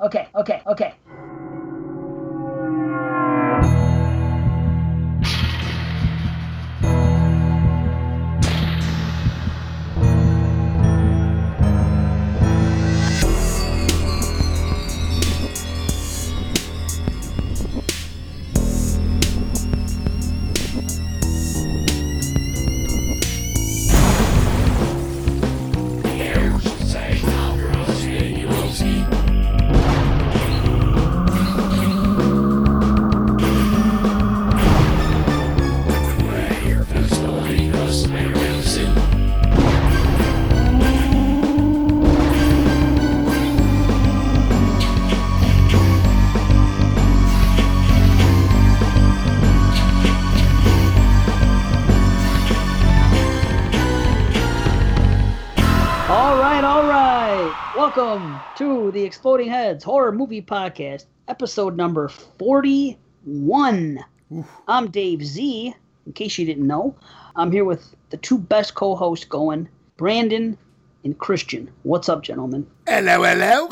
Okay, okay, okay. Exploding Heads Horror Movie Podcast, episode number 41. I'm Dave Z, in case you didn't know. I'm here with the two best co hosts going, Brandon and Christian. What's up, gentlemen? Hello, hello.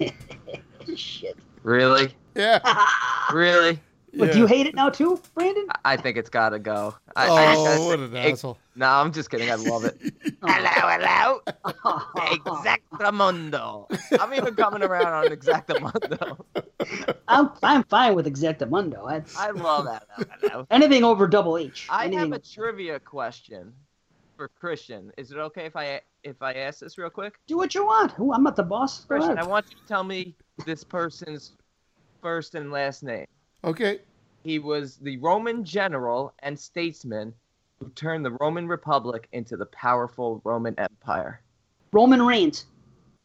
Shit. Really? Yeah. Really? But do you hate it now, too, Brandon? I think it's gotta go. I, Oh, what an it- asshole. No, I'm just kidding. I love it. hello, hello. Exactamundo. I'm even coming around on Exactamundo. I'm, I'm fine with Exactamundo. That's, I love that. Hello. anything over double H. I anything, have a trivia question for Christian. Is it okay if I if I ask this real quick? Do what you want. Ooh, I'm not the boss. Christian, I want you to tell me this person's first and last name. Okay. He was the Roman general and statesman who turned the Roman Republic into the powerful Roman Empire. Roman Reigns.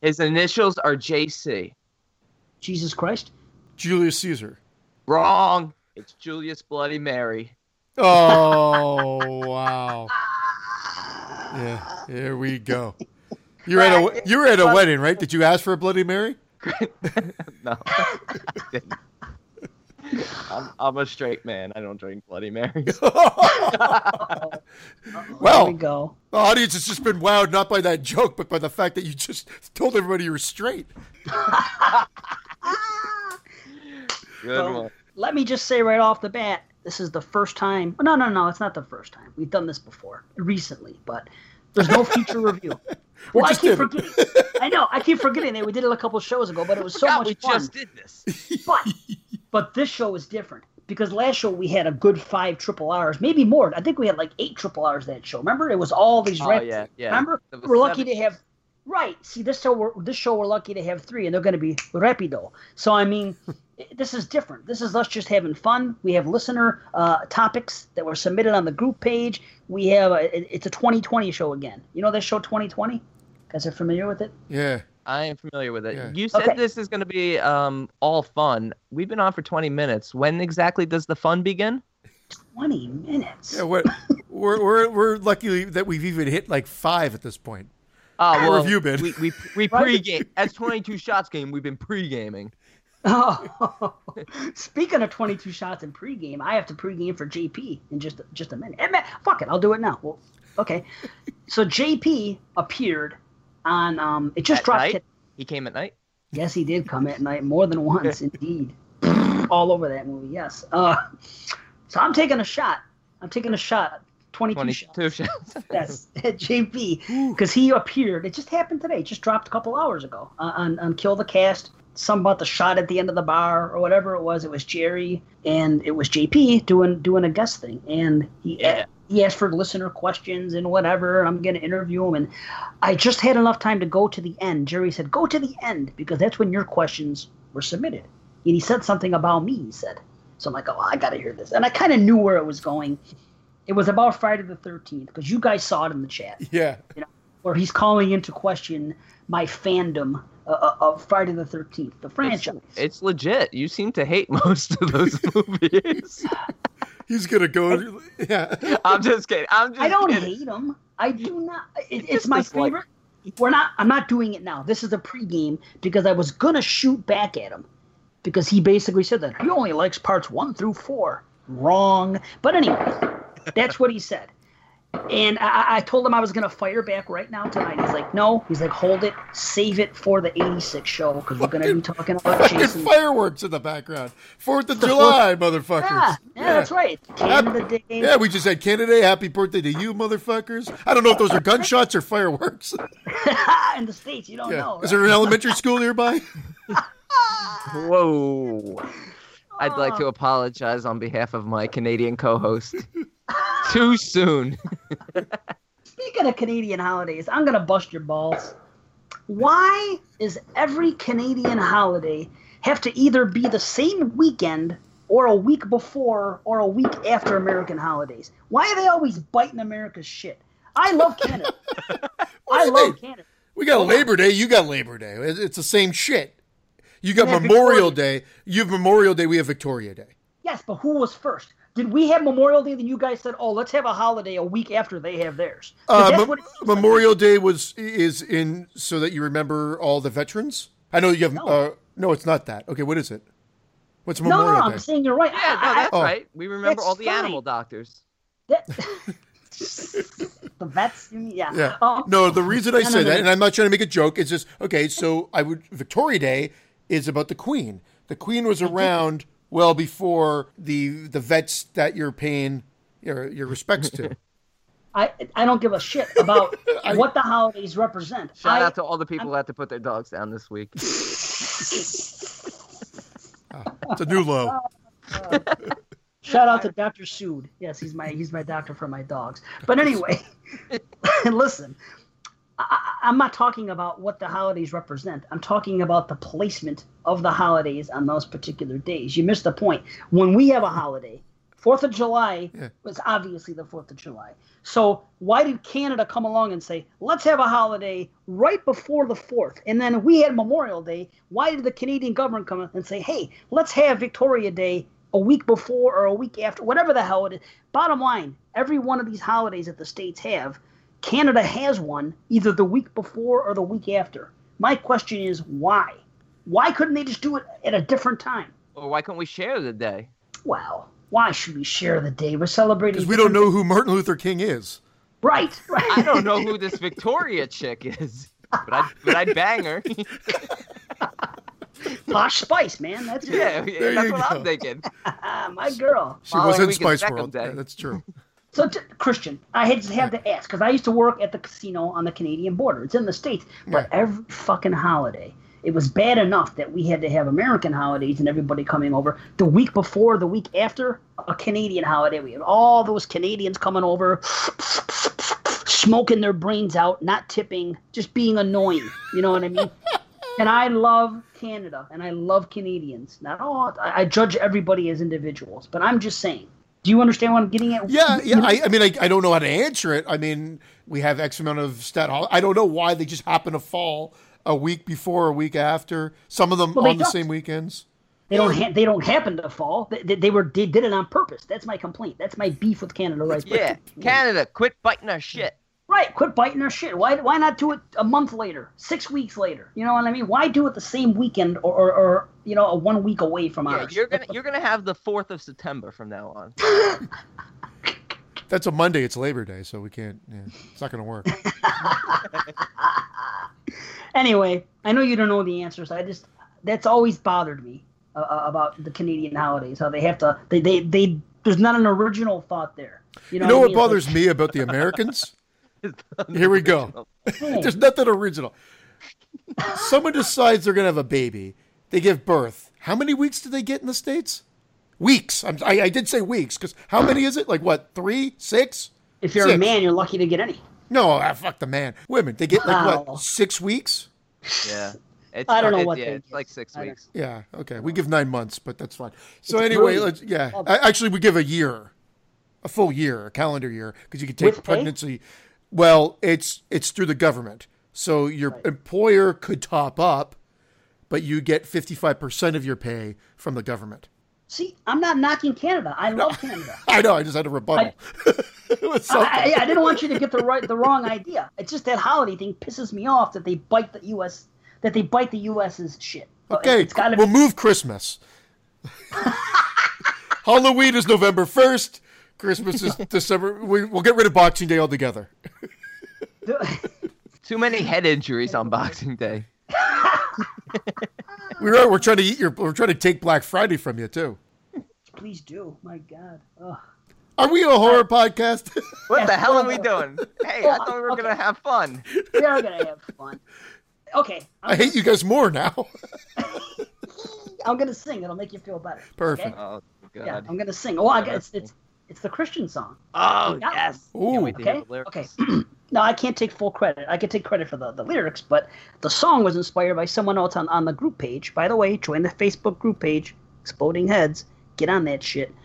His initials are JC. Jesus Christ. Julius Caesar. Wrong. It's Julius Bloody Mary. Oh, wow. Yeah, here we go. You're at a you were at a wedding, right? Did you ask for a Bloody Mary? no. I didn't. I'm, I'm a straight man. I don't drink Bloody Marys. There we Well, go. the audience has just been wowed not by that joke, but by the fact that you just told everybody you were straight. Good Well, one. let me just say right off the bat, this is the first time. No, no, no, it's not the first time. We've done this before recently, but there's no future review. Well, I keep did it. forgetting. I know, I keep forgetting that we did it a couple shows ago, but it was so God, much we fun. just did this. But but this show is different because last show we had a good five triple R's, maybe more. I think we had like eight triple R's that show. Remember, it was all these. Oh, rap- yeah, yeah. Remember, It we're lucky to have. Right. See, this show we're this show we're lucky to have three, and they're going to be rapido. So I mean, this is different. This is us just having fun. We have listener uh, topics that were submitted on the group page. We have a, it's a 2020 show again. You know that show 2020? Guys are familiar with it? Yeah. I am familiar with it. Yeah. You said Okay. this is going to be um, all fun. We've been on for 20 minutes. When exactly does the fun begin? 20 minutes. Yeah, we're, we're, we're, we're lucky that we've even hit like five at this point. Oh, Where well, have you been? We, we, we Right. pre-game. As 22 shots game, we've been pre-gaming. Oh, speaking of 22 shots in pregame, I have to pregame for JP in just just a minute. Eh, man, fuck it, I'll do it now. Well, okay. So JP appeared on um. It just At dropped. night? He came at night. Yes, he did come at night more than once, indeed. All over that movie, yes. Uh, so I'm taking a shot. I'm taking a shot. 22 shots. 22 shots. That's at JP because he appeared. It just happened today. It just dropped a couple hours ago uh, on on Kill the Cast. Some about the shot at the end of the bar or whatever it was. It was Jerry and it was JP doing doing a guest thing, and he Yeah. He asked for listener questions and whatever. And I'm gonna interview him, and I just had enough time to go to the end. Jerry said, "Go to the end because that's when your questions were submitted." And he said something about me. He said, so I'm like, "Oh, I gotta hear this," and I kind of knew where it was going. It was about Friday the 13th because you guys saw it in the chat Yeah. where he's calling into question my fandom uh, uh, of Friday the 13th, the It's, franchise. it's legit. You seem to hate most of those movies. He's going to go. Yeah. I'm just kidding. I'm just I don't kidding. hate them. I do not. It, it's my dislike- favorite. We're not. I'm not doing it now. This is a pregame because I was gonna shoot back at him because he basically said that he only likes parts one through four. Wrong. But anyway, that's what he said. And I, I told him I was going to fire back right now tonight. He's like, no. He's like, hold it, save it for the '86 show because we're going to be talking about Fucking Jason. fireworks in the background. Fourth of July, motherfuckers. Yeah, yeah, that's right. Canada Day. Yeah, we just had Canada Day. Happy birthday to you, motherfuckers. I don't know if those are gunshots or fireworks. in the states, you don't Yeah. know. Is there an elementary school nearby? Whoa. I'd like to oh. apologize on behalf of my Canadian co-host. Too soon. Speaking of Canadian holidays, I'm gonna bust your balls. Why is every Canadian holiday have to either be the same weekend or a week before or a week after American holidays? Why are they always biting America's shit? I love Canada. I love mean? Canada. We got oh, Labor Day. You got Labor Day. It's it's the same shit. You got Memorial Victoria. Day. You have Memorial Day. We have Victoria Day. Yes, but who was first? Did we have Memorial Day? Then you guys said, "Oh, let's have a holiday a week after they have theirs." Uh, that's Mem- what it like. Memorial Day was is in so that you remember all the veterans. I know you have. No. Uh, no, no, it's not that. Okay, what is it? What's No, Memorial no, no, Day? I'm saying you're right. Yeah, I- no, I- that's Oh. right. We remember That's all the fine. animal doctors. That, the vets, yeah. Yeah. Um, no, the reason I say that, and I'm not trying to make a joke, is just okay. So I would Victoria Day is about the Queen. The Queen was around well before the the vets that you're paying your your respects to. I I don't give a shit about I- what the holidays represent. Shout I, out to all the people who had to put their dogs down this week. Ah, it's a new low. shout out to Doctor Sood. Yes, he's my he's my doctor for my dogs. But anyway, listen, I, I'm not talking about what the holidays represent. I'm talking about the placement of the holidays on those particular days. You missed the point. When we have a holiday, Fourth of July Yeah. was obviously the Fourth of July. So why did Canada come along and say, let's have a holiday right before the Fourth? And then we had Memorial Day. Why did the Canadian government come and say, hey, let's have Victoria Day a week before or a week after, whatever the hell it is? Bottom line, every one of these holidays that the states have, Canada has one either the week before or the week after. My question is why? Why couldn't they just do it at a different time? Or why couldn't we share the day? Well, why should we share the day? We're celebrating. Because we don't know who Martin Luther King is. Right, right. I don't know who this Victoria chick is, but I'd, but I'd bang her. Posh Spice, man. That's it. yeah, that's what go. I'm thinking. Ah, my girl. She Following was in Spice World. Day. Yeah, that's true. So, t- Christian, I had just had to ask because I used to work at the casino on the Canadian border. It's in the states, but every fucking holiday, it was bad enough that we had to have American holidays and everybody coming over. The week before, the week after, a Canadian holiday. We had all those Canadians coming over, smoking their brains out, not tipping, just being annoying. You know what I mean? and I love Canada and I love Canadians. Not all. I, I judge everybody as individuals, but I'm just saying. Do you understand what I'm getting at? Yeah, yeah. I, I mean, I, I don't know how to answer it. I mean, we have X amount of stat. hol- I don't know why they just happen to fall a week before, a week after. Some of them Well, on the don't. same weekends. They don't. Ha- they don't happen to fall. They, they, they were. They did it on purpose. That's my complaint. That's my beef with Canada Rice. But- Yeah, Canada, quit biting our shit. Right. Quit biting our shit. Why? Why not do it a month later, six weeks later? You know what I mean? Why do it the same weekend or, or, or you know, a one week away from Yeah, ours? you're gonna you're gonna have the fourth of September from now on. That's a Monday. It's Labor Day, so we can't. Yeah, it's not going to work. Anyway, I know you don't know the answers. I just that's always bothered me uh, uh, about the Canadian holidays. How they have to. They they, they there's not an original thought there. You know, You know what, what I mean? Bothers me about the Americans? Here we go. There's nothing original. Someone decides they're going to have a baby. They give birth. How many weeks do they get in the states? Weeks. I'm, I, I did say weeks because how many is it? Like what? Three, six? if you're a man, you're lucky to get any. No, ah, fuck the man. Women, they get like Wow. what? Six weeks? Yeah, it's, I don't know it's- what yeah, they it's like six I don't- weeks. Yeah. Okay. We give nine months, but that's fine. So It's anyway, let's yeah. Love I, actually, we give a year, a full year, a calendar year, because you can take With pay? Well, it's it's through the government, so your employer could top up, but you get fifty five percent of your pay from the government. See, I'm not knocking Canada. I love Canada. I know. I just had a rebuttal. I, I, I didn't want you to get the right, the wrong idea. It's just that holiday thing pisses me off that they bite the U.S. that they bite the U.S.'s shit. Okay, it's got to we'll move Christmas. Halloween is November 1st. Christmas is December. We, we'll get rid of Boxing Day altogether. Too many head injuries on Boxing Day. We are. We're trying to eat your. We're trying to take Black Friday from you too. Please do. My God. Ugh. Are we a horror podcast? What the hell are we doing? Hey, I thought we were okay. gonna have fun. We are gonna have fun. Okay. I'm I hate you guys more now. I'm gonna sing. It'll make you feel better. Perfect. Oh God. Yeah. I'm gonna sing. Oh, I guess it's, it's it's the Christian song. Oh Yeah. yes. Ooh. Can't wait to hear Okay. the lyrics. Okay. no, I can't take full credit. I can take credit for the, the lyrics, but the song was inspired by someone else on, on the group page. By the way, join the Facebook group page, Exploding Heads. Get on that shit.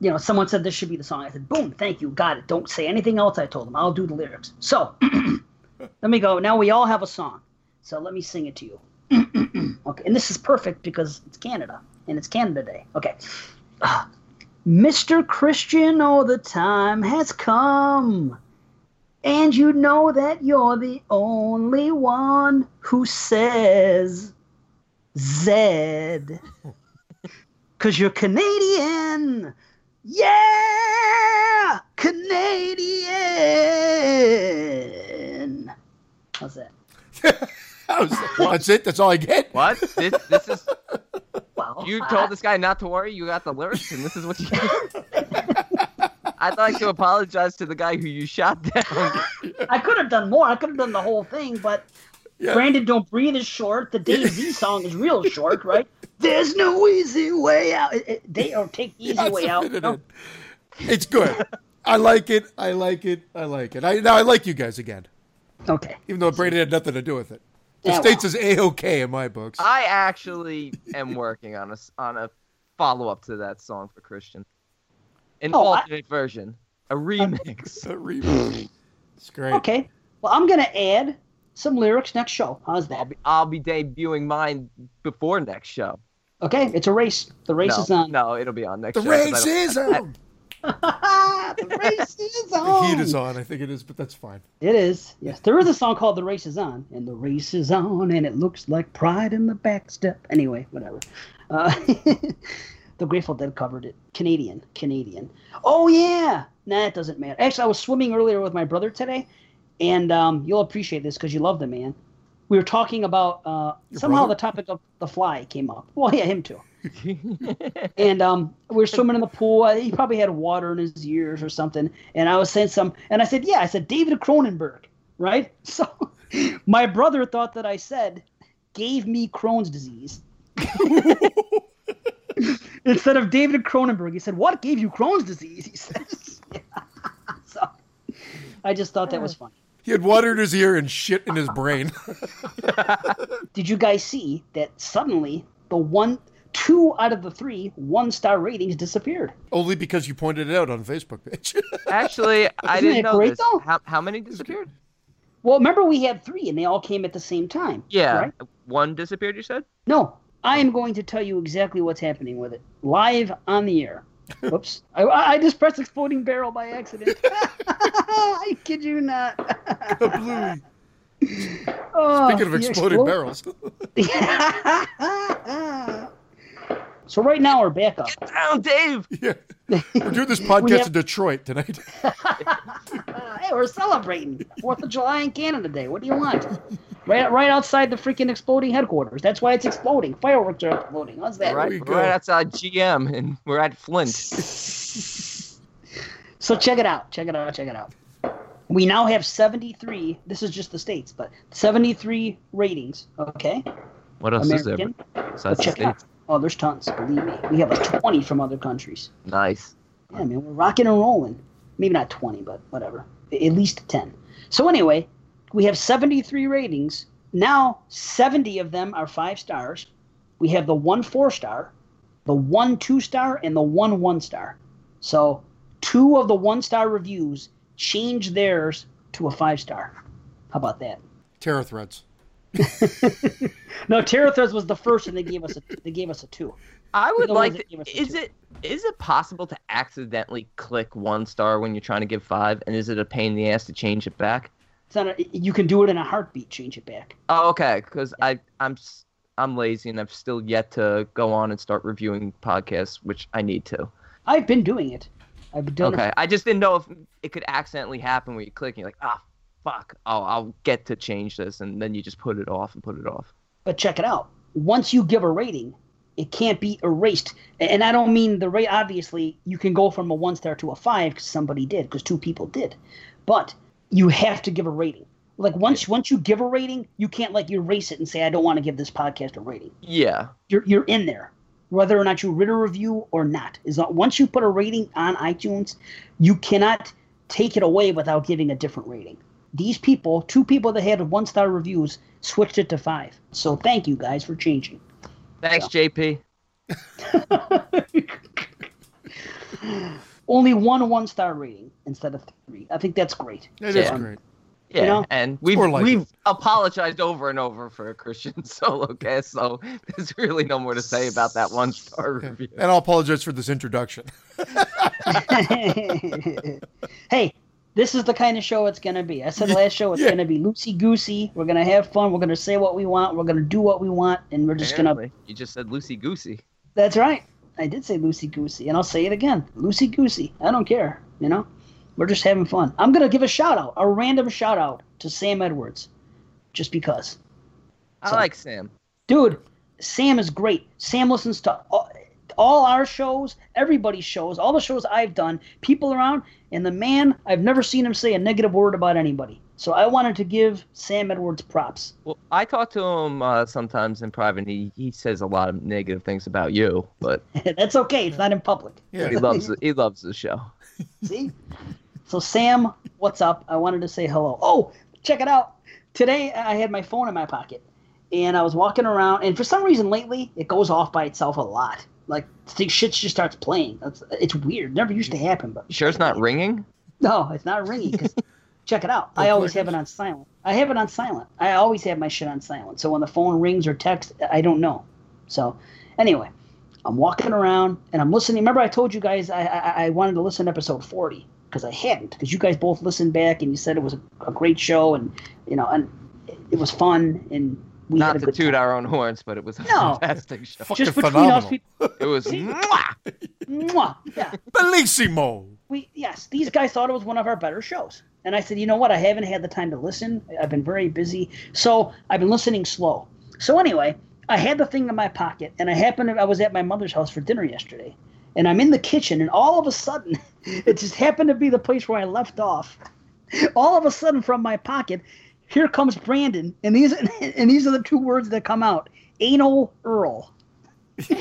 You know, someone said this should be the song. I said, boom, thank you, got it. Don't say anything else. I told them I'll do the lyrics. So, let me go. Now we all have a song. So let me sing it to you. okay, and this is perfect because it's Canada and it's Canada Day. Okay. Mr. Christian, oh, the time has come. And you know that you're the only one who says Zed. Because you're Canadian. Yeah! Canadian. How's that? That was- That's it. That's all I get. What? This this is Well, you told this guy not to worry. You got the lyrics, and this is what you. Got. I'd like to apologize to the guy who you shot down. I could have done more. I could have done the whole thing, but Yeah. Brandon Don't Breathe is short. The Daisy song is real short, right? There's no easy way out. It, it, they or take the easy That's way out. minute No. It's good. I like it. I like it. I like it. I now I like you guys again, Okay. even though Brandon had nothing to do with it. The Yeah, states well. is a okay in my books. I actually am working on a s- on a follow up to that song for Christian, an Oh, I- alternate version, a remix. A remix. It's great. Okay. Well, I'm gonna add some lyrics next show. How's that? I'll that? be I'll be debuting mine before next show. Okay. It's a race. The race no, is on. No, it'll be on next The show. 'cause I race don't- is on. the race is on. The on. heat is on. I think it is, but that's fine. It is. Yes. There is a song called "The Race Is On," and the race is on, and it looks like pride in the back step. Anyway, whatever. Uh, the Grateful Dead covered it. Canadian, Canadian. Oh yeah. Nah, it doesn't matter. Actually, I was swimming earlier with my brother today, and um, you'll appreciate this because you love the man. We were talking about uh, somehow brother? the topic of the fly came up. Well, yeah, him too. and um, we were swimming in the pool. He probably had water in his ears or something. And I was saying some, and I said, "Yeah," I said David Cronenberg, right? So my brother thought that I said gave me Crohn's disease. Instead of David Cronenberg, he said, "What gave you Crohn's disease?" He says. so I just thought that was funny. He had water in his ear and shit in his brain. Did you guys see that suddenly the one, two out of the three one-star ratings disappeared? Only because you pointed it out on Facebook page. Actually, I Isn't didn't it know great, this. though? How, how many disappeared? Well, remember we had three, and they all came at the same time. Yeah, Right? one disappeared. You said. No, I am going to tell you exactly what's happening with it live on the air. Whoops! I, I just pressed exploding barrel by accident. I kid you not. Bluey. Oh, Speaking of exploding explode- barrels. So right now we're back up. Down, Dave. yeah. We're doing this podcast have- in Detroit tonight. Hey, we're celebrating Fourth of July in Canada Day. What do you want? Right, right outside the freaking exploding headquarters. That's why it's exploding. Fireworks are exploding. How's that? Right, we right outside GM, and we're at Flint. So check it out. Check it out. Check it out. We now have 73. This is just the states, but 73 ratings. Okay, What else American. is there But besides the check it out. States? Oh, there's tons. Believe me, we have like 20 from other countries. Nice. Yeah, man, we're rocking and rolling. Maybe not 20, but whatever. At least 10. So anyway, we have 73 ratings. Now 70 of them are five stars. We have the one four star, the one two star, and the one one star. So two of the one star reviews changed theirs to a five star. How about that? Terror threads. No, Terra Threads was the first, and they gave us a they gave us a two. I would like. ones that give us To, is two. it is it possible to accidentally click one star when you're trying to give five, and is it a pain in the ass to change it back? It's not a, you can do it in a heartbeat. Change it back. Oh, okay. Because I I'm I'm lazy and I've still yet to go on and start reviewing podcasts, which I need to. I've been doing it. I've done Okay, it. Okay, I just didn't know if it could accidentally happen where you click and you're like, ah, fuck, oh, I'll get to change this, and then you just put it off and put it off. But check it out. Once you give a rating, it can't be erased. And I don't mean the rate. Obviously, you can go from a one star to a five because somebody did, because two people did. But you have to give a rating. Like once once you give a rating, you can't like erase it and say I don't want to give this podcast a rating. Yeah. You're you're in there, whether or not you read a review or not. Is that once you put a rating on iTunes, you cannot take it away without giving a different rating. These people, two people that had one star reviews, switched it to five. So thank you guys for changing. Thanks, JP. Only one one star rating instead of three. I think that's great. It is Yeah. great. Yeah, know? and we've like we've it. apologized over and over for a Christian solo cast, so there's really no more to say about that one star review. And I'll apologize for this introduction. hey, this is the kind of show it's gonna be. I said last show it's Yeah. gonna be loosey goosey. We're gonna have fun. We're gonna say what we want. We're gonna do what we want, and we're just gonna. Apparently, you just said loosey goosey. That's right. I did say loosey goosey, and I'll say it again. Loosey goosey. I don't care. You know, we're just having fun. I'm gonna give a shout out, a random shout out to Sam Edwards, just because. I So- like Sam. dude sam is great sam listens to all, all our shows everybody's shows all the shows i've done people around and the man i've never seen him say a negative word about anybody. So i wanted to give sam edwards props. Well, I talk to him uh, sometimes in private. And he he says a lot of negative things about you, but that's okay it's not in public. Yeah. he loves he loves the show. see? So sam what's up? I wanted to say hello. Oh check it out. Today i had my phone in my pocket and i was walking around and for some reason lately it goes off by itself a lot like shit just starts playing it's, it's weird never used to happen but sure it's not ringing? No, it's not ringing. 'cause- check it out. I always have it on silent. I have it on silent. I always have my shit on silent. So when the phone rings or text, I don't know. So anyway, I'm walking around and I'm listening. Remember, I told you guys I I, I wanted to listen to episode 40 because I hadn't. Because you guys both listened back and you said it was a, a great show and you know and it, it was fun and we Not had a to good toot time. our own horns, but it was a No. fantastic show. Fucking Just between phenomenal. us, people. It was mwah! Mwah, yeah. Bellissimo. we yes, these guys thought it was one of our better shows. And I said, you know what? I haven't had the time to listen. I've been very busy, so I've been listening slow. So anyway, I had the thing in my pocket, and I happened. To, I was at my mother's house for dinner yesterday, and I'm in the kitchen, and all of a sudden, it just happened to be the place where I left off. All of a sudden, from my pocket, here comes Brandon, and these and these are the two words that come out: anal Earl.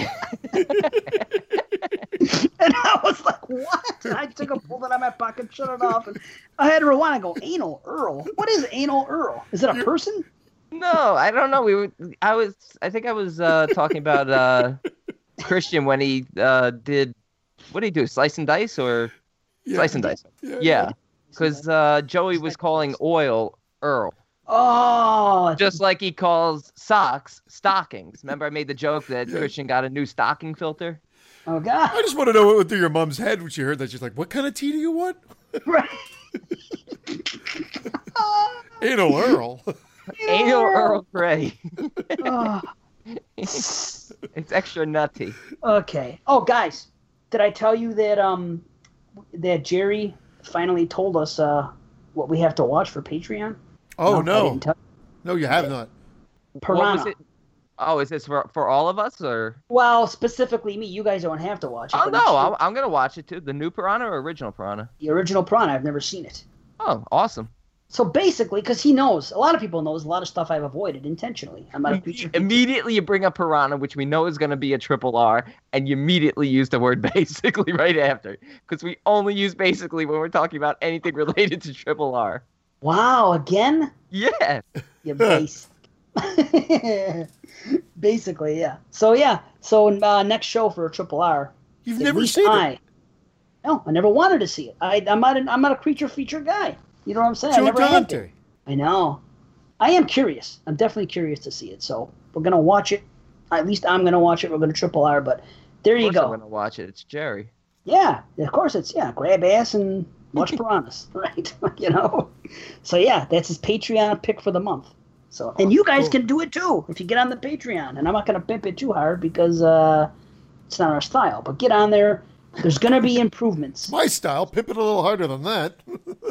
And I was like, what? And I took a pulled it out of my pocket, shut it off, and I had to rewind. I go, anal Earl? What is anal Earl? Is it a person? No, I don't know. We were. I was. I think I was uh, talking about uh, Christian when he uh, did. What did he do? Slice and dice or slice and dice? Yeah, because uh, Joey was calling oil Earl, Oh, just like he calls socks stockings. Remember, I made the joke that Christian got a new stocking filter. oh God. I just want to know what went through your mom's head when she heard that. She's like, "What kind of tea do you want?" Right. Anal Earl. Anal Earl Grey. Oh, it's extra nutty. okay. Oh, guys, did I tell you that um that Jerry finally told us uh what we have to watch for Patreon? Oh I no, no, you have not. What Piranha. was it? Oh, is this for for all of us or? Well, specifically me. You guys don't have to watch it. Oh but no, I'm, I'm gonna watch it too. The new Piranha or original Piranha? the original Piranha. I've never seen it. Oh, awesome. So basically, because he knows, a lot of people knows a lot of stuff I've avoided intentionally. I'm not a creature. Immediately you bring up Piranha, which we know is going to be a triple R, and you immediately use the word basically right after, because we only use basically when we're talking about anything related to triple R. Wow, again? Yeah. You basic. Basically, yeah. So yeah. So uh, next show for a Triple R. You've never seen I, it. No, I never wanted to see it. I, I'm not. An, I'm not a creature feature guy. You know what I'm saying? I Joe never had. Dante. I know. I am curious. I'm definitely curious to see it. So we're gonna watch it. At least I'm gonna watch it. We're gonna Triple R. But there Of you go. I'm going to watch it. It's Jerry. Yeah, of course it's yeah. Grab ass and watch piranhas, right? you know. So yeah, that's his Patreon pick for the month. So and you guys Cool. can do it too if you get on the Patreon. And I'm not gonna pimp it too hard because uh, it's not our style. But get on there, There's going to be improvements. My style. Pimp it a little harder than that.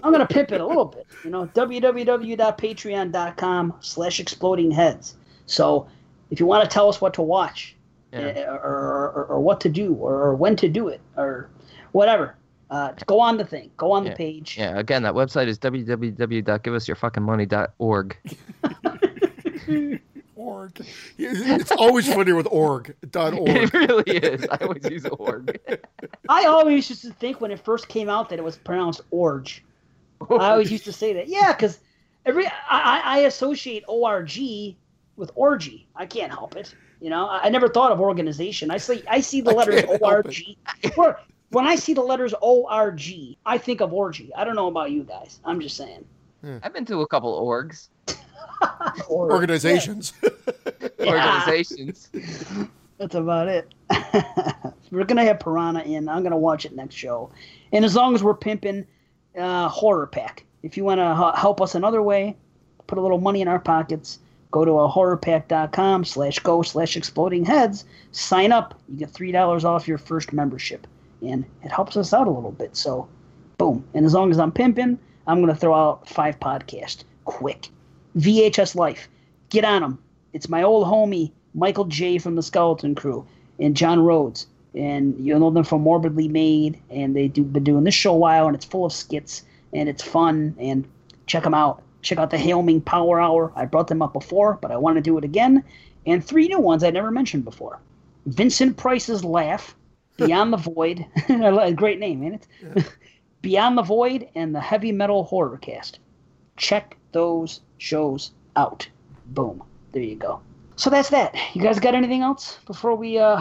I'm going to pimp it a little bit. You know, www.patreon.com slash exploding heads. So if you want to tell us what to watch yeah. or, or, or, what to do or, or, when to do it or whatever, uh, go on the thing. Go on yeah. the page. Yeah, again, that website is www.giveusyourfuckingmoney.org. org. It's always funnier with org. Dot org. It really is. I always use org. I always used to think when it first came out that it was pronounced org. I always used to say that. Yeah, because every I, I associate org with orgy. I can't help it. You know, I, I never thought of organization. I see I see the letters org. When I see the letters org, I think of orgy. I don't know about you guys. I'm just saying. Hmm. I've been to a couple orgs. Organizations. Organizations. That's about it. we're gonna have Piranha in. I'm gonna watch it next show, and as long as we're pimping uh, horror pack, if you want to help us another way, put a little money in our pockets. Go to a horrorpack.com slash go slash exploding heads. Sign up. You get three dollars off your first membership, and it helps us out a little bit. So, boom. And as long as I'm pimping, I'm gonna throw out five podcasts quick. VHS Life. Get on them. It's my old homie, Michael J. from the Skeleton Crew, and John Rhodes. And you know them from Morbidly Made, and they've do, been doing this show a while, and it's full of skits, and it's fun, and check them out. Check out the Hailming Power Hour. I brought them up before, but I want to do it again. And three new ones I never mentioned before. Vincent Price's Laugh, Beyond the Void. A great name, ain't it? Yeah. Beyond the Void and the Heavy Metal Horror Cast. Check those shows out. Boom. There you go. So that's that. You guys got anything else before we uh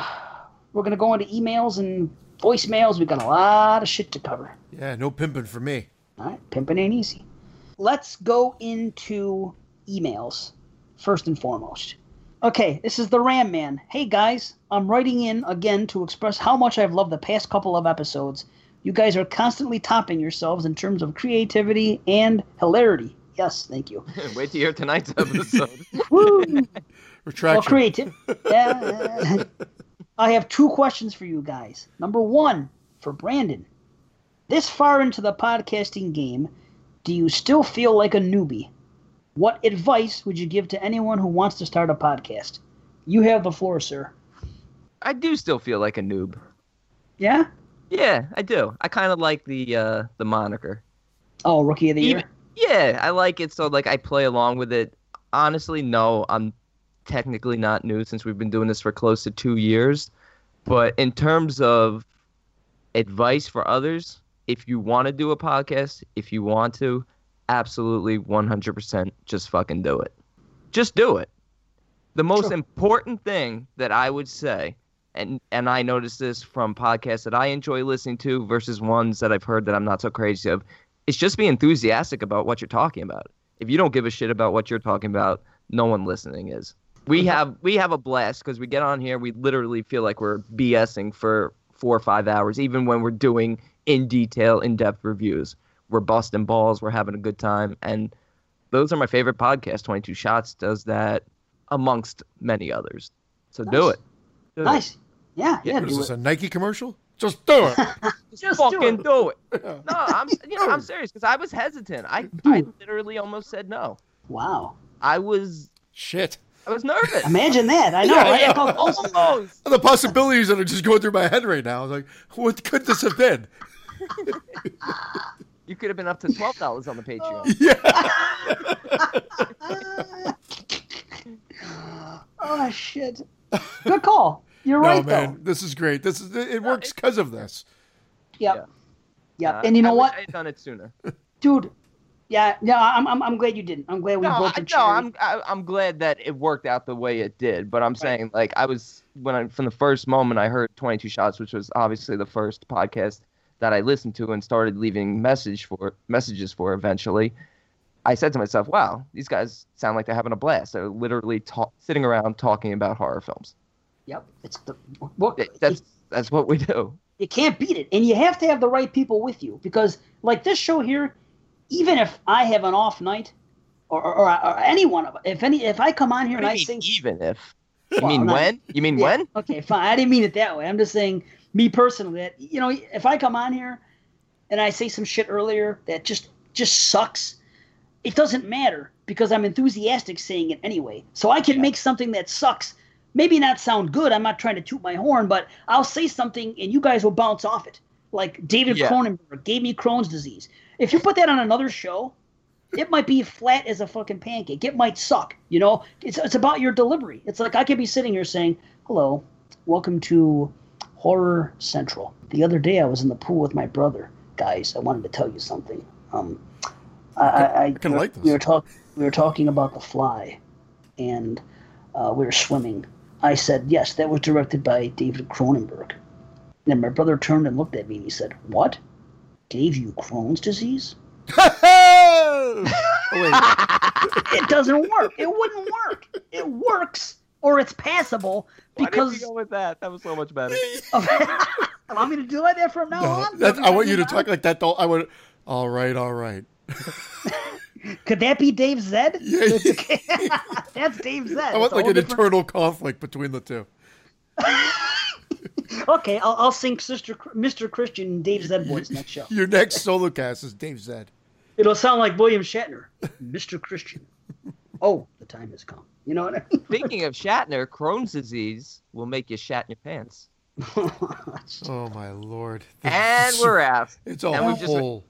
we're gonna go into emails and voicemails. We got a lot of shit to cover. Yeah, no pimping for me. All right, pimping ain't easy. Let's go into emails first and foremost. Okay, this is the Ram Man. Hey guys, I'm writing in again to express how much I've loved the past couple of episodes. You guys are constantly topping yourselves in terms of creativity and hilarity. Yes, thank you. Wait to hear tonight's episode. Woo! Retraction. Well, creative. Yeah. I have two questions for you guys. Number one, for Brandon. This far into the podcasting game, do you still feel like a newbie? What advice would you give to anyone who wants to start a podcast? You have the floor, sir. I do still feel like a noob. Yeah? Yeah, I do. I kind of like the uh, the moniker. Oh, rookie of the Even, year. Yeah, I like it. So like I play along with it. Honestly, no, I'm technically not new since we've been doing this for close to two years. But in terms of advice for others, if you want to do a podcast, if you want to, absolutely 100% just fucking do it. Just do it. The most sure. important thing that I would say, and and I notice this from podcasts that I enjoy listening to versus ones that I've heard that I'm not so crazy of, it's just be enthusiastic about what you're talking about. If you don't give a shit about what you're talking about, no one listening is. We have we have a blast because we get on here. We literally feel like we're BSing for four or five hours, even when we're doing in detail, in depth reviews. We're busting balls. We're having a good time, and those are my favorite podcasts. Twenty Two Shots does that, amongst many others. So nice. do it. Do nice. It. Yeah, yeah. Is this it. a Nike commercial? Just do it. Just, Just fucking do it. do it. No, I'm you know I'm serious because I was hesitant. I I literally almost said no. Wow. I was shit. I was nervous. Imagine that. I know. Yeah, right? Almost. The possibilities that are just going through my head right now. I was like, what could this have been? You could have been up to twelve dollars on the Patreon. Yeah. oh shit. Good call. You're no, right, man, though. This is great. This is it works because of this. Yep. Yeah. Yep. Uh, and you know I what? I had done it sooner. Dude, yeah, yeah, I'm, I'm, I'm glad you didn't. I'm glad we no, broke the No, I'm, I, I'm glad that it worked out the way it did. But I'm right. saying, like, I was when I from the first moment I heard 22 Shots, which was obviously the first podcast that I listened to and started leaving message for messages for eventually. I said to myself, "Wow, these guys sound like they're having a blast. They're literally ta- sitting around talking about horror films." Yep, it's the what, that's that's what we do. You can't beat it, and you have to have the right people with you because, like this show here, even if I have an off night, or or, or, or any one of if any if I come on here what and I say even if you well, mean not, when you mean yeah, when okay fine I didn't mean it that way I'm just saying me personally, that you know, if I come on here and I say some shit earlier that just just sucks, it doesn't matter because I'm enthusiastic saying it anyway. So I can yeah. make something that sucks maybe not sound good. I'm not trying to toot my horn, but I'll say something and you guys will bounce off it. Like David yeah. Cronenberg gave me Crohn's disease. If you put that on another show, it might be flat as a fucking pancake. It might suck. You know, it's it's about your delivery. It's like I could be sitting here saying, "Hello, welcome to Horror Central." The other day I was in the pool with my brother. Guys, I wanted to tell you something. Um, I, I, I can like this. We were talking. We were talking about the fly, and uh, we were swimming. I said, "Yes, that was directed by David Cronenberg." And my brother turned and looked at me and he said, "What? Gave you Crohn's disease?" oh, it doesn't work. It wouldn't work. It works or it's passable because. Why did you go with that? That was so much better. Want me to do like that from now no, on? I want you to talk like that. Though I would. All right, all right. Could that be Dave Zed? Yeah, yeah. That's Dave Zed. I want like an different... internal conflict between the two. okay, I'll, I'll sing Sister, Mr. Christian Dave Zed voice next show. Your next solo cast is Dave Zed. It'll sound like William Shatner, Mr. Christian. Oh, the time has come. You know what I mean? Speaking of Shatner, Crohn's disease will make you shat in your pants. oh my lord! This and we're out. It's all and we've just been,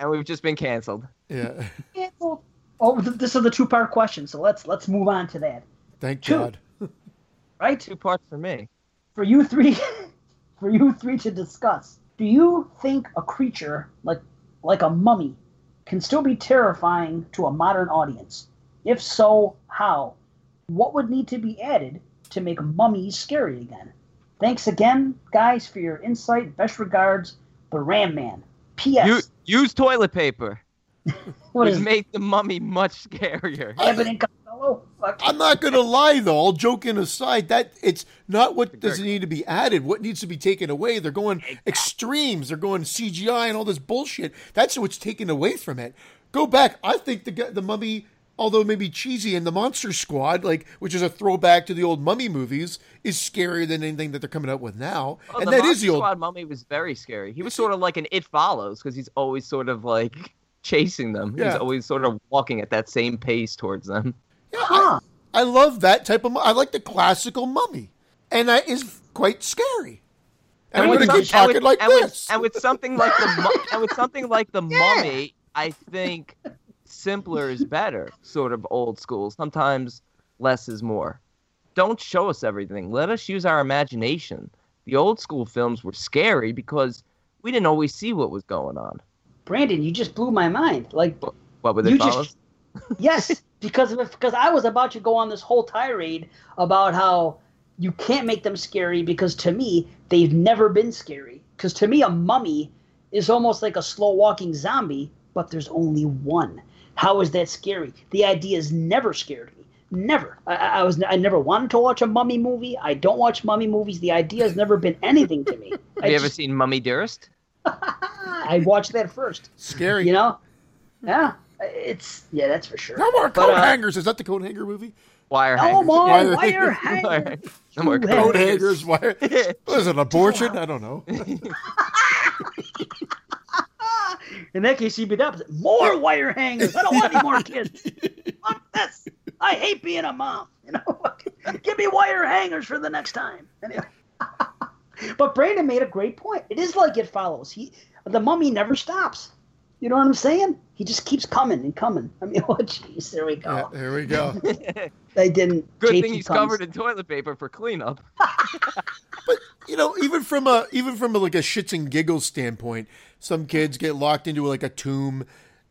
and we've just been canceled. Yeah. Canceled. Oh, this is the two-part question, so let's let's move on to that. Thank Two. God. right. Two parts for me. For you three, for you three to discuss. Do you think a creature like like a mummy can still be terrifying to a modern audience? If so, how? What would need to be added to make mummies scary again? Thanks again, guys, for your insight. Best regards, the Ram Man. P.S. Use, use toilet paper. what would make the mummy much scarier. I'm not gonna lie though. All joking aside, that it's not what doesn't need to be added. What needs to be taken away? They're going extremes. They're going CGI and all this bullshit. That's what's taken away from it. Go back. I think the the mummy although maybe cheesy, and the Monster Squad, like which is a throwback to the old Mummy movies, is scarier than anything that they're coming up with now. Oh, and that is the that Monster is the old Squad Mummy was very scary. He was sort of like an It Follows because he's always sort of like chasing them. Yeah. He's always sort of walking at that same pace towards them. Yeah, huh. I, I love that type of. I like the classical Mummy, and that is quite scary. And, and I'm going keep talking with, like and this. With, and with something like the and with something like the yeah. Mummy, I think simpler is better, sort of old school. Sometimes less is more. Don't show us everything. Let us use our imagination. The old school films were scary because we didn't always see what was going on. Brandon, you just blew my mind. Like what were they just, yes, because because I was about to go on this whole tirade about how you can't make them scary because to me they've never been scary. Because to me a mummy is almost like a slow walking zombie, but there's only one. How is that scary? The idea has never scared me. Never. I, I, was. I never wanted to watch a mummy movie. I don't watch mummy movies. The idea has never been anything to me. Have I you just, ever seen Mummy Dearest? I watched that first. Scary. You know? Yeah. It's yeah, that's for sure. No more coat but, uh, hangers. Is that the coat hanger movie? Wire no hangers. more wire, wire hangers. no more coat hangers. Wire. Was it an abortion? I don't know. In that case, he'd be the More wire hangers. I don't want any more kids. Fuck this. I hate being a mom. You know, give me wire hangers for the next time. Anyway. but Brandon made a great point. It is like it follows. He, the mummy never stops. You know what I'm saying? He just keeps coming and coming. I mean, oh jeez, there we go. Yeah, here we go. they didn't. Good JP thing he's comes. covered in toilet paper for cleanup. but you know, even from a even from a, like a shits and giggles standpoint, some kids get locked into like a tomb,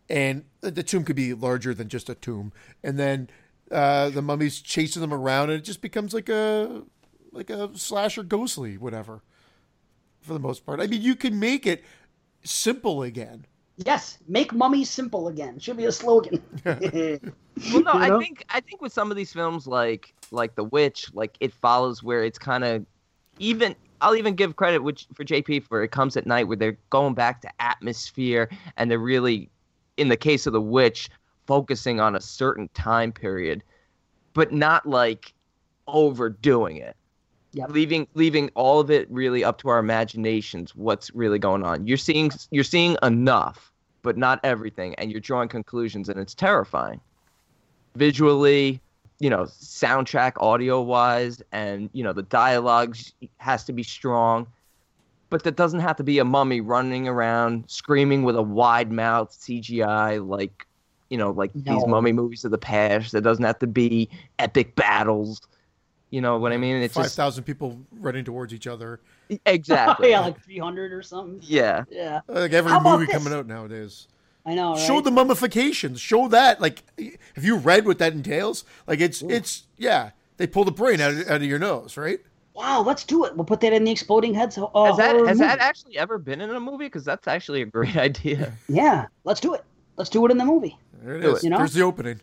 and the tomb could be larger than just a tomb, and then uh, the mummy's chasing them around, and it just becomes like a like a slasher ghostly whatever. For the most part, I mean, you can make it simple again Yes, make mummy simple again. Should be a slogan. well, no, you know? I think I think with some of these films, like like The Witch, like it follows where it's kind of even. I'll even give credit which for JP for it comes at night where they're going back to atmosphere and they're really, in the case of The Witch, focusing on a certain time period, but not like overdoing it. Yep. leaving leaving all of it really up to our imaginations. What's really going on? You're seeing you're seeing enough, but not everything, and you're drawing conclusions, and it's terrifying. Visually, you know, soundtrack, audio wise, and you know the dialogue has to be strong but that doesn't have to be a mummy running around screaming with a wide mouth CGI like you know like No. these mummy movies of the past. It doesn't have to be epic battles. You know what I mean? It's Five just thousand people running towards each other. exactly. yeah, like 300 or something. yeah. Yeah, Like every movie this? coming out nowadays. I know. Right? Show the mummifications. Show that. Like, have you read what that entails? Like, it's it's yeah. They pull the brain out of, out of your nose, right? Wow, let's do it. We'll put that in the exploding heads. Uh, Has that has movie. that actually ever been in a movie? Because that's actually a great idea. Yeah, let's do it. Let's do it in the movie. There it Do is. it. You know? There's the opening.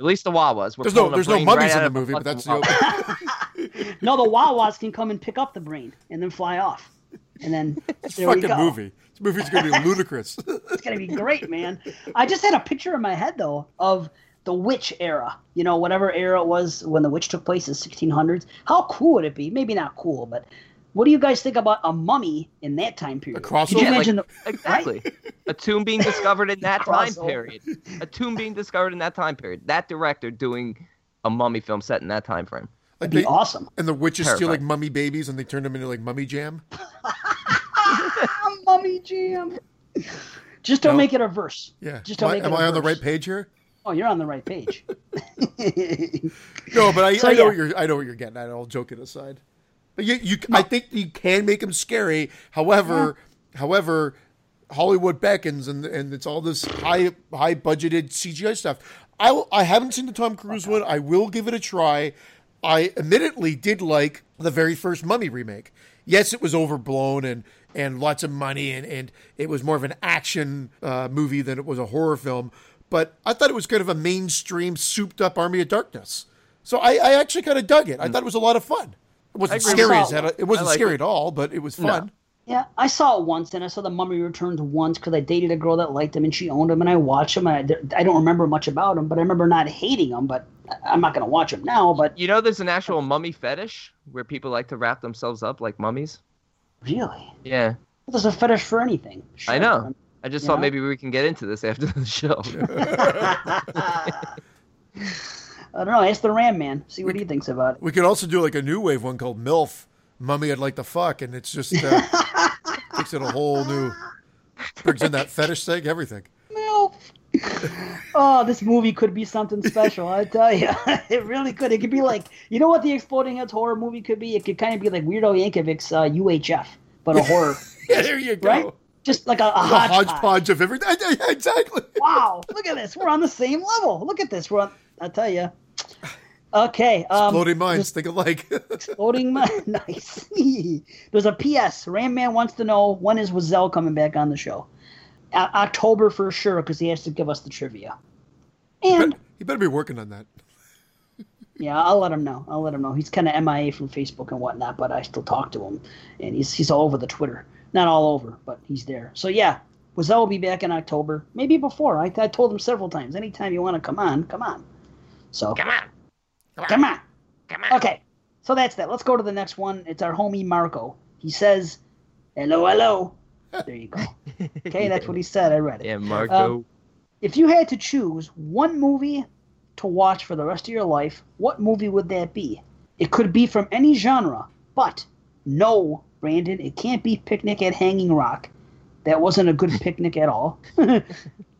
At least the Wawas. We're There's no there's no mummies right in the movie, but that's fucking the Wawa. opening. No, the Wawas can come and pick up the brain and then fly off. And then It's a there we fucking go. movie. This movie's gonna be ludicrous. It's gonna be great, man. I just had a picture in my head though of the witch era. You know, whatever era it was when the witch took place in 1600s. How cool would it be? Maybe not cool, but what do you guys think about a mummy in that time period? A crossover? Could you Yeah, like- imagine the, Exactly. A tomb being discovered in that time period. A tomb being discovered in that time period. That director doing a mummy film set in that time frame. Like That'd be they, awesome. and the witches steal like mummy babies and they turn them into like mummy jam. Mummy jam. Just don't No. make it a verse. Yeah. Just am don't I, make it am a I on the right page here? Oh, you're on the right page. No, but I, So, I know yeah. what you're I know what you're getting at. All joking aside, you, you I think you can make them scary. However, however, Hollywood beckons and and it's all this high high budgeted CGI stuff. I I haven't seen the Tom Cruise one. I will give it a try. I admittedly did like the very first Mummy remake. Yes, it was overblown and and lots of money and and it was more of an action uh, movie than it was a horror film. But I thought it was kind of a mainstream, souped up Army of Darkness. So I, I actually kind of dug it. I thought it was a lot of fun. It wasn't scary with as that. It wasn't like scary it. at all, but it was No. fun. Yeah, I saw it once, and I saw the Mummy Returns once because I dated a girl that liked them, and she owned them, and I watched them. And I, I don't remember much about them, but I remember not hating them. But I- I'm not going to watch them now. But You know, there's an actual mummy fetish where people like to wrap themselves up like mummies. really, Yeah, there's a fetish for anything. I know. I just You thought know? maybe we can get into this after the show. I don't know. Ask the Ram Man. See what he thinks about it. We could also do like a new wave one called MILF, Mummy I'd Like to Fuck, and it's just uh, takes it a whole new, brings in that fetish thing, everything. Milf. oh, this movie could be something special. I tell you, it really could. It could be like, you know what the Exploding Heads horror movie could be? It could kind of be like Weird Al Yankovic's uh, UHF, but a horror, Yeah, there you go. right? Just like a, a A hodgepodge. hodgepodge of everything. Yeah, exactly. Wow, look at this. We're on the same level. Look at this. We're on. I tell you. Okay. Um, Floating minds think alike. Exploding my nice. There's a PS. Ram Man wants to know when is Wazell coming back on the show? O- October for sure, because he has to give us the trivia. And he better be working on that. yeah, I'll let him know. I'll let him know. He's kind of MIA from Facebook and whatnot, but I still talk to him, and he's he's all over the Twitter. Not all over, but he's there. So yeah, Wazell will be back in October, maybe before. I, I told him several times. Anytime you want to come on, come on. So Come on. Come on. Come on. Okay, so that's that. Let's go to the next one. It's our homie Marco. He says, "Hello, hello." There you go. Okay, that's what he said. I read it. Yeah, Marco. Um, If you had to choose one movie to watch for the rest of your life, what movie would that be? It could be from any genre, but no, Brandon, it can't be Picnic at Hanging Rock. That wasn't a good picnic at all.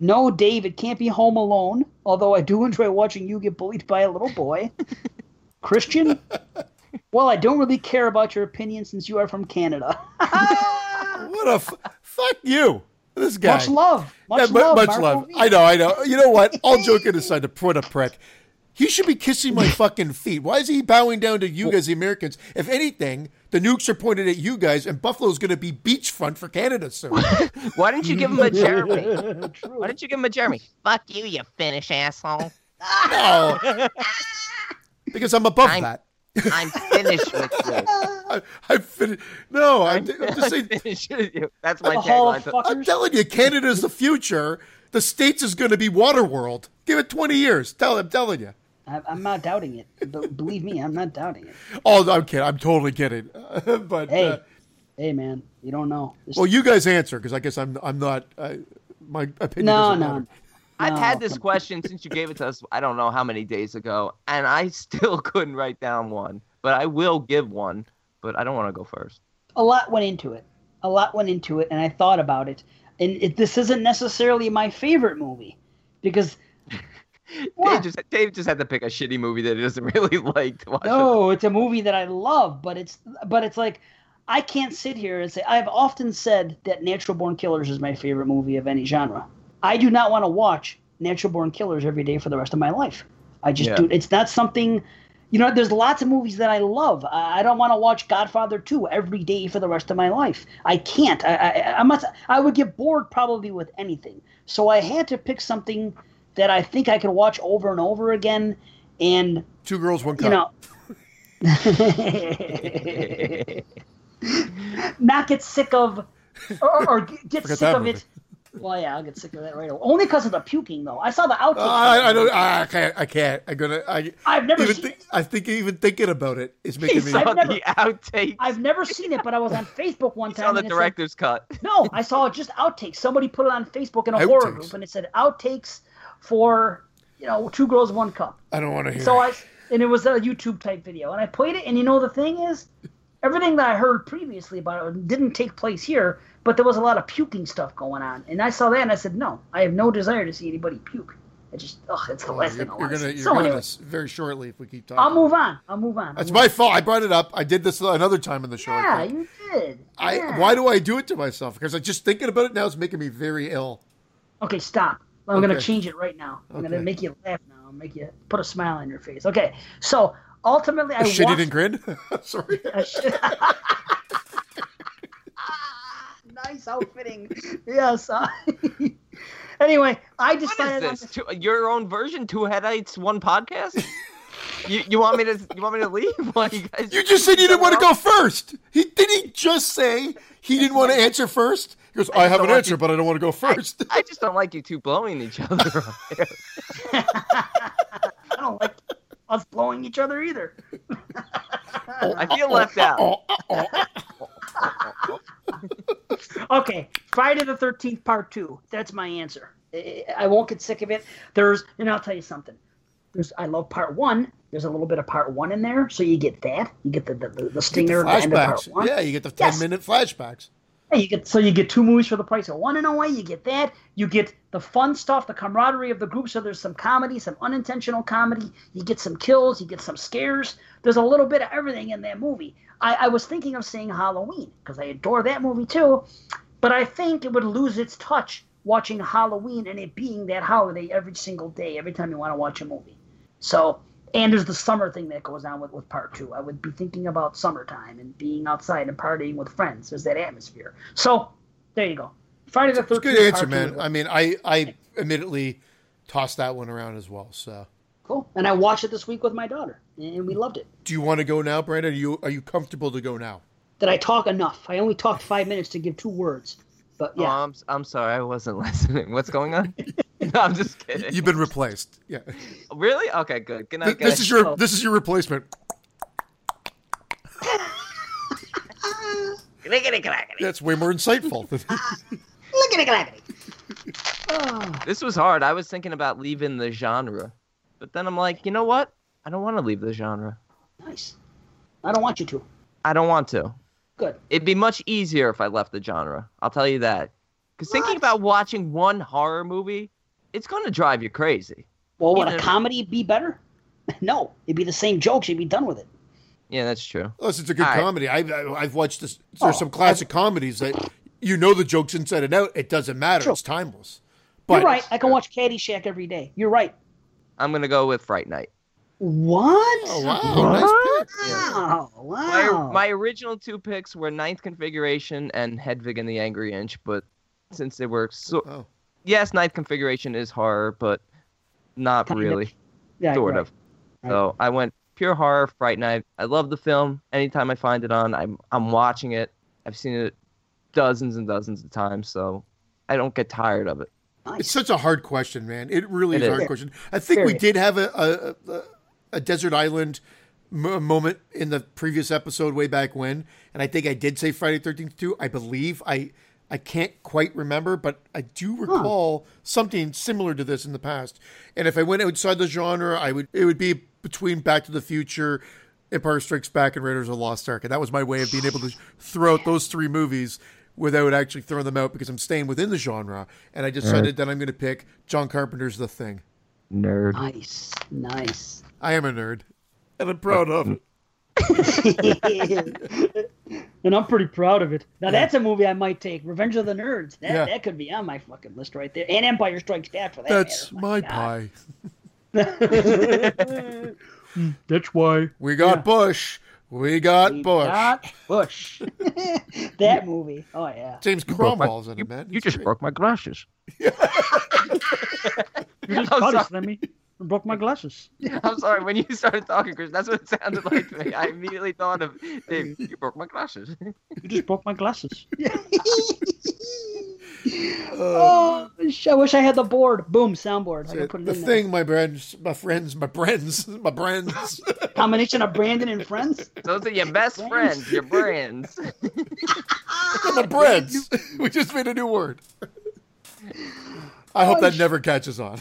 no, David can't be Home Alone, although I do enjoy watching you get bullied by a little boy. Christian? Well, I don't really care about your opinion since you are from Canada. What a f- fuck you. This guy. Much love. Much Yeah, mu- love. much Marco love. V. I know, I know. You know what? All joking aside, to put a prick. He should be kissing my fucking feet. Why is he bowing down to you guys, the Americans? If anything, the nukes are pointed at you guys, and Buffalo's going to be beachfront for Canada soon. Why didn't you give him a Jeremy? True. Why didn't you give him a Jeremy? Fuck you, you Finnish asshole. no, because I'm above I'm- that. I'm finished with you. I, I fin- No, I'm, I'm just saying. finished with you. That's my tagline. I'm telling you, Canada's the future. The states is going to be Waterworld. Give it 20 years. Tell, I'm telling you. I, I'm not doubting it. But believe me, I'm not doubting it. Oh, I'm kidding. I'm totally kidding. but Hey, uh, hey, man, you don't know. This- well, you guys answer because I guess I'm I'm not. Uh, my opinion. no, doesn't no. matter. I've No. had this question since you gave it to us. I don't know how many days ago, and I still couldn't write down one. But I will give one. But I don't want to go first. a lot went into it. A lot went into it, and I thought about it. And it, this isn't necessarily my favorite movie because Dave just Dave just had to pick a shitty movie that he doesn't really like to watch. no, it's a movie that I love, but it's but it's like I can't sit here and say I've often said that Natural Born Killers is my favorite movie of any genre. I do not want to watch Natural Born Killers every day for the rest of my life. I just Yeah. do. It's not something. You know, there's lots of movies that I love. I I don't want to watch Godfather 2 every day for the rest of my life. I can't. I, I, I must. I would get bored probably with anything. So I had to pick something that I think I could watch over and over again, and Two girls, one cup. you know, not get sick of, or, or get Forget sick of movie. it. Well, yeah, I'll get sick of that right away. Only because of the puking, though. I saw the outtakes. Uh, I, I don't. I can't. I can't. I'm gonna. I. I've never even seen think, it. I think even thinking about it is making me. Saw I've never- the outtakes. I've never seen it, but I was on Facebook one He time. saw the and it said- director's cut. no, I saw just outtakes. Somebody put it on Facebook in a horror group, and it said outtakes for you know two girls, one cup. I don't want to hear. So it. I and it was a YouTube type video, and I played it, and you know the thing is, everything that I heard previously about it didn't take place here, but there was a lot of puking stuff going on, and I saw that, and I said, no, I have no desire to see anybody puke. It just, ugh, it's the Oh, last you're, thing I you're gonna. You're So gonna anyway, very shortly if we keep talking. I'll move on. I'll move on. That's move my fault. I brought it up. I did this another time in the show. on. I Yeah, you did. I. Yeah. Why do I do it to myself? Because I just thinking about it now is making me very ill. Okay, stop. I'm gonna change it right now. I'm gonna make you laugh now. I'll make you put a smile on your face. Okay, so ultimately, I Shitty watched. and grin. Sorry. a shit- nice outfitting. Yes. I- anyway, I What decided. on is this? Two, your own version? Two headites, one podcast? you you want me to you want me to leave? Why you guys? You just said you didn't want to go first. He did he just say he didn't want to answer first? He goes, I, have an answer, you- but I don't want to go first. I just don't like you two blowing each other. I don't like us blowing each other either. I feel left out. Okay, Friday the Thirteenth Part Two. That's my answer. I I won't get sick of it. There's, and I'll tell you something. There's, I love Part One. There's a little bit of Part One in there, so you get that. You get the the, the, the stinger at the end of Part flashbacks. One. Yeah, you get the ten Yes. minute flashbacks. Yeah, you get so you get two movies for the price of one in a way. You get that. You get the fun stuff, the camaraderie of the group. So there's some comedy, some unintentional comedy. You get some kills. You get some scares. There's a little bit of everything in that movie. I, I was thinking of seeing Halloween because I adore that movie too, but I think it would lose its touch watching Halloween and it being that holiday every single day, every time you want to watch a movie. So and there's the summer thing that goes on with, with part two. I would be thinking about summertime and being outside and partying with friends. There's that atmosphere. So there you go. Friday the It's a Thirteenth. good answer, man. I mean, I I admittedly tossed that one around as well. So, Cool. And I watched it this week with my daughter, and we loved it. do you want to go now, Brandon? Are you are you comfortable to go now? Did I talk enough? I only talked five minutes to give two words. But Oh, yeah, I'm I'm sorry, I wasn't listening. What's going on? no, I'm just kidding. You've been replaced. Yeah. Really? Okay, good. Good Th- night, guys. This is your oh. this is your replacement. That's way more insightful. look at it, clackety. Oh, ah. This was hard. I was thinking about leaving the genre, but then I'm like, you know what? I don't want to leave the genre. nice. I don't want you to. I don't want to. Good. It'd be much easier if I left the genre. I'll tell you that. Because thinking about watching one horror movie, it's going to drive you crazy. Well, would Even a comedy be better? No, it'd be the same jokes. You'd be done with it. Yeah, that's true. Unless it's a good All right. comedy. I, I I've watched this. There's Oh, some classic comedies that you know the jokes inside and out. It doesn't matter. True. It's timeless. But You're right. I can watch Caddyshack every day. You're right. I'm going to go with Fright Night. What? Oh wow, nice pick. Wow. My, Wow. my original two picks were Ninth Configuration and Hedwig and the Angry Inch, but since they were so. Oh. Yes, Ninth Configuration is horror, but not Kind of. really. yeah, sort right. of. So I went pure horror, Fright Night. I love the film. Anytime I find it on, I'm I'm watching it. I've seen it dozens and dozens of times, so I don't get tired of it. Nice. It's such a hard question, man. It really It is a is. hard question. I think we did have a, a, a a desert island m- moment in the previous episode way back when, and I think I did say Friday Thirteenth too. I believe I I can't quite remember, but I do recall huh. something similar to this in the past. And if I went outside the genre, I would it would be between Back to the Future, Empire Strikes Back, and Raiders of the Lost Ark, and that was my way of being able to throw out those three movies without actually throwing them out because I'm staying within the genre. And I decided that I'm going to pick John Carpenter's The Thing. Nerd. Nice, nice. I am a nerd, and I'm proud of uh, it. and I'm pretty proud of it. Now yeah. that's a movie I might take. Revenge of the Nerds. That yeah. that could be on my fucking list right there. And Empire Strikes Back for that. That's matter. my, pie. that's why we got yeah. Bush. We got we Bush. Got Bush. that movie. Oh yeah. James Cromwell's in it, man. You, you just broke my glasses. you just cut it, Slimmy. broke my glasses. I'm sorry. When you started talking, Chris, that's what it sounded like to me. I immediately thought of Dave. You broke my glasses. you just broke my glasses. Uh, oh, I wish I had the board. Boom, soundboard. I can put it the in thing, there. my friends, my friends, my friends, my friends. Combination of Brandon and friends. Those are your best friends, friends your brands. my friends. We just made a new word. I hope that never catches on.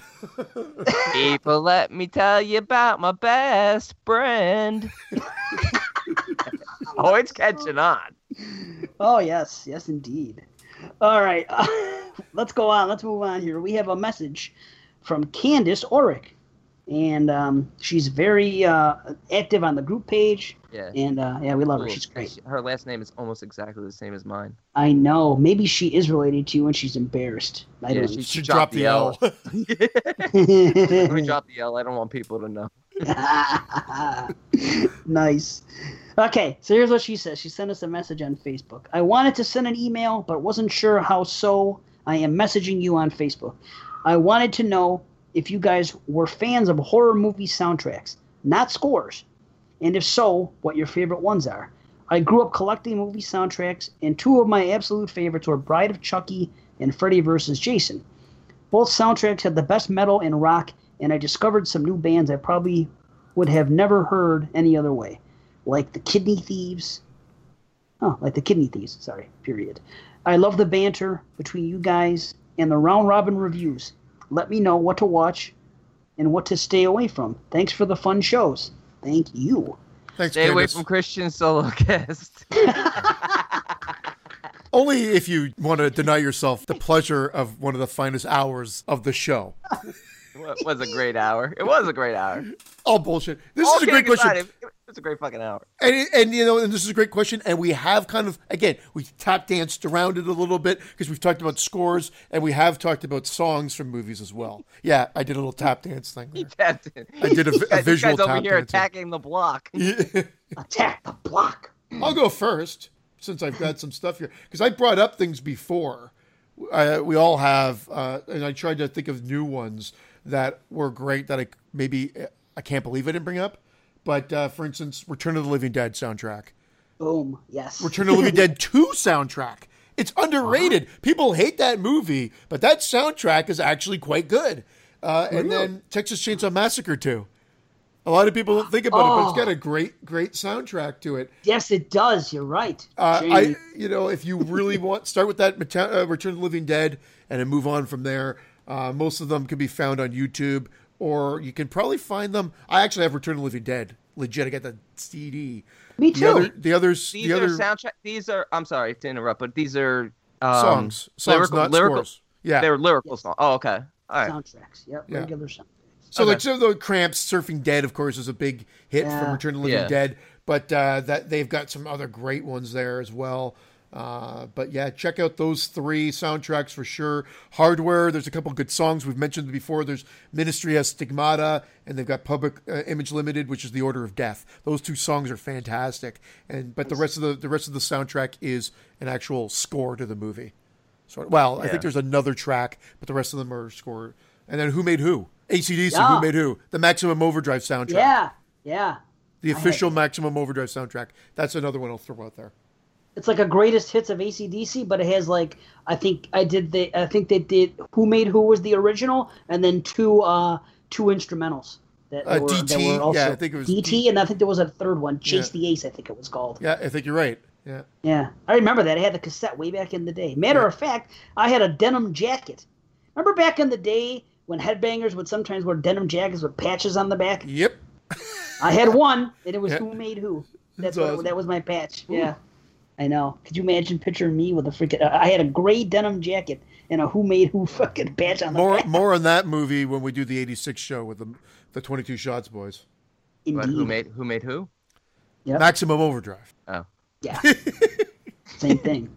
People, let me tell you about my best friend. oh, it's catching on. Oh yes, yes indeed. All right, uh, let's go on. Let's move on here. We have a message from Candace Oric and um, she's very uh, active on the group page. Yeah. And uh, yeah, we love her. She's great. Her last name is almost exactly the same as mine. I know. Maybe she is related to you and she's embarrassed. I yeah, don't she, she dropped, the L. L. Let me drop the L. I don't want people to know. nice. Okay, so here's what she says. She sent us a message on Facebook. I wanted to send an email, but wasn't sure how, so I am messaging you on Facebook. I wanted to know if you guys were fans of horror movie soundtracks, not scores, and if so, what your favorite ones are. I grew up collecting movie soundtracks, and two of my absolute favorites were Bride of Chucky and Freddy vs. Jason. Both soundtracks had the best metal and rock, and I discovered some new bands I probably would have never heard any other way, like the Kidney Thieves. Oh, like the Kidney Thieves, sorry, period. I love the banter between you guys and the round robin reviews. Let me know what to watch and what to stay away from. Thanks for the fun shows. Thank you. Thanks, Stay Candace. away from Christian solo guest. Only if you want to deny yourself the pleasure of one of the finest hours of the show. it was a great hour. It was a great hour. All bullshit. This All is a great question. It's a great fucking hour. And, and you know, and this is a great question. And we have kind of again, we tap danced around it a little bit because we've talked about scores and we have talked about songs from movies as well. Yeah, I did a little tap dance thing. There. He tapped in. I did a, a visual this guy's over here attacking the block. Attack the block. I'll go first since I've got some stuff here because I brought up things before. Uh, we all have, uh, and I tried to think of new ones that were great that I maybe I can't believe I didn't bring up. But uh, for instance, Return of the Living Dead soundtrack. Boom. Yes. Return of the Living Dead 2 soundtrack. It's underrated. Uh-huh. People hate that movie, but that soundtrack is actually quite good. Uh, really? And then Texas Chainsaw Massacre 2. A lot of people don't think about oh. it, but it's got a great, great soundtrack to it. Yes, it does. You're right. Uh, I, you know, if you really want, start with that uh, Return of the Living Dead, and then move on from there. Uh, most of them can be found on YouTube or you can probably find them. I actually have Return of the Living Dead. Legit, I got the CD. Me too. The, other, the others, these the are other soundtrack. These are. I'm sorry to interrupt, but these are um, songs. Songs, lyrical, not lyrical, scores. Yeah, they're lyrical songs. Oh, okay. All right. Soundtracks. Yep. Yeah. Regular soundtracks. So okay. like some of the Cramps, Surfing Dead, of course, is a big hit yeah. from Return of the Living yeah. Dead. But uh, that they've got some other great ones there as well. Uh, but yeah, check out those three soundtracks for sure. Hardware, there's a couple good songs we've mentioned before. There's Ministry of Stigmata, and they've got Public uh, Image Limited, which is The Order of Death. Those two songs are fantastic. And but the rest of the the rest of the soundtrack is an actual score to the movie. So well, yeah. I think there's another track, but the rest of them are score. And then Who Made Who? ACDC, yeah. Who Made Who? The Maximum Overdrive soundtrack. Yeah, yeah. The official Maximum Overdrive soundtrack. That's another one I'll throw out there it's like a greatest hits of ACDC, but it has like I think I did the I think they did Who Made Who was the original, and then two uh two instrumentals. that, Uh, were, that were also yeah, I think it was DT, D- and I think there was a third one, Chase Yeah. the Ace, I think it was called. Yeah, I think you're right. Yeah. Yeah, I remember that. I had the cassette way back in the day. Matter Yeah. of fact, I had a denim jacket. Remember back in the day when headbangers would sometimes wear denim jackets with patches on the back? Yep. I had one, and it was Yeah. Who Made Who. That's That's what awesome. that was my patch. Yeah, I know. Could you imagine picturing me with a freaking? I had a gray denim jacket and a Who Made Who fucking patch on the More back. more on that movie when we do the '86 show with the the 22 Shots boys. But Indeed. who made who made who? Yep. Maximum Overdrive. Oh, Yeah. Same thing.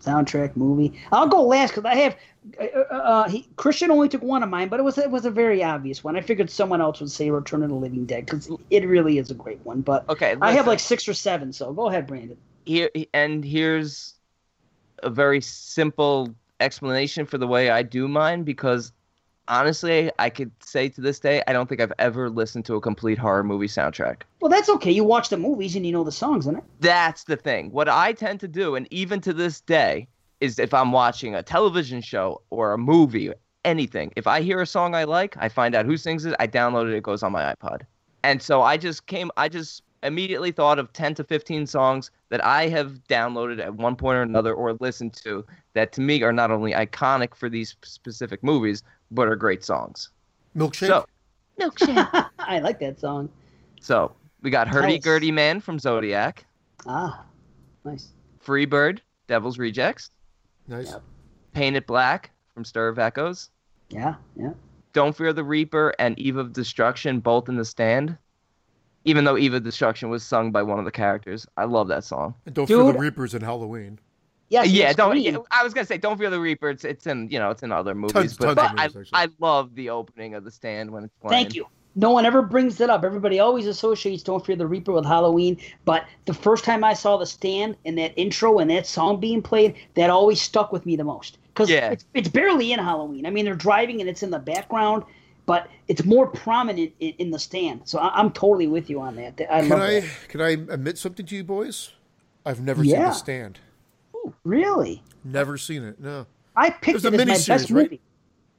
Soundtrack, movie. I'll go last because I have. Uh, uh, he, Christian only took one of mine, but it was it was a very obvious one. I figured someone else would say Return of the Living Dead because it really is a great one. But okay. I have like six or seven, so go ahead, Brandon. Here and here's a very simple explanation for the way I do mine because honestly, I could say to this day I don't think I've ever listened to a complete horror movie soundtrack. Well, that's okay. You watch the movies and you know the songs in it. That's the thing. What I tend to do and even to this day is if I'm watching a television show or a movie, anything, if I hear a song I like, I find out who sings it, I download it, it goes on my iPod. And so I just came I just immediately thought of 10 to 15 songs that I have downloaded at one point or another or listened to that to me are not only iconic for these specific movies, but are great songs. Milkshake. So, milkshake. I like that song. so we got Tell Hurdy us. Gurdy Man from Zodiac, Ah, nice. Free Bird, Devil's Rejects, nice. Yep. Paint It Black from Stir of Echoes, Yeah, yeah. Don't Fear the Reaper, and Eve of Destruction, both in the stand. Even though Eve of Destruction was sung by one of the characters, I love that song. And don't fear the Reapers in Halloween. Yes, yeah, yes, don't. Yeah, I was gonna say, Don't Fear the Reaper. It's, it's in you know it's in other movies, Tons- but, tons of but I, movies, actually. I love the opening of the stand when it's playing. Thank you. No one ever brings it up. Everybody always associates Don't Fear the Reaper with Halloween. But the first time I saw the stand and that intro and that song being played, that always stuck with me the most. Because Yeah. it's, it's barely in Halloween. I mean, they're driving and it's in the background, but it's more prominent in, in the stand. So I, I'm totally with you on that. I Can I that. can I admit something to you boys? I've never seen The Stand. Really? Never seen it. No. I picked There's it a as my miniseries, best right? movie.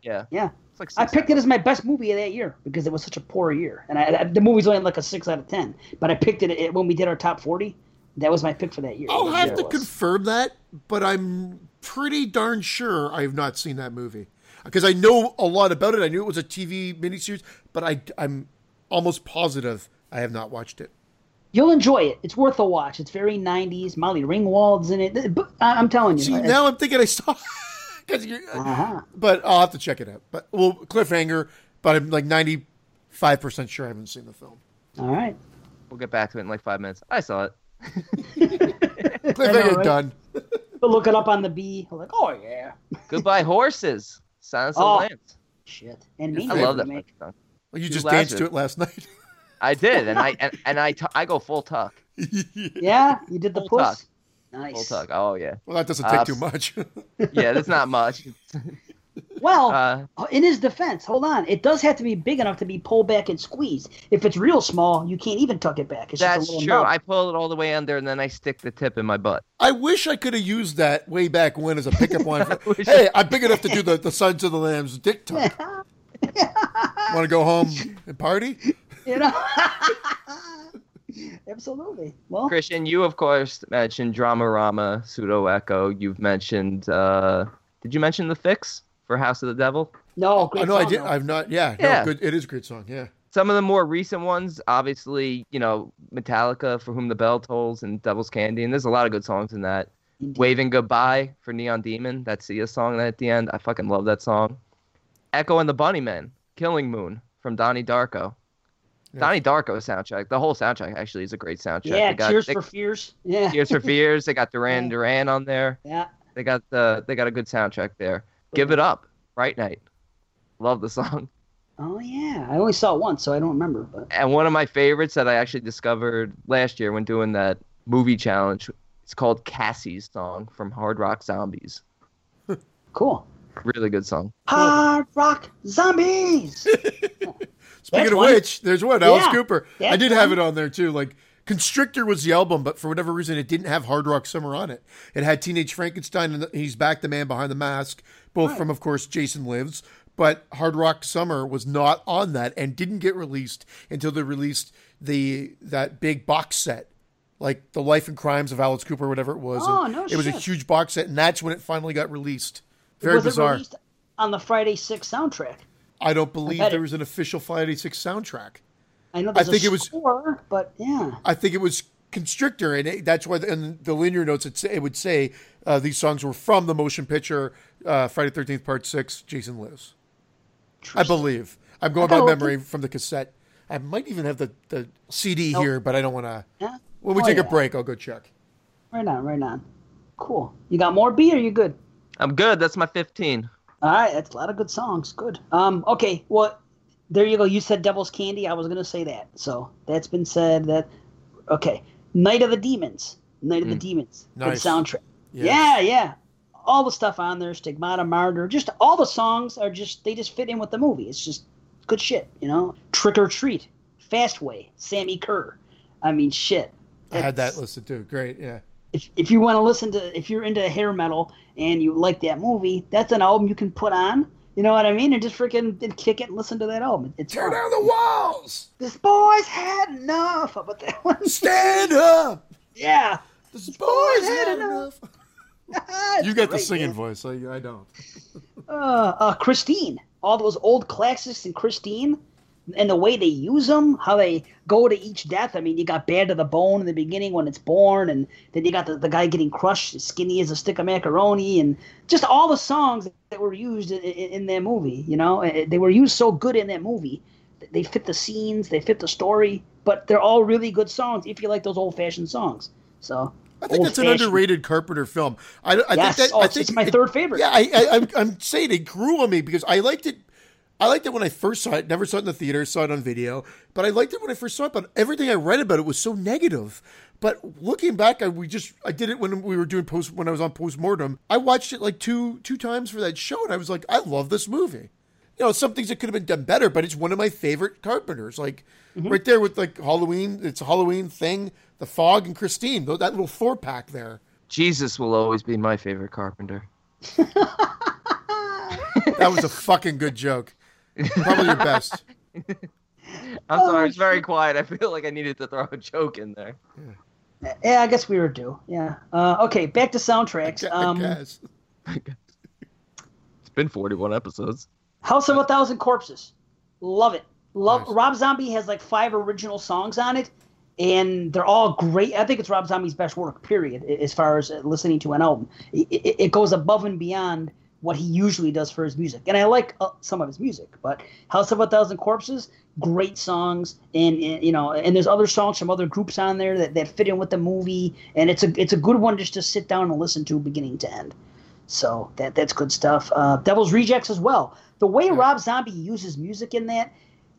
Yeah, Yeah. like I picked it as my best movie of that year because it was such a poor year, and I, I, the movie's only like a six out of ten. But I picked it, it when we did our top forty. That was my pick for that year. I'll have to confirm that, but I'm pretty darn sure I have not seen that movie because I know a lot about it. I knew it was a TV miniseries, but I I'm almost positive I have not watched it. You'll enjoy it. It's worth a watch. It's very '90s. Molly Ringwald's in it. I- I'm telling you. See, I- now I'm thinking I saw. 'cause you're- Uh-huh. But I'll have to check it out. But well, cliffhanger. But I'm like 95 percent sure I haven't seen the film. All right. We'll get back to it in like five minutes. I saw it. Cliffhanger right? done. But look it up on the B. I'm like, oh yeah. Goodbye Horses. Silence Oh. of the Lambs. Shit. And I me. love that remake. song. Well, you Two just danced Lazarus. to it last night. I did, and I and, and I t- I go full tuck, Yeah, you did the Full puss. tuck. Nice. full tuck. Oh yeah, well, that doesn't take Uh, too much. yeah. That's not much. Well, Uh, in his defense, hold on. It does have to be big enough to be pulled back and squeezed. If it's real small, you can't even tuck it back. It's that's just a little true. nub. I pull it all the way under, and then I stick the tip in my butt. I wish I could have used that way back when as a pickup line. For, hey, I'm big enough to do the, the Sons of the Lambs dick tuck. Want to go home and party? You know? Absolutely. Well, Christian, you of course mentioned Dramarama, Pseudo Echo. You've mentioned. uh Did you mention the Fixx for House of the Devil? no. Oh, great I know I did. though. I've not. Yeah, Yeah. No, good. It is a great song. Yeah. Some of the more recent ones, obviously, you know, Metallica, For Whom the Bell Tolls, and Devil's Candy, and there's a lot of good songs in that. Indeed. Waving Goodbye for Neon Demon, that Sia song at the end. I fucking love that song. Echo and the Bunnymen, Killing Moon from Donnie Darko. Yeah. Donnie Darko soundtrack. The whole soundtrack actually is a great soundtrack. Yeah, They got- Tears they- for Fears. Yeah. Tears for Fears. They got Duran Yeah. Duran on there. Yeah. They got the they got a good soundtrack there. Give it up, Fright Night. Love the song. Oh yeah. I only saw it once, so I don't remember. But And one of my favorites that I actually discovered last year when doing that movie challenge, it's called Cassie's song from Hard Rock Zombies. cool. Really good song. Hard rock zombies. Speaking That's of one. which, there's one. Alice Yeah, Cooper. I that's did have it on there too. Like Constrictor was the album, but for whatever reason, it didn't have Hard Rock Summer on it. It had Teenage Frankenstein and He's Back, the Man Behind the Mask, both Right. from, of course, Jason Lives. but Hard Rock Summer was not on that and didn't get released until they released the that big box set, like the Life and Crimes of Alice Cooper, whatever it was. Oh, And no It was a huge box set, and that's when it finally got released. Very was bizarre. it released on the Friday Six soundtrack? I don't believe bet there was an official Friday Six soundtrack. I know there's think a it was- but yeah. I think it was Constrictor, and it, that's why in the linear notes it, say, it would say uh, these songs were from the motion picture uh, Friday Thirteenth Part Six, Jason Lives. I believe. I'm going by gotta memory from the cassette. I might even have the, the CD Nope. here, but I don't want to. Yeah. When we Oh, take yeah. a break, I'll go check. Right on, right on. Cool. You got more B or you good? I'm good. That's my 15. All right, that's a lot of good songs. Good. Um, okay, well, there you go. You said Devil's Candy. I was gonna say that. So that's been said. That okay. Night of the Demons. Night of the mm. Demons. Good soundtrack. Yes. Yeah, yeah. All the stuff on there, Stigmata, Martyr, just all the songs are just they just fit in with the movie. It's just good shit, you know. Trick or Treat, Fastway, Sammi Curr. I mean, shit. I had that It's- listed too. Great, yeah. if, if you want to listen to if you're into hair metal and you like that movie that's an album you can put on you know what i mean and just freaking and kick it and listen to that album it's Tear fun. down the walls. this boy's had enough How about that one Stand up. yeah This boy's had had enough. It's You got the singing man. voice. I, I don't. uh, uh christine all those old classics and christine and the way they use them how they go to each death i mean you got bad to the bone in the beginning when it's born and then you got the, the guy getting crushed skinny as a stick of macaroni and just all the songs that were used in, in, in that movie you know Eh, they were used so good in that movie they fit the scenes they fit the story but they're all really good songs if you like those old-fashioned songs so I think that's an underrated Carpenter film. I, I Yes. think that Oh, I think it's my it- third favorite. Yeah, I, I, I'm, I'm saying it grew on me because I liked it. I liked it when I first saw it. Never saw it in the theater. Saw it on video, but I liked it when I first saw it. But everything I read about it was so negative. But looking back, I we just I did it when we were doing post when I was on postmortem. I watched it like two two times for that show, and I was like, I love this movie. You know, some things that could have been done better, but it's one of my favorite Carpenters. Like mm-hmm. right there with like Halloween, it's a Halloween thing, The Fog, and Christine. That little four pack there. Jesus will always be my favorite carpenter. That was a fucking good joke. Probably your best. I'm Oh, sorry, it's very quiet. I feel like I needed to throw a joke in there. yeah i guess we were due yeah uh, okay back to soundtracks I um, guess. It's been 41 episodes. House of a Thousand Corpses. Love it. Love Nice. Rob Zombie has like five original songs on it, and they're all great. I think it's Rob Zombie's best work, period, as far as uh, listening to an album. It, it, it goes above and beyond what he usually does for his music. And I like uh, some of his music, but House of a Thousand Corpses, great songs, and, and you know, and there's other songs from other groups on there that, that fit in with the movie, and it's a it's a good one just to sit down and listen to beginning to end. So that that's good stuff. Uh, Devil's Rejects as well. The way Rob Zombie uses music in that,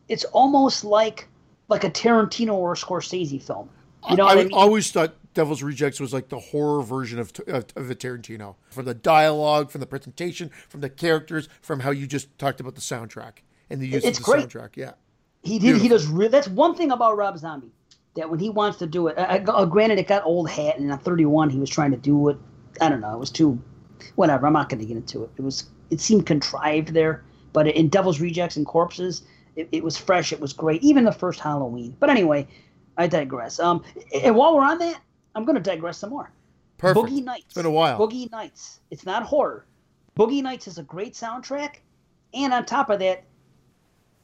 it's almost like like a Tarantino or a Scorsese film. You know I, I I mean? always thought Devil's Rejects was like the horror version of, of, of the Tarantino. From the dialogue, from the presentation, from the characters, from how you just talked about the soundtrack and the use It's of the great. soundtrack. Yeah. He did. He does. Re- that's one thing about Rob Zombie. That when he wants to do it, I, I, uh, granted it got old hat, and at 31 he was trying to do it. I don't know. It was too, whatever. I'm not going to get into it. It was. It seemed contrived there, but in Devil's Rejects and Corpses, it, it was fresh. It was great. Even the first Halloween. But anyway, I digress. Um, and while we're on that, I'm going to digress some more. Perfect. Boogie Nights. It's been a while. Boogie Nights. It's not horror. Boogie Nights is a great soundtrack, and on top of that,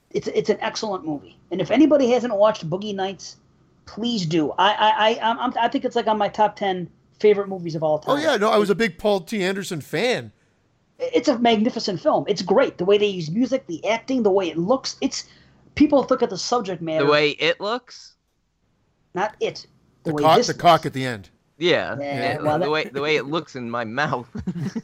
it's it's an excellent movie. And if anybody hasn't watched Boogie Nights, please do. I I I I'm, I'm- I think it's like on my top ten favorite movies of all time. Oh, yeah. No, I was a big Paul T. Anderson fan. It's a magnificent film. It's great. The way they use music, the acting, the way it looks. It's people look at the subject matter. The way it looks? not it. The, The, way cock, this the cock at the end. Yeah. Yeah, yeah, well, the way the way it looks in my mouth.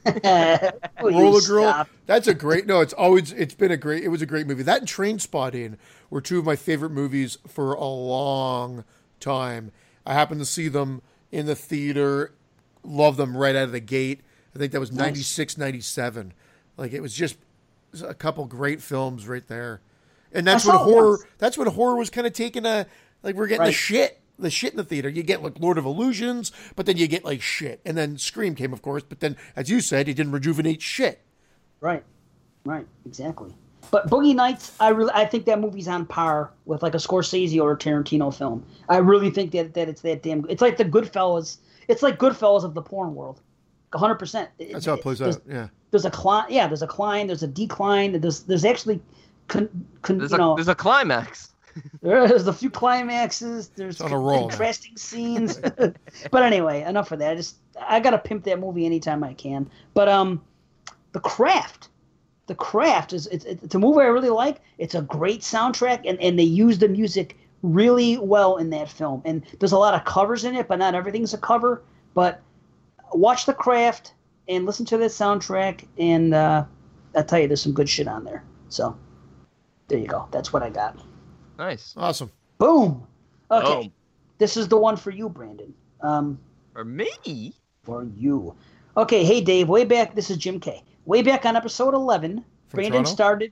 Roller Girl. That's a great. No, it's always. It's been a great. It was a great movie. That and Trainspotting were two of my favorite movies for a long time. I happened to see them in the theater. Love them right out of the gate. I think that was 96, 97. Like it was just a couple great films right there. And that's I when horror. once. That's when horror was kind of taking a like we're getting the shit. The shit in the theater. You get like Lord of Illusions, but then you get like shit. And then Scream came, of course. But then, as you said, it didn't rejuvenate shit. Right. Right, exactly. But Boogie Nights, I really, I think that movie's on par with like a Scorsese or a Tarantino film. I really think that that it's that damn. It's like the Goodfellas. It's like Goodfellas of the porn world. 100. percent That's how it plays out. Yeah. There's a climb. Yeah, there's a climb. There's a decline. There's there's actually, con, con, There's you a know, there's a climax. there's a few climaxes. There's on a roll contrasting scenes. but anyway, enough of that. I just I gotta pimp that movie anytime I can. But um, the craft, the craft is it's, it's a movie I really like. It's a great soundtrack, and and they use the music really well in that film. And there's a lot of covers in it, but not everything's a cover. But watch the craft and listen to that soundtrack, and uh, I tell you, there's some good shit on there. So there you go. That's what I got. Nice. Awesome. Boom. Okay. Boom. This is the one for you, Brandon. Um, For me. for you. Okay. Hey, Dave. Way back. This is Jim K. Way back on episode 11, Brandon Toronto? started.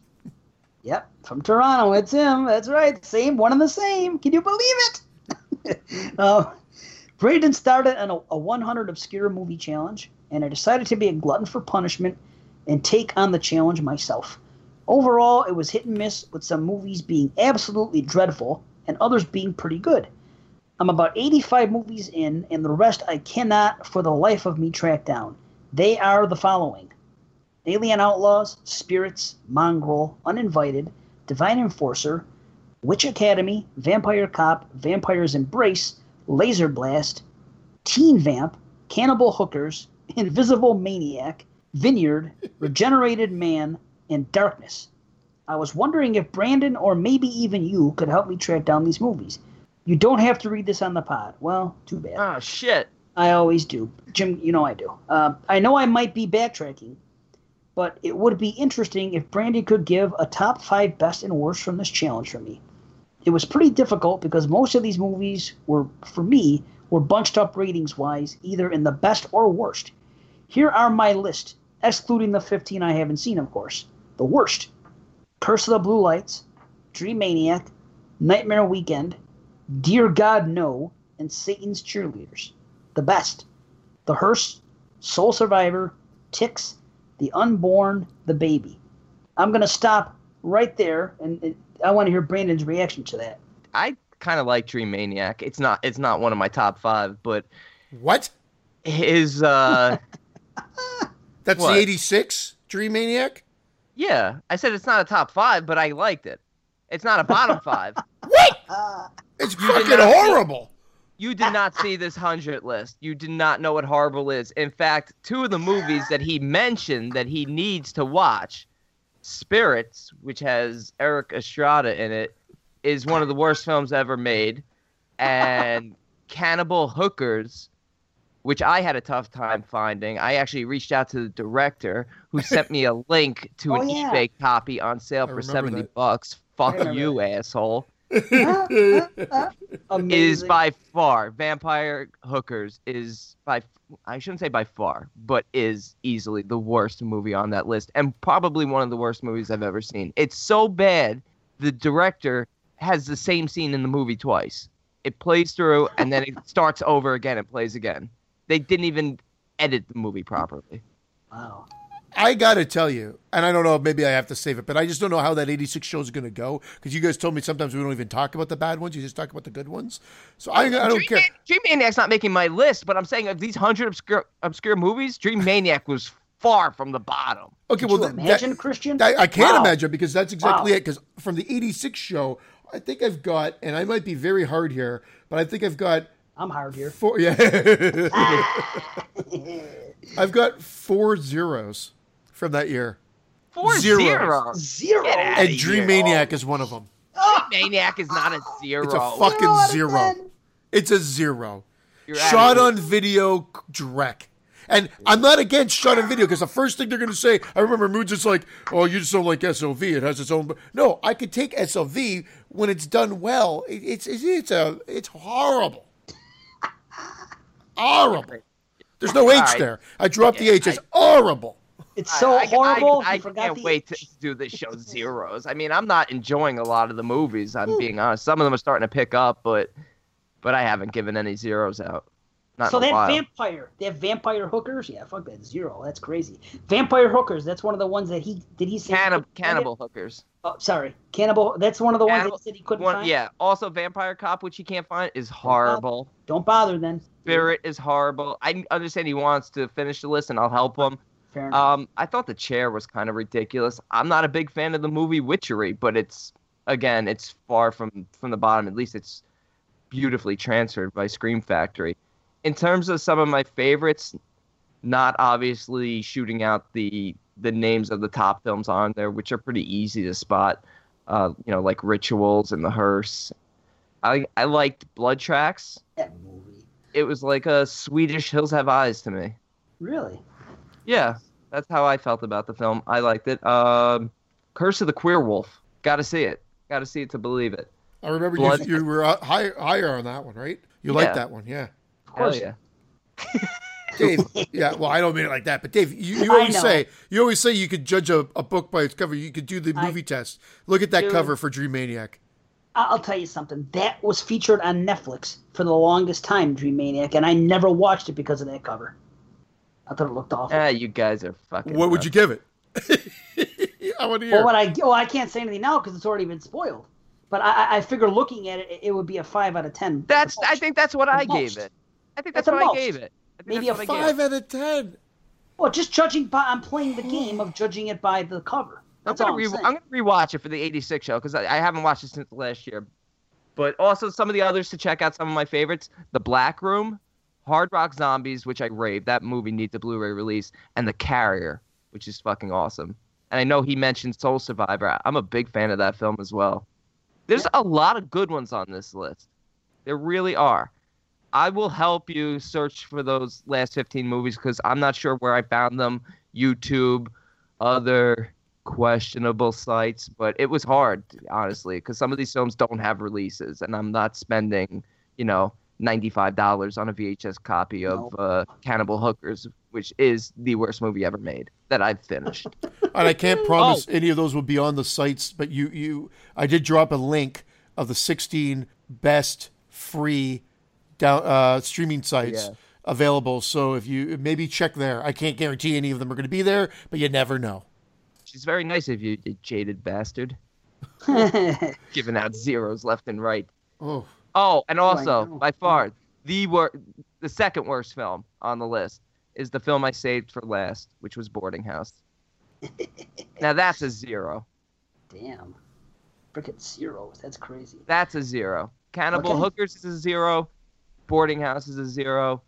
Yep, from Toronto. It's him. That's right. Same one and the same. Can you believe it? uh, Brandon started on a, a 100 obscure movie challenge, and I decided to be a glutton for punishment and take on the challenge myself. Overall, it was hit and miss, with some movies being absolutely dreadful and others being pretty good. I'm about 85 movies in, and the rest I cannot for the life of me track down. They are the following Alien Outlaws, Spirits, Mongrel, Uninvited, Divine Enforcer, Witch Academy, Vampire Cop, Vampire's Embrace, Laser Blast, Teen Vamp, Cannibal Hookers, Invisible Maniac, Vineyard, Regenerated Man, and Darkness. I was wondering if Brandon or maybe even you could help me track down these movies. You don't have to read this on the pod. Well, too bad. Oh shit. I always do. Jim, you know I do. Um, I know I might be backtracking, but it would be interesting if Brandy could give a top five best and worst from this challenge for me. It was pretty difficult because most of these movies were, for me, were bunched up ratings wise, either in the best or worst. Here are my list, excluding the 15 I haven't seen, of course. The worst Curse of the Blue Lights, Dream Maniac, Nightmare Weekend, Dear God No, and Satan's Cheerleaders. The best The Hearse, Soul Survivor, Ticks, The Unborn, The Baby. I'm going to stop right there, and and I want to hear Brandon's reaction to that. I kind of like Dream Maniac. It's not it's not one of my top five, but What? his uh That's What? the 86 Dream Maniac? Yeah, I said it's not a top five, but I liked it. It's not a bottom five. what? It's You fucking not see- horrible. You did not see this hundred list. You did not know what horrible is. In fact, two of the movies that he mentioned that he needs to watch, Spirits, which has Erik Estrada in it, is one of the worst films ever made, and Cannibal Hookers, which I had a tough time finding. I actually reached out to the director, who sent me a link to Oh, an yeah. eBay copy on sale I for seventy that. bucks. Fuck remember you, asshole is by far Vampire Hookers is by I shouldn't say by far, but is easily the worst movie on that list and probably one of the worst movies I've ever seen. It's so bad the director has the same scene in the movie twice. It plays through and then it starts over again and plays again. They didn't even edit the movie properly. wow. I got to tell you, and I don't know, maybe I have to save it, but I just don't know how that 86 show is going to go because you guys told me sometimes we don't even talk about the bad ones, you just talk about the good ones. So I, I don't Dream, care. Man- Dream Maniac's not making my list, but I'm saying of these hundred obscure obscure movies, Dream Maniac was far from the bottom. Okay, Could well, you th- imagine, that, Christian? I, I can't Wow. imagine because that's exactly Wow. it. Because from the 86 show, I think I've got, and I might be very hard here, but I think I've got I'm hired here. four. Yeah. I've got four zeros from that year. Four Zeros. zeros. Zero. Get outta And here. Dream Maniac is one of them. Maniac is not a zero. It's a fucking out of zero. It's a zero. You're Shot on video, Drek. And I'm not against shot on video because the first thing they're going to say, I remember Moon's just like, oh, you just don't like SOV. It has its own. No, I could take SOV when it's done well. It, it's it's it's a it's horrible, horrible. There's no H right. there. I dropped the H. It's horrible. It's so I, I- horrible. I, I you forgot can't the wait to do this show zeros. I mean, I'm not enjoying a lot of the movies. I'm hmm. being honest. Some of them are starting to pick up, but but I haven't given any zeros out. Not so that while. vampire, that vampire hookers, yeah, fuck that zero. That's crazy. Vampire hookers. That's one of the ones that he did. He say Cannib- cannibal hookers. Oh, sorry, cannibal. That's one of the ones that he said he couldn't One, find. yeah. Also, Vampire Cop, which he can't find, is horrible. Don't bother then. Spirit is horrible. I understand he wants to finish the list, and I'll help him. Fair enough. Um, I thought the chair was kind of ridiculous. I'm not a big fan of the movie Witchery, but it's again, it's far from from the bottom. At least it's beautifully transferred by Scream Factory. In terms of some of my favorites, not obviously shooting out the the names of the top films on there, which are pretty easy to spot. Uh, you know, like Rituals and The Hearse. I I liked Blood Tracks. that movie. It was like a Swedish Hills Have Eyes to me. Really? Yeah, that's how I felt about the film. I liked it. Um, Curse of the Queer Wolf. Got to see it. Got to see it to believe it. I remember Blood- you, you were uh, high, higher on that one, right? You Yeah. liked that one, yeah. Of course. Hell yeah. Dave, yeah. Well, I don't mean it like that, but Dave, you, you always say you always say you could judge a, a book by its cover. You could do the I- movie test. Look at that Dude. cover for Dream Maniac. I- I'll tell you something. That was featured on Netflix for the longest time, Dream Maniac, and I never watched it because of that cover. I thought it looked awful. Ah, you guys are fucking. What would you give it? I want to hear. well, what I well, I can't say anything now because it's already been spoiled. But I, I- I figure looking at it, it would be a five out of ten. That's. I think that's what I The gave it. I think That's that's, what most. I gave it. I Maybe a five out of ten. Well, just judging by I'm playing the mm. game of judging it by the cover. I'm That's gonna, all re- I'm. I'm gonna rewatch it for the '86 show because I, I haven't watched it since last year. But also some of the others to check out. Some of my favorites: The Black Room, Hard Rock Zombies, which I rave. That movie needs a Blu-ray release, and The Carrier, which is fucking awesome. And I know he mentioned Soul Survivor. I'm a big fan of that film as well. There's a lot of good ones on this list. There really are. I will help you search for those last 15 movies because I'm not sure where I found them. YouTube, other questionable sites, but it was hard, honestly, because some of these films don't have releases, and I'm not spending, you know, $95 on a VHS copy of uh, Cannibal Hookers, which is the worst movie ever made that I've finished. And I can't Oh. promise any of those will be on the sites, but you, you, I did drop a link of the 16 best free down uh, streaming sites Yeah. available. So if you maybe check there, I can't guarantee any of them are going to be there, but you never know. She's very nice of you, you jaded bastard. Giving out zeros left and right. Oh, Oh, and also, know. by far, the wor- the second worst film on the list is the film I saved for last, which was Boarding House. now that's a zero. Damn. Frickin' zeros. That's crazy. That's a zero. Cannibal Okay. Hookers is a zero. Boarding House is a zero.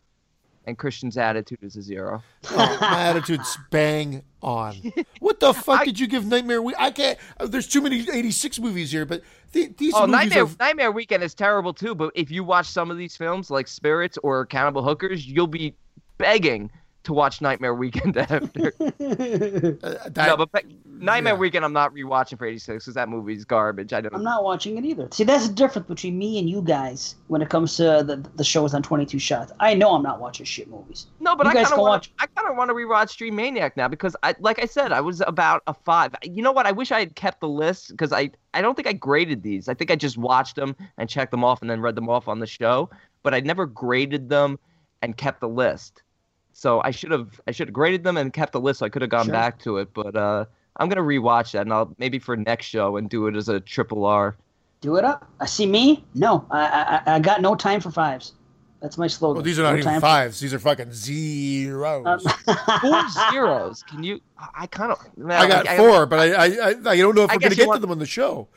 And Christian's attitude is a zero. oh, my attitude's bang on. What the fuck I- did you give Nightmare Week? I can't. uh, There's too many '86 movies here, but the, these Oh, movies Nightmare are. Nightmare Weekend is terrible too. But if you watch some of these films, like Spirits or Cannibal Hookers, you'll be begging to watch Nightmare Weekend after. Uh, that, no, but pe- Nightmare yeah. Weekend, I'm not rewatching for '86 because that movie's garbage. I don't. I'm not watching it either. See, that's the difference between me and you guys when it comes to the, the shows on 22 Shots. I know I'm not watching shit movies. No, but You I guys kind of can want. watch- I kind of want to rewatch Dream Maniac now because I, like I said, I was about a five. You know what? I wish I had kept the list because I, I don't think I graded these. I think I just watched them and checked them off and then read them off on the show. But I never graded them and kept the list. So I should have, I should have graded them and kept the list. So I could have gone Sure. back to it. But uh, I'm gonna rewatch that and I'll maybe for next show and do it as a triple R. Do it up. I see me. No, I, I I got no time for fives. That's my slogan. well, these are not no even time fives. These are fucking zeros. For, Four zeros. Can you? I kind of. I got four, but I, I, I, I don't know if I we're going to you get to them on the show.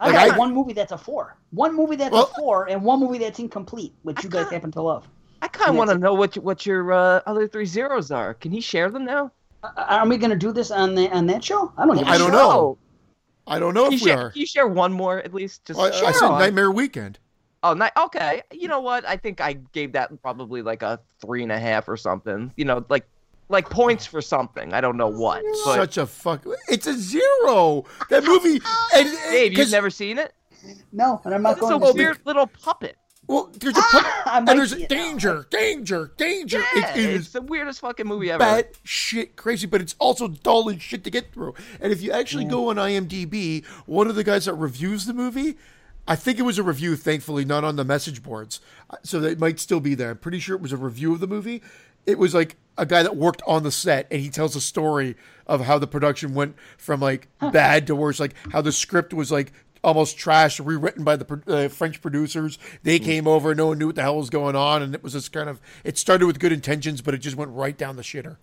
I Like, got I- one movie that's a four. One movie that's Well- a four, and one movie that's incomplete, which you guys happen to love. I kind of want to know what your- what your uh, other three zeros are. Can he share them now? Uh, Are we going to do this on the on that show? I don't. give a I don't shit. know. I don't know Can if we share, are. can you share one more at least? Just I, I said. Nightmare Weekend. Oh, ni- okay. You know what? I think I gave that probably like a three and a half or something. You know, like like points for something. I don't know what. But Such a fuck. It's a zero. That movie. And, and- Dave, you've 'cause- never seen it? No, and I'm not It's going a to. Oh, see it. weird little puppet. Well, there's a pu- and there's see a it now. danger, danger, danger. Yeah, It- it it's is the weirdest fucking movie ever. bad shit crazy, but it's also dull and shit to get through. And if you actually go on IMDb, one of the guys that reviews the movie, I think it was a review, thankfully, not on the message boards. Uh, so it might still be there. I'm pretty sure it was a review of the movie. It was like a guy that worked on the set and he tells a story of how the production went from like bad to worse, like how the script was like almost trashed, rewritten by the uh, French producers. They Hmm. came over, no one knew what the hell was going on, and it was just kind of. It started with good intentions, but it just went right down the shitter.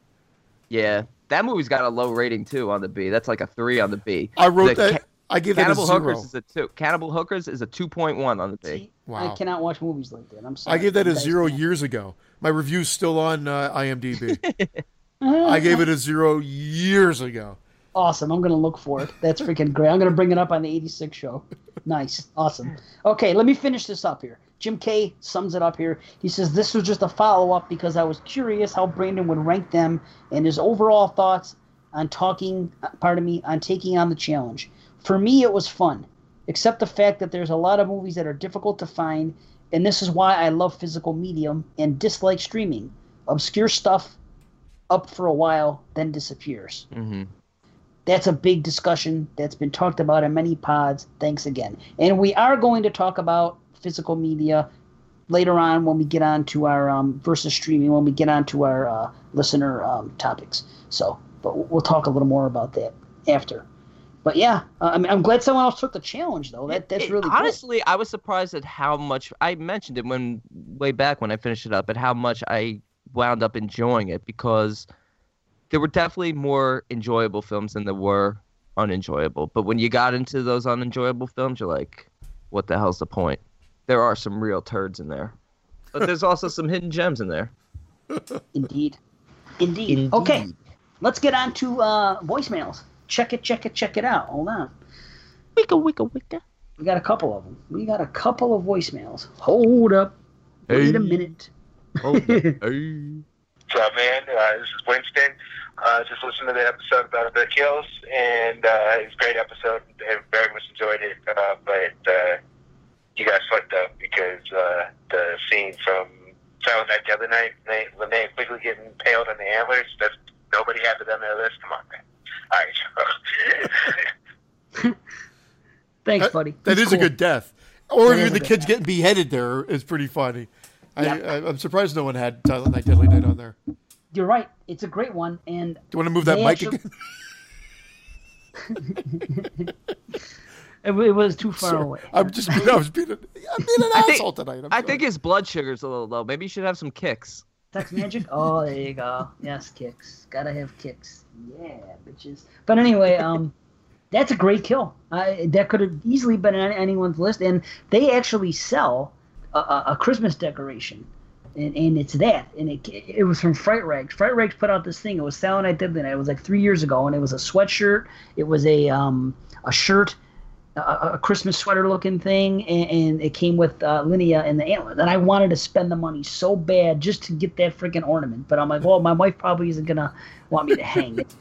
Yeah, that movie's got a low rating too on the B. That's like a three on the B. I wrote The that. Ca- I gave that a Cannibal zero. Hookers is a two. Cannibal Hookers is a two point one on the B. Wow. I cannot watch movies like that. I'm sorry. I gave that a zero can't. years ago. My review's still on uh, IMDb. I gave it a zero years ago. Awesome. I'm going to look for it. That's freaking great. I'm going to bring it up on the 86 show. Nice. Awesome. Okay, let me finish this up here. Jim K sums it up here. He says, This was just a follow up because I was curious how Brandon would rank them and his overall thoughts on talking, pardon me, on taking on the challenge. For me, it was fun, except the fact that there's a lot of movies that are difficult to find, and this is why I love physical medium and dislike streaming. Obscure stuff up for a while, then disappears. Mm-hmm. That's a big discussion that's been talked about in many pods. Thanks again. And we are going to talk about physical media later on when we get on to our um, versus streaming, when we get on to our uh, listener um, topics. So, but we'll talk a little more about that after. But yeah, uh, I mean, I'm glad someone else took the challenge, though. That that's It- really honestly. I was surprised at how much I mentioned it when way back when I finished it up, at how much I wound up enjoying it because there were definitely more enjoyable films than there were unenjoyable. But when you got into those unenjoyable films, you're like, what the hell's the point? There are some real turds in there, but there's also some hidden gems in there. cool. Indeed. Indeed. Okay, let's get on to uh, voicemails. Check it, check it, check it out. Hold on. Wicka wicka wicka. We got a couple of them. We got a couple of voicemails. Hold up. Wait a Hey. minute. Hey. What's up, man? Uh, this is Winston. Uh, just listened to the episode about the kills, and uh, it's a great episode. I very much enjoyed it, uh, but uh, you guys fucked up because uh, the scene from Silent Night the other night, Linnea Linnea Quigley getting impaled on the antlers, that's, nobody had it on their list. Come on, man. All right. Thanks, buddy. That He's is a good death. Or That is even the kids death. getting beheaded there is pretty funny. I, Yep. I, I'm surprised no one had Silent Night, Deadly Night on there. You're right. It's a great one, and do you want to move that mic actually- again? it, it was too far Sorry. away. I'm just being, I was being, an, I'm being an I think- asshole tonight. I'm I sorry. think his blood sugar's a little low. Maybe you should have some kicks. Text magic. Oh, there you go. Yes, kicks. Gotta have kicks. Yeah, bitches. But anyway, um, that's a great kill. I, that could have easily been on anyone's list, and they actually sell a, a, Christmas decoration. And, and it's that, and it it was from Fright Rags. Fright Rags put out this thing. It was Silent Night Deadly Night. It was like three years ago, and it was a sweatshirt. It was a um a shirt, a, a Christmas sweater looking thing, and, and it came with uh, Linnea and the antlers. And I wanted to spend the money so bad just to get that freaking ornament, but I'm like, well, my wife probably isn't gonna want me to hang it.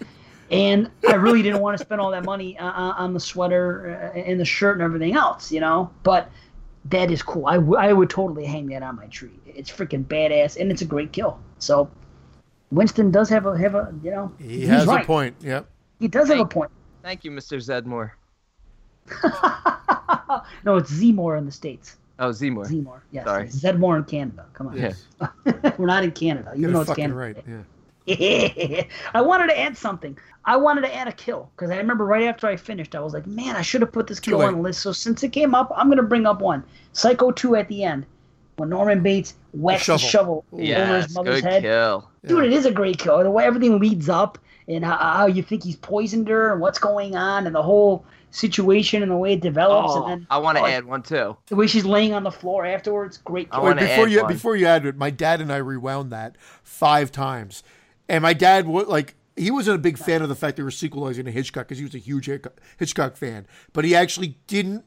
And I really didn't want to spend all that money uh, uh, on the sweater uh, and the shirt and everything else, you know. But that is cool. I, w- I would totally hang that on my tree. It's freaking badass, and it's a great kill. So Winston does have a have a you know He has right. a point. Yep. He does have a point. Thank you, Mr. Zedmore. no, it's Zmore in the states. Oh, Zmore. Zmore, yes. Sorry. Zedmore in Canada. Come on. Yeah. We're not in Canada, You know though it's fucking Canada. right. Yeah. I wanted to add something. I wanted to add a kill because I remember right after I finished, I was like, "Man, I should have put this kill on the list." So since it came up, I'm gonna bring up one. Psycho 2 at the end, when Norman Bates whacks the shovel. shovel over his mother's good head. kill. Dude, it is a great kill. The way everything leads up and how, how you think he's poisoned her and what's going on and the whole situation and the way it develops Oh, and then I want to oh, add one too. the way she's laying on the floor afterwards. Great I kill. Wait, before add you one. before you add it, my dad and I rewound that five times, and my dad would like he wasn't a big fan of the fact they were sequelizing a Hitchcock because he was a huge Hitchcock- fan, but he actually didn't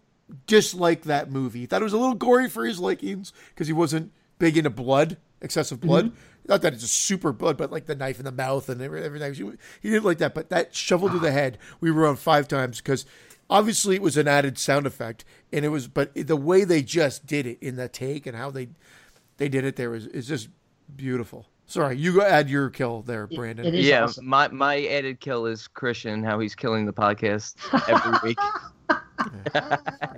dislike that movie. He thought it was a little gory for his likings because he wasn't big into blood, excessive blood. Mm-hmm. Not that it's a super blood, but like the knife in the mouth and everything. He- didn't like that, but that shovel to the head, we were on five times because obviously it was an added sound effect, and it was, but the way they just did it in the take and how they they did it there is is just beautiful. Sorry, you go add your kill there, Brandon. it is Yeah, awesome. my my added kill is Christian. How he's killing the podcast every week.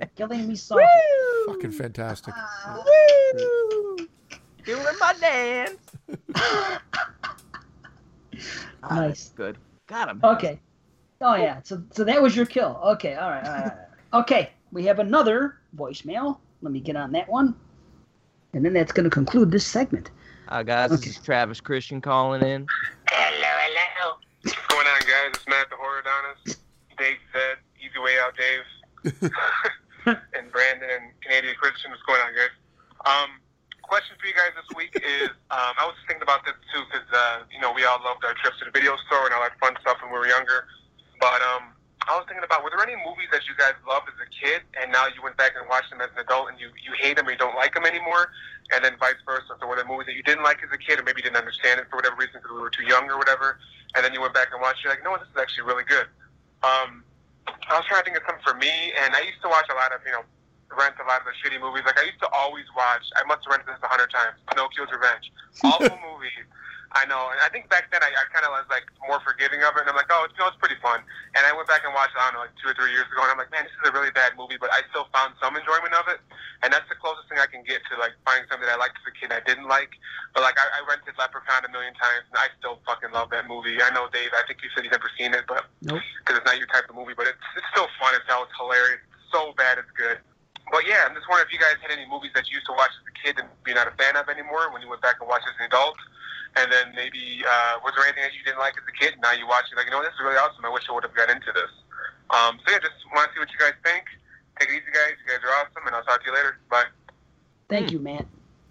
killing me softly. Fucking fantastic. Woo! Doing my dance. Ah, nice. Good. Got him. Okay. Oh yeah. So so that was your kill. Okay. All right. All right. All right. Okay. We have another voicemail. Let me get on that one, and then that's going to conclude this segment. Hi guys, this is Travis Christian calling in. Hello, hello. What's going on, guys? It's Matt the Horodonis. Dave said, Easy Way Out, Dave. and Brandon and Canadian Christian. What's going on, guys? Um, question for you guys this week is um, I was thinking about this too because, uh, you know, we all loved our trips to the video store and all that fun stuff when we were younger. But um, I was thinking about were there any movies that you guys loved as a kid and now you went back and watched them as an adult and you, you hate them or you don't like them anymore? And then vice versa. So were there movies that you didn't like as a kid or maybe you didn't understand it for whatever reason because we were too young or whatever? And then you went back and watched it, you're like, no, this is actually really good. Um, I was trying to think of something for me, and I used to watch a lot of, you know, rent a lot of the shitty movies. Like I used to always watch. I must have rented this a hundred times. Pinocchio's Revenge. Awful movie. I know, and I think back then I, I kind of was like more forgiving of it, and I'm like, oh, it's, you know, it's pretty fun. And I went back and watched, I don't know, like two or three years ago, and I'm like, man, this is a really bad movie, but I still found some enjoyment of it, and that's the closest thing I can get to like finding something that I liked as a kid I didn't like. But like I, I rented Leprechaun a million times, and I still fucking love that movie. I know, Dave. I think you said you've never seen it, but Nope. because it's not your type of movie, but it's it's still fun. It's hell. It's hilarious. It's so bad, it's good. But yeah, I'm just wondering if you guys had any movies that you used to watch as a kid and you're not a fan of anymore when you went back and watched as an adult. And then maybe uh, was there anything that you didn't like as a kid? And now you watch it like, you know, this is really awesome. I wish I would have got into this. Um, so yeah, just want to see what you guys think. Take it easy, guys. You guys are awesome, and I'll talk to you later. Bye. Thank Hmm. you, Matt.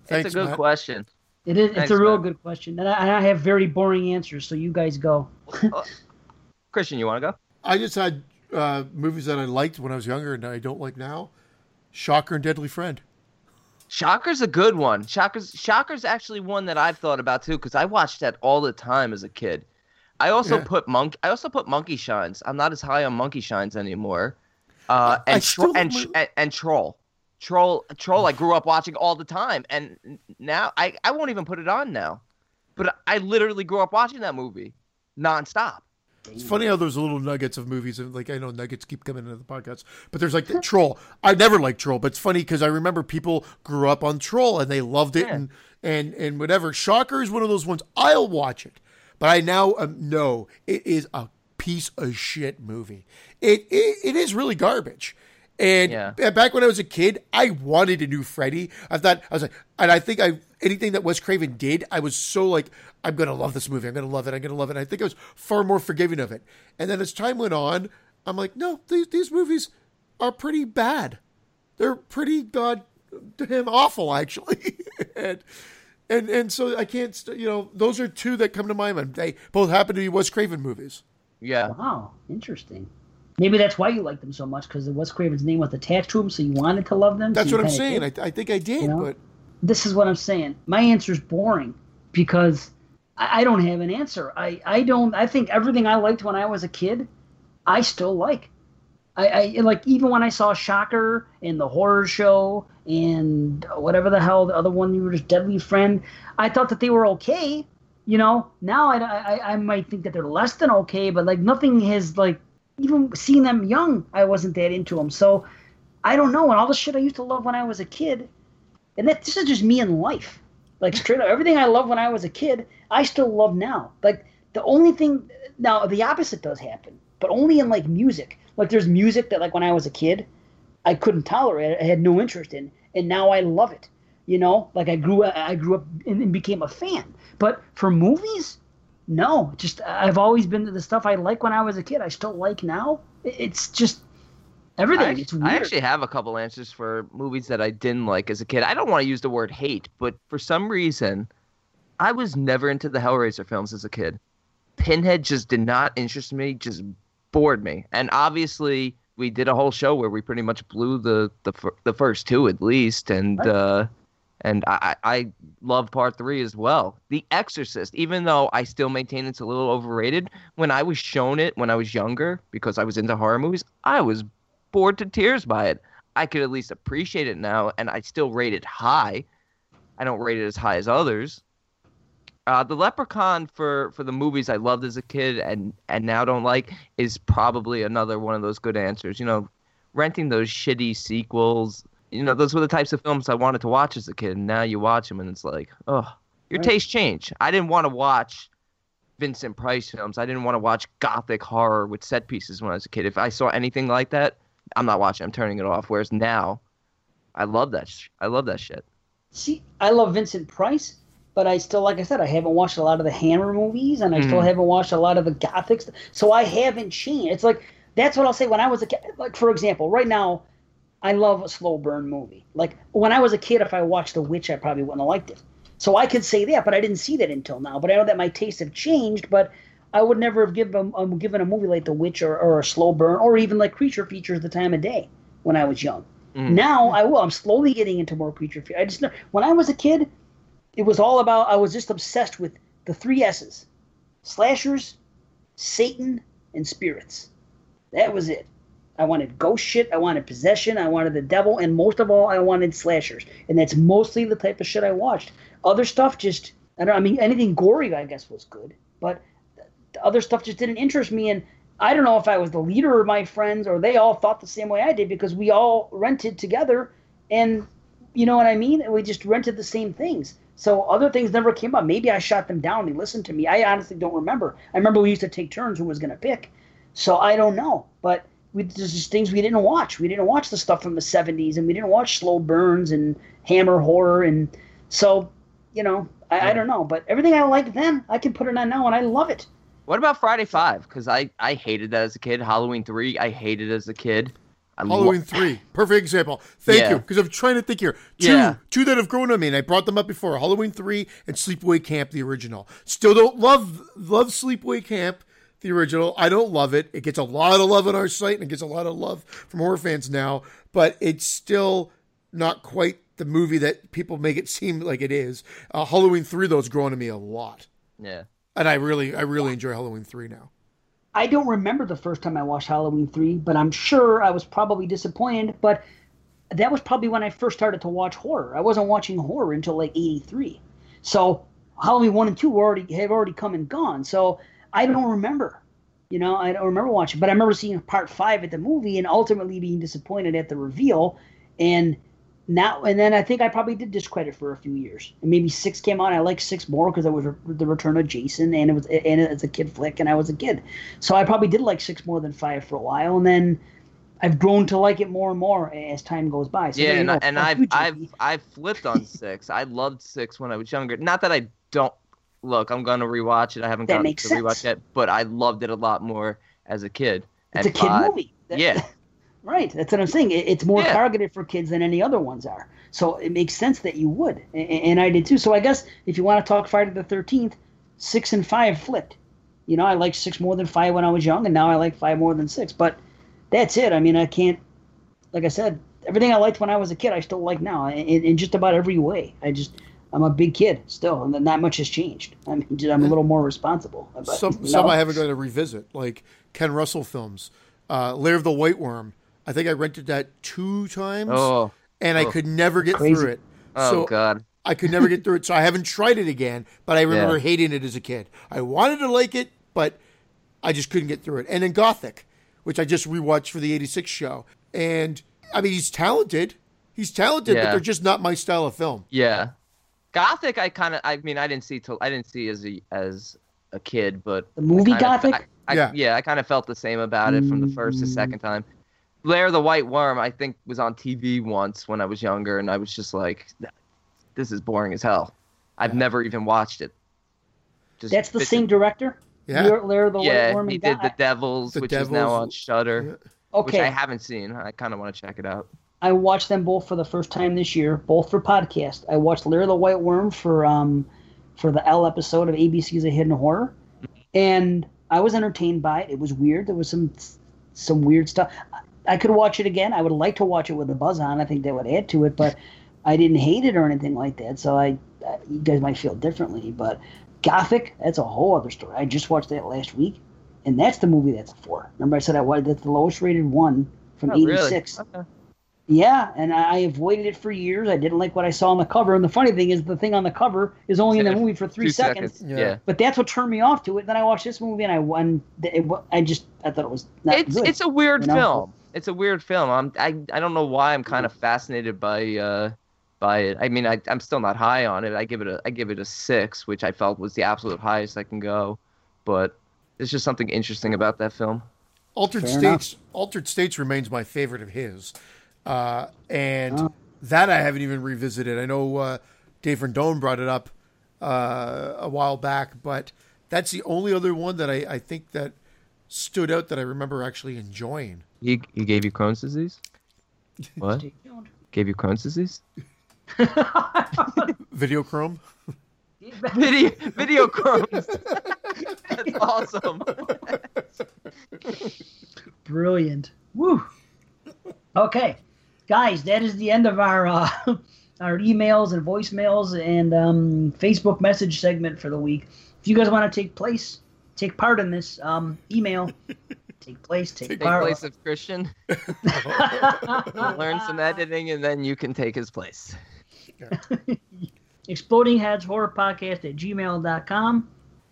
Thanks, it's a good Matt. question. It is. It's a real Matt. good question, and I, I have very boring answers. So you guys go. Uh, Christian, you want to go? I just had uh, movies that I liked when I was younger and I don't like now. Shocker and Deadly Friend. Shocker's a good one. Shocker's Shocker's actually one that I've thought about too because I watched that all the time as a kid. I also Yeah. put monk. I also put Monkey Shines. I'm not as high on Monkey Shines anymore. Uh, and, Tro- and, and and Troll, Troll, Troll. I grew up watching all the time, and now I I won't even put it on now. But I literally grew up watching that movie nonstop. It's funny how there's little nuggets of movies, and like I know nuggets keep coming into the podcast, but there's like the Troll. I never liked Troll, but it's funny because I remember people grew up on Troll and they loved it, Yeah. and and and whatever. Shocker is one of those ones I'll watch it, but I now um, know it is a piece of shit movie. It it, it is really garbage. And Yeah. back when I was a kid, I wanted a new Freddy. I thought I was like, and I think I anything that Wes Craven did, I was so like, I'm gonna love this movie. I'm gonna love it. I'm gonna love it. I think I was far more forgiving of it. And then as time went on, I'm like, no, these these movies are pretty bad. They're pretty goddamn awful, actually. and and and so I can't, st- you know, those are two that come to my mind. They both happen to be Wes Craven movies. Yeah. Wow, interesting. Maybe that's why you like them so much because Wes Craven's name was attached to him, so you wanted to love them. That's you what I'm saying. I, I think I did, You know? but this is what I'm saying. My answer is boring because I, I don't have an answer. I, I don't. I think everything I liked when I was a kid, I still like. I, I like even when I saw Shocker and the horror show and whatever the hell the other one you were just Deadly Friend. I thought that they were okay. You know, now I, I, I might think that they're less than okay, but like nothing has like even seeing them young, I wasn't that into them. So I don't know. And all the shit I used to love when I was a kid, and that this is just me in life. Like straight up, everything I loved when I was a kid, I still love now. Like the only thing now, the opposite does happen, but only in like music. Like there's music that like when I was a kid, I couldn't tolerate. I had no interest in, and now I love it. You know, like I grew I grew up and, and became a fan. But for movies, no. Just I've always been to the stuff I like when I was a kid. I still like now. It's just everything. I, it's actually, weird. I actually have a couple answers for movies that I didn't like as a kid. I don't want to use the word hate, but for some reason, I was never into the Hellraiser films as a kid. Pinhead just did not interest me, just bored me. And obviously, we did a whole show where we pretty much blew the the, the first two at least, and Right. uh, and I, I love part three as well. The Exorcist, even though I still maintain it's a little overrated, when I was shown it when I was younger because I was into horror movies, I was bored to tears by it. I could at least appreciate it now, and I still rate it high. I don't rate it as high as others. Uh, the Leprechaun for for the movies I loved as a kid and and now don't like is probably another one of those good answers. You know, renting those shitty sequels. You know, those were the types of films I wanted to watch as a kid. And now you watch them and it's like, oh, your Right. taste changed. I didn't want to watch Vincent Price films. I didn't want to watch gothic horror with set pieces when I was a kid. If I saw anything like that, I'm not watching. I'm turning it off. Whereas now, I love that. Sh- I love that shit. See, I love Vincent Price, but I still, like I said, I haven't watched a lot of the Hammer movies, and I still Mhm. haven't watched a lot of the Gothic. So I haven't changed. It's like that's what I'll say when I was a kid. Like for example, right now, I love a slow burn movie. Like when I was a kid, if I watched The Witch, I probably wouldn't have liked it. So I could say that, but I didn't see that until now. But I know that my tastes have changed. But I would never have given um, given a movie like The Witch or, or a slow burn or even like Creature Features the time of day when I was young. Mm. Now I will. I'm slowly getting into more creature features. I just know when I was a kid, it was all about. I was just obsessed with the three S's: slashers, Satan, and spirits. That was it. I wanted ghost shit. I wanted possession. I wanted the devil, and most of all, I wanted slashers. And that's mostly the type of shit I watched. Other stuff just I don't. Know, I mean, anything gory, I guess, was good, but the other stuff just didn't interest me. And I don't know if I was the leader of my friends or they all thought the same way I did because we all rented together and you know what I mean? We just rented the same things. So other things never came up. Maybe I shot them down. They listened to me. I honestly don't remember. I remember we used to take turns who was going to pick. So I don't know. But we, there's just things we didn't watch. We didn't watch the stuff from the 70s and we didn't watch slow burns and hammer horror. And so, you know, I, I don't know. But everything I liked then, I can put it on now and I love it. What about Friday Five? Because I I hated that as a kid. Halloween Three, I hated as a kid. I lo- Halloween three, perfect example. Thank Yeah. you, because I'm trying to think here. Two, Yeah. two that have grown on me, and I brought them up before. Halloween three and Sleepaway Camp, the original. Still don't love love Sleepaway Camp, the original. I don't love it. It gets a lot of love on our site, and it gets a lot of love from horror fans now. But it's still not quite the movie that people make it seem like it is. Uh, Halloween three, though, has grown on me a lot, yeah. and I really, I really enjoy Halloween three now. I don't remember the first time I watched Halloween 3, but I'm sure I was probably disappointed. But that was probably when I first started to watch horror. I wasn't watching horror until like 83. So Halloween 1 and 2 already have already come and gone. So I don't remember. You know, I don't remember watching, but I remember seeing part 5 at the movie and ultimately being disappointed at the reveal. And now and then I think I probably did discredit for a few years. And maybe 6 came out. I liked 6 more because it was the return of Jason and it was and it's a kid flick and I was a kid. So I probably did like 6 more than 5 for a while and then I've grown to like it more and more as time goes by. So yeah, and. I, and I've, I've I've flipped on six. I loved six when I was younger. Not that I don't look. I'm gonna rewatch it. I haven't That gotten to rewatch sense. yet, but I loved it a lot more as a kid. It's a kid five- movie. That- Yeah. Right. That's what I'm saying. It- It's more Yeah. targeted for kids than any other ones are. So it makes sense that you would. A- a- And I did too. So I guess if you want to talk Friday the 13th, six and five flipped. You know, I liked six more than five when I was young, and now I like five more than six. But that's it. I mean, I can't, like I said, everything I liked when I was a kid, I still like now in, in just about every way. I just, I'm a big kid still, and then not much has changed. I mean, just- I'm a little more responsible. But, some you some? I haven't got to revisit, like Ken Russell films, uh, Lair of the White Worm. I think I rented that two times, Oh, and I oh. could never get Crazy. through it. oh so God. I could never get through it. So I haven't tried it again. But I remember Yeah. hating it as a kid. I wanted to like it, but I just couldn't get through it. And then Gothic, which I just rewatched for the '86 show, and I mean he's talented. He's talented, but they're just not my style of film. Yeah. Gothic. I kind of. I mean, I didn't see till I didn't see as a as a kid, but The movie I kinda- Gothic? I, I, Yeah. yeah. I kind of felt the same about it from the first to Mm. second time. Lair the White Worm, I think, was on TV once when I was younger, and I was just like, "This is boring as hell." I've never even watched it. Just That's the same and- director? Yeah. Lair, Lair of the White Yeah, Worm he did Go- the Devils, The which is now Devils. on Shudder, Okay. which I haven't seen. I kind of want to check it out. I watched them both for the first time this year, both for podcast. I watched Lair the White Worm for um for the L episode of ABC's A Hidden Horror, and I was entertained by it. It was weird. There was some some weird stuff. I could watch it again. I would like to watch it with a buzz on. I think that would add to it, but I didn't hate it or anything like that. So I, uh, you guys might feel differently, but Gothic, that's a whole other story. I just watched that last week, and that's the movie that's for. Remember, I said I wanted that's the lowest rated one from Oh, really? '86. Okay. Yeah, and I I avoided it for years. I didn't like what I saw on the cover. And the funny thing is, the thing on the cover is only in the movie for three Two seconds. Yeah. Yeah. But that's what turned me off to it. Then I watched this movie, and I won. It, I just I thought it was not It's good. it's a weird you know? film. it's a weird film. I'm I, I don't know why I'm kind of fascinated by uh by it. I mean, I I'm still not high on it. I give it a I give it a six, which I felt was the absolute highest I can go. But there's just something interesting about that film. Altered Fair States. Altered States remains my favorite of his, uh, and that I haven't even revisited. I know uh, Dave Rendon brought it up uh, a while back, but that's the only other one that I, I think that stood out that I remember actually enjoying. He he gave you Crohn's disease. What? Stay tuned. Gave you Crohn's disease? Videochrome. Video video Crohn's. That's awesome. Brilliant. Woo. Okay, guys, that is the end of our uh, our emails and voicemails and um, Facebook message segment for the week. If you guys want to take place, take part in this, um, email, take place, take, part. Take part. place of Christian. Learn some editing, and then you can take his place. Exploding Heads Horror Podcast at gmail.com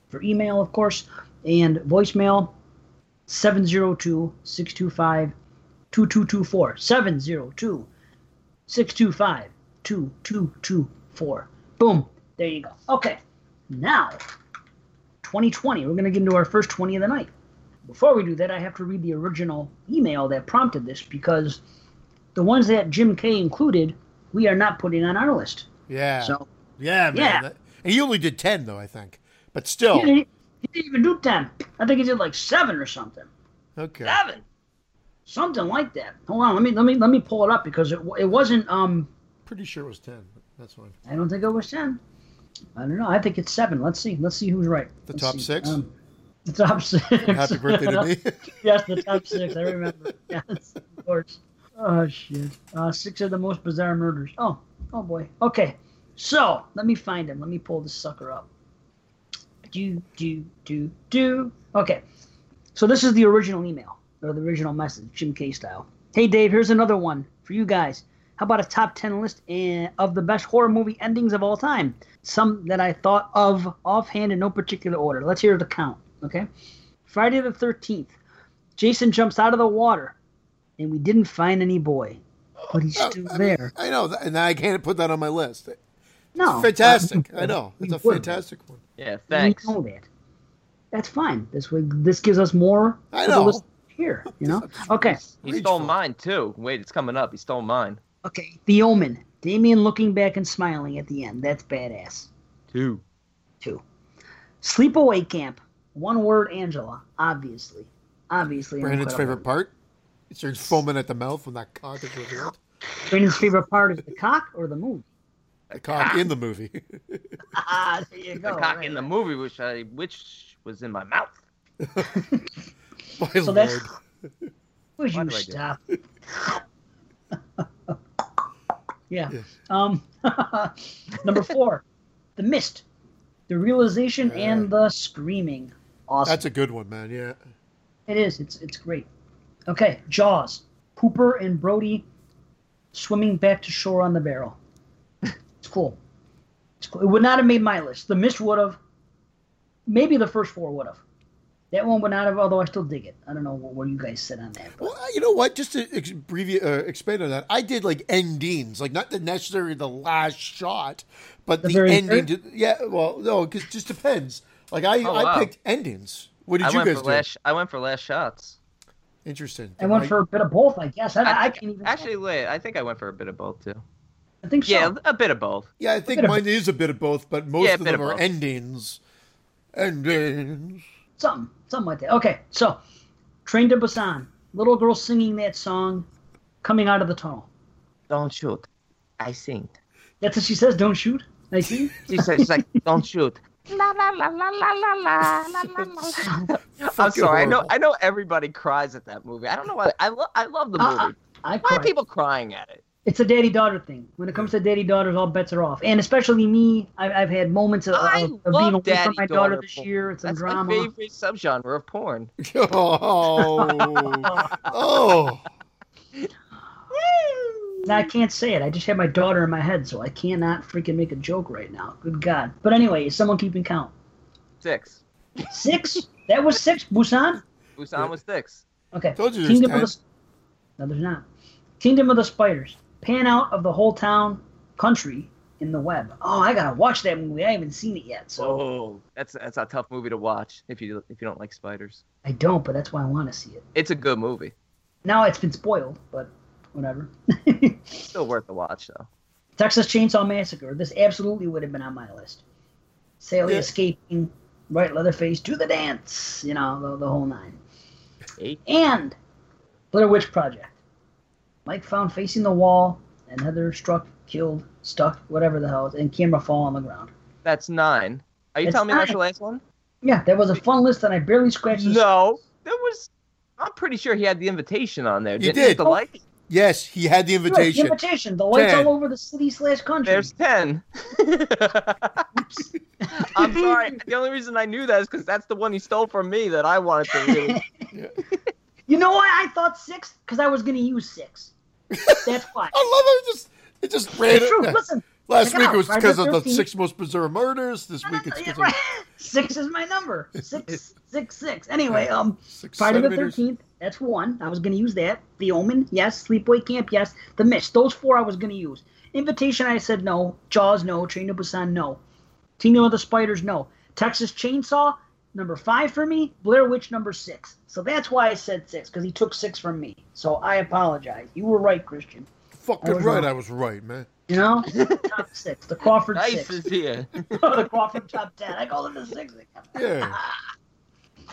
for email, of course, and voicemail 702 625 2224. 702 625 2224. Boom. There you go. Okay. Now, 2020. We're going to get into our first 20 of the night. Before we do that, I have to read the original email that prompted this because the ones that Jim K included, we are not putting on our list. Yeah. So yeah, man. Yeah. That- and he only did ten though, I think. But he still, didn't, he didn't even do 10. I think he did like 7 or something. okay. Seven. Something like that. Hold on, let me let me let me pull it up because it it wasn't um Pretty sure it was ten. That's fine. I don't think it was ten. I don't know. I think it's seven. Let's see. Let's see who's right. The Let's top see. six? Um, the top six. Happy birthday to me. yes, the top six. I remember. Yes, of course. Oh shit. Uh, six of the most bizarre murders. Oh, oh boy. Okay. So let me find him. Let me pull this sucker up. Do do do do. Okay. So this is the original email or the original message, Jim K style. Hey Dave, here's another one for you guys. How about a top ten list of the best horror movie endings of all time? Some that I thought of offhand in no particular order. Let's hear the count. Okay. Friday the thirteenth. Jason jumps out of the water, and we didn't find any boy, but he's still I mean, there. I know, that, and I can't put that on my list. No, Fantastic. uh, I know. It's a fantastic one. Yeah, thanks. We know that. That's fine. This way, this gives us more. I of the know. List here, you know. Okay, He stole mine too. Wait, it's coming up. He stole mine. okay. The Omen. Damien looking back and smiling at the end. That's badass. Two. Two. Sleepaway Camp. One word, Angela. Obviously, obviously. Brandon's incredible- favorite part. He starts foaming at the mouth when that cock is revealed. Brandon's favorite part is the cock or the movie. The cock in the movie. Ah, there you go. The cock right. in the movie, which I which was in my mouth. My So lord. that's. Would Why you do stop? yeah. Yeah. Um. number four, the mist, the realization and the screaming. Awesome. That's a good one, man. Yeah. It is. It's it's great. Okay, Jaws. Cooper and Brody swimming back to shore on the barrel. It's cool. It's cool. It would not have made my list. The Mist would have. Maybe the first four would have. That one would not have. Although I still dig it. I don't know where you guys sit on that. But Well, you know what? Just to ex- abbreviate, uh, expand on that, I did like endings, like not the necessarily the last shot, but The the, ending. To, yeah, well, no, because just depends. Like I, Oh, I wow. picked endings. What did I you guys do? last. I went for last shots. Interesting. I went I- for a bit of both. I guess. I, I, I- can't even. Actually, wait. I think I went for a bit of both too. I think so. Yeah, a bit of both. Yeah, I think bit of- mine is a bit of both, but most Yeah, of them of are both. endings. Endings. something, something like that. Okay, so Train to Busan, little girl singing that song, coming out of the tunnel. Don't shoot. I sing. That's what she says. Don't shoot. I see. She says, she's like, don't shoot. La la la la la la la la la la. I'm sorry. I know. I know everybody cries at that movie. I don't know why. I love. I love the Uh, movie. uh, I Why cry. are people crying at it? It's a daddy daughter thing. When it comes to daddy daughters, all bets are off. And especially me, I, I've had moments of, of, of being away from my daddy-daughter daughter this porn. year. It's some That's drama. my favorite subgenre of porn. Oh, oh. Now, I can't say it. I just have my daughter in my head, so I cannot freaking make a joke right now. Good God. But anyway, is someone keeping count? Six. Six? that was six. Busan? Busan was six. Okay. Told you there's Kingdom of the No, there's not. Kingdom of the Spiders. Pan out of the whole town, country in the web. Oh, I gotta watch that movie. I haven't seen it yet, so Oh, that's that's a tough movie to watch if you if you don't like spiders. I don't. But that's why I want to see it. It's a good movie. Now it's been spoiled, but whatever. Still worth the watch though. Texas Chainsaw Massacre. This absolutely would have been on my list. Sally Yeah. escaping, right Leatherface to the dance. You know the, the whole nine. Eight. And Blair Witch Project. Mike found facing the wall, and Heather struck, killed, stuck, whatever the hell, and camera fall on the ground. That's nine. Are you It's telling me that's nine. your last one? Yeah, that was a fun list, and I barely scratched the No, that was. I'm pretty sure he had the invitation on there. He Didn't did. The light. Yes, he had the Right, the invitation. invitation. The lights Ten. all over the city slash country. There's ten. I'm sorry. The only reason I knew that is because that's the one he stole from me that I wanted to read. You know why I thought six? Because I was going to use six. That's why. I love it. Just it just ran. It's true. Listen, Last week out. it was because of the six most bizarre murders. This week it's because right. of six is my number. Six, six, six. Anyway, um, six Friday the. Thirteenth. That's one. I was going to use that. The Omen, yes. Sleepaway Camp, yes. The Mist. Those four I was going to use. Invitation, I said no. Jaws, no. Train to Busan, no. Kingdom of the Spiders, no. Texas Chainsaw, number five for me. Blair Witch, number six. So that's why I said six because he took six from me. So I apologize. You were right, Christian. I Fucking was right, wrong. I was right, man. You know, top six. The Crawford Nice six. is here. the Crawford top ten. I call them the six. Yeah.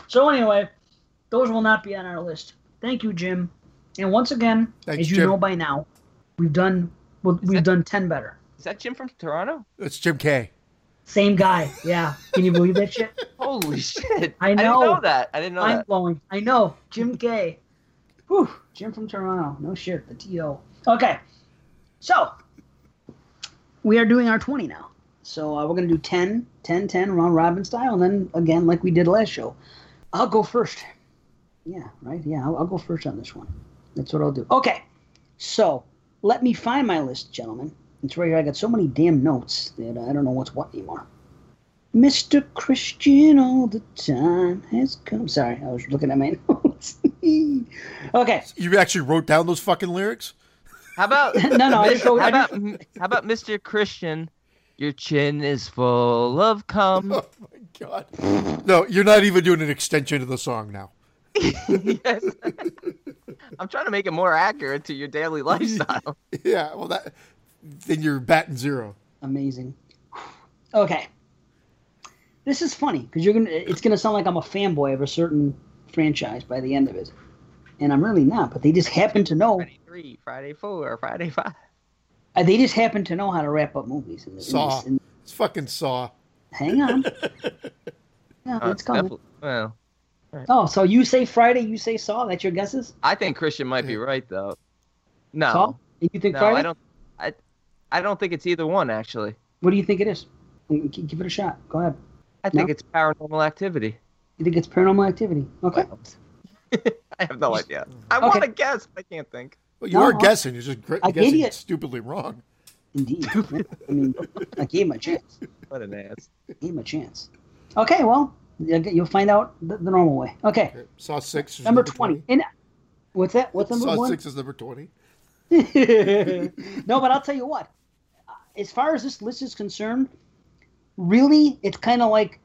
So anyway, those will not be on our list. Thank you, Jim. And once again, Thanks, as you Jim. know by now, we've done well, we've that- done ten better. Is that Jim from Toronto? It's Jim K. Same guy. Yeah. Can you believe that shit? Holy shit! I know. I didn't know. that. I didn't know Mind that. blowing. I know. Jim K. Whew. Jim from Toronto. No shit. The TO. Okay. So we are doing our 20 now. So uh, we're going to do 10, 10, 10 round robin style. And then again, like we did last show, I'll go first. Yeah, right? Yeah, I'll, I'll go first on this one. That's what I'll do. Okay. So let me find my list, gentlemen. It's right here. I got so many damn notes that I don't know what's what anymore. Mr. Christian all the time has come. Sorry, I was looking at my notes. okay. You actually wrote down those fucking lyrics? How about No, no, I just wrote- how about how about Mr. Christian? Your chin is full of cum. Oh my god. No, you're not even doing an extension of the song now. yes. I'm trying to make it more accurate to your daily lifestyle. Yeah, well that then you're batting zero. Amazing. Okay. This is funny because you're gonna. It's gonna sound like I'm a fanboy of a certain franchise by the end of it, and I'm really not. But they just happen to know. Friday three, Friday four, Friday five. Uh, they just happen to know how to wrap up movies. In, in Saw. this- in- It's fucking Saw. hang on. No, Uh, it's coming. definitely- well, Oh, so you say Friday, you say Saw. That's your guesses. I think Christian might be right though. No, Saw. You think no, Friday? I don't. I, I don't think it's either one actually. What do you think it is? Give it a shot. Go ahead. I think No? it's Paranormal Activity. You think it's Paranormal Activity? Okay. I have no idea. I Okay. want to guess, but I can't think. Well, you No, are I- guessing. You're just gr- guessing you- stupidly wrong. Indeed. I mean, I gave him a chance. What an ass. I Gave him a chance. Okay, well, you'll find out the, the normal way. Okay, Okay, Saw six. Is number 20. And what's that? What's number Saw one? six is number twenty. no, but I'll tell you what. As far as this list is concerned, really, it's kind of like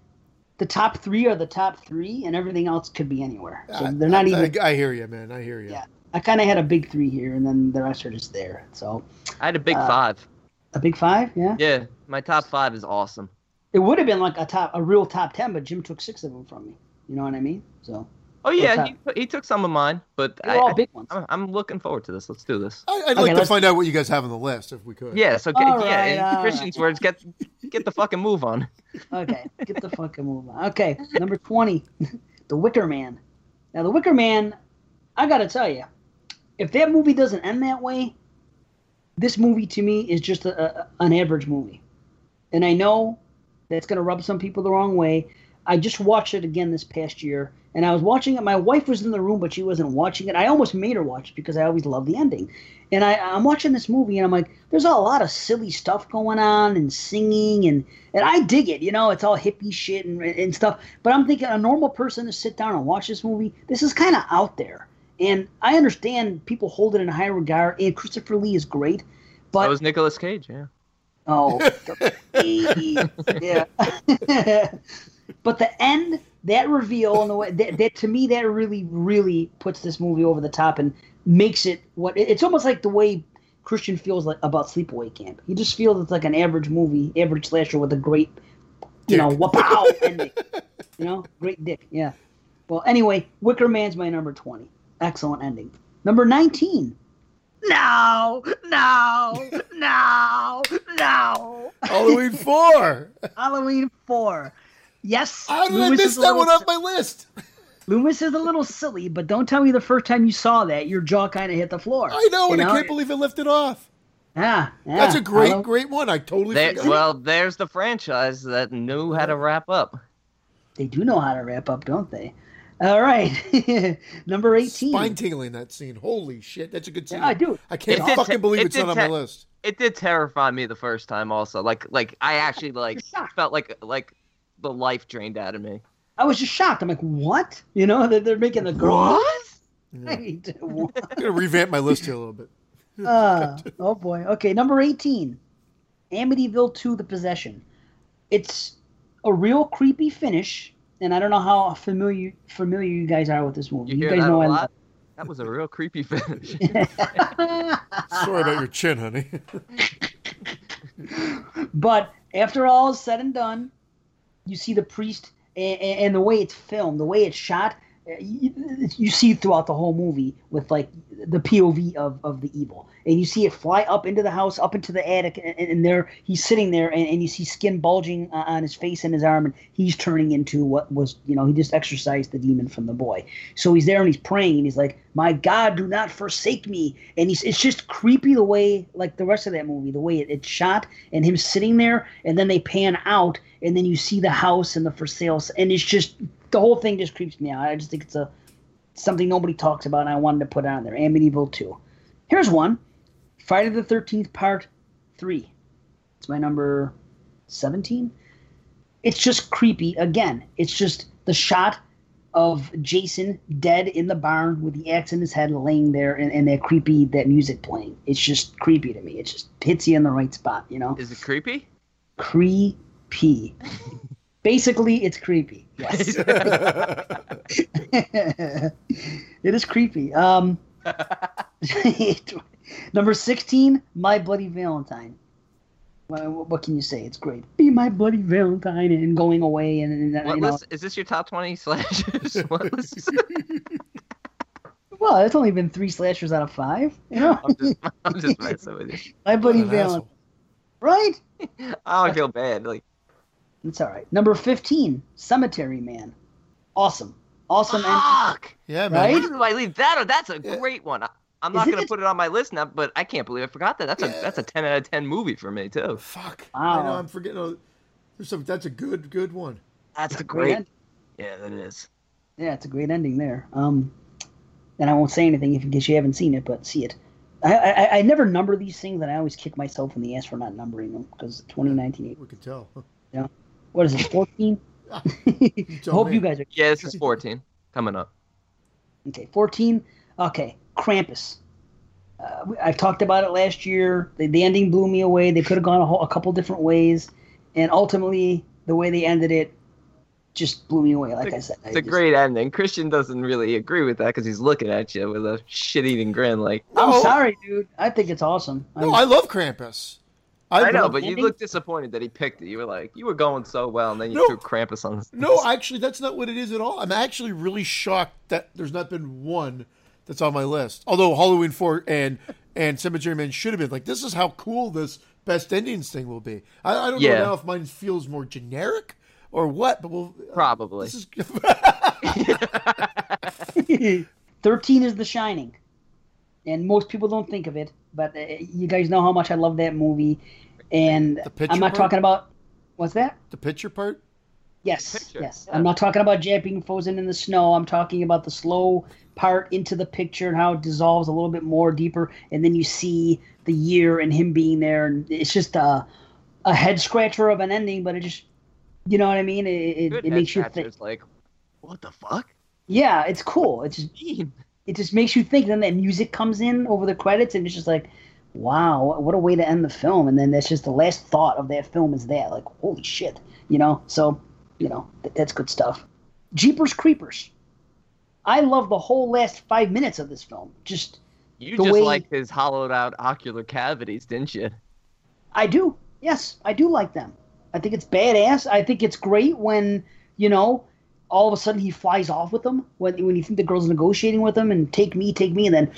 the top three are the top three, and everything else could be anywhere. So I- they're not I, even. I, I hear you, man. I hear you. Yeah. I kind of had a big three here, and then the rest are just there. So I had a big Uh, five. a big five, yeah. Yeah, my top five is awesome. It would have been like a top, a real top ten, but Jim took six of them from me. You know what I mean? So Oh yeah, he, he took some of mine, but they I, all big ones. I, am I'm looking forward to this. Let's do this. I, I'd Okay, like to find out what you guys have on the list, if we could. Yeah, so get, All yeah, right, in all Christian's right. words, get get the fucking move on. Okay, get the fucking move on. Okay, number 20, The Wicker Man. Now, The Wicker Man, I gotta tell you, if that movie doesn't end that way, this movie to me is just a, a, an average movie. And I know that's gonna rub some people the wrong way. I just watched it again this past year, and I was watching it. My wife was in the room, but she wasn't watching it. I almost made her watch it because I always love the ending. And I, I'm watching this movie, and I'm like, there's a lot of silly stuff going on, and singing, and and I dig it. You know, it's all hippie shit and, and stuff. But I'm thinking a normal person to sit down and watch this movie, this is kind of out there. And I understand people hold it in high regard, and Christopher Lee is great, but that was Nicolas Cage, yeah. Oh, yeah. but the end, that reveal, and the way that, that to me, that really, really puts this movie over the top and makes it what it's almost like the way Christian feels like about Sleepaway Camp. He just feels it's like an average movie, average slasher with a great, you know, wow ending. You know, great dick. Yeah. Well, anyway, Wicker Man's my number twenty. Excellent ending. Number nineteen. No, no, no, no. Halloween four. Halloween four. Yes. How did Loomis I miss that one off my list? Loomis is a little silly, but don't tell me the first time you saw that your jaw kind of hit the floor. I know, and know? I can't believe it lifted off. Yeah, yeah. That's a great, great one. I totally there, Well, there's the franchise that knew how to wrap up. They do know how to wrap up, don't they? All right, number eighteen. Spine tingling that scene. Holy shit, that's a good scene. Yeah, I do. I can't it fucking believe it it's not on my list. It did terrify me the first time. Also, like, like I actually like felt like like the life drained out of me. I was just shocked. I'm like, what? You know, they're, they're making the girl. What? Yeah. I'm gonna revamp my list here a little bit. uh, oh boy. Okay, number eighteen, Amityville Two: The Possession. It's a real creepy finish and I don't know how familiar familiar you guys are with this movie. You, you guys know I love. That was a real creepy finish. Sorry about your chin, honey. but after all is said and done, you see the priest and, and the way it's filmed, the way it's shot you, see throughout the whole movie with like the POV of, of the evil, and you see it fly up into the house, up into the attic, and, and there he's sitting there, and, and you see skin bulging uh, on his face and his arm, and he's turning into what was you know he just exorcised the demon from the boy. So he's there and he's praying, and he's like, "My God, do not forsake me." And he's it's just creepy the way like the rest of that movie, the way it, it's shot, and him sitting there, and then they pan out, and then you see the house and the for sales, and it's just the whole thing just creeps me out. I just think it's a something nobody talks about, and I wanted to put on there. Amityville 2. Here's one Friday the 13th, Part 3. It's my number 17. It's just creepy. Again, it's just the shot of Jason dead in the barn with the axe in his head laying there and, and that creepy, that music playing. It's just creepy to me. It just hits you in the right spot, you know? Is it creepy? Creepy. Basically, it's creepy. Yes. it is creepy. Um, number 16, My Bloody Valentine. What, what, can you say? It's great. Be my bloody Valentine and going away and, and what you know. list, is this your top twenty slashers? what list? well, it's only been three slashers out of five. You know, I'm just, I'm just messing with you. My bloody Valentine, right? I don't feel bad. Like it's all right. Number 15, Cemetery Man. Awesome. Awesome. Fuck! yeah, man. Right? do I leave that? That's a yeah. great one. I, am not going to put it on my list now, but I can't believe I forgot that. That's yeah. a that's a 10 out of 10 movie for me, too. Fuck. Wow. I know, I'm forgetting. There's some, that's a good, good one. That's a, a great, great Yeah, that is. Yeah, it's a great ending there. Um, and I won't say anything if in case you haven't seen it, but see it. I, I, I never number these things, and I always kick myself in the ass for not numbering them because 2019. We could tell. Yeah. What is it, 14? Hope you guys are. Yeah, this is 14 coming up. Okay, 14. Okay, Krampus. Uh, I've talked about it last year. The, the ending blew me away. They could have gone a, whole, a couple different ways, and ultimately, the way they ended it just blew me away. Like it's I said, it's I a just, great ending. Christian doesn't really agree with that because he's looking at you with a shit-eating grin. Like, I'm sorry, dude. I think it's awesome. No, I, I love Krampus. I, I know, but you look disappointed that he picked it. You were like, you were going so well, and then you no, threw Krampus on. This. No, actually, that's not what it is at all. I'm actually really shocked that there's not been one that's on my list. Although Halloween Four and and Cemetery Man should have been like, this is how cool this best endings thing will be. I, I don't yeah. know now if mine feels more generic or what, but we'll uh, probably. Is... Thirteen is The Shining and most people don't think of it, but uh, you guys know how much I love that movie. And I'm not part? talking about what's that? The picture part. Yes, yes. Yeah. I'm not talking about Jack being frozen in the snow. I'm talking about the slow part into the picture and how it dissolves a little bit more deeper, and then you see the year and him being there, and it's just a a head scratcher of an ending, but it just, you know what I mean? It it, it makes you think like, what the fuck? Yeah, it's cool. It's just, it just makes you think. Then that music comes in over the credits, and it's just like, wow, what a way to end the film. And then that's just the last thought of that film is that, like, holy shit, you know. So, you know, th- that's good stuff. Jeepers Creepers. I love the whole last five minutes of this film. Just You just way- like his hollowed out ocular cavities, didn't you? I do. Yes, I do like them. I think it's badass. I think it's great when, you know, all of a sudden he flies off with them when when you think the girl's negotiating with him and take me, take me, and then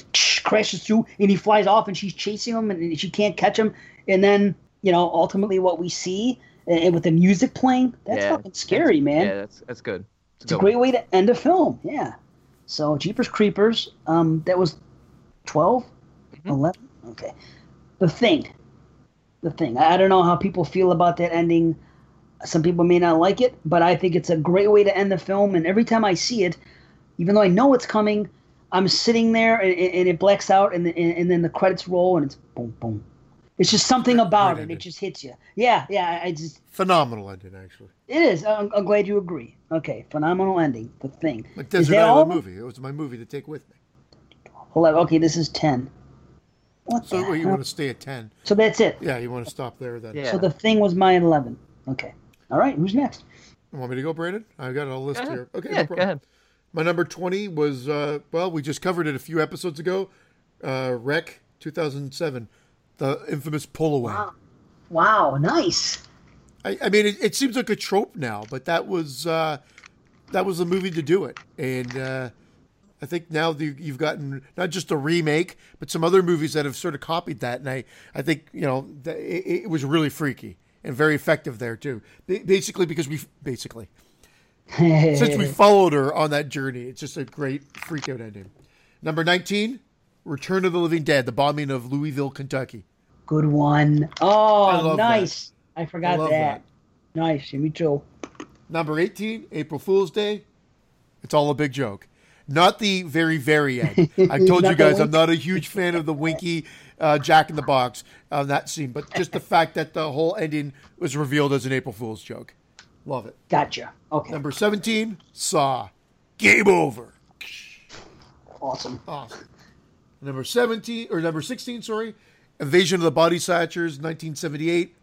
crashes through and he flies off and she's chasing him and she can't catch him. And then, you know, ultimately what we see and with the music playing, that's Yeah, fucking scary, That's- man. Yeah, that's that's good. It's a good great way to end a film. Yeah. So Jeepers Creepers, um, that was 12, Mm-hmm. 11? Okay. The Thing. The Thing. I I don't know how people feel about that ending. Some people may not like it, but I think it's a great way to end the film. And every time I see it, even though I know it's coming, I'm sitting there and, and it blacks out, and, and, and then the credits roll, and it's boom, boom. It's just something about it. ending. It just hits you. Yeah, yeah. I I just Phenomenal ending, actually. it is. I'm, I'm glad you agree. Okay, phenomenal ending. The thing. Like Is Desert that all? Movie. It was my movie to take with me. Hold on. Okay, this is ten. What So the you hell? want to stay at ten? So that's it. Yeah, you want to stop there then. Yeah. So the thing was my eleven. Okay. All right. Who's next? You want me to go, Brandon? I've got a list Go here. Okay, yeah, no go ahead. My number 20 was, uh, well, we just covered it a few episodes ago. Uh, REC 2007, the infamous pull away. Wow. Wow. Nice. I, I mean, it, it seems like a trope now, but that was uh, that was the movie to do it. And uh, I think now the, you've gotten not just a remake, but some other movies that have sort of copied that. And I, I think, you know, that it, it was really freaky and very effective there, too. Basically, because we, basically, since we followed her on that journey. It's just a great freak out ending. Number 19, Return of the Living Dead, the bombing of Louisville, Kentucky. Good one. Oh, that. nice. I forgot I love that. Nice. Me too. Number 18, April Fool's Day. It's all a big joke. Not the very, very end. I told you guys I'm not a huge fan of the winky uh, Jack in the Box on that scene, but just the fact that the whole ending was revealed as an April Fool's joke. Love it. Gotcha. Okay. Number 17, Saw. Game over. Awesome. Awesome. Number 17, or number 16, sorry, Invasion of the Body Snatchers, 1978.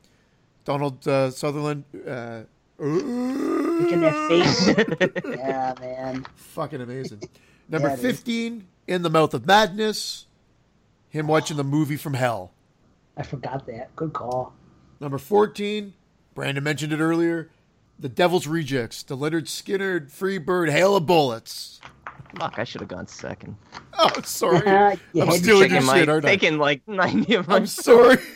Donald uh, Sutherland. Uh, Making that face. yeah, man. fucking amazing. Number Yeah, it is. 15, In the Mouth of Madness. Him watching the movie from hell. I forgot that. Good call. Number 14, Brandon mentioned it earlier, The Devil's Rejects, the Lynyrd Skynyrd Free Bird Hail of Bullets. Fuck, I should have gone second. Oh, sorry. You I'm had to stealing your Taking, my, shit, aren't I? taking like 90 of I'm sorry.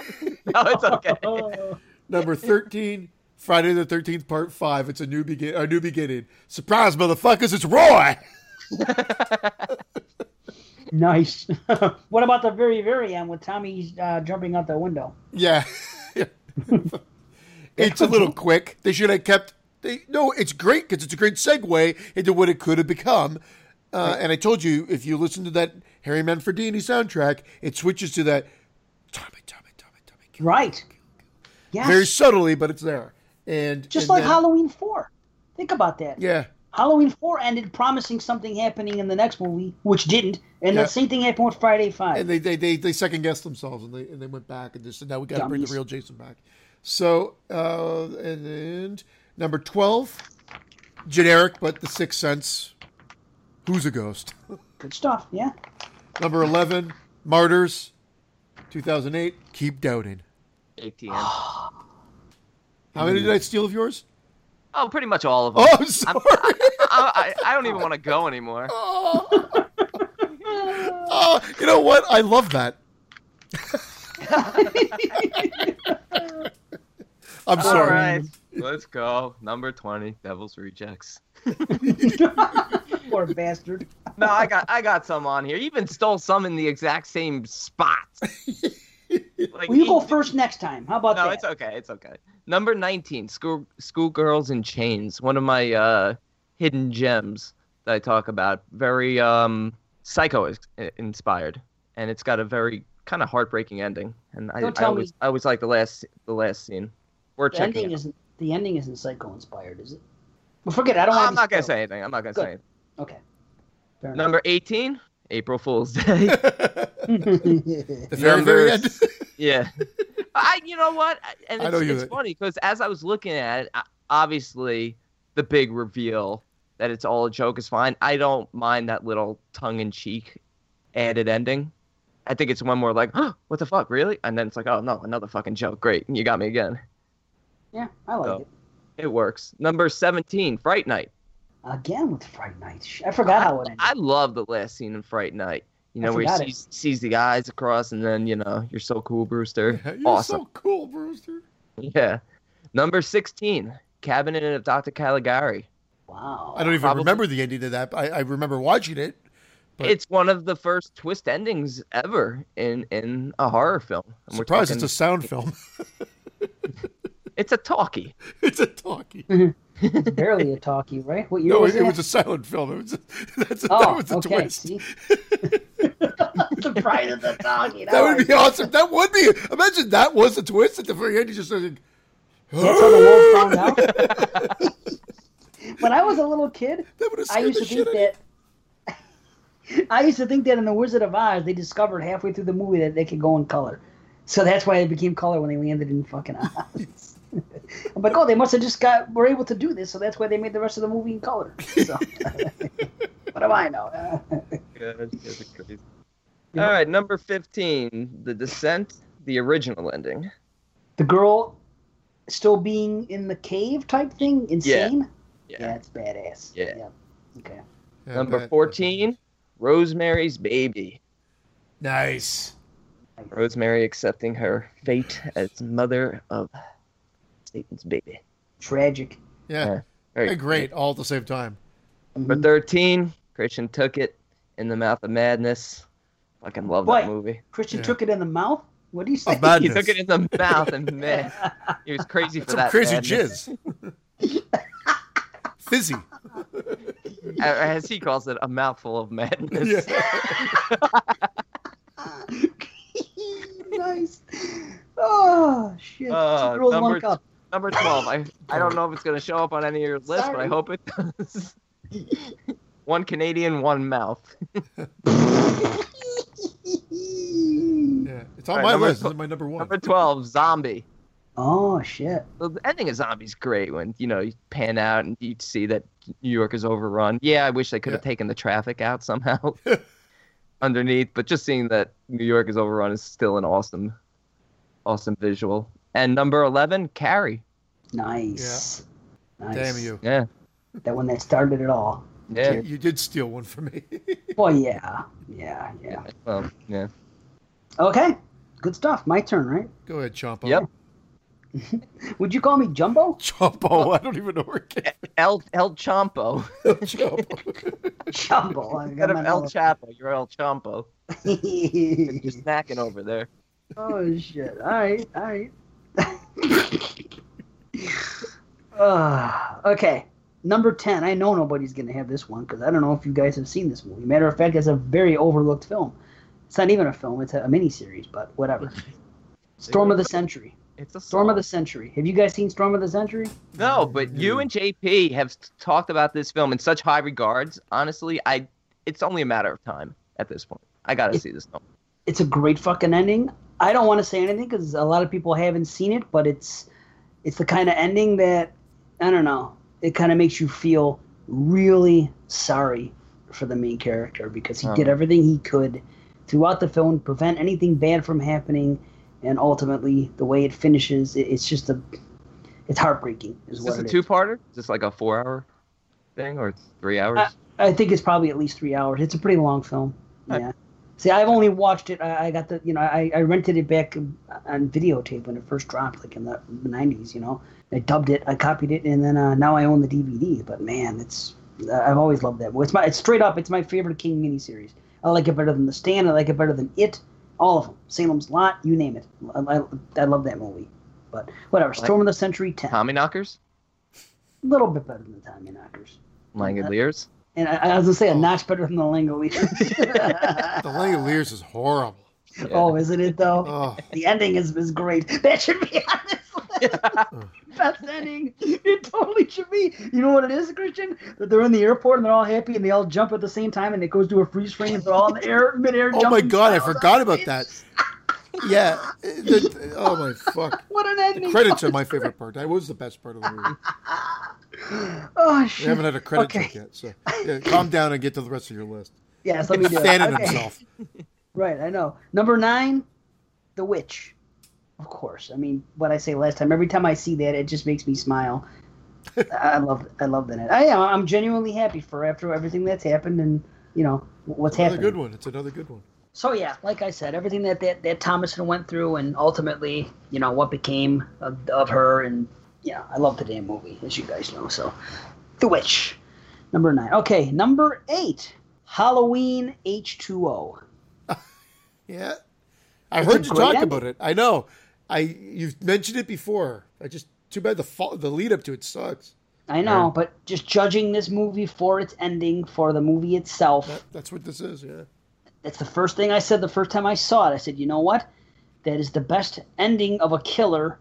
No, it's okay. Number 13, Friday the 13th, Part 5. It's a new, begin- a new beginning. Surprise, motherfuckers, it's Roy! Nice. what about the very, very end with Tommy uh, jumping out the window? Yeah. it's a little quick. They should have kept. They, no, it's great because it's a great segue into what it could have become. Uh, And I told you, if you listen to that Harry Manfredini soundtrack, it switches to that Tommy, Tommy, Tommy, Tommy. kill, Right. kill, kill, kill. Yes. Very subtly, but it's there. And Just and like then- Halloween 4. Think about that. Yeah. Halloween 4 ended promising something happening in the next movie, which didn't. And Yeah. the same thing happened with Friday 5. And they, they, they, they second guessed themselves and they, and they went back and just said, now we got to bring the real Jason back. So, uh, and, and number 12, generic, but the Sixth Sense. Who's a ghost? Good stuff, yeah. Number 11, Martyrs, 2008. Keep doubting. ATM. How many did I steal of yours? Oh, pretty much all of them. Oh, I'm sorry. I, I, I don't even want to go anymore. oh, you know what? I love that. I'm All sorry. right, let's go. Number 20, Devil's Rejects. Poor bastard. No, I got I got some on here. You even stole some in the exact same spots. Like, Well, you go each- first next time. How about No, that? No, it's okay. It's okay. Number 19, School Schoolgirls in Chains. One of my uh, hidden gems that I talk about. Very um, psycho is- uh, inspired, and it's got a very kind of heartbreaking ending. And I, Don't I tell always me- I always like the last the last scene. We're the checking. ending it. isn't the ending isn't psycho inspired, is it? Well, forget it. I don't. I'm not gonna say anything. I'm not gonna Good. say anything. Okay. Fair enough. Number 18, April Fool's Day. the very, very end. yeah. I, you know what? And I it's, know you- it's funny because as I was looking at it, obviously the big reveal that it's all a joke is fine. I don't mind that little tongue-in-cheek added ending. I think it's one more like, oh, what the fuck, really? And then it's like, oh no, another fucking joke. Great, you got me again. yeah, I like So- it. It works. Number seventeen, Fright Night. Again with Fright Night. I forgot how it ended. I love the last scene in Fright Night. You know, where he sees, sees the eyes across, and then you know, you're so cool, Brewster. You're awesome. so cool, Brewster. Yeah. Number 16, Cabinet of Dr. Caligari. Wow. I don't even Probably- remember the ending of that. I, I remember watching it. But- It's one of the first twist endings ever in in a horror film. And we're Surprised talking- it's a sound film. it's a talkie. it's a talkie. It's barely a talkie, right? What year No, was it, it? it was a silent film. It was a, that's a, oh, that was a okay. twist. See? Surprise at the talkie. That would be awesome. That would be. Imagine that was a twist at the very end. You just like, That's how the world found out. When I was a little kid, that would have I used to think that. I used to think that in the Wizard of Oz, they discovered halfway through the movie that they could go in color, so that's why it became color when they landed in fucking Oz. I'm like, oh, they must have just got were able to do this, so that's why they made the rest of the movie in color. So, what do I know? All right, number 15, The Descent, the original ending. the girl still being in the cave type thing, insane. Yeah. Yeah, it's badass. Yeah. Okay. Yeah, number but- 14, Rosemary's Baby. Nice. Rosemary accepting her fate as mother of Satan's baby. Tragic. Yeah. Yeah. Very And great, all at the same time. Number mm-hmm. 13, Christian took it in the mouth of madness. Fucking love Boy. that movie. Christian Yeah. took it in the mouth. What do you say? Of madness. He took it in the mouth and man, he was crazy for Some that. crazy madness. jizz. Fizzy. As he calls it, a mouthful of madness. Yeah. nice. Oh shit! Uh, Two girls, number one cup. Number 12. I, I don't know if it's going to show up on any of your lists, but I hope it does. one Canadian, one mouth. Yeah. It's on All right, my list. tw- This is my number one. Number 12, Zombie. Oh shit! The the ending of Zombie's great when, you know, you pan out and you see that New York is overrun. Yeah, I wish they could have Yeah. taken the traffic out somehow underneath, but just seeing that New York is overrun is still an awesome, awesome visual. And number 11, Carrie. Nice. Nice. Damn you. Yeah. That one that started it all. Yeah. You did steal one from me. Well, yeah, yeah, yeah. Well, yeah. Okay, good stuff. My turn, right? Go ahead, Chompo. Yep. Would you call me Jumbo? Chompo. I don't even know where it came El El Champo. from. Chompo. Jumbo. I Instead got of my El little- Chapo, you're El Champo. You're snacking over there. oh shit! All right, all right. uh, okay, number ten. I know nobody's gonna have this one because I don't know if you guys have seen this movie. Matter of fact, it's a very overlooked film. It's not even a film; it's a, a miniseries, but whatever. Storm of the Century. It's a Storm of the Century. Have you guys seen Storm of the Century? No, but you and JP have talked about this film in such high regards. Honestly, I it's only a matter of time at this point. I gotta It- see this film. it's a great fucking ending. I don't want to say anything because a lot of people haven't seen it, but it's it's the kind of ending that I don't know. It kind of makes you feel really sorry for the main character because he did Oh. everything he could throughout the film to prevent anything bad from happening, and ultimately the way it finishes, it, it's just a it's heartbreaking. Is, Is what this a two-parter? Is this like a four-hour thing or three hours? Uh, I think it's probably at least three hours. It's a pretty long film. Yeah. See, I've only watched it. I, I got the, you know, I, I rented it back on videotape when it first dropped, like in the '90s. You know, I dubbed it, I copied it, and then uh, now I own the DVD. But man, it's I've always loved that. It's my, it's straight up, it's my favorite King miniseries. I like it better than The Stand. I like it better than It. All of them. Salem's Lot, you name it. I, I, I love that movie. But whatever. Storm of the Century 10. Tommyknockers, A little bit better than the Tommyknockers. Langoliers. And I, I was gonna say a notch better than the Langoliers. The Langoliers. Langoliers is horrible. Yeah. Oh, isn't it though? Oh, The ending is, is great. That should be on this list. Best ending. It totally should be. You know what it is, Christian? That they're in the airport and they're all happy and they all jump at the same time and it goes to a freeze frame and they're all in the air, midair. Oh my god, I forgot about that. Yeah. The, oh my fuck. What an ending. The credits are my favorite part. That was the best part of the movie. Oh shit. We haven't had a credit Okay. check yet, so yeah, calm down and get to the rest of your list. Yes, let me do it. Fanning Okay. himself. Right, I know. Number nine, The Witch. Of course. I mean, what I say last time. Every time I see that, it just makes me smile. I love, I love that. I am. I'm genuinely happy for after everything that's happened and you know what's Another happening. good one. It's another good one. So yeah, like I said, everything that that, that Thomasin went through, and ultimately, you know, what became of, of her, and yeah, I love the damn movie, as you guys know. So, The Witch, number nine. Okay, number eight, Halloween H two O. Yeah. I It's heard you talk ending. about it. I know. I you've mentioned it before. I just too bad the fall, the lead up to it sucks. I know, but just judging this movie for its ending, for the movie itself, That, that's what this is. Yeah. that's the first thing I said the first time I saw it. I said, you know what? That is the best ending of a killer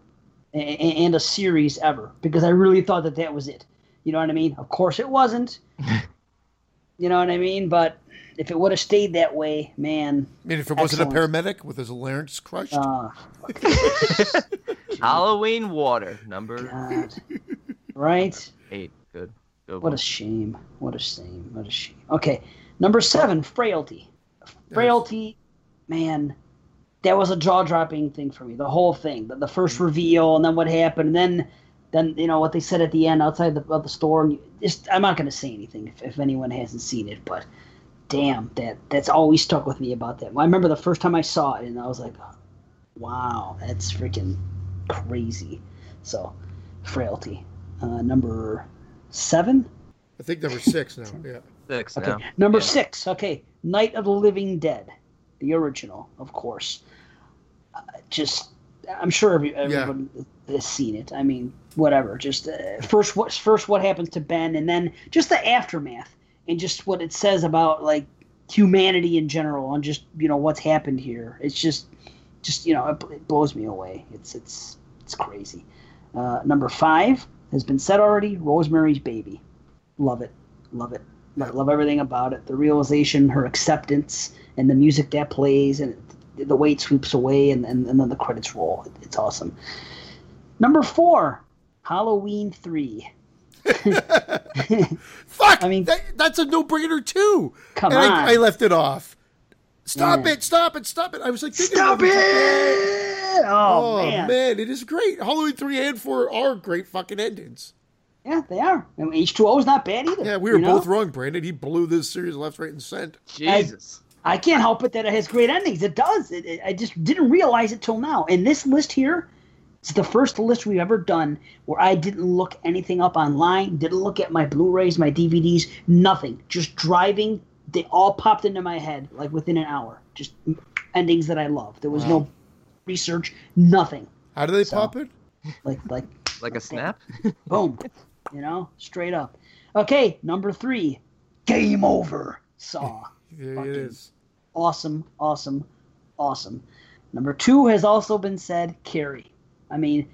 a- a- and a series ever because I really thought that that was it. You know what I mean? Of course it wasn't. you know what I mean? But if it would have stayed that way, man. I mean, if it wasn't a paramedic with his larynx crushed, Uh, Halloween water number God. right? eight. Good. Good What one. a shame. What a shame. What a shame. Okay. Number seven, frailty. Frailty, man, that was a jaw dropping thing for me. The whole thing. The, the first reveal and then what happened, and then then you know what they said at the end outside the, of the store. And you, just, I'm not going to say anything if, if anyone hasn't seen it, but damn, that that's always stuck with me about that. I remember the first time I saw it, and I was like, wow, that's freaking crazy. So, frailty. Uh, number seven. I think number six now. Yeah. Six Okay. now. Number Yeah. six. Okay. Night of the Living Dead, the original, of course. Uh, just, I'm sure every, everyone has seen it. I mean, whatever. Just uh, first, what first what happens to Ben, and then just the aftermath, and just what it says about like humanity in general, and just you know what's happened here. It's just, just you know, it, it blows me away. It's it's it's crazy. Uh, number five has been said already. Rosemary's Baby. Love it. Love it. I love everything about it. The realization, her acceptance, and the music that plays, and the way it sweeps away, and, and, and then the credits roll. It's awesome. Number four, Halloween 3. Fuck. I mean- that, that's a no brainer too. Come and on. I, I left it off. Stop Yeah. it! Stop it! Stop it! I was like, Stop about it! Oh, Oh man. man. it is great. Halloween three and four are great fucking endings. Yeah, they are. And H2O is not bad either. Yeah, we were you know? both wrong, Brandon. He blew this series left, right, and center. Jesus. I can't help it that it has great endings. It does. It, it- I just didn't realize it till now. And this list here, it's the first list we've ever done where I didn't look anything up online, didn't look at my Blu-rays, my DVDs, nothing. Just driving, they all popped into my head like within an hour. Just endings that I love. There was no research, nothing. How do they So- pop it? Like like Like a snap? boom, you know, straight up. Okay, number three, game over. Saw Yeah, Fucking- it is. awesome, awesome, awesome. Number two has also been said, Carrie. I mean,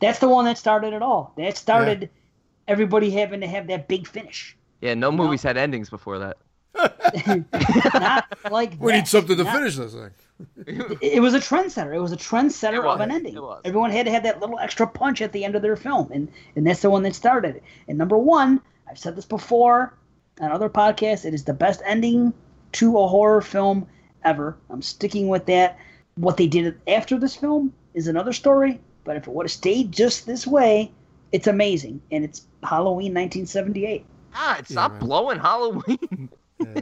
that's the one that started it all. That started everybody having to have that big finish. Yeah, no movies had endings before that. Not like We that. need something to Not- finish this thing. It it was a trendsetter. It was a trendsetter It was. of an ending. It was. Everyone had to have that little extra punch at the end of their film, and and that's the one that started it. And number one, I've said this before on other podcasts, it is the best ending to a horror film ever. I'm sticking with that. What they did after this film is another story, but if it would have stayed just this way, it's amazing, and it's Halloween 1978. God, stop man. blowing Halloween.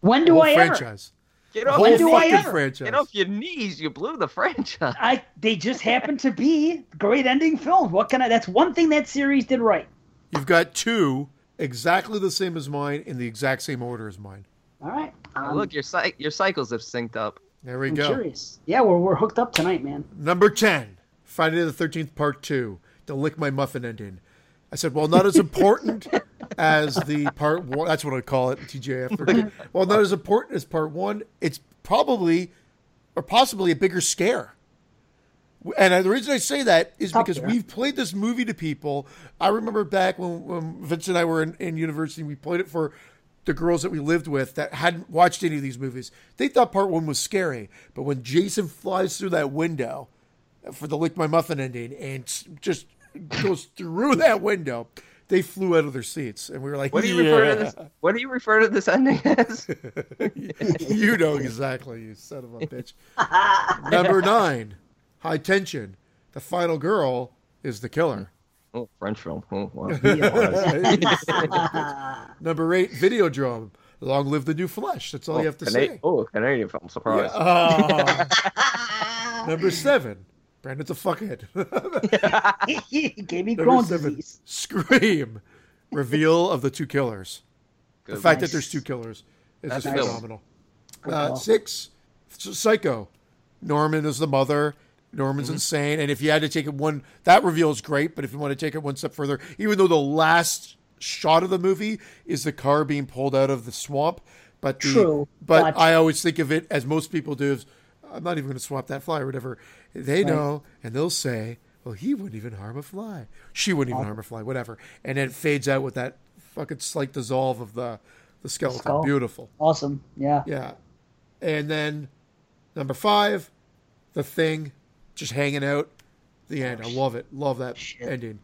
When do Whole I ever? franchise. Get off, whole When do I fucking ever? franchise. get off your knees. You blew the franchise. I they just happen to be great ending films. What can I? That's one thing that series did right. You've got two exactly the same as mine in the exact same order as mine. All right. Oh, Um, look, your your cycles have synced up. There we I'm go. curious. Yeah, we're, we're hooked up tonight, man. Number 10, Friday the 13th, part two, the Lick My Muffin ending. I said, well, not as important as the part one. That's what I call it, TJF 13. well, not as important as part one. It's probably or possibly a bigger scare. And the reason I say that is Up because we've played this movie to people. I remember back when, when Vince and I were in, in university, we played it for the girls that we lived with that hadn't watched any of these movies. They thought part one was scary, but when Jason flies through that window for the lick my muffin ending and just goes through that window, they flew out of their seats, and we were like, What do you refer to this? What do you refer to this ending as? you know exactly, you son of a bitch. Number nine, high tension. The final girl is the killer. oh, French film. Oh, wow. Number eight, Videodrome. Long live the new flesh. That's all oh, you have to Cana- say. Oh, Canadian film. Surprise. Oh. Ah. Number seven, Brandon's a fuckhead. he gave me Number Crohn's seven, disease. Scream. Reveal of the two killers. the fact Nice. that there's two killers is That's just nice. phenomenal. Uh, six, Psycho. Norman is the mother. Norman's Mm-hmm. insane. And if you had to take it one, that reveal is great. But if you want to take it one step further, even though the last shot of the movie is the car being pulled out of the swamp, but the, True, but but- I always think of it as most people do. Is, I'm not even going to swap that fly or whatever. They Right. know, and they'll say, "Well, he wouldn't even harm a fly. She wouldn't even harm a fly. Whatever." And then it fades out with that fucking slight dissolve of the the skeleton. Skull. Beautiful. Awesome. Yeah. Yeah. And then number five, the thing, just hanging out. The end. I oh, love it. Love that Shit. ending.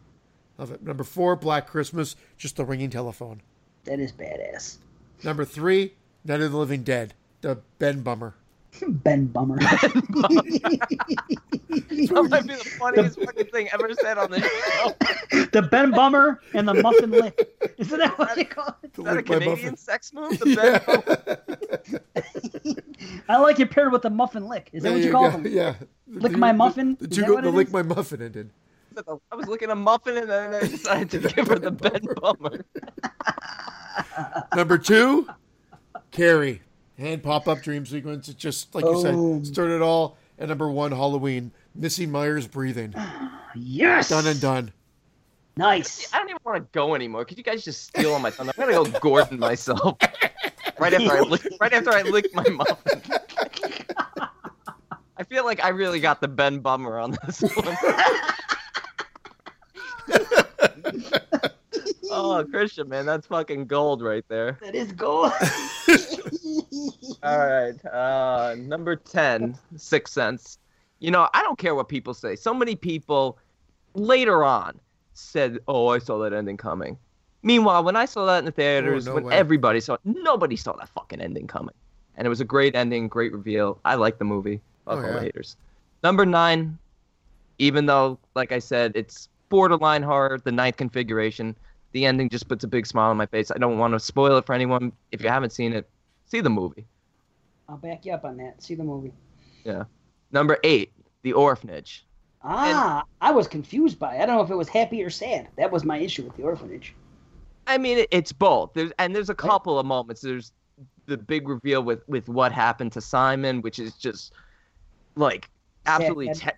Love it. Number four, Black Christmas, just the ringing telephone. That is badass. Number three, Night of the Living Dead, the Ben Bummer. Ben Bummer. That might be the funniest fucking thing ever said on this show. the Ben Bummer and the Muffin Lick. Isn't that what you call it? Is that a Canadian muffin. sex move? The Ben I like it paired with the Muffin Lick. Is that There what you you call go. them? Yeah. Lick The- my muffin? The, Is two go, what the lick is? my muffin ended. I was looking a muffin and then I decided to give her the Ben Bummer. Number two, Carrie. Hand pop up dream sequence. It just, like you Boom. said, oh. started all. And number one, Halloween. Missy Myers breathing. Yes. Done and done. Nice. I don't even want to go anymore. Could you guys just steal all my thunder? I'm gonna go Gordon myself. Right after I lick, right after I lick my muffin. I feel like I really got the Ben Bummer on this one. oh, Christian, man, that's fucking gold right there. That is gold. All right, uh, number ten, Sixth Sense. You know, I don't care what people say. So many people later on said, "Oh, I saw that ending coming." Meanwhile, when I saw that in the oh, theaters, Oh, no when way. everybody saw, it, nobody saw that fucking ending coming, and it was a great ending, great reveal. I like the movie. Fuck Oh, all the yeah. haters. Number nine, even though, like I said, it's borderline horror, the ninth configuration. The ending just puts a big smile on my face. I don't want to spoil it for anyone. If you haven't seen it, see the movie. I'll back you up on that. See the movie. Number eight, The Orphanage. Ah, I was confused by it. I don't know if it was happy or sad. That was my issue with the orphanage. I mean, it's both. There's and there's a couple of moments. There's the big reveal with with what happened to Simon, which is just like absolutely te-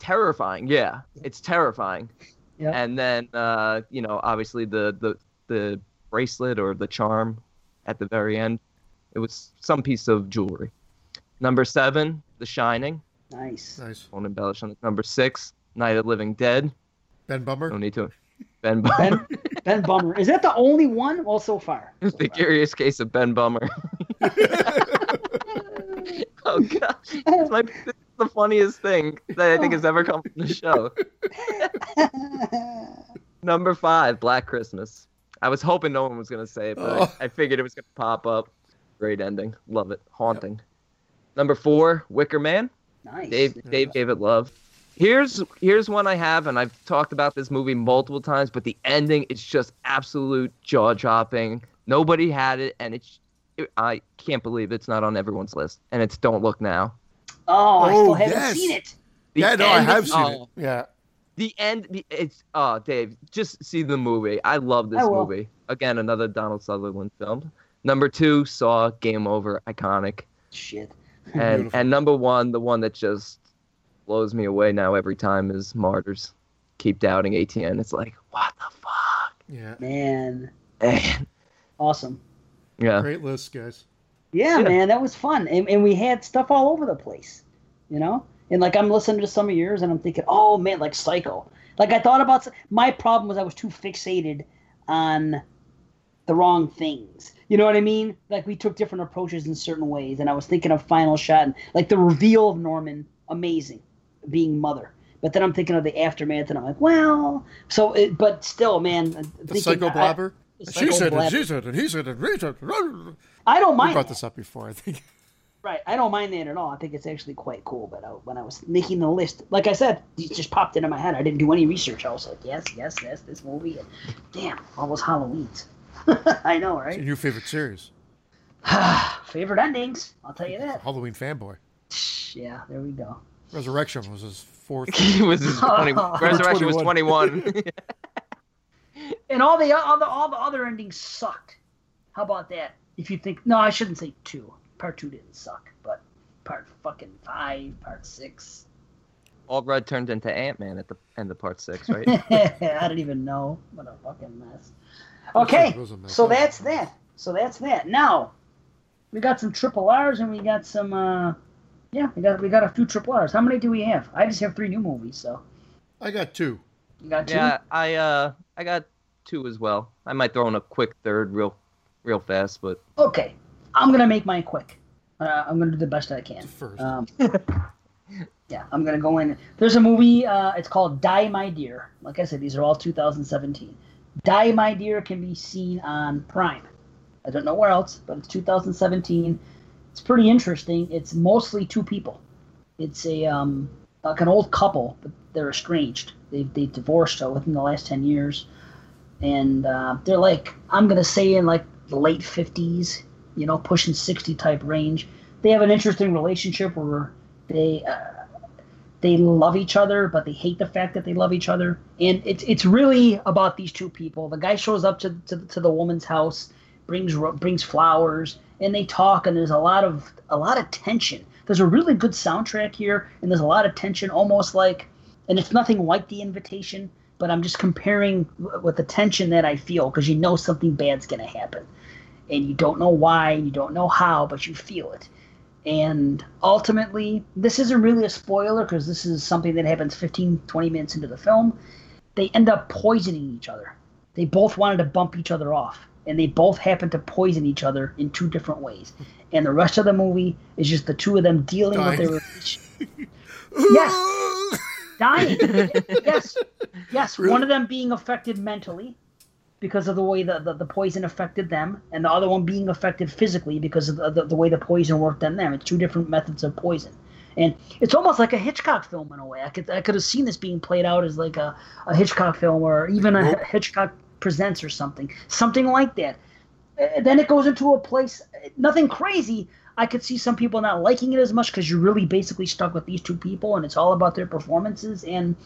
terrifying. Yeah, it's terrifying. Yeah. And then uh, you know, obviously the the the bracelet or the charm at the very end. It was some piece of jewelry. Number seven, The Shining. Nice. Nice. Won't embellish on it. Number six, Night of the Living Dead. Ben Bummer. No need to. Ben Bummer. Ben Ben Bummer. Is that the only one? Well, so far. So the far. curious case of Ben Bummer. oh god, it's my, this is the funniest thing that I think has ever come from the show. Number five, Black Christmas. I was hoping no one was gonna say it, but Oh. I, I figured it was gonna pop up. Great ending, love it, haunting. Number four, Wicker Man. Nice. Dave Dave gave it love. Here's here's one I have, and I've talked about this movie multiple times, but the ending it's just absolute jaw dropping. Nobody had it, and it's it, I can't believe it's not on everyone's list, and it's Don't Look Now. Oh, I still Oh, haven't yes. seen it. The yeah, no, I end- have seen oh, it. Yeah. The end, the, it's oh Dave, just see the movie. I love this I movie. Again, another Donald Sutherland film. Number two, Saw, Game Over, iconic. Shit. And Beautiful. and number one, the one that just blows me away now every time is Martyrs. Keep doubting ATN. It's like, what the fuck? Yeah. Man, Man. awesome. Yeah. Great list, guys. Yeah, Yeah. man, that was fun, and, and we had stuff all over the place. You know, And like I'm listening to some of yours, and I'm thinking, oh man, like Psycho. Like I thought about my problem was I was too fixated on the wrong things. You know what I mean? Like we took different approaches in certain ways, and I was thinking of Final Shot and like the reveal of Norman, amazing, being mother. But then I'm thinking of the aftermath, and I'm like, well, so. It, but still, man, The thinking- psycho blabber. I- She said it. She said it. He said it. He said it. I don't We mind. brought that. this up before, I think. Right, I don't mind that at all. I think it's actually quite cool. But I, when I was making the list, like I said, it just popped into my head. I didn't do any research. I was like, yes, yes, yes, this movie. And damn, all those Halloweens. I know, It's your new favorite series. Favorite endings. I'll tell you that. Halloween fanboy. Yeah, there we go. Resurrection was his fourth. he was his 20, Resurrection was 21. 21. And all the all the all the other endings sucked. How about that? If you think no, I shouldn't say two. Part two didn't suck, but part fucking five, part six. Paul Rudd turned into Ant Man at the end of part six, right? I don't even know. What a fucking mess. Okay, It was a mess. so that's that. So that's that. Now we got some triple R's and we got some. uh Yeah, we got we got a few triple R's. How many do we have? I just have three new movies. So I got two. you got two. yeah, I uh, I got two as well. I might throw in a quick third, real, real fast, but Okay, I'm gonna make mine quick. Uh, I'm gonna do the best I can. First. Um, yeah, I'm gonna go in. There's a movie. Uh, it's called Die My Dear. Like I said, these are all 2017. Die My Dear can be seen on Prime. I don't know where else, but it's 2017. It's pretty interesting. It's mostly two people. It's a um, like an old couple, but they're estranged. They they divorced uh, within the last 10 years, and uh, they're like I'm gonna say in like the late 50s, you know, pushing 60 type range. They have an interesting relationship where they uh, they love each other, but they hate the fact that they love each other. And it's it's really about these two people. The guy shows up to to, to the woman's house, brings brings flowers, and they talk. And there's a lot of a lot of tension. There's a really good soundtrack here, and there's a lot of tension, almost like, and it's nothing like the invitation. But I'm just comparing with the tension that I feel because you know something bad's gonna happen, and you don't know why, and you don't know how, but you feel it and ultimately this isn't really a spoiler because this is something that happens 15 20 minutes into the film they end up poisoning each other they both wanted to bump each other off and they both happen to poison each other in two different ways and the rest of the movie is just the two of them dealing with Dying. their Yes. dying yes yes Really? one of them being affected mentally because of the way the, the, the poison affected them and the other one being affected physically because of the, the, the way the poison worked on them. It's two different methods of poison. And it's almost like a hitchcock film in a way. I could i could have seen this being played out as like a, a hitchcock film or even a hitchcock presents or something something like that. Uh, then it goes into a place nothing crazy. I could see some people not liking it as much because you're really basically stuck with these two people and it's all about their performances and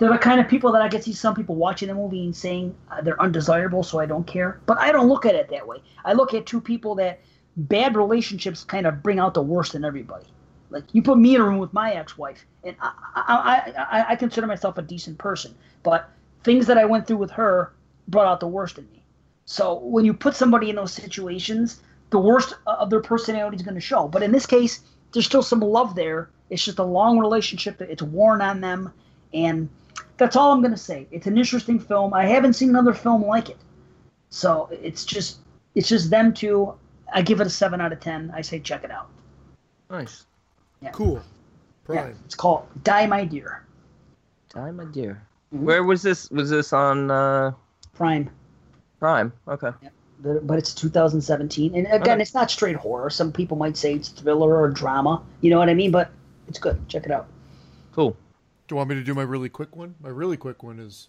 they're the kind of people that I could see some people watching the movie and saying uh, they're undesirable, so I don't care. But I don't look at it that way. I look at two people that bad relationships kind of bring out the worst in everybody. Like you put me in a room with my ex-wife, and I, I, I, I consider myself a decent person, but things that I went through with her brought out the worst in me. So when you put somebody in those situations, the worst of their personality is going to show. But in this case, there's still some love there. It's just a long relationship that it's worn on them, and that's all I'm going to say. It's an interesting film. I haven't seen another film like it, so it's just it's just them two. I give it a seven out of ten. I say check it out. nice. Yeah. Cool. Yeah, it's called Die My Dear. Die, my dear. Mhm. Where was this? Was this on uh, Prime. Prime? Okay. The- but it's 2017 and again Okay. it's not straight horror some people might say it's thriller or drama you know what i mean but it's good check it out Cool. Do you want me to do my really quick one? My really quick one is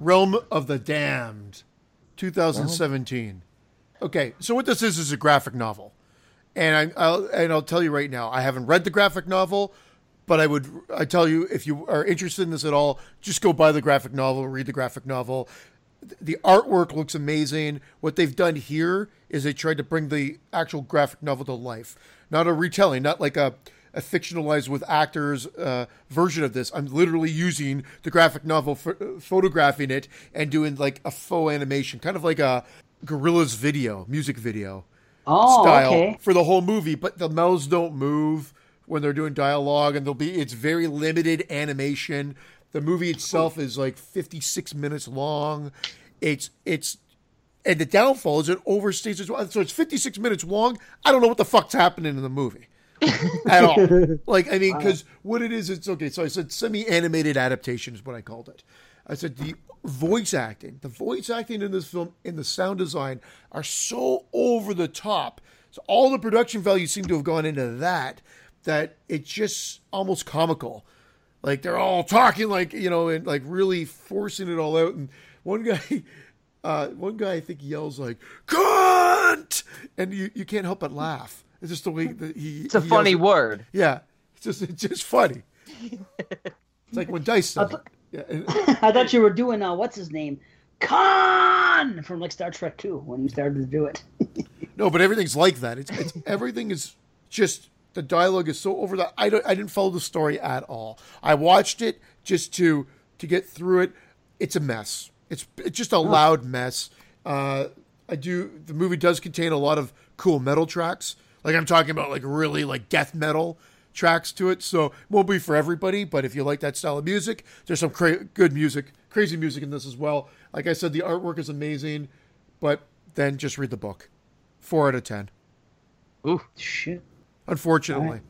Realm of the Damned, 2017. Okay, so what this is is a graphic novel, and I, I'll and I'll tell you right now, I haven't read the graphic novel, but I would I tell you if you are interested in this at all, just go buy the graphic novel, read the graphic novel. The artwork looks amazing. What they've done here is they tried to bring the actual graphic novel to life, not a retelling, not like a a fictionalized with actors uh, version of this. I'm literally using the graphic novel, ph- photographing it, and doing like a faux animation, kind of like a Gorillaz video, music video oh style okay for the whole movie. But the mouths don't move, when they're doing dialogue, and they'll be it's very limited animation. The movie itself is like 56 minutes long. It's it's and the downfall is it overstays as well. So it's 56 minutes long. I don't know what the fuck's happening in the movie at all. Like, I mean, because what it is, it's okay. So I said semi animated adaptation is what I called it. I said the voice acting, the voice acting in this film and the sound design are so over the top. So all the production values seem to have gone into that, that it's just almost comical. Like they're all talking like, you know, and like really forcing it all out. And one guy, uh, one guy I think yells like "cunt," and you, you can't help but laugh. It's just the way that he. It's a he funny yells it. word. Yeah, it's just it's just funny. it's like when Dice says it. Yeah, I thought you were doing uh, what's his name, Khan from like Star Trek Two when you started to do it. no, but everything's like that. It's it's everything is just the dialogue is so over the. I don't I didn't follow the story at all. I watched it just to to get through it. It's a mess. It's it's just a loud mess. Uh, I do the movie does contain a lot of cool metal tracks. Like I'm talking about like really like death metal tracks to it. So it won't be for everybody, but if you like that style of music, there's some cra- good music, crazy music in this as well. Like I said, the artwork is amazing, but then just read the book. Four out of ten. Ooh. Shit. Unfortunately,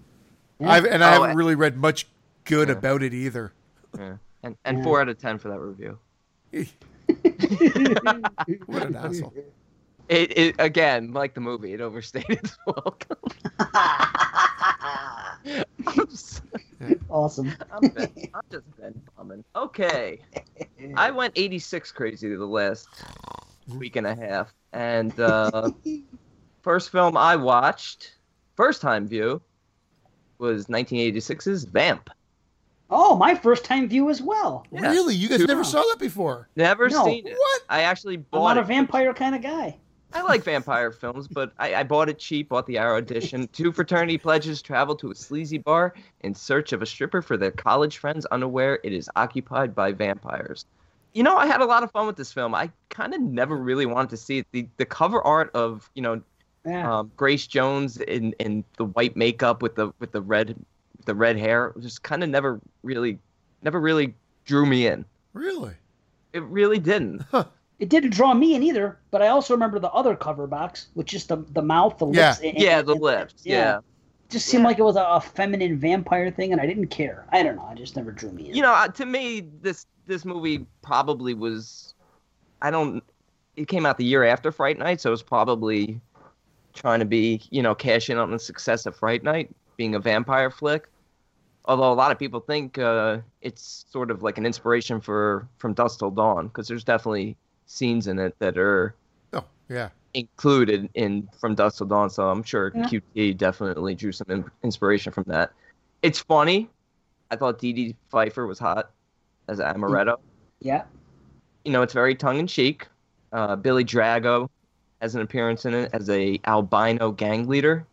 Yeah. I've and I Oh, haven't I- really read much good Yeah. about it either. Yeah. And and Yeah. four out of ten for that review. What an asshole! It, it again, like the movie, it overstayed its welcome. Awesome. I'm, ben, I'm just Ben bumming. Okay, I went 86 crazy the last week and a half, and uh, first film I watched, first time view, was 1986's Vamp. Oh, my first time view as well. Yeah. Really, you guys Two- never saw that before? Never No. seen it. What? I actually bought I'm bought not a vampire kind of guy. I like vampire films, but I, I bought it cheap, bought the Arrow edition. Two fraternity pledges travel to a sleazy bar in search of a stripper for their college friends, unaware it is occupied by vampires. You know, I had a lot of fun with this film. I kind of never really wanted to see it. The, the cover art of, you know, Yeah. um, Grace Jones in, in the white makeup with the with the red the red hair just kind of never really never really drew me in. Really? It really didn't. It didn't draw me in either, but I also remember the other cover box which is the, the mouth, the Yeah. lips. and- Yeah, the and- lips. yeah. Yeah. Just seemed like it was a, a feminine vampire thing, and I didn't care. I don't know. I just never drew me in. you know uh, to me this this movie probably was i don't it came out the year after fright night so it was probably trying to be you know cash in on the success of fright night being a vampire flick although a lot of people think uh, it's sort of like an inspiration for from dusk till dawn because there's definitely scenes in it that are Oh, yeah. included in from dusk till dawn so i'm sure Yeah. qt definitely drew some in- inspiration from that it's funny i thought Dee Dee pfeiffer was hot as amaretto yeah. you know, it's very tongue in cheek. Uh, Billy Drago has an appearance in it as a albino gang leader,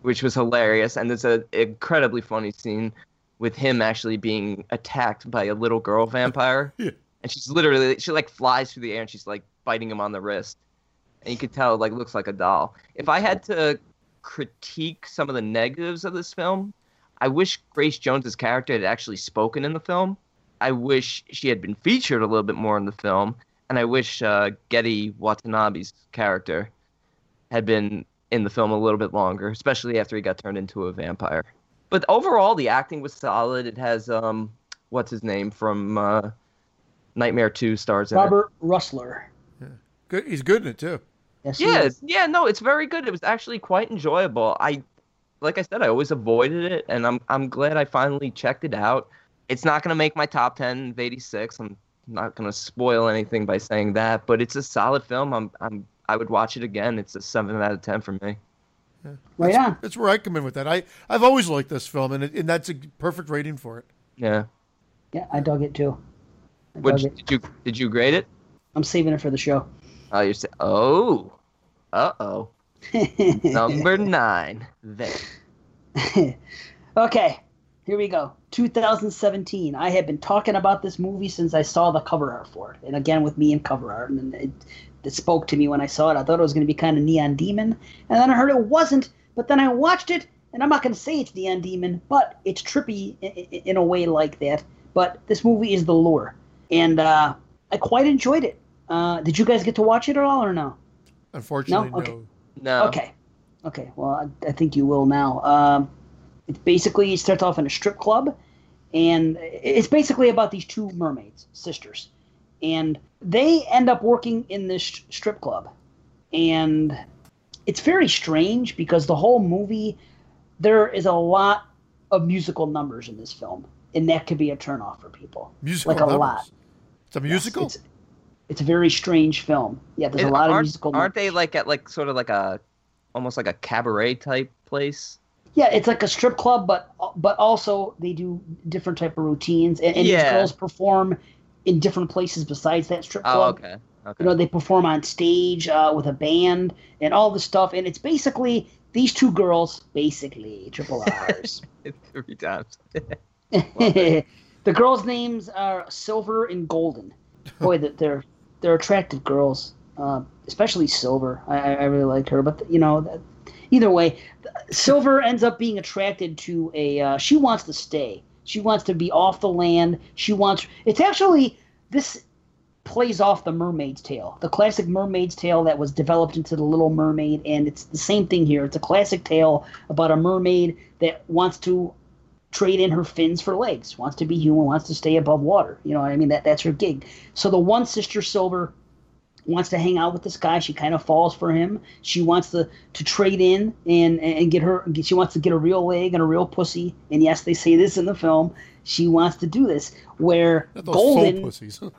which was hilarious, and there's an incredibly funny scene with him actually being attacked by a little girl vampire, Yeah. And she's literally she like flies through the air and she's like biting him on the wrist, and you could tell like looks like a doll. If I had to critique some of the negatives of this film, I wish Grace Jones's character had actually spoken in the film. I wish she had been featured a little bit more in the film, and I wish uh, Gedde Watanabe's character had been in the film a little bit longer, especially after he got turned into a vampire. But overall, the acting was solid. It has um, what's his name from uh, Nightmare Two stars in it. Robert Rusler. Good. He's good in it too. Yes, Yeah, is. yeah, no, it's very good. It was actually quite enjoyable. I, like I said, I always avoided it, and I'm I'm glad I finally checked it out. It's not gonna make my top ten of '86. I'm not gonna spoil anything by saying that, but it's a solid film. I'm I'm I would watch it again. It's a seven out of ten for me. Right on. That's where I come in with that. I I've always liked this film, and it, and that's a perfect rating for it. Yeah. Yeah, I dug it too. Which did you did you grade it? I'm saving it for the show. Oh, you're oh, uh oh, number nine. There. okay, here we go. 2017. I have been talking about this movie since I saw the cover art for it, and again with me and cover art, and it, it spoke to me when I saw it. I thought it was going to be kind of Neon Demon, and then I heard it wasn't. But then I watched it, and and I'm not going to say it's Neon Demon, but it's trippy in, in, in, a way like that. But this movie is The Lure, and uh, I quite enjoyed it. Uh, did you guys get to watch it at all, or no? Unfortunately, no. Okay. No. Okay. Okay. Well, I, I think you will now. Um, it basically starts off in a strip club, and it's basically about these two mermaids, sisters, and they end up working in this strip club, and it's very strange because the whole movie there is a lot of musical numbers in this film, and that could be a turnoff for people. Musical like a numbers. lot. It's a musical. Yes, it's, it's a very strange film. Yeah, there's a lot of aren't, musical. Aren't they like at like sort of like a, almost like a cabaret type place? Yeah, it's like a strip club, but but also they do different type of routines, and, and Yeah. these girls perform in different places besides that strip club. Oh, club. okay. You know, they perform on stage uh, with a band and all this stuff, and it's basically these two girls, basically triple R's. Three times. the girls' names are Silver and Golden. Boy, that they're they're attractive girls, uh, especially Silver. I, I I really like her, but you know, that, either way, Silver ends up being attracted to a. Uh, she wants to stay. She wants to be off the land. She wants. It's actually this plays off the Mermaid's Tale, the classic Mermaid's Tale that was developed into the Little Mermaid, and it's the same thing here. It's a classic tale about a mermaid that wants to trade in her fins for legs, wants to be human, wants to stay above water. You know what I mean? That that's her gig. So the one sister Silver wants to hang out with this guy. She kind of falls for him. She wants to to trade in and and get her. She wants to get a real leg and a real pussy. And yes, they say this in the film. She wants to do this. Where Golden pussies.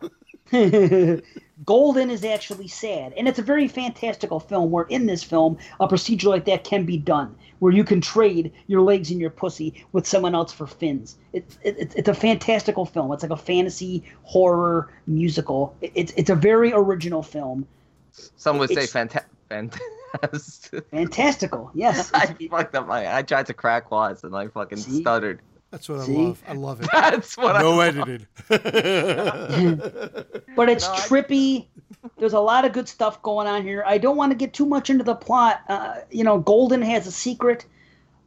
Golden is actually sad, and it's a very fantastical film. Where in this film, a procedure like that can be done, where you can trade your legs and your pussy with someone else for fins. It's it's it's a fantastical film. It's like a fantasy horror musical. It- It's it's a very original film. Some would say fanta- fantastic. Fantastical, yes. I fucked up my. I tried to crack wise and I fucking See? stuttered. That's what I love. I love it. That's what I. No edited. but it's No, trippy. There's a lot of good stuff going on here. I don't want to get too much into the plot. Uh, you know, Golden has a secret.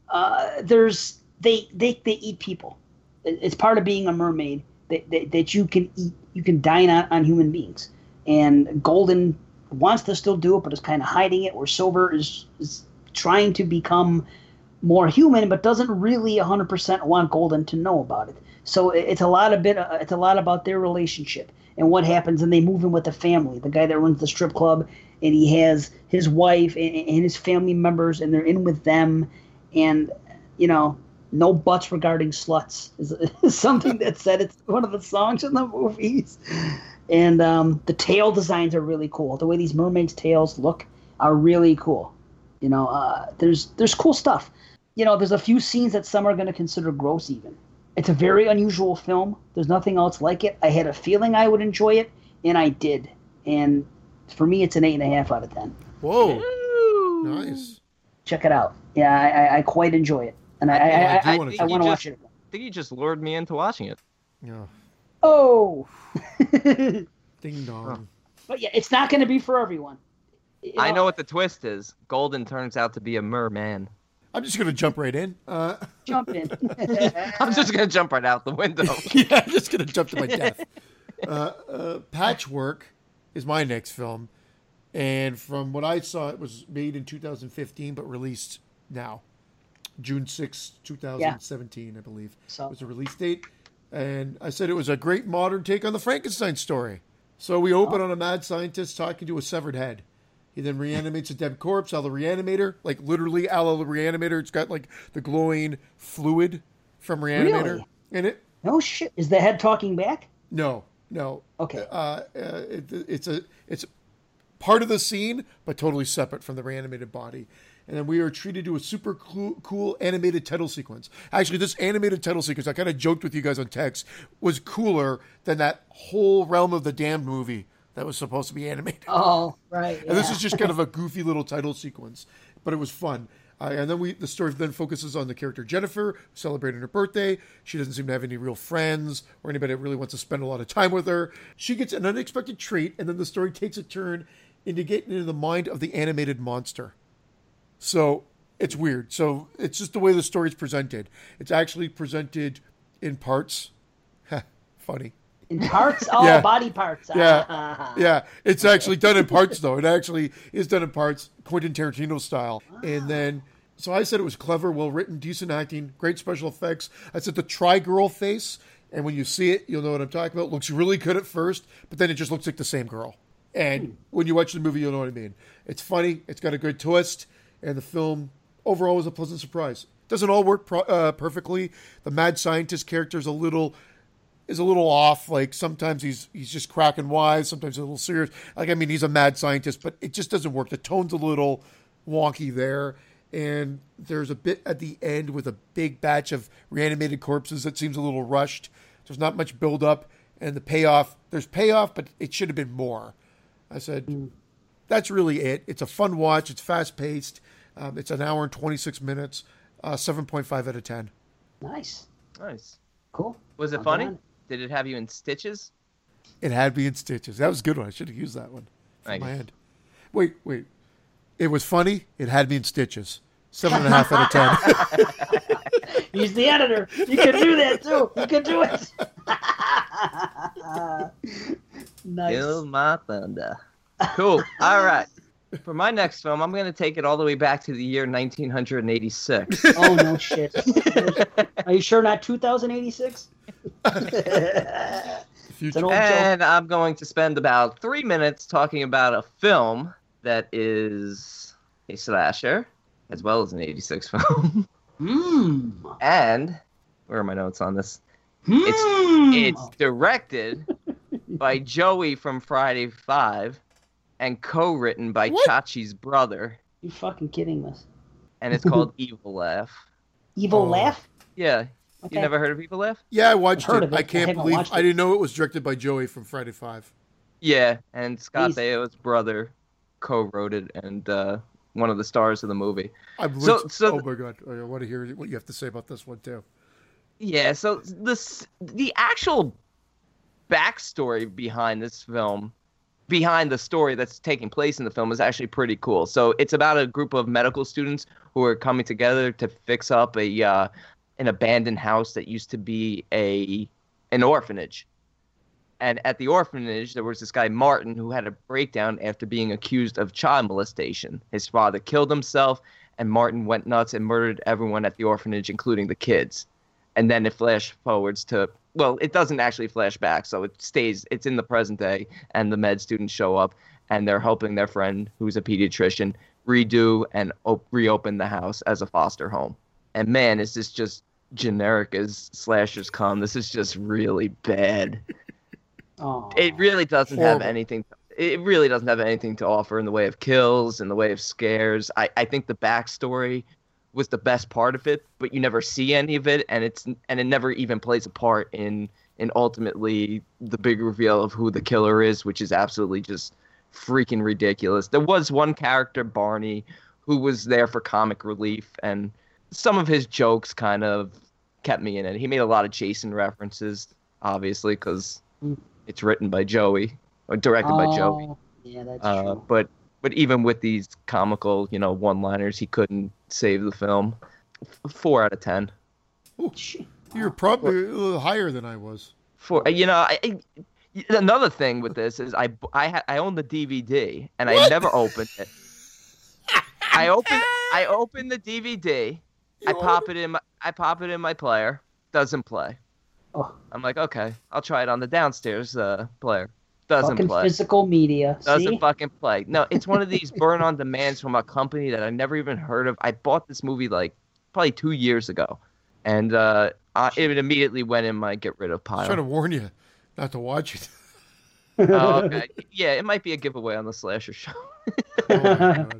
Uh, there's they they they eat people. It's part of being a mermaid that, that, that you can eat. You can dine on, on human beings. And Golden wants to still do it, but is kind of hiding it. Where Silver is is trying to become more human, but doesn't really 100% want Golden to know about it. So it's a lot of bit. Uh, it's a lot about their relationship and what happens. And they move in with the family, the guy that runs the strip club, and he has his wife and, and his family members, and they're in with them. And you know, no buts regarding sluts is, is something that said it's one of the songs in the movies. And um, the tail designs are really cool. The way these mermaids' tails look are really cool. You know, uh, there's there's cool stuff. You know, there's a few scenes that some are going to consider gross. Even it's a very unusual film. There's nothing else like it. I had a feeling I would enjoy it, and I did. And for me, it's an eight and a half out of ten. Whoa. Nice. Check it out. Yeah, I, I, I quite enjoy it, and I I, I, I do I, wanna I want it to watch it. I think you just lured me into watching it. Yeah. Oh, Ding dong. but yeah, it's not going to be for everyone. You I know what the twist is. Golden turns out to be a merman. I'm just gonna jump right in. Uh, Jump in. I'm just gonna jump right out the window. yeah, I'm just gonna jump to my death. Uh, uh, Patchwork is my next film, and from what I saw, it was made in 2015 but released now, June 6, 2017, I believe. So- was the release date, and I said it was a great modern take on the Frankenstein story. So we open on a mad scientist talking to a severed head. He then reanimates a dead corpse, a la Reanimator, like literally a la Reanimator. It's got like the glowing fluid from Reanimator Really? in it. no shit. Is the head talking back? No, no. Okay. Uh, uh, it, it's a it's part of the scene, but totally separate from the reanimated body. And then we are treated to a super cool, cool animated title sequence. Actually, this animated title sequence, I kind of joked with you guys on text, was cooler than that whole Realm of the Damned movie that was supposed to be animated. Oh, right. And this is just kind of a goofy little title sequence, but it was fun. Uh, and then we the story then focuses on the character Jennifer celebrating her birthday. She doesn't seem to have any real friends or anybody that really wants to spend a lot of time with her. She gets an unexpected treat, and then the story takes a turn into getting into the mind of the animated monster. So it's weird. So it's just the way the story's presented. It's actually presented in parts. Funny. In parts? Oh, Yeah. body parts. Yeah, Ah. yeah. It's actually done in parts, though. It actually is done in parts, Quentin Tarantino style. And then, so I said it was clever, well written, decent acting, great special effects. I said the Try Girl face, and when you see it, you'll know what I'm talking about. It looks really good at first, but then it just looks like the same girl. And when you watch the movie, you'll know what I mean. It's funny, it's got a good twist, and the film overall was a pleasant surprise. Doesn't all work pro- uh, perfectly. The mad scientist character is a little is a little off. Like sometimes he's he's just cracking wise, sometimes a little serious. Like I mean, he's a mad scientist, but it just doesn't work. The tone's a little wonky there, and there's a bit at the end with a big batch of reanimated corpses that seems a little rushed. There's not much build up, and the payoff. There's payoff, but it should have been more. I said, that's really it. It's a fun watch. It's fast paced. Um, it's an hour and 26 minutes. Uh, 7.5 out of 10. Nice. Nice. Cool. Was it I'll funny? go on. Did it have you in stitches? It had me in stitches. That was a good one. I should have used that one from Thank my you. end. Wait, wait. It was funny. It had me in stitches. Seven and a half out of ten. He's the editor. You can do that too. You can do it. nice. Kill my thunder. Cool. All right. For my next film, I'm going to take it all the way back to the year 1986. Oh no shit. Are you sure not 2086? It's an joke. and I'm going to spend about three minutes talking about a film that is a slasher, as well as an 86 film. Hmm. and, where are my notes on this? Hmm. It's directed by Joey from Friday Five and co written by What? Chachi's brother. You fucking kidding us? And it's called Evil Laugh. Evil Oh. laugh? Yeah. Okay. You never heard of Evil Laugh? Yeah, I watched I've it. it. I I can't haven't believe I didn't know it was directed by Joey from Friday Five. Yeah, and Scott Baio's brother co-wrote it and uh, one of the stars of the movie. I'm So- lit- so- oh my god, I want to hear what you have to say about this one too. Yeah, so this the actual backstory behind this film, behind the story that's taking place in the film, is actually pretty cool. So it's about a group of medical students who are coming together to fix up a uh, an abandoned house that used to be a an orphanage. And at the orphanage, there was this guy Martin who had a breakdown after being accused of child molestation. His father killed himself, and Martin went nuts and murdered everyone at the orphanage, including the kids and then it flash forwards to well it doesn't actually flash back so it stays it's in the present day and the med students show up and they're helping their friend who's a pediatrician redo and op- reopen the house as a foster home and man is this just generic as slashers come this is just really bad Oh. it really doesn't have Horrible. anything it really doesn't have anything to offer in the way of kills in the way of scares i, I think the backstory was the best part of it but you never see any of it and it's and it never even plays a part in in ultimately the big reveal of who the killer is which is absolutely just freaking ridiculous there was one character barney who was there for comic relief and some of his jokes kind of kept me in it he made a lot of jason references obviously because it's written by Joey or directed by Joey. Oh, Yeah, that's Uh, true. but but even with these comical, you know, one-liners, he couldn't save the film. F- Four out of ten. Shit. You're probably a little higher than I was. Four. You know, I, I- another thing with this is I I ha- I own the DVD and I never opened it. I open I open the DVD. I You pop it in my I pop it in my player. Doesn't play. Oh, I'm like, okay, I'll try it on the downstairs uh, player. Doesn't fucking play. physical media. doesn't See? fucking play. No, it's one of these burn on demands from a company that I never even heard of. I bought this movie like probably two years ago, and uh, I, it immediately went in my get rid of pile. I was trying to warn you not to watch it. oh, okay. Yeah, it might be a giveaway on the slasher show. Oh.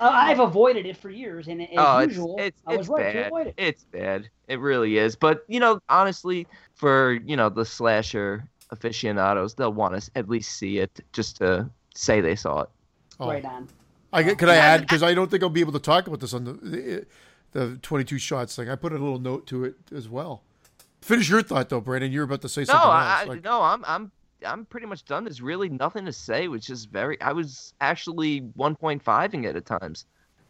Uh, I've avoided it for years, and as oh, it's usual, it's, I was it's right to bad. avoid it. It's bad. It really is. But you know, honestly, for you know the slasher aficionados, they'll want to at least see it just to say they saw it. Oh. Right on. I could I add because I don't think I'll be able to talk about this on the, the the 22 shots thing. I put a little note to it as well. Finish your thought though, Brandon. You're about to say No, something I, else. I Like, no, I'm I'm I'm pretty much done. There's really nothing to say, which is very. I was actually 1.5ing it at times.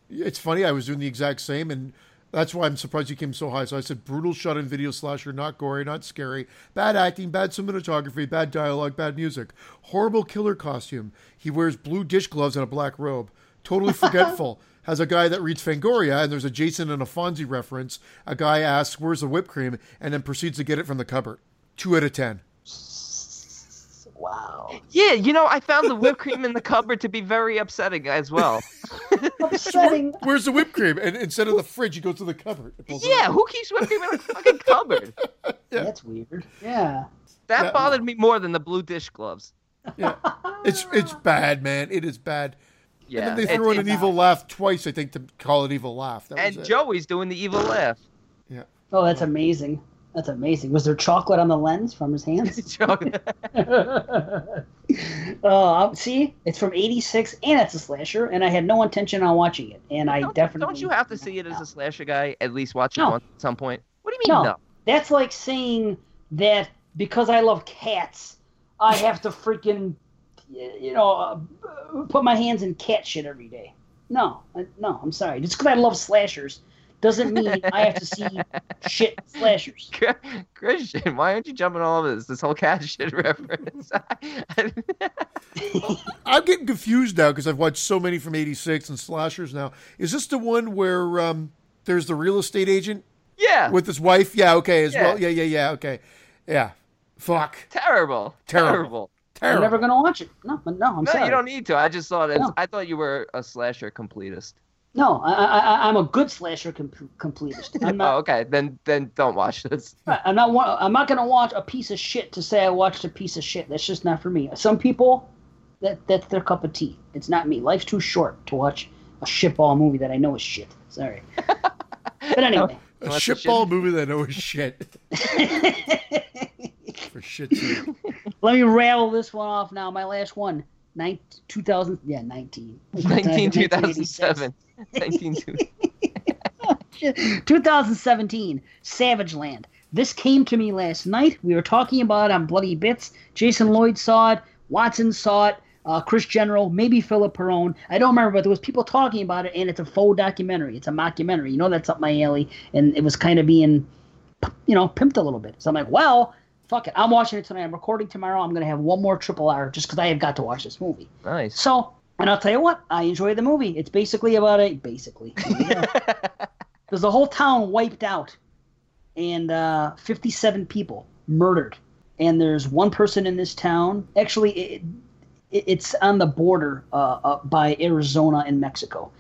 It's funny. I was doing the exact same, and that's why I'm surprised you came so high. So I said brutal shot-in video slasher, not gory, not scary, bad acting, bad cinematography, bad dialogue, bad music, horrible killer costume. He wears blue dish gloves and a black robe. Totally forgetful. Has a guy that reads Fangoria, and there's a Jason and a Fonzie reference. A guy asks, "Where's the whipped cream?" and then proceeds to get it from the cupboard. Two out of ten. Wow. Yeah, you know, I found the whipped cream in the cupboard to be very upsetting as well. Upsetting. Where's the whipped cream? And instead of the fridge, he goes to the cupboard. It pulls it yeah, who keeps whipped cream in a fucking cupboard? That's weird. Yeah. That Yeah. bothered me more than the blue dish gloves. Yeah. It's it's bad, man. It is bad. Yeah, and then they it's- threw in an it's- evil laugh twice, I think, to call it evil laugh. That was and it. Joey's doing the evil laugh. Yeah. Oh, that's amazing. That's amazing. Was there chocolate on the lens from his hands? Joey- uh, see, it's from '86, and it's a slasher, and I had no intention on watching it, and I don't, definitely don't you have to see it as a slasher guy? At least watch it No. at some point. What do you mean No. no? That's like saying that because I love cats, I have to freaking, you know, uh, put my hands in cat shit every day. No, no, I'm sorry. Just because I love slashers doesn't mean I have to see shit slashers. Christian, why aren't you jumping all over this? This whole cat shit reference. I'm getting confused now because I've watched so many from '86 and slashers now. Is this the one where um, there's the real estate agent yeah, with his wife? Yeah, okay, as Yeah. well. Yeah, yeah, yeah, okay. Yeah. Fuck. terrible, Terrible. terrible. I'm never gonna watch it. No, no, I'm No, sorry. you don't need to. I just thought it's, No. I thought you were a slasher completist. No, I, I, I- I'm a good slasher com- completist. I'm oh, okay. Then then don't watch this. I'm not. I'm not gonna watch a piece of shit to say I watched a piece of shit. That's just not for me. Some people, that that's their cup of tea. It's not me. Life's too short to watch a shitball movie that I know is shit. Sorry. but anyway. A What's the shitball movie that I know is shit. For shit's sake. Let me rattle this one off now. My last one. Nine, 2000, yeah, 19. 19 2007. 19 2017, Savage Land. This came to me last night. We were talking about it on Bloody Bits. Jason Lloyd saw it. Watson saw it. Uh, Chris General, maybe Philip Perone. I don't remember, but there was people talking about it, and it's a faux documentary. It's a mockumentary. You know, that's up my alley, and it was kind of being, you know, pimped a little bit. So I'm like, well, fuck it. I'm watching it tonight. I'm recording tomorrow. I'm gonna have one more triple R just because I have got to watch this movie. Nice. So, and I'll tell you what, I enjoy the movie. It's basically about a basically. There's a whole town wiped out, and uh, 57 people murdered. And there's one person in this town. Actually, it, it, it's on the border uh, uh, by Arizona and Mexico,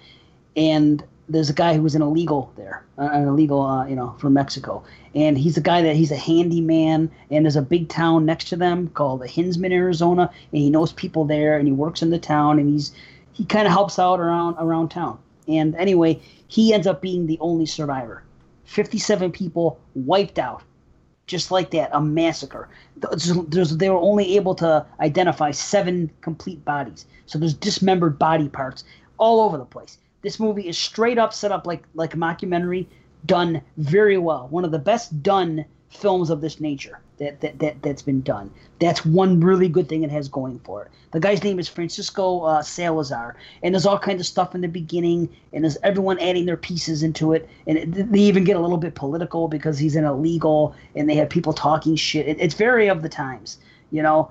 and there's a guy who was an illegal there, uh, an illegal, uh, you know, from Mexico, and he's a guy that he's a handyman, and there's a big town next to them called the Hinsman, Arizona, and he knows people there, and he works in the town, and he's he kind of helps out around around town. And anyway, he ends up being the only survivor. 57 people wiped out, just like that, a massacre. There's, they were only able to identify seven complete bodies. So there's dismembered body parts all over the place. This movie is straight up set up like like a mockumentary, done very well. One of the best done films of this nature that, that, that that's been done. That's one really good thing it has going for it. The guy's name is Francisco uh, Salazar, and there's all kinds of stuff in the beginning, and there's everyone adding their pieces into it, and it, they even get a little bit political because he's an illegal, and they have people talking shit. It, it's very of the times, you know.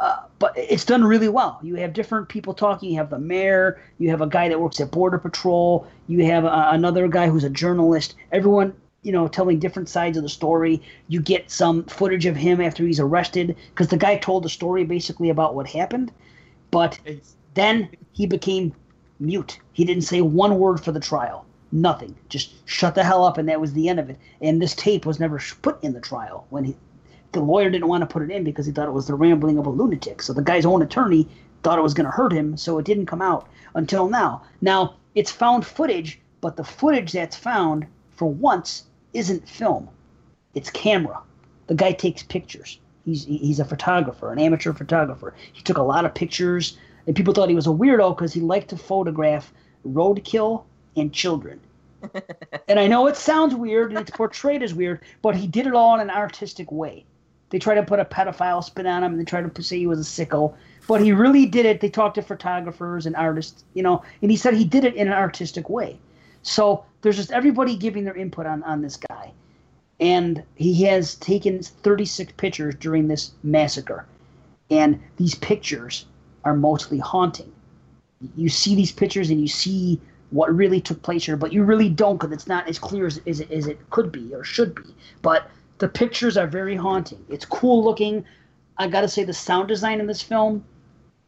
Uh, but it's done really well. You have different people talking. You have the mayor. You have a guy that works at Border Patrol. You have uh, another guy who's a journalist. Everyone, you know, telling different sides of the story. You get some footage of him after he's arrested because the guy told the story basically about what happened, but then he became mute. He didn't say one word for the trial. Nothing. Just shut the hell up, and that was the end of it. And this tape was never put in the trial when he the lawyer didn't want to put it in because he thought it was the rambling of a lunatic. So the guy's own attorney thought it was going to hurt him, so it didn't come out until now. Now, it's found footage, but the footage that's found, for once, isn't film. It's camera. The guy takes pictures. He's, he's a photographer, an amateur photographer. He took a lot of pictures, and people thought he was a weirdo because he liked to photograph roadkill and children. and I know it sounds weird and it's portrayed as weird, but he did it all in an artistic way They try to put a pedophile spin on him, and they try to say he was a sicko. But he really did it. They talked to photographers and artists, you know, and he said he did it in an artistic way. So there's just everybody giving their input on on this guy, and he has taken 36 pictures during this massacre, and these pictures are mostly haunting. You see these pictures and you see what really took place here, but you really don't because it's not as clear as, as, as it could be or should be. But the pictures are very haunting. It's cool looking. I got to say, the sound design in this film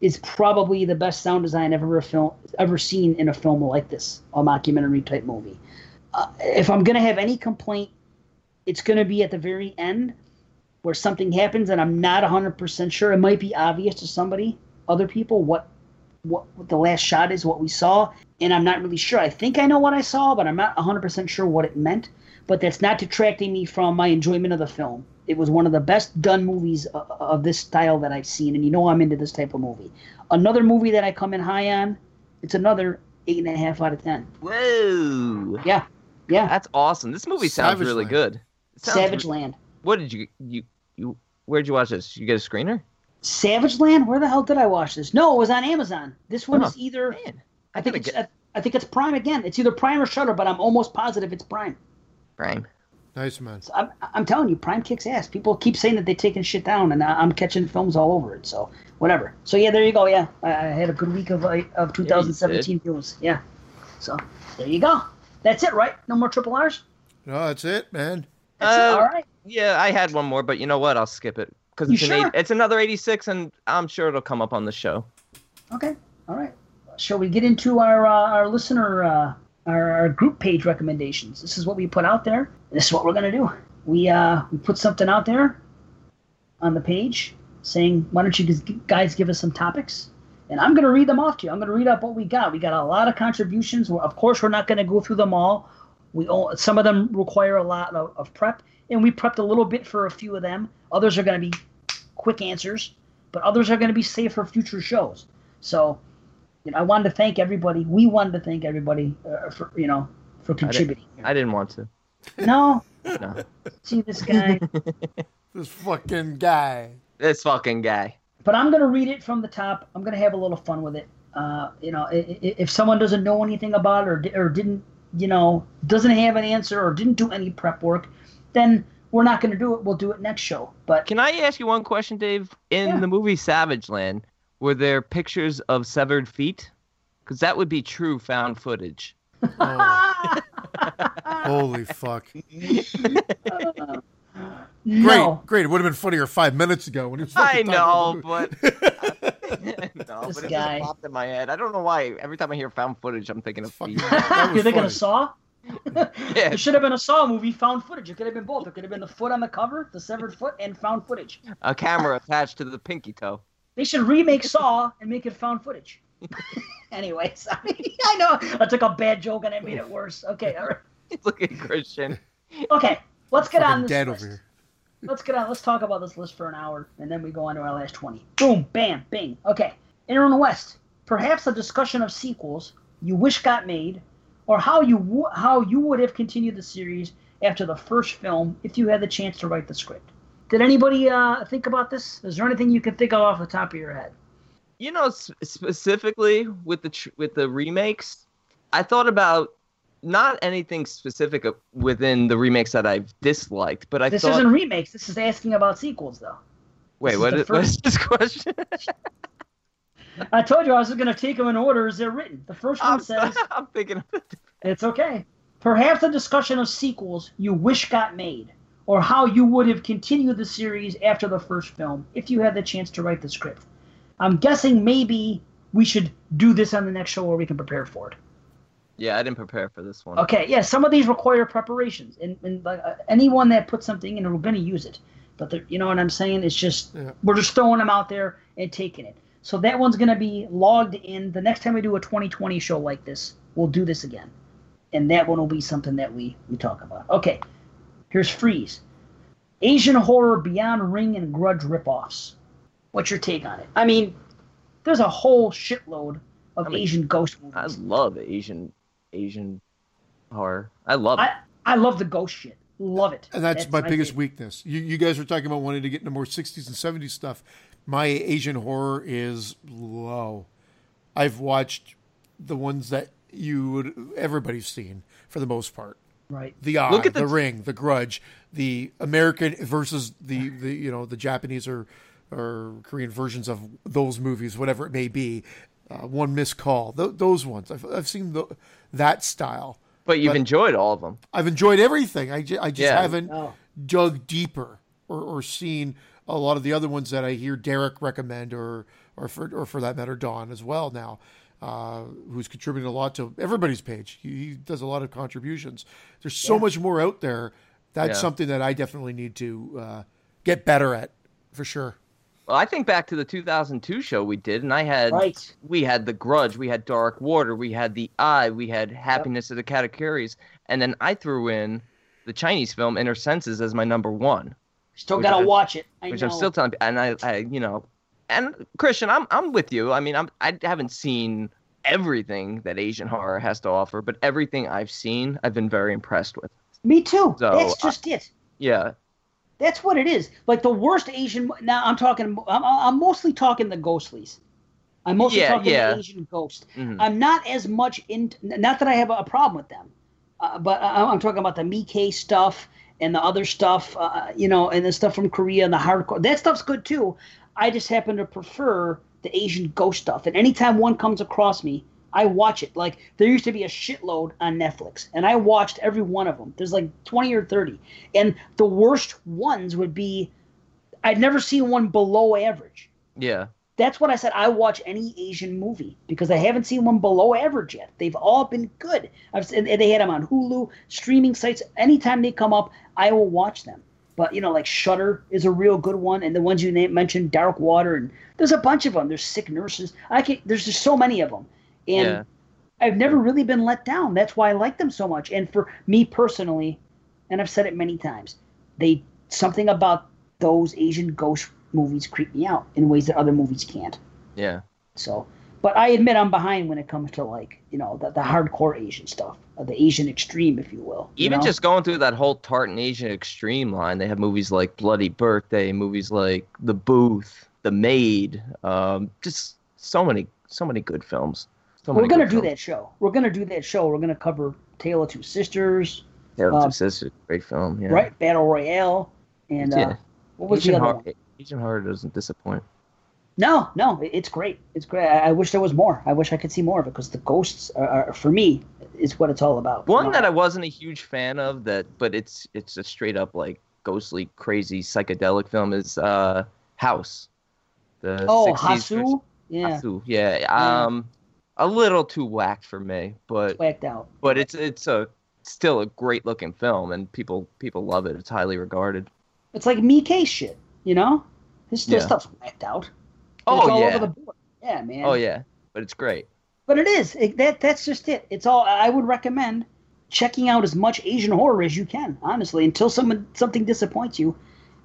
is probably the best sound design ever film ever seen in a film like this, a mockumentary type movie. Uh, if I'm gonna have any complaint, it's gonna be at the very end where something happens and I'm not 100% sure. It might be obvious to somebody, other people, what what, what the last shot is, what we saw, and I'm not really sure. I think I know what I saw, but I'm not 100% sure what it meant. But that's not detracting me from my enjoyment of the film. It was one of the best done movies of, of this style that I've seen, and you know I'm into this type of movie. Another movie that I come in high on, it's another eight and a half out of ten. Whoa! Yeah, yeah. That's awesome. This movie sounds Savage really Land. good. Sounds Savage re- Land. What did you you you? Where'd you watch this? You get a screener? Savage Land. Where the hell did I watch this? No, it was on Amazon. This one Oh, is either. Man, I think it's. get- I, I think it's Prime again. It's either Prime or Shudder, but I'm almost positive it's Prime. Prime. Nice man. I'm, I'm telling you, Prime kicks ass. People keep saying that they're taking shit down, and I- I'm catching films all over it. So whatever. So yeah, there you go. Yeah, I, I had a good week of uh, of 2017 films. Yeah. So there you go. That's it, right? No more triple R's. No, that's it, man. That's it. Uh, All right. Yeah, I had one more, but you know what? I'll skip it because it's, sure? eight- it's another 86, and I'm sure it'll come up on the show. Okay. All right. Shall we get into our uh, our listener uh, our, our group page recommendations? This is what we put out there. This is what we're gonna do. We uh we put something out there on the page saying, "Why don't you guys give us some topics?" And I'm gonna read them off to you. I'm gonna read up what we got. We got a lot of contributions. Well, of course, we're not gonna go through them all. We all, some of them require a lot of, of prep, and we prepped a little bit for a few of them. Others are gonna be quick answers, but others are gonna be saved for future shows. So, you know, I wanted to thank everybody. We wanted to thank everybody uh, for you know for contributing. I didn't want to. No, No, see this guy. This fucking guy. this fucking guy. but I'm gonna read it from the top. I'm gonna have a little fun with it. Uh, you know, i- i- if someone doesn't know anything about it or or didn't, you know, doesn't have an answer or didn't do any prep work, then we're not gonna do it. We'll do it next show. But Can I ask you one question, Dave? In Yeah. the movie Savage Land, were there pictures of severed feet? Because that would be true found footage. Oh, holy fuck. Great, no, great. It would have been funnier five minutes ago when he was I know, but about no, This but it guy. just popped in my head. I don't know why. Every time I hear found footage, I'm thinking of feet. you're thinking of Saw. yeah, It should have been a Saw movie, found footage. It could have been both. It could have been the foot on the cover, the severed foot, and found footage. a camera attached to the pinky toe. They should remake Saw and make it found footage. anyway, sorry. I know I took a bad joke and I made it worse. Okay, all right. Look at Christian. Okay, let's get on Fucking this dead list. over here. Let's get on. Let's talk about this list for an hour, and then we go on to our last twenty. Boom, bam, bing. Okay, Aaron West. Perhaps a discussion of sequels you wish got made, or how you w- how you would have continued the series after the first film if you had the chance to write the script. Did anybody uh, think about this? Is there anything you can think of off the top of your head? You know, s- specifically with the tr- with the remakes, I thought about not anything specific within the remakes that I've disliked, but I This thought. isn't remakes. This is asking about sequels, though. Wait, this is what is, what is this question? I told you I was going to take them in order as they're written. The first one I'm, says, I'm thinking of it. It's okay. Perhaps a discussion of sequels you wish got made, or how you would have continued the series after the first film if you had the chance to write the script. I'm guessing maybe we should do this on the next show where we can prepare for it. Yeah, I didn't prepare for this one. Okay, yeah, some of these require preparations, and, and uh, anyone that puts something in, we're going to use it. But you know what I'm saying? It's just Yeah. we're just throwing them out there and taking it. So that one's going to be logged in. The next time we do a 2020 show like this, we'll do this again, and that one will be something that we we talk about. Okay, here's Freeze, Asian horror beyond Ring and Grudge ripoffs. What's your take on it? I mean, there's a whole shitload of I mean, Asian ghost movies. I love Asian Asian horror. I love it. I I love the ghost shit. Love it. And that's, my, biggest favorite. weakness. You, you guys were talking about wanting to get into more 60s and 70s stuff. My Asian horror is low. I've watched the ones that you would everybody's seen for the most part. Right. The Eye, Look at the, the- Ring, The Grudge, the American versus the, the you know the Japanese or or Korean versions of those movies, whatever it may be. Uh, one missed call, Th- those ones. I've, I've seen the, that style. But you've But- enjoyed all of them. I've enjoyed everything. I, ju- I just Yeah. haven't Oh. dug deeper or, or seen a lot of the other ones that I hear Derek recommend or or for or for that matter Don as well now, uh, who's contributing a lot to everybody's page. He, he does a lot of contributions. There's so much more out there. That's Yeah. something that I definitely need to uh, get better at for sure. Well, I think back to the 2002 show we did, and I had Right. we had the Grudge, we had Dark Water, we had the Eye, we had Happiness of the Katakuris, and then I threw in the Chinese film Inner Senses as my number one, Still gotta I- watch it. I which know. I'm still telling. And I, I, you know, and Christian, I'm I'm with you. I mean, I'm I haven't seen everything that Asian horror has to offer, but everything I've seen, I've been very impressed with. Me too. So, That's I- just it. Yeah, That's what it is. Like the worst Asian. Now I'm talking. I'm, I'm mostly talking the ghostlies. I'm mostly Yeah, talking yeah. the Asian ghost. Mhm. I'm not as much in. Not that I have a problem with them, uh, but I, I'm talking about the Miike stuff and the other stuff. Uh, you know, and the stuff from Korea and the hardcore. That stuff's good too. I just happen to prefer the Asian ghost stuff. And anytime one comes across me, I watch it. Like there used to be a shitload on Netflix, and I watched every one of them. There's like 20 or 30, and the worst ones would be. I'd never seen one below average. yeah. That's what I said. I watch any Asian movie because I haven't seen one below average yet. They've all been good. I've they had them on Hulu, streaming sites. Anytime they come up, I will watch them. But you know, like Shutter is a real good one, and the ones you named, mentioned, Dark Water, and there's a bunch of them. There's Sick Nurses. I can. There's just so many of them, and Yeah. I've never really been let down. That's why I like them so much. And for me personally, and I've said it many times, they something about those Asian ghost movies creep me out in ways that other movies can't. Yeah. So, but I admit I'm behind when it comes to like you know the, the hardcore Asian stuff, uh, the Asian extreme, if you will. you Even know? just going through that whole Tartan Asian extreme line, they have movies like Bloody Birthday, movies like The Booth, The Maid, um, just so many, so many good films. So we're gonna do films. that show. We're gonna do that show. We're gonna cover Tale of Two Sisters, Tale of uh, Two Sisters, great film. Yeah. right? Battle Royale, and uh, what was Asian the other horror? Asian horror doesn't disappoint. No, no, it's great. It's great. I, wish there was more. I wish I could see more of it because the ghosts are, are for me is what it's all about. One You know? that I wasn't a huge fan of, that but it's it's a straight up like ghostly, crazy psychedelic film is uh, House. The oh 60s Hausu, yeah, Hausu, yeah. Yeah. Um, a little too whacked for me, but whacked out. but it's it's a still a great looking film, and people people love it. It's highly regarded. It's like Mike shit, you know. His, his Yeah. stuff's whacked out. It's Oh all yeah, over the board. Yeah, man. oh yeah, but it's great. But it is. It, that that's just it. It's all. I would recommend checking out as much Asian horror as you can. Honestly, until someone something disappoints you,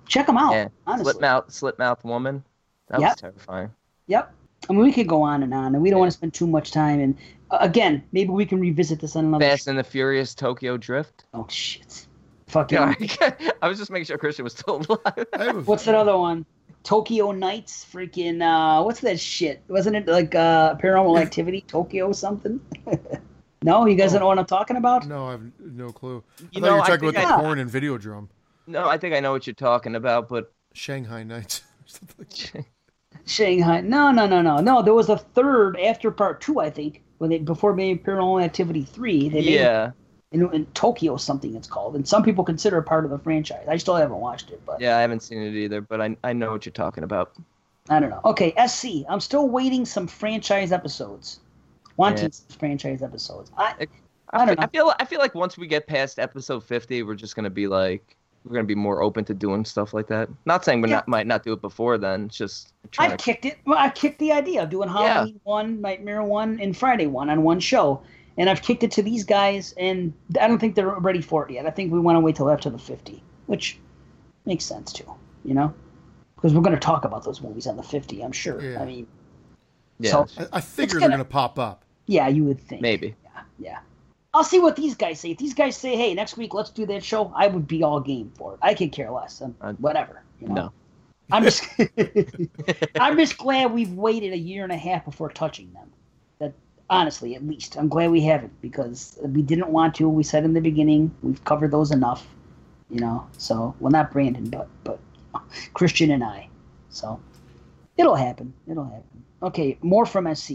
check them out. Yeah, honestly. Slit mouth, slit mouth woman. That Yep. was terrifying. Yep. I mean, we could go on and on, and we don't want to spend too much time. And uh, again, maybe we can revisit this on another. Fast and the Furious Tokyo Drift. Oh shit! Fucking. Yeah, I was just making sure Christian was still alive. I have a, What's that other one? Tokyo Nights. Freaking. Uh, what's that shit? Wasn't it like uh, Paranormal Activity? Tokyo something? no, you guys don't know what I'm talking about. no, I have no clue. I You thought know, you were talking about I- the porn and video drum. No, I think I know what you're talking about, but Shanghai Nights. Something like. Shanghai. No, no, no, no, no. There was a third after part two, I think, when they before made Paranormal Activity three. They made yeah, in, in Tokyo something it's called, and some people consider it part of the franchise. I still haven't watched it, but yeah, I haven't seen it either, but I I know what you're talking about. I don't know. Okay, SC. I'm still waiting some franchise episodes. Wanting Yeah. some franchise episodes. I, I, I don't fe- I feel I feel like once we get past episode 50, we're just gonna be like we're gonna be more open to doing stuff like that. Not saying we Yeah. not might not do it before then. It's just I've to, kicked it. Well, I kicked the idea of doing Halloween one, Nightmare one, and Friday one on one show, and I've kicked it to these guys, and I don't think they're ready for it yet. I think we want to wait till after the fifty, which makes sense too. You know, because we're going to talk about those movies on the fifty. I'm sure. Yeah. I mean, yeah, so- I, I figure gonna- they're going to pop up. yeah, you would think. maybe. Yeah, yeah. I'll see what these guys say. If these guys say, "Hey, next week let's do that show," I would be all game for it. I could care less. Uh, whatever. You know? No. I'm just I'm just glad we've waited a year and a half before touching them. That honestly, at least, I'm glad we haven't because we didn't want to. We said in the beginning we've covered those enough, you know. So well, not Brandon, but but Christian and I. So it'll happen. It'll happen. Okay, more from SC.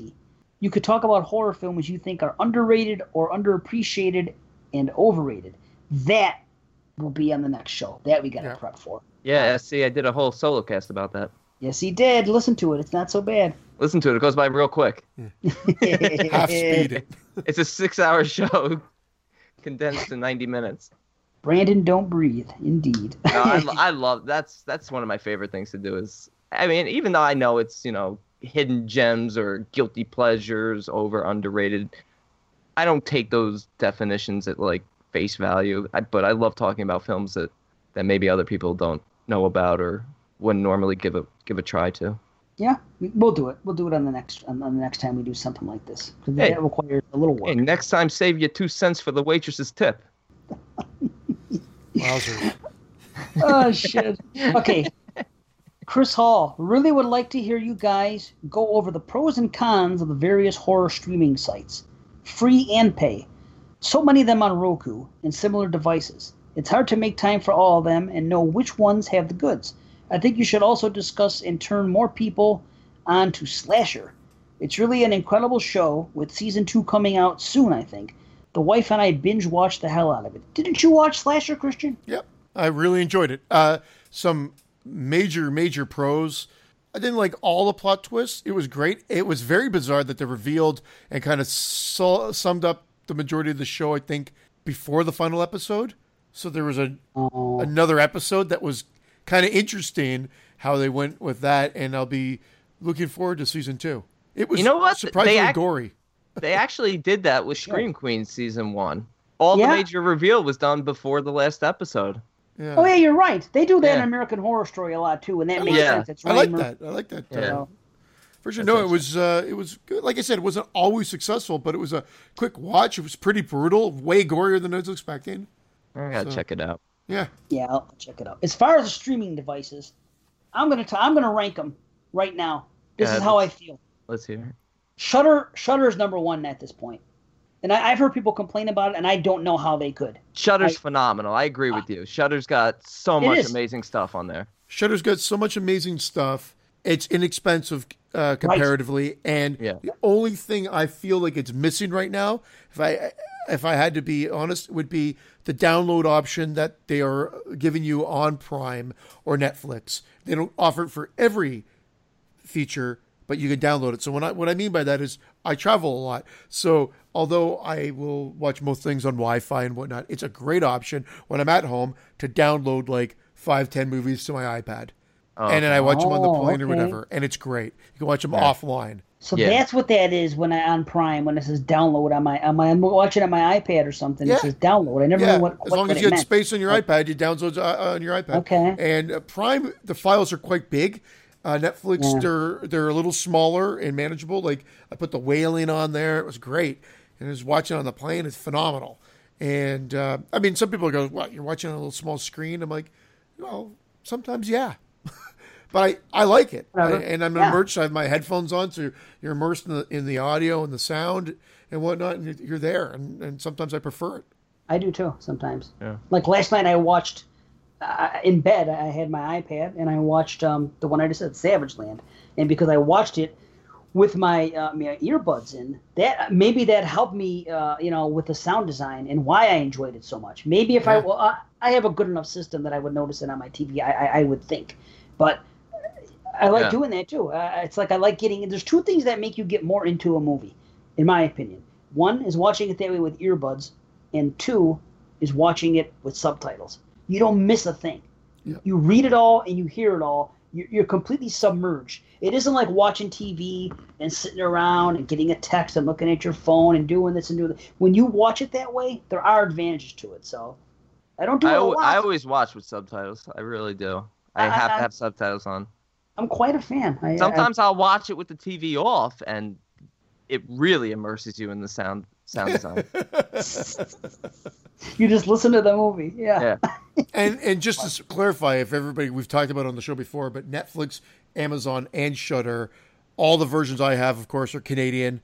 You could talk about horror films you think are underrated or underappreciated and overrated. That will be on the next show. That we got to Yeah. prep for. Yeah, see, I did a whole solo cast about that. Yes, he did. Listen to it. It's not so bad. Listen to it; it goes by real quick. Half speed it. It's a six-hour show condensed to ninety minutes. Brandon, don't breathe. Indeed. No, I, I love that's that's one of my favorite things to do. Is I mean, even though I know it's you know hidden gems or guilty pleasures over underrated, I don't take those definitions at like face value. I, but I love talking about films that that maybe other people don't know about or wouldn't normally give a give a try to. Yeah, we- we'll do it. We'll do it on the next on, on the next time we do something like this because Hey. that requires a little work. Hey, next time, save you two cents for the waitress's tip. Wowzers. oh shit. Okay. Chris Hall, really would like to hear you guys go over the pros and cons of the various horror streaming sites, free and pay. So many of them on Roku and similar devices. It's hard to make time for all of them and know which ones have the goods. I think you should also discuss and turn more people on to Slasher. It's really an incredible show with season two coming out soon, I think. The wife and I binge watched the hell out of it. Didn't you watch Slasher, Christian? Yep, I really enjoyed it. Uh, some major, major pros. I didn't like all the plot twists. It was great. It was very bizarre that they revealed and kind of su- summed up the majority of the show. I think before the final episode. So there was a Oh. another episode that was kind of interesting how they went with that, and I'll be looking forward to season two. It was You know what? They surprisingly gory. They actually did that with Scream Queens season one. All Yeah. the major reveal was done before the last episode. Yeah. Oh yeah, you're right. They do that in American Horror Story a lot too, and that makes Yeah. sense. It's I like that. I like that. uh, Yeah. For sure. No, it was uh, it was good. Like I said, it wasn't always successful, but it was a quick watch. It was pretty brutal, way gorier than I was expecting. I gotta So- check it out. Yeah. Yeah, I'll check it out. As far as the streaming devices, I'm gonna t- I'm gonna rank them right now. This Yeah, is how I feel. Let's hear. it. Shudder Shudder is number one at this point, and I, I've heard people complain about it, and I don't know how they could. Shudder's I- phenomenal. I agree with you. Shudder's got so much is. amazing stuff on there. Shudder's got so much amazing stuff. It's inexpensive uh, comparatively, and Yeah. the only thing I feel like it's missing right now, if I if I had to be honest, would be the download option that they are giving you on Prime or Netflix. They don't offer it for every feature, but you can download it. So when I what I mean by that is I travel a lot. So although I will watch most things on Wi-Fi and whatnot, it's a great option when I'm at home to download like five, ten movies to my iPad. and then I watch them on the Oh, plane or whatever, and it's great. You can watch them offline. So Yeah. that's what that is when I on Prime when it says download on my on my I'm watching on my iPad or something. Yeah. It says download. I never Yeah, know what. as what long what as you had meant. space on your iPad, you download uh, on your iPad. Okay. And uh, Prime, the files are quite big. Uh, Netflix, Yeah. they're they're a little smaller and manageable. Like I put the whaling on there; it was great, and I was watching on the plane. It's phenomenal. And uh, I mean, some people go, "What? You're watching on a little small screen?" I'm like, "Well, sometimes, yeah." But I, I like it, I, and I'm Yeah. immersed. I have my headphones on, so you're immersed in the in the audio and the sound and whatnot, and you're- you're there. And, and sometimes I prefer it. I do too sometimes. Yeah. Like last night, I watched uh, in bed. I had my iPad and I watched um, the one I just said, Savage Land, and because I watched it with my, uh, my earbuds in, that maybe that helped me, uh, you know, with the sound design and why I enjoyed it so much. Maybe if I well, I, I have a good enough system that I would notice it on my TV. I, I, I would think, but. I like Yeah. doing that too. Uh, it's like I like getting. There's two things that make you get more into a movie, in my opinion. One is watching it that way with earbuds, and two is watching it with subtitles. You don't miss a thing. Yeah. You read it all and you hear it all. You're, you're completely submerged. It isn't like watching TV and sitting around and getting a text and looking at your phone and doing this and doing that. When you watch it that way, there are advantages to it. So I don't do it I, a lot. I always watch with subtitles. I really do. I I- have I- to have subtitles on. I'm quite a fan. I, Sometimes I'll watch it with the TV off, and it really immerses you in the sound sound design. you just listen to the movie. Yeah. yeah. and and just to clarify, if everybody we've talked about on the show before, but Netflix, Amazon, and Shudder, all the versions I have, of course, are Canadian.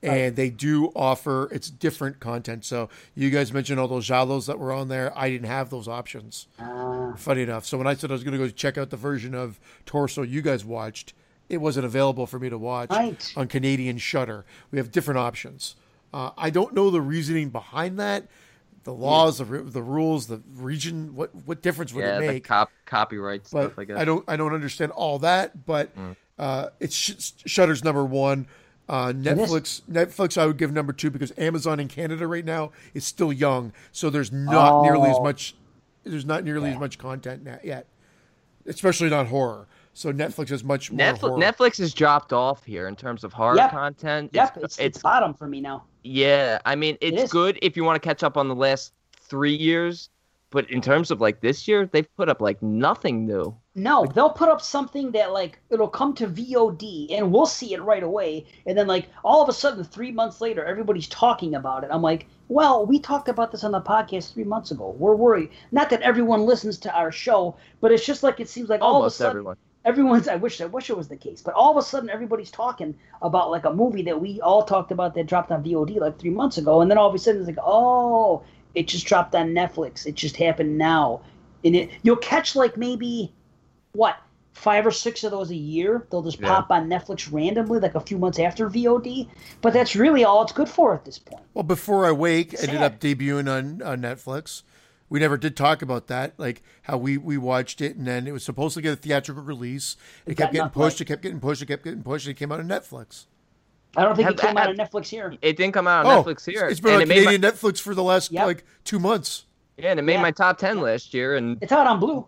And right. they do offer it's different content. So you guys mentioned all those giallos that were on there. I didn't have those options. Uh, Funny enough. So when I said I was going to go check out the version of Torso you guys watched, it wasn't available for me to watch right. on Canadian Shudder. We have different options. Uh, I don't know the reasoning behind that. The laws, yeah. the, the rules, the region. What what difference would yeah, it make? The cop, copyright but stuff. I guess I don't I don't understand all that. But mm. uh, it's Sh- Shudder's number one. Uh, Netflix, Netflix, I would give number two because Amazon in Canada right now is still young, so there's not oh. nearly as oh. much. There's not nearly yeah. as much content yet, especially not horror. So Netflix is much more. Netflix, Netflix has dropped off here in terms of horror yep. content. Yep, it's, it's, it's, bottom for me now. Yeah, I mean it's it good if you want to catch up on the last three years, but in terms of like this year, they've put up like nothing new. No, they'll put up something that like it'll come to VOD and we'll see it right away, and then like all of a sudden, three months later, everybody's talking about it. I'm like, well, we talked about this on the podcast three months ago. We're worried. Not that everyone listens to our show, but it's just like it seems like almost all of a sudden, everyone everyone's I wish I wish it was the case, but all of a sudden everybody's talking about like a movie that we all talked about that dropped on VOD like three months ago, and then all of a sudden it's like, oh, it just dropped on Netflix. It just happened now, and it you'll catch like maybe what five or six of those a year. They'll just yeah. pop on Netflix randomly, like a few months after VOD. But that's really all it's good for at this point. Well, Before I Wake Sad. ended up debuting on, on Netflix we never did talk about that, like how we we watched it, and then it was supposed to get a theatrical release. It, it kept getting pushed. It kept getting pushed. It kept getting pushed. And it came out on Netflix. I don't think have, it came have, out on Netflix here. It didn't come out on oh, Netflix here. It's been and on it Canadian my, Netflix for the last yep. like two months. Yeah, and it made yeah. my top ten last year, and it's out on Blue.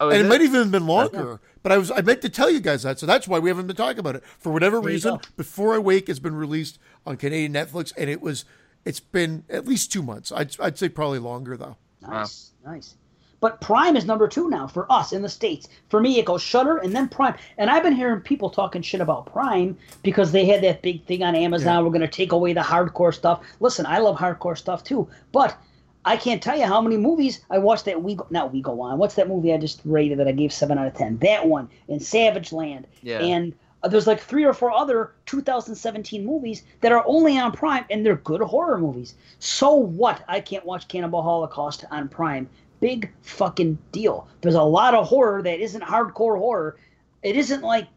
Oh, and it, it, might even have been longer. Yeah. But I was I meant to tell you guys that, so that's why we haven't been talking about it. For whatever there reason, Before I Wake has been released on Canadian Netflix, and it was it's been at least two months. I'd I'd say probably longer though. Nice. Wow. Nice. But Prime is number two now for us in the States. For me, it goes Shudder and then Prime. And I've been hearing people talking shit about Prime because they had that big thing on Amazon. Yeah. We're going to take away the hardcore stuff. Listen, I love hardcore stuff too. But I can't tell you how many movies I watched that we go, not we go on. What's that movie I just rated that I gave seven out of ten? That one in Savage Land. Yeah. And uh, there's like three or four other 2017 movies that are only on Prime and they're good horror movies. So what? I can't watch Cannibal Holocaust on Prime big fucking deal. There's a lot of horror that isn't hardcore horror. It isn't like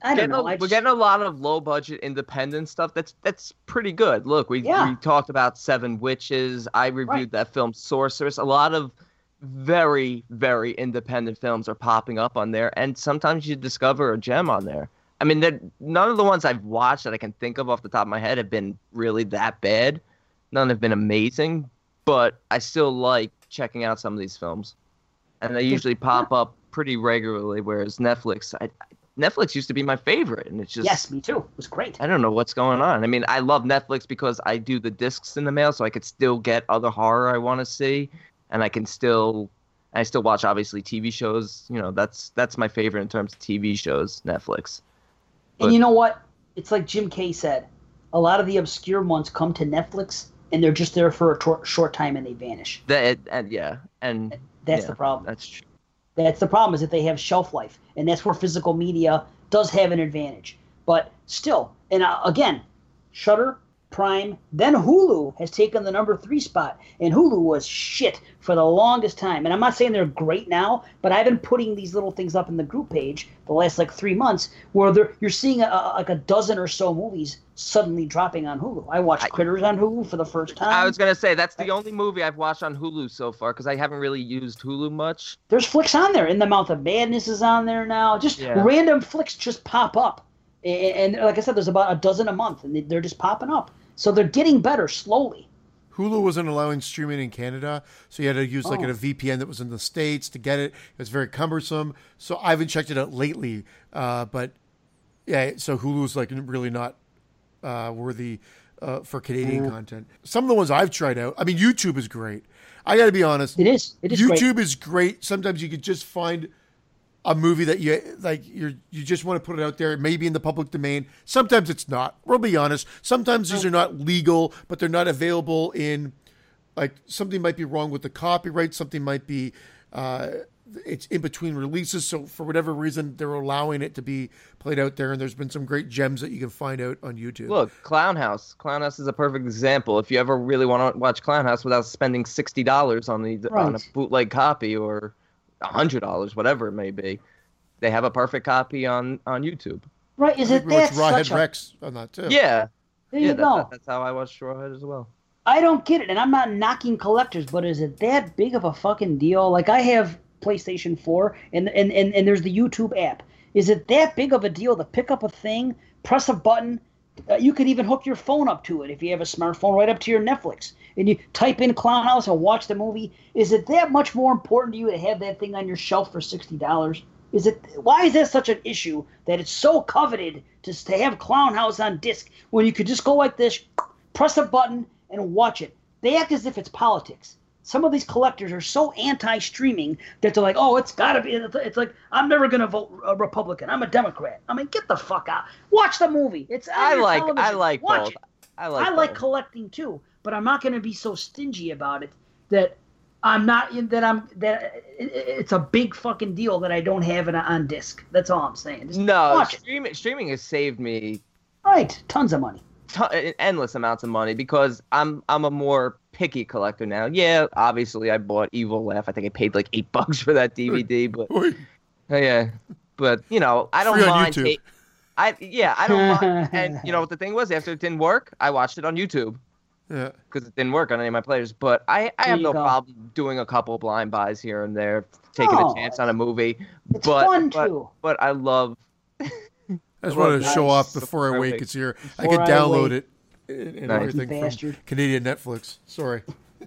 I don't know. A, we're getting a lot of low budget independent stuff. That's that's pretty good. Look, we yeah. we talked about Seven Witches. I reviewed right. that film Sorceress. A lot of very very independent films are popping up on there, and sometimes you discover a gem on there. I mean, none of the ones I've watched that I can think of off the top of my head have been really that bad. None have been amazing, but I still like checking out some of these films, and they usually pop up pretty regularly. Whereas Netflix, I, Netflix used to be my favorite, and it's just yes, me too. It was great. I don't know what's going on. I mean, I love Netflix because I do the discs in the mail, so I could still get other horror I want to see, and I can still, I still watch obviously TV shows. You know, that's that's my favorite in terms of TV shows. Netflix. But, and you know what? It's like Jim Kay said. A lot of the obscure ones come to Netflix and they're just there for a tor- short time and they vanish. That and yeah, and that's yeah, the problem. That's true. That's the problem is that they have shelf life, and that's where physical media does have an advantage. But still, and uh, again, Shudder Prime, then Hulu has taken the number three spot, and Hulu was shit for the longest time. And I'm not saying they're great now, but I've been putting these little things up in the group page the last like three months where you're seeing a, a, like a dozen or so movies suddenly dropping on Hulu. I watched Critters on Hulu for the first time. I was gonna say that's the only movie I've watched on Hulu so far because I haven't really used Hulu much. There's flicks on there. In the Mouth of Madness is on there now. Just yeah. random flicks just pop up. And, and like I said, there's about a dozen a month, and they're just popping up. So they're getting better slowly. Hulu wasn't allowing streaming in Canada, so you had to use like oh. a VPN that was in the states to get it. It was very cumbersome. So I haven't checked it out lately, uh, but yeah, so Hulu's like really not uh, worthy uh, for Canadian mm. content. Some of the ones I've tried out, I mean, YouTube is great. I got to be honest. It is. It is. YouTube great. is great. Sometimes you could just find a movie that you like you you just want to put it out there maybe in the public domain. Sometimes it's not we'll be honest. Sometimes these are not legal but they're not available in like something might be wrong with the copyright something might be uh, it's in between releases. So for whatever reason they're allowing it to be played out there and there's been some great gems that you can find out on youtube. Look, Clown House. Clown House is a perfect example. If you ever really want to watch Clown House without spending sixty dollars on the on a bootleg copy or hundred dollars, whatever it may be, they have a perfect copy on on YouTube. Right? Is it think we that Rawhead such a? Rex on that too Yeah, There yeah. you that- go. that- that's how I watched Rawhead as well. I don't get it, and I'm not knocking collectors, but is it that big of a fucking deal? Like I have PlayStation 4, and and and, and there's the YouTube app. Is it that big of a deal to pick up a thing, press a button? Uh, you could even hook your phone up to it if you have a smartphone, right up to your Netflix, and you type in Clown House and watch the movie. Is it that much more important to you to have that thing on your shelf for sixty dollars? Is it why is that such an issue that it's so coveted to to have Clown House on disc when you could just go like this, press a button and watch it? They act as if it's politics. Some of these collectors are so anti-streaming that they're like, "Oh, it's got to be." It's like I'm never gonna vote a Republican. I'm a Democrat. I mean, get the fuck out. Watch the movie. It's I like I like Watch both. it. I like I like collecting too, but I'm not going to be so stingy about it that I'm not that I'm that it's a big fucking deal that I don't have it on disc. That's all I'm saying. Just No, watch it. streaming streaming has saved me Right, tons of money. ton, endless amounts of money because I'm I'm a more picky collector now. Yeah, obviously I bought Evil Laugh. I think I paid like eight bucks for that DVD, but Oh, yeah, but you know I don't Free on mind. YouTube. I yeah I don't mind. And you know what the thing was after it didn't work, I watched it on YouTube yeah because it didn't work on any of my players. But I I have no go. problem doing a couple blind buys here and there, taking No, a oh, chance on a movie. It's but, fun but, too. But I love I just wanted to show off before I wake it's here. I Before could download wake. it and, and Nice. everything from Canadian Netflix. Sorry.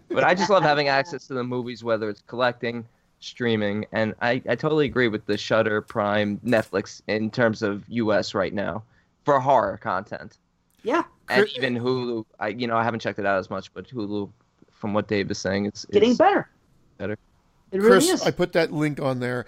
but I just love having access to the movies, whether it's collecting, streaming, and I, I totally agree with the Shudder, Prime, Netflix in terms of U.S. right now for horror content, Yeah, and even Hulu. I you know I haven't checked it out as much, but Hulu, from what Dave is saying, it's, getting it's better. better. It really Chris, is. I put that link on there.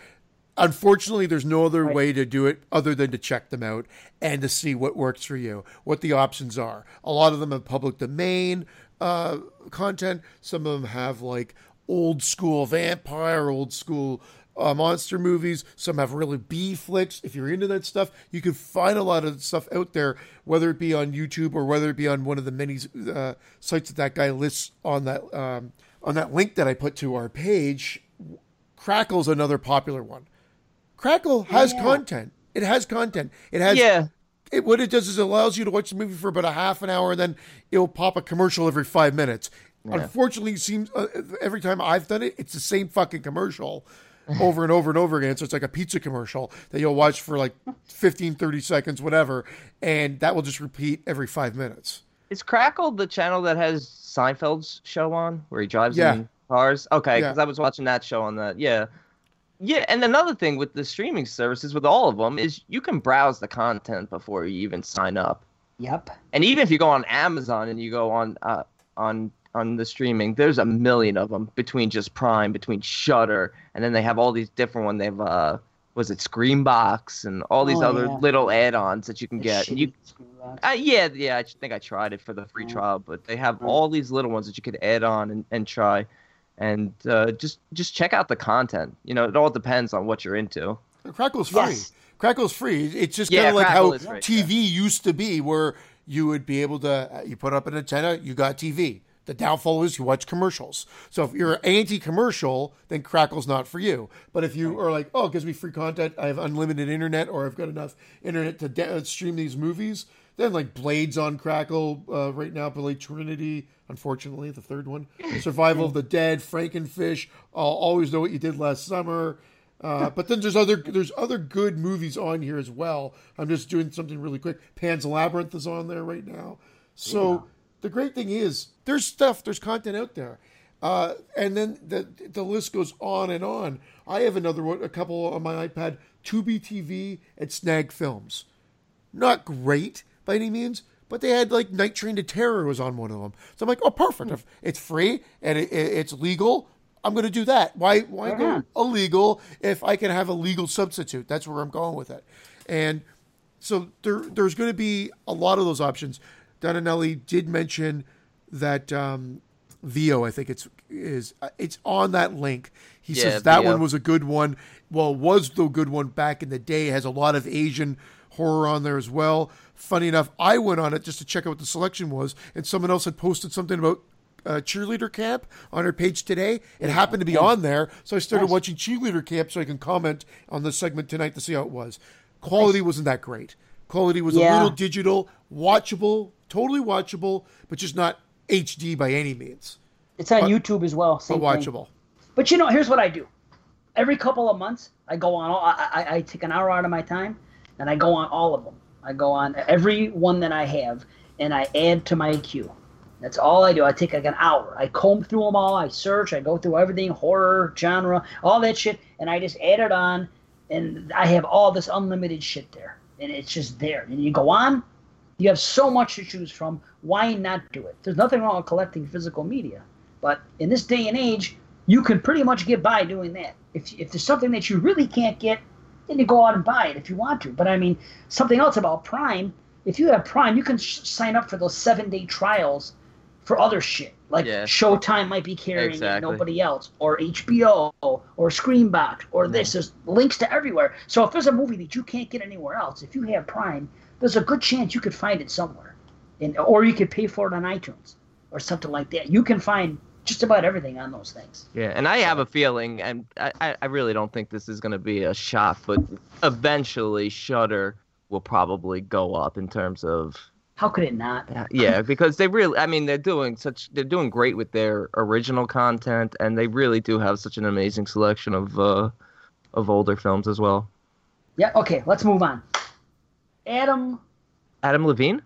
Unfortunately, there's no other Right. way to do it other than to check them out and to see what works for you, what the options are. A lot of them have public domain uh, content. Some of them have like old school vampire, old school uh, monster movies. Some have really B flicks. If you're into that stuff, you can find a lot of stuff out there, whether it be on YouTube or whether it be on one of the many uh, sites that that guy lists on that um, on that link that I put to our page. Crackle's another popular one. Crackle has Yeah. content. It has content. It has Yeah, it, what it does is it allows you to watch the movie for about a half an hour, and then it'll pop a commercial every five minutes. Unfortunately, it seems uh, every time I've done it, it's the same fucking commercial over and over and over again. So it's like a pizza commercial that you'll watch for like 15, 30 seconds, whatever, and that will just repeat every five minutes. is Crackle the channel that has Seinfeld's show on where he drives Yeah. in cars? Okay, Yeah. because I was watching that show on that. Yeah. Yeah, and another thing with the streaming services with all of them is you can browse the content before you even sign up. yep. and even if you go on Amazon and you go on uh, on on the streaming, there's a million of them between just Prime, between Shudder, and then they have all these different ones. They have uh, was it Screambox and all these Oh, other yeah. little add-ons that you can get. And you, Shitty screen box. uh, yeah, yeah, I think I tried it for the free Mm. trial, but they have Mm. all these little ones that you could add on and, and try, and uh, just just check out the content. You know, it all depends on what you're into. Crackle's free. Yes. Crackle's free. It's just Yeah, kind of like Crackle how is free, TV used to be, where you would be able to uh, you put up an antenna, you got TV. The downfall is you watch commercials. So if you're anti-commercial, then Crackle's not for you. But if you are like, oh, it gives me free content, I have unlimited internet, or I've got enough internet to da- stream these movies, then like Blades on Crackle uh, right now, Blade Trinity, unfortunately the third one, Survival of the Dead, Frankenfish, I'll always know what you did last summer. Uh, but then there's other there's other good movies on here as well. I'm just doing something really quick. Pan's Labyrinth is on there right now. So the great thing is there's stuff, there's content out there, uh, and then the the list goes on and on. I have another one, a couple on my iPad, Tubi TV and Snag Films. Not great by any means, but they had like Night Train to Terror was on one of them. So I'm like, oh, perfect. If it's free and it, it- it's legal. I'm going to do that. Why why go illegal if I can have a legal substitute? That's where I'm going with it. And so there there's going to be a lot of those options. Donanelli did mention that um, Vio, I think it's is uh, it's on that link. He Yeah, says that Vio. one was a good one. Well, was the good one back in the day. It has a lot of Asian horror on there as well. Funny enough, I went on it just to check out what the selection was, and someone else had posted something about uh, cheerleader camp on her page today. It happened to be on there, so I started Nice. watching cheerleader camp so I can comment on the segment tonight to see how it was. Quality wasn't that great. Quality was a little digital, watchable, totally watchable, but just not HD by any means, It's on But- YouTube as well. but Same thing. watchable. But you know, here's what I do. Every couple of months, I go on. All, I, I, I take an hour out of my time, and I go on all of them. I go on every one that I have, and I add to my queue. That's all I do. I take like an hour. I comb through them all. I search. I go through everything, horror, genre, all that shit, and I just add it on. And I have all this unlimited shit there, and it's just there. And you go on. You have so much to choose from. Why not do it? There's nothing wrong with collecting physical media. But in this day and age, you can pretty much get by doing that. If, if there's something that you really can't get, then you go out and buy it if you want to. But I mean, something else about Prime, if you have Prime, you can sh- sign up for those seven day trials for other shit. Like Yeah. Showtime might be carrying it, nobody else, or HBO, or Screambox, or this. There's links to everywhere. So if there's a movie that you can't get anywhere else, if you have Prime, there's a good chance you could find it somewhere, and or you could pay for it on iTunes or something like that. You can find just about everything on those things. Yeah, and I have a feeling, and I, I- really don't think this is going to be a shock, but eventually Shudder will probably go up in terms of How could it not? yeah, because they really, I mean, they're doing such, they're doing great with their original content, and they really do have such an amazing selection of uh, of older films as well. Yeah. Okay. Let's move on. Adam. Adam Levine.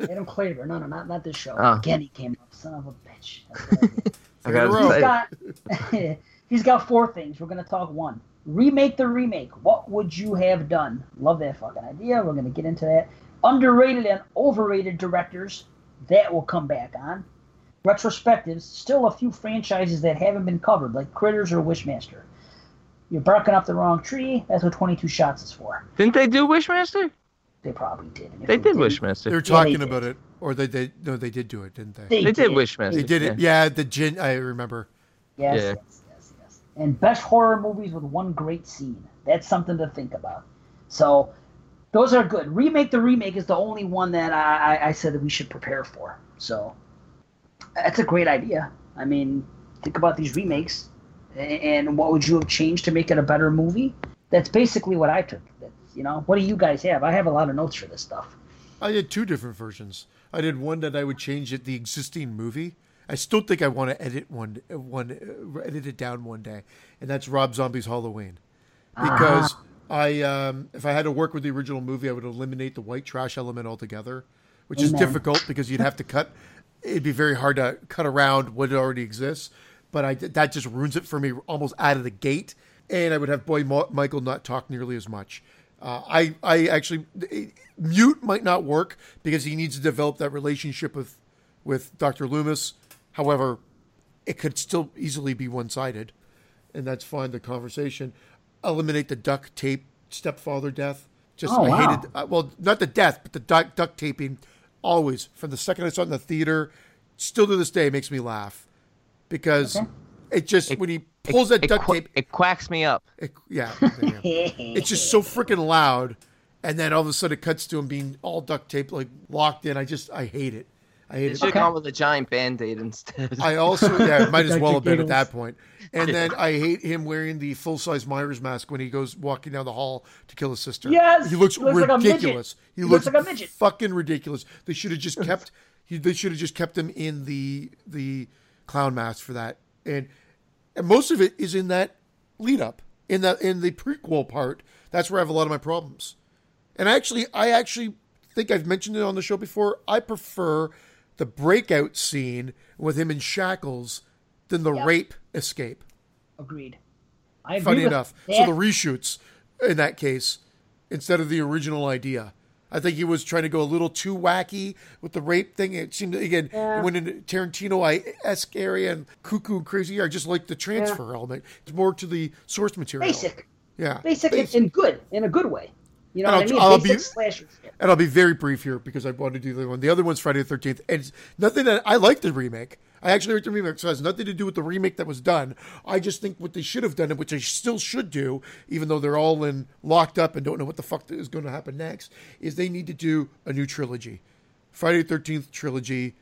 Adam Claver. No, no, not not this show. Oh. Again, he came up. Son of a bitch. I did. I Three in a gotta row. He's say- got he's got four things. We're gonna talk one. Remake the remake. What would you have done? Love that fucking idea. We're gonna get into that. Underrated and overrated directors. That will come back on. Retrospectives. Still a few franchises that haven't been covered, like Critters or Wishmaster. You're barking up the wrong tree. That's what 22 Shots is for. Didn't they do Wishmaster? They probably did. And if They did didn't, Wishmaster. They were Yeah, they talking did. about it, or they they no, they did do it, didn't they? They, They did Wishmaster. They did it. Yeah, the djinn. I remember. Yes, Yeah. yes, yes, yes. And best horror movies with one great scene. That's something to think about. So those are good. Remake the remake is the only one that I, I, I said that we should prepare for. So that's a great idea. I mean, think about these remakes and what would you have changed to make it a better movie? That's basically what I took. You know, what do you guys have? I have a lot of notes for this stuff. I did two different versions. I did one that I would change at the existing movie. I still think I want to edit one, one, uh, edit it down one day, and that's Rob Zombie's Halloween, because I, um, if I had to work with the original movie, I would eliminate the white trash element altogether, which is difficult because you'd have to cut. It'd be very hard to cut around what already exists, but I that just ruins it for me almost out of the gate, and I would have boy Michael not talk nearly as much. Uh, I I actually mute might not work because he needs to develop that relationship with with Dr. Loomis. However, it could still easily be one sided, and that's fine. The conversation eliminate the duct tape stepfather death. Just Oh, I wow. hated uh, well not the death, but the duct, duct taping. Always from the second I saw it in the theater, still to this day makes me laugh because Okay. it just when he pulls that it, duct qu- tape, it quacks me up. it, yeah, yeah. it's just so freaking loud. And then all of a sudden it cuts to him being all duct taped, like locked in. I just, I hate it. I hate it. should have Okay. gone with a giant band aid instead. I also, yeah, might as well have been at that point. And then I hate him wearing the full size Myers mask when he goes walking down the hall to kill his sister. Yes! he looks He looks like a midget. ridiculous. He He looks, looks like a midget. fucking ridiculous. They should have just kept. He, they should have just kept him in the the clown mask for that. And and most of it is in that lead up in the in the prequel part. That's where I have a lot of my problems. And actually, I actually think I've mentioned it on the show before. I prefer the breakout scene with him in shackles than the Yeah. rape escape. Agreed. I agree Funny enough. that. So the reshoots in that case, instead of the original idea, I think he was trying to go a little too wacky with the rape thing. It seemed again Yeah. went into Tarantino esque area and cuckoo and crazy. I just like the transfer element. It's more to the source material. Basic, Yeah. basic, and- and good in a good way. You know And what I mean? I'll- I'll Basic be-. And I'll be very brief here because I want to do the other one. The other one's Friday the Thirteenth, and it's nothing that I like the remake. I actually like the remake, so it has nothing to do with the remake that was done. I just think what they should have done, and which they still should do, even though they're all in locked up and don't know what the fuck is going to happen next, is they need to do a new trilogy, Friday the Thirteenth trilogy,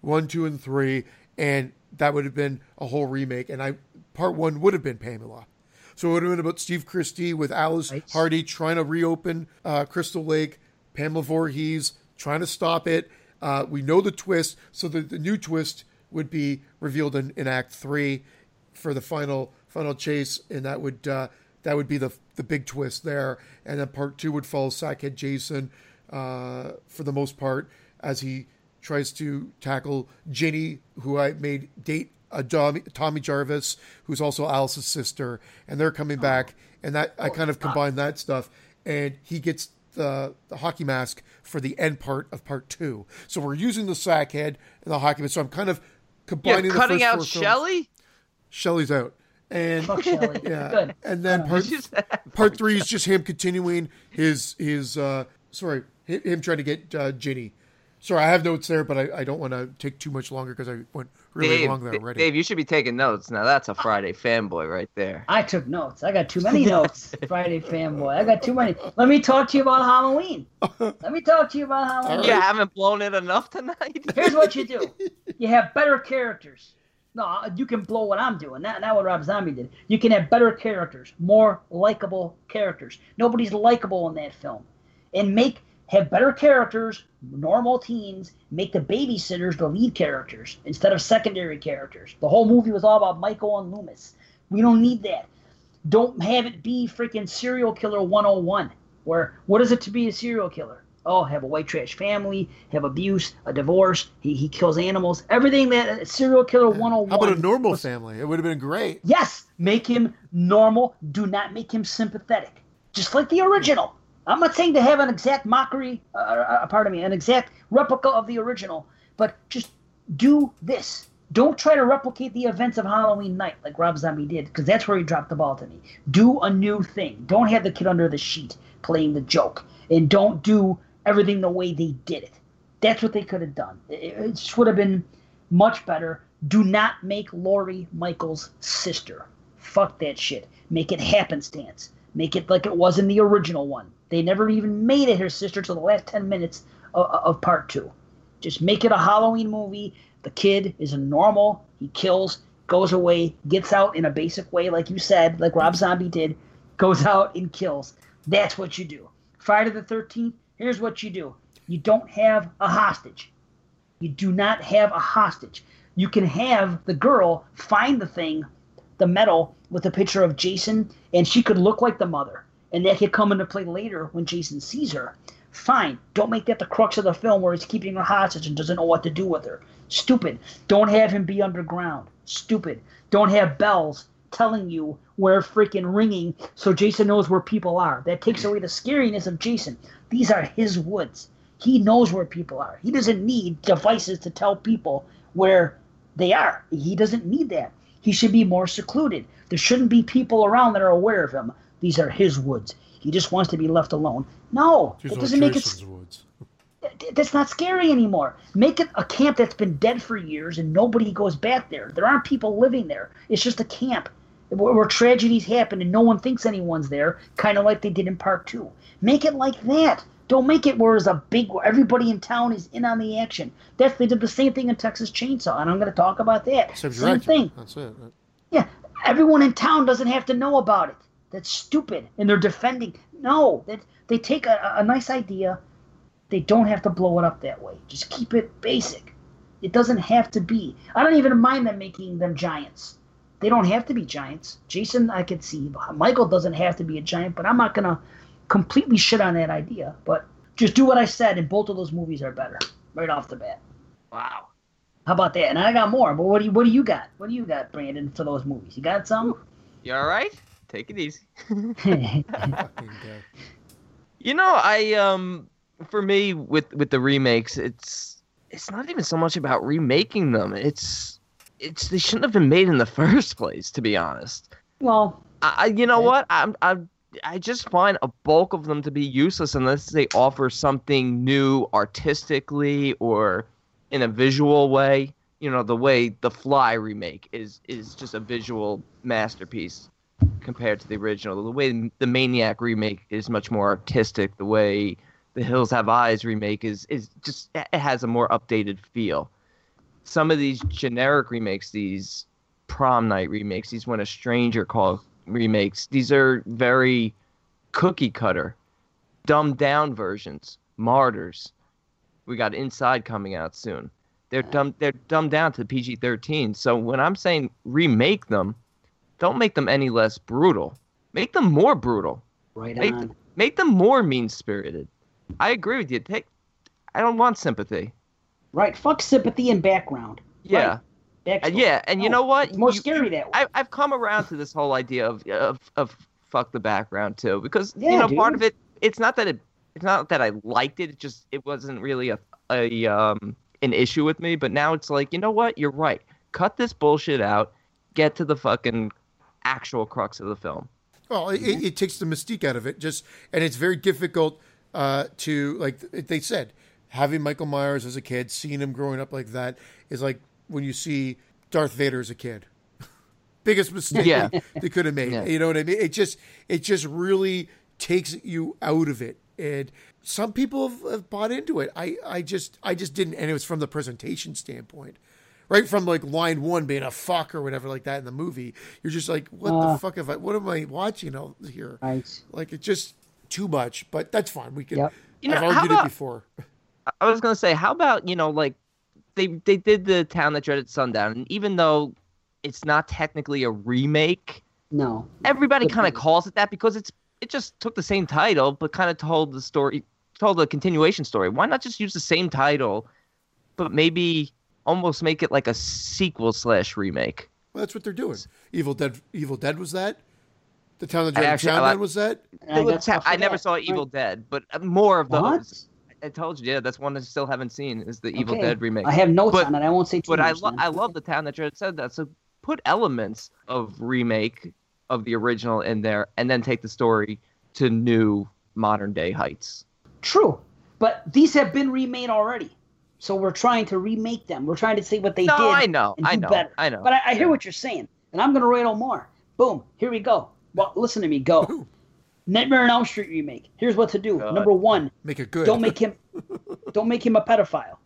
one, two, and three, and that would have been a whole remake. And I part one would have been Pamela. So it would have been about Steve Christy with Alice Right. Hardy trying to reopen uh, Crystal Lake, Pamela Voorhees trying to stop it. Uh, we know the twist, so the, the new twist would be revealed in, in Act Three for the final final chase, and that would uh, that would be the the big twist there. And then Part Two would follow Sackhead Jason uh, for the most part as he tries to tackle Ginny, who I made date a Tommy, Tommy Jarvis, who's also Alice's sister, and they're coming back, and that I kind of combine that stuff, and he gets the, the hockey mask for the end part of part two. So we're using the sack head and the hockey mask. So I'm kind of combining the cutting first out four films. Shelley. Shelley's out, and Fuck Shelley. yeah, Good. and then part part three is just him continuing his his uh sorry him trying to get uh, Ginny. Sorry, I have notes there, but I, I don't want to take too much longer because I went really Dave, long there already. Dave, you should be taking notes. Now that's a Friday fanboy right there. I took notes. I got too many notes. Friday fanboy. I got too many. Let me talk to you about Halloween. Let me talk to you about Halloween. You haven't blown it enough tonight. Here's what you do. You have better characters. No, uh, you can blow what I'm doing. Not, not what Rob Zombie did. You can have better characters, more likable characters. Nobody's likable in that film. And make have better characters, normal teens, make the babysitters the lead characters instead of secondary characters. The whole movie was all about Michael and Loomis. We don't need that. Don't have it be freaking serial killer 101. Where what is it to be a serial killer? Oh, have a white trash family, have abuse, a divorce, he, he kills animals, everything that serial killer 101. How about a oh normal was- family? It would have been great. Yes, make him normal. Do not make him sympathetic. Just like the original. I'm not saying to have an exact mockery, uh, uh, pardon me, an exact replica of the original, but just do this. Don't try to replicate the events of Halloween night like Rob Zombie did, because that's where he dropped the ball to me. Do a new thing. Don't have the kid under the sheet playing the joke, and don't do everything the way they did it. That's what they could have done. It, it just would have been much better. Do not make Laurie Michaels' sister. Fuck that shit. Make it happenstance. Make it like it was in the original one. They never even made it her sister till the last 10 minutes of, of part two. Just make it a Halloween movie. The kid is a normal. He kills, goes away, gets out in a basic way, like you said, like Rob Zombie did, goes out and kills. That's what you do. Friday the 13th, here's what you do you don't have a hostage. You do not have a hostage. You can have the girl find the thing, the medal, with a picture of Jason, and she could look like the mother. And that could come into play later when Jason sees her. Fine. Don't make that the crux of the film where he's keeping her hostage and doesn't know what to do with her. Stupid. Don't have him be underground. Stupid. Don't have bells telling you where freaking ringing so Jason knows where people are. That takes away the scariness of Jason. These are his woods. He knows where people are. He doesn't need devices to tell people where they are. He doesn't need that. He should be more secluded. There shouldn't be people around that are aware of him. These are his woods. He just wants to be left alone. No, These it doesn't make it. Woods. That's not scary anymore. Make it a camp that's been dead for years and nobody goes back there. There aren't people living there. It's just a camp where, where tragedies happen and no one thinks anyone's there, kind of like they did in part two. Make it like that. Don't make it where it's a big everybody in town is in on the action. That's they did the same thing in Texas Chainsaw, and I'm going to talk about that. Same Same director. thing. That's it. Yeah, everyone in town doesn't have to know about it. That's stupid, and they're defending. No, that they take a, a nice idea, they don't have to blow it up that way. Just keep it basic. It doesn't have to be. I don't even mind them making them giants. They don't have to be giants. Jason, I could see. Michael doesn't have to be a giant, but I'm not gonna completely shit on that idea. But just do what I said, and both of those movies are better right off the bat. Wow. How about that? And I got more, but what do you what do you got? What do you got, Brandon, for those movies? You got some? You all right? Take it easy. You know, I um for me with with the remakes, it's it's not even so much about remaking them. It's it's they shouldn't have been made in the first place, to be honest. Well, I, you know okay. what? I'm I'm I just find a bulk of them to be useless unless they offer something new artistically or in a visual way. You know, the way the Fly remake is is just a visual masterpiece compared to the original. The way the Maniac remake is much more artistic. The way the Hills Have Eyes remake is is just it has a more updated feel. Some of these generic remakes, these prom night remakes, these when a stranger call remakes, these are very cookie cutter, dumbed down versions. Martyrs. We got Inside coming out soon. They're dumb. They're dumbed down to PG thirteen. So when I'm saying remake them, don't make them any less brutal. Make them more brutal. Right make, on. Make them more mean spirited. I agree with you. Take. I don't want sympathy. Right. Fuck sympathy and background. Yeah. Right. Yeah, and you know what? It's more you, scary that way. I, I've come around to this whole idea of of, of fuck the background too, because yeah, you know dude. part of it. It's not that it. It's not that I liked it. It just it wasn't really a a um an issue with me. But now it's like you know what? You're right. Cut this bullshit out. Get to the fucking actual crux of the film. Well, it, it takes the mystique out of it. Just and it's very difficult uh, to like they said having Michael Myers as a kid, seeing him growing up like that is like when you see Darth Vader as a kid. Biggest mistake yeah. they, they could have made. Yeah. You know what I mean? It just it just really takes you out of it. And some people have, have bought into it. I, I just I just didn't and it was from the presentation standpoint. Right from like line one being a fuck or whatever like that in the movie, you're just like, what Uh, the fuck have I? What am I watching out here? Right. Like it's just too much. But that's fine. We can. Yep. You know, I've argued about- it before. I was gonna say, how about you know, like they they did the town that dreaded sundown, and even though it's not technically a remake, No. everybody kind of point. calls it that because it's it just took the same title but kind of told the story, told a continuation story. Why not just use the same title, but maybe almost make it like a sequel slash remake? Well, that's what they're doing. Evil Dead. Evil Dead was that. The town that I dreaded actually- I like- was that. And I, got I never that. saw Right. Evil Dead, but uh, more of What? those. I told you, yeah, that's one I still haven't seen. Is the Evil Dead remake? I have notes But- on it. I won't say too But I, much. lo- I love the town that Jared said that. So put elements of remake of the original in there, and then take the story to new modern day heights. True, but these have been remade already, so we're trying to remake them. We're trying to see what they no, did. I know, and I do know, better. I know. But I, I hear Yeah. what you're saying, and I'm gonna rattle more. Boom, here we go. Well, listen to me. Go. Nightmare on Elm Street remake. Here's what to do. God. Number one, Make it good. don't make him, don't make him a pedophile.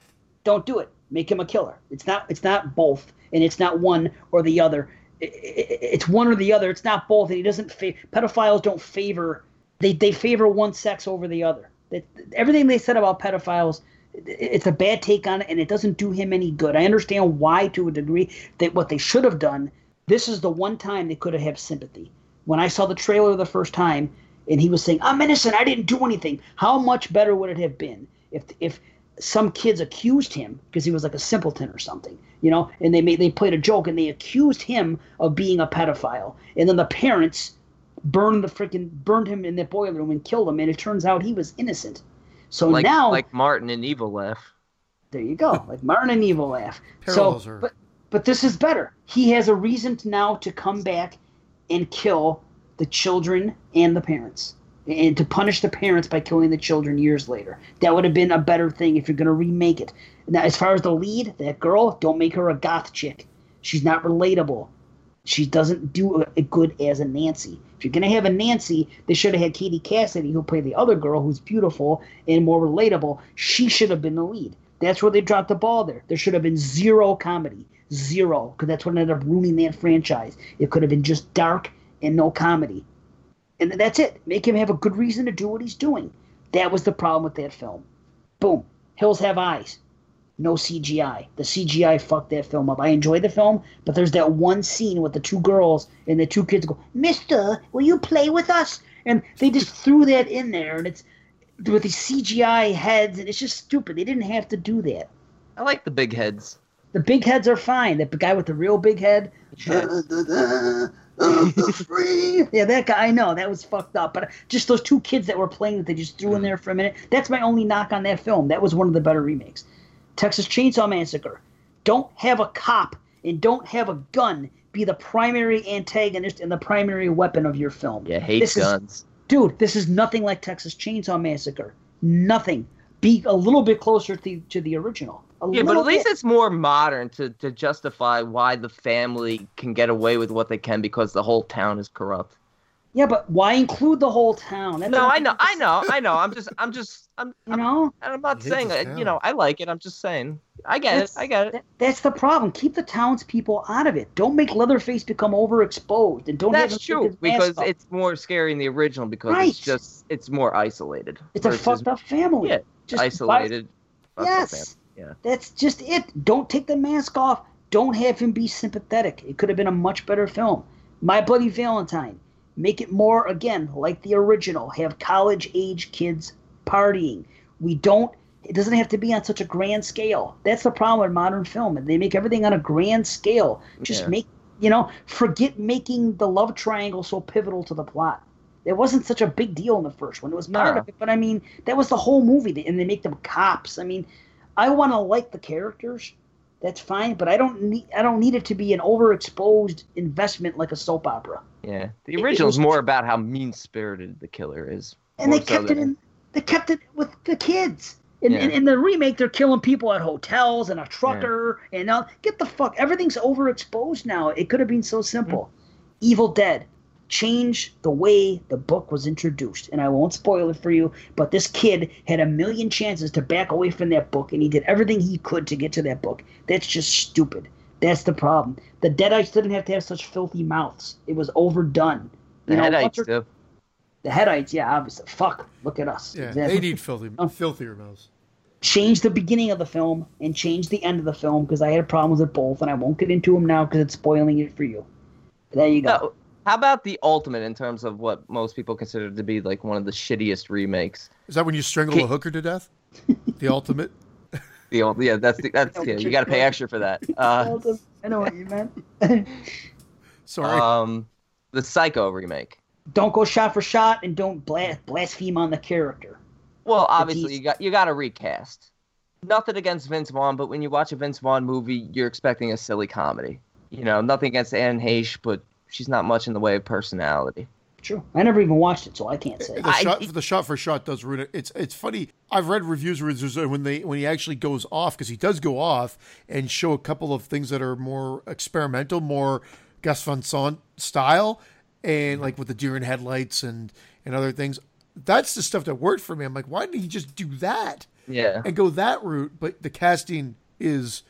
Don't do it. Make him a killer. It's not. It's not both, and it's not one or the other. I- I- It's one or the other. It's not both, and he doesn't. Fa- pedophiles don't favor. They they favor one sex over the other. That everything they said about pedophiles, i- it's a bad take on it, and it doesn't do him any good. I understand why to a degree that what they should have done. This is the one time they could have had sympathy. When I saw the trailer the first time, and he was saying, "I'm innocent. I didn't do anything." How much better would it have been if if some kids accused him because he was like a simpleton or something, you know, and they made they played a joke and they accused him of being a pedophile, and then the parents burned the freaking burned him in the boiler room and killed him, and it turns out he was innocent. So like now, like Martin and Evil Laugh. there you go, like Martin and Evil laugh. Parallels so, are- but but this is better. He has a reason to now to come back and kill the children and the parents, and to punish the parents by killing the children years later. That would have been a better thing if you're going to remake it. Now, as far as the lead, that girl, don't make her a goth chick. She's not relatable. She doesn't do a good as a Nancy. If you're gonna have a Nancy, they should have had Katie Cassidy, who played the other girl, who's beautiful and more relatable. She should have been the lead. That's where they dropped the ball there. There should have been zero comedy, zero, because that's what ended up ruining that franchise. It could have been just dark and no comedy, and that's it. Make him have a good reason to do what he's doing. That was the problem with that film. Boom. Hills have eyes no CGI. The CGI fucked that film up. I enjoyed the film, but there's that one scene with the two girls and the two kids go, "Mister, will you play with us?" And they just threw that in there, and it's with these CGI heads, and it's just stupid. They didn't have to do that. I like the big heads. The big heads are fine. That guy with the real big head, Yes. yeah, that guy. I know that was fucked up, but just those two kids that were playing that they just threw in mm. there for a minute. That's my only knock on that film. That was one of the better remakes. Texas Chainsaw Massacre. Don't have a cop and don't have a gun be the primary antagonist and the primary weapon of your film. Yeah, hate This is- guns. dude, this is nothing like Texas Chainsaw Massacre. Nothing. Be a little bit closer to, to the original. A Yeah, but at least bit. it's more modern to, to justify why the family can get away with what they can because the whole town is corrupt. Yeah, but why include the whole town? That No, I know, I know, I know. I'm just, I'm just, I'm, You I'm, know, I'm not saying, is uh, you know, I like it. I'm just saying, I get it, I get it. that, that's the problem. Keep the townspeople out of it. Don't make Leatherface become overexposed, and don't. have That's him take true his mask because off. it's more scary in the original because Right. it's just, it's more isolated. it's a versus fucked up family. Yeah, Just isolated. fucked up Yes. family. Yeah. That's just it. Don't take the mask off. Don't have him be sympathetic. It could have been a much better film. My Bloody Valentine. Make it more, again, like the original. Have college age kids partying. We don't, it doesn't have to be on such a grand scale. That's the problem with modern film. They make everything on a grand scale. Just Yeah. make, you know, forget making the love triangle so pivotal to the plot. It wasn't such a big deal in the first one. It was part No. of it, but I mean, that was the whole movie, and they make them cops. I mean, I want to like the characters. That's fine, but I don't need I don't need it to be an overexposed investment like a soap opera. Yeah. The it original's more about how mean spirited the killer is. And they so kept it in. They kept it with the kids. In, Yeah. in, in the remake, they're killing people at hotels and a trucker and now get the fuck. Everything's overexposed now. It could have been so simple. Hmm. Evil Dead. Change the way the book was introduced, and I won't spoil it for you. But this kid had a million chances to back away from that book, and he did everything he could to get to that book. That's just stupid. That's the problem. The Deadites didn't have to have such filthy mouths. It was overdone. The You know, headites once or- the Headites, yeah, obviously. Fuck, look at us. Yeah, Exactly. they need filthy, Oh. filthier mouths. change the beginning of the film and change the end of the film because I had problems with both, and I won't get into them now because it's spoiling it for you. There you go. No, how about the ultimate in terms of what most people consider to be like one of the shittiest remakes? Is that when you strangle Ki- a hooker to death? The ultimate. The old, yeah, that's the, that's yeah, you got to pay extra for that. Uh, I know what you meant. Sorry. um, the Psycho remake. don't go shot for shot, and don't blas- blaspheme on the character. Well, obviously you got you got to recast. Nothing against Vince Vaughn, but when you watch a Vince Vaughn movie, you're expecting a silly comedy. You know, nothing against Anne Heche, but she's not much in the way of personality. True. I never even watched it, so I can't say. the I- shot, the shot for shot does ruin it. It's it's funny. I've read reviews where there's when they when he actually goes off because he does go off and show a couple of things that are more experimental, more Gus Van Sant style, and like with the deer in headlights and and other things. That's the stuff that worked for me. I'm like, why didn't he just do that Yeah. and go that route? But the casting is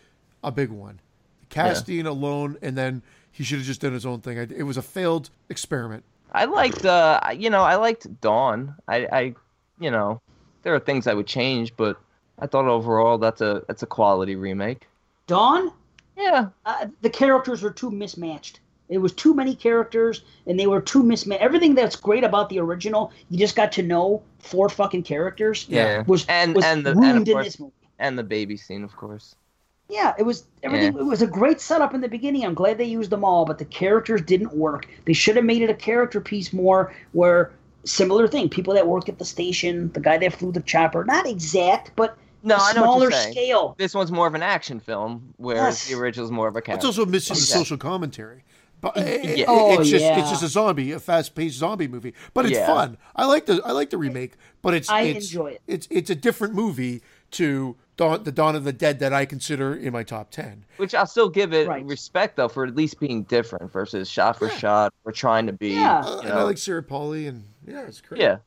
a big one. The casting alone, and then he should have just done his own thing. It was a failed experiment. I liked, uh, you know, I liked Dawn. I, I, you know, there are things I would change, but I thought overall that's a that's a quality remake. Dawn, Yeah. uh, the characters were too mismatched. It was too many characters, and they were too mismatched. Everything that's great about the original, you just got to know four fucking characters. Yeah. Was And- was and the- and ruined of in course- this movie. And the baby scene, of course. Yeah, it was everything. Yeah. It was a great setup in the beginning. I'm glad they used them all, but the characters didn't work. They should have made it a character piece more, where similar thing. People that work at the station, the guy that flew the chopper, not exact, but No, a I know what smaller you're scale. This one's more of an action film, whereas Yes. the original's more of a It's also missing the Okay. social commentary. But it- it- Yeah. Oh, eh, it's just yeah. it's oh, just a zombie, a fast-paced zombie movie. But it's Yeah. fun. I like the I like the remake, but it's I it's, enjoy it. It's it's a different movie to Dawn, the Dawn of the Dead that I consider in my top ten. Which I'll still give it Right. respect though for at least being different versus shot for shot. We're trying to be. Yeah. Uh, and I like Sarah Polley, and yeah, it's great. yeah.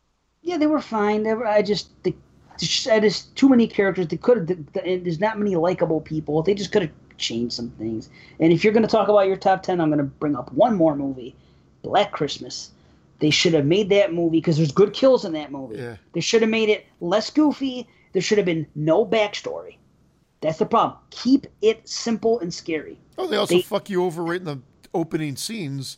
Yeah, they were fine. They were, I just they, just I just too many characters. They could have. There's not many likable people. They just could have changed some things. And if you're going to talk about your top ten, I'm going to bring up one more movie, Black Christmas. They should have made that movie because there's good kills in that movie. Yeah. They should have made it less goofy. There should have been no backstory. That's the problem. Keep it simple and scary. Oh, they also They- fuck you over right in the opening scenes.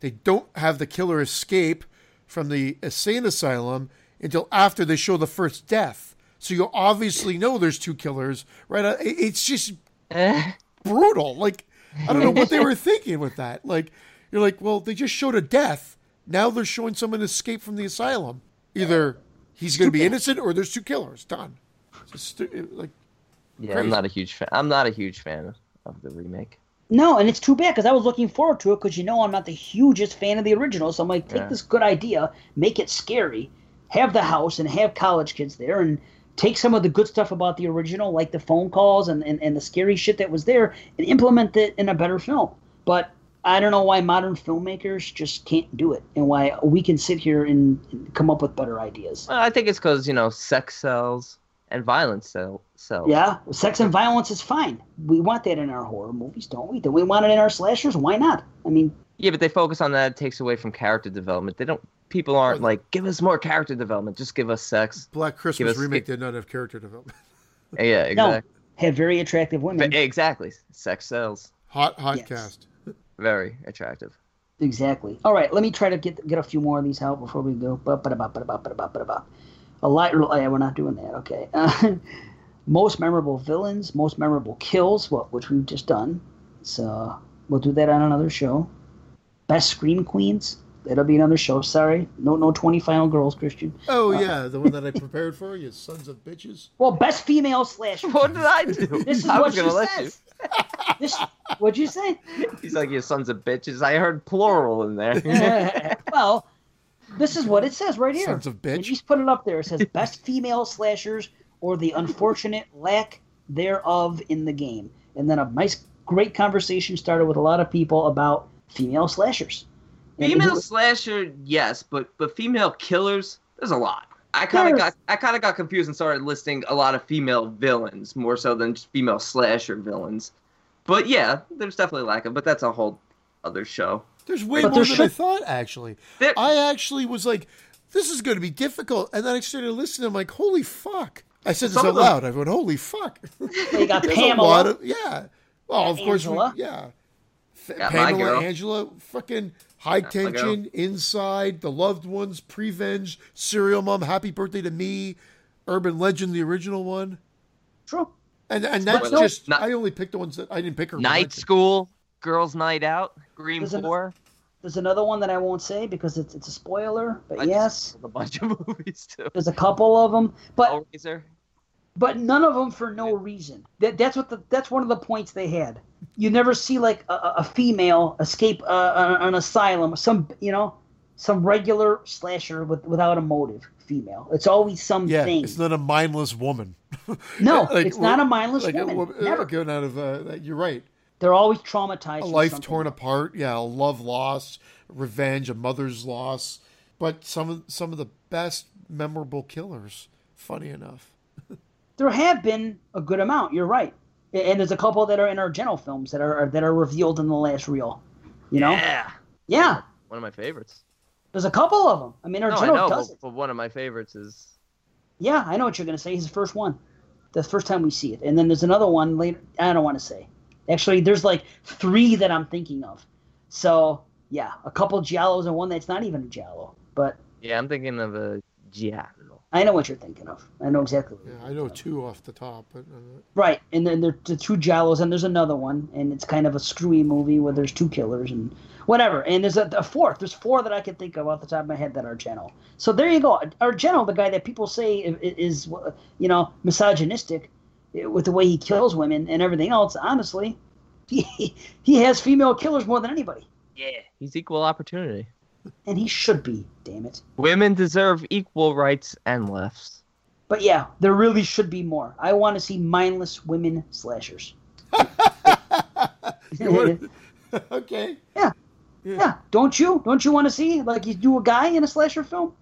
They don't have the killer escape from the insane asylum until after they show the first death. So you obviously know there's two killers, right? Uh, It's just brutal. Like I don't know what they were thinking with that. Like You're like, well, they just showed a death. Now they're showing someone escape from the asylum. Either he's going to be innocent or there's two killers. Done. Stu- like, Yeah, Crazy. I'm not a huge fan. I'm not a huge fan of the remake. No, and it's too bad because I was looking forward to it because you know I'm not the hugest fan of the original. So I'm like, take Yeah. this good idea, make it scary, have the house and have college kids there, and take some of the good stuff about the original, like the phone calls and, and, and the scary shit that was there, and implement it in a better film. But I don't know why modern filmmakers just can't do it, and why we can sit here and, and come up with better ideas. Well, I think it's because you know sex sells and violence sell sells. Yeah, sex and violence is fine. We want that in our horror movies, don't we? Do we want it in our slashers? Why not? I mean, Yeah, but they focus on that. It takes away from character development. They don't. People aren't like, give us more character development. Just give us sex. Black Christmas us- remake did not have character development. Yeah, exactly. no, exactly. have very attractive women. But exactly. Sex sells. Hot, hot Yes. cast. Very attractive. Exactly. All right, let me try to get get a few more of these out before we go. A light. Oh, yeah, we're not doing that. Okay. Uh, most memorable villains, most memorable kills, what which we've just done. So we'll do that on another show. Best scream queens. That'll be another show. Sorry, no, no twenty final girls, Christian. Oh, uh, yeah, the one that I prepared for you, sons of bitches. Well, best female slash. What did I do? This is I what was she gonna let says. This, what'd you say? He's like, you sons of bitches. I heard plural in there. well, this is what it says right here. Sons of bitch. And she's put it up there. It says best female slashers or the unfortunate lack thereof in the game. And then a nice, great conversation started with a lot of people about female slashers. And female slasher, yes, but but female killers, there's a lot. I kind of got I kind of got confused and started listing a lot of female villains more so than just female slasher villains. But yeah, there's definitely lack of. But that's a whole other show. There's way But more there than I thought, actually. There- I actually was like, this is going to be difficult. And then I started listening. I'm like, holy fuck. I said this Some out them- loud. I went, holy fuck. They got Pamela. of, yeah. Well, of course, we, Angela. yeah. Got Pamela, girl. Angela, fucking high my tension, inside, the loved ones, prevenge, serial mom, happy birthday to me, urban legend, the original one. True. And and that's no- just Not- I only picked the ones that I didn't pick her. Night mention. School, Girls' Night Out, Green There's an- There's another one that I won't say because it's, it's a spoiler. But I yes, killed a bunch of movies too. there's a couple of them. But Hellraiser. But none of them for no reason. That that's what the that's one of the points they had. You never see like a, a a female escape uh, an asylum, some you know, some regular slasher with without a motive. Female. It's always something. Yeah, it's not a mindless woman. no, Like, it's not a mindless like, woman. uh, uh, never. Going out of uh, you're right. They're always traumatized. A life torn apart. Yeah, a love loss, revenge, a mother's loss. But some of some of the best memorable killers. Funny enough. There have been a good amount. You're right, and there's a couple that are in our general films that are that are revealed in the last reel. You know, Yeah, yeah. one of my favorites. There's a couple of them. I mean, our No, I general know, does but, it. but one of my favorites is Yeah, I know what you're gonna say. He's the first one. The first time we see it, and then there's another one later. I don't want to say. Actually, there's like three that I'm thinking of. So yeah, a couple giallos and one that's not even a giallo. But yeah. I'm thinking of a giallo. I know what you're thinking of. I know exactly. What Yeah, you're I know thinking of. two off the top, but uh, Right, and then there the two giallos, and there's another one, and it's kind of a screwy movie where there's two killers and whatever. And there's a, a fourth. There's four that I can think of off the top of my head that are Argento. So there you go. Our Argento, the guy that people say i- i- is, you know, misogynistic eh, with the way he kills women and everything else. Honestly, he he has female killers more than anybody, Yeah, he's equal opportunity. And he should be. Damn it. Women deserve equal rights and lefts. But yeah, there really should be more. I want to see mindless women slashers. okay. Yeah, don't you? Don't you want to see like you do a guy in a slasher film?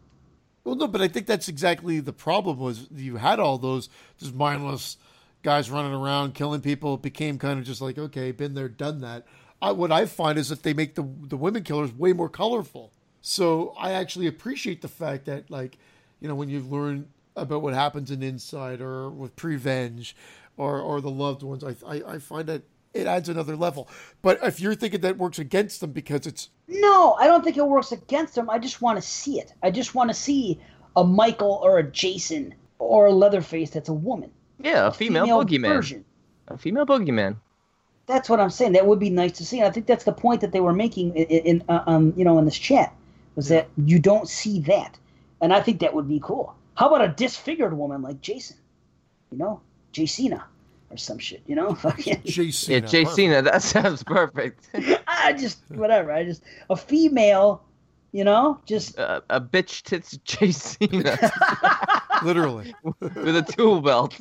Well, no, but I think that's exactly the problem. Was you had all those just mindless guys running around killing people. It became kind of just like okay, been there, done that. I, what I find is that they make the the women killers way more colorful. So I actually appreciate the fact that like you know when you learn about what happens in Inside or with Prevenge or or the loved ones, I I, I find that it adds another level. But if you're thinking that works against them because it's No, I don't think it works against them. I just want to see it. I just want to see a Michael or a Jason or a Leatherface that's a woman. Yeah, a female, boogeyman. version. A female boogeyman. That's what I'm saying. That would be nice to see. And I think that's the point that they were making in, in uh, um, you know, in this chat was that you don't see that, and I think that would be cool. How about a disfigured woman like Jason? You know, Jacina or some shit. You know, fucking JC. Yeah, Jay Cena. That sounds perfect. I just whatever. I just a female. You know, just uh, a bitch tits Jay Cena Literally. with a tool belt.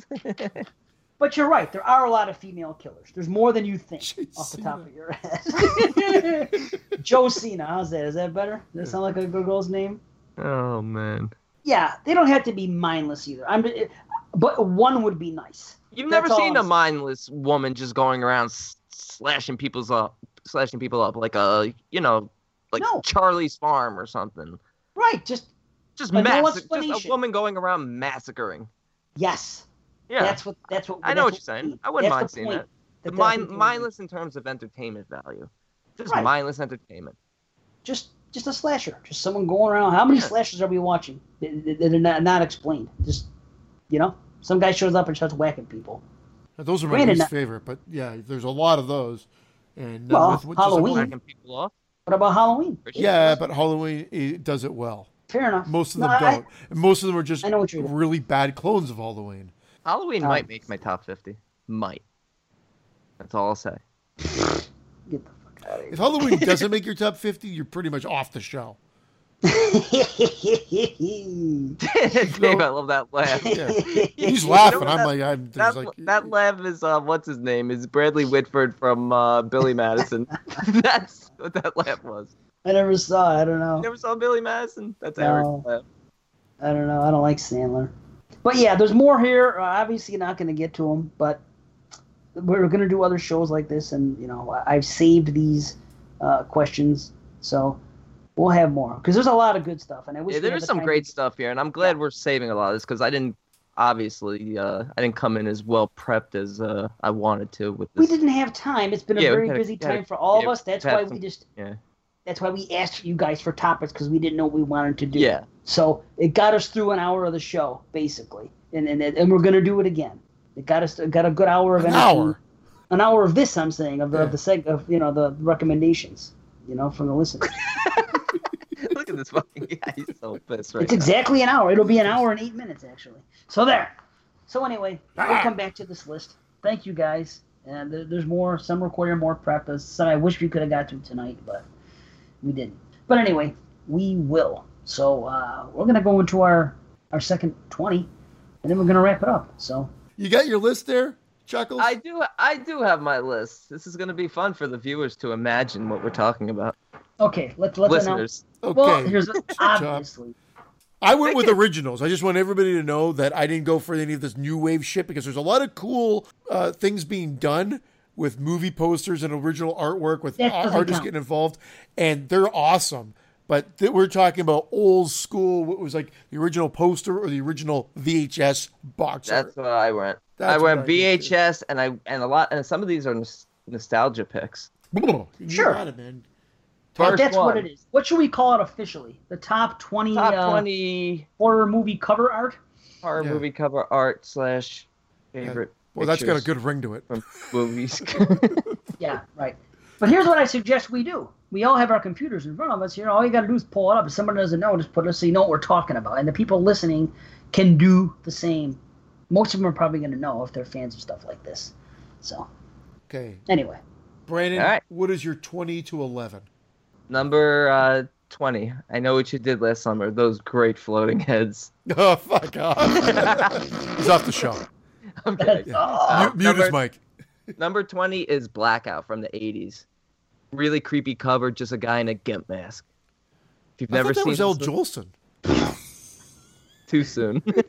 But you're right. There are a lot of female killers. There's more than you think Jeez, off the Cena. top of your head. Joe Cena. How's that? Is that better? Does that sound like a good girl's name? Oh man. Yeah, they don't have to be mindless either. I'm, but one would be nice. You've That's never seen I'm a saying. mindless woman just going around slashing people's up, slashing people up like a, you know, like No. Charlie's Farm or something. Right. Just Just But no mass- just a woman going around massacring. yes. Yeah, That's what. That's what. I know what you're saying. I wouldn't That's mind seeing that. that the mind, mindless in terms of entertainment value. Just Right. mindless entertainment. Just, just a slasher. Just someone going around. How many Yeah. slashers are we watching that that are not, not explained? Just, you know, some guy shows up and starts whacking people. Those are my Granted, least not- favorite, but yeah, there's a lot of those. And uh, Well, with- with Halloween. Whacking people off. What about Halloween? yeah, but Halloween it does it well. Fair enough. Most of No, them I- don't. And most of them are just I know what you're- really bad clones of Halloween. Halloween Um, might make my top 50. Might. That's all I'll say. Get the fuck out of here. If Halloween doesn't make your top 50, you're pretty much off the show. of Dave, I love that laugh. Yeah. He's laughing. what I'm that- like, I'm That, there's like, that laugh is uh, what's his name? Is Bradley Whitford from uh, Billy Madison. That's what that laugh was. I never saw. it. I don't know. You never saw Billy Madison? That's No. Eric's laugh. I don't know. I don't like Sandler. But yeah, there's more here. Uh, obviously, not going to get to them, but we're going to do other shows like this, and you know, I've saved these uh, questions, so we'll have more because there's a lot of good stuff, and I wish Yeah, there's the some time great stuff here, and I'm glad Yeah. we're saving a lot of this because I didn't obviously uh, I didn't come in as well prepped as uh, I wanted to with We didn't have time. It's been a Yeah, very a- busy a- time for all of us. That's why some- we just. yeah. That's why we asked you guys for topics because we didn't know what we wanted to do. Yeah. So it got us through an hour of the show, basically, and and, and we're gonna do it again. It got us got a good hour of An energy. hour? An hour of this, I'm saying, of the Yeah. of the seg of you know the recommendations, you know, from the listeners. Look at this fucking guy. He's so pissed right it's now. exactly an hour. It'll be an hour and eight minutes actually. So there. So anyway, we'll Ah. come back to this list. Thank you guys. And there- there's more. Some require more prep. As some I wish we could have got to tonight, but we didn't. But anyway, we will. So uh, we're gonna go into our our second twenty, and then we're gonna wrap it up. So you got your list there, Chuckles? I do I do have my list. This is gonna be fun for the viewers to imagine what we're talking about. okay, let's let's announce. Okay. Well, here's obviously. I went with originals. I just want everybody to know that I didn't go for any of this new wave shit because there's a lot of cool uh, things being done with movie posters and original artwork with That ar- doesn't artists count. getting involved, and they're awesome. But th- we're talking about old school, what was like the original poster or the original VHS box That's art. what I went. That's I what went I did. VHS and I and a lot and some of these are nos- nostalgia picks. Sure. got it, man. First That's what it is. What should we call it officially? The top twenty, Top uh, twenty horror movie cover art. horror Yeah. movie cover art slash favorite. Well, that's got a good ring to it. from movies. Yeah, right. But here's what I suggest we do. We all have our computers in front of us here. All you got to do is pull it up. If someone doesn't know, just put it so you know what we're talking about. And the people listening can do the same. Most of them are probably going to know if they're fans of stuff like this. So, Okay, anyway. Brandon, All right. what is your twenty to eleven? Number uh, twenty. I know what you did last summer. Those great floating heads. Oh, fuck off. He's off the show. I'm kidding. Oh, Mute, mute his number- mic. Number twenty is Blackout from the '80s. Really creepy cover, just a guy in a gimp mask. If you've I never thought that seen was Al Jolson. too soon.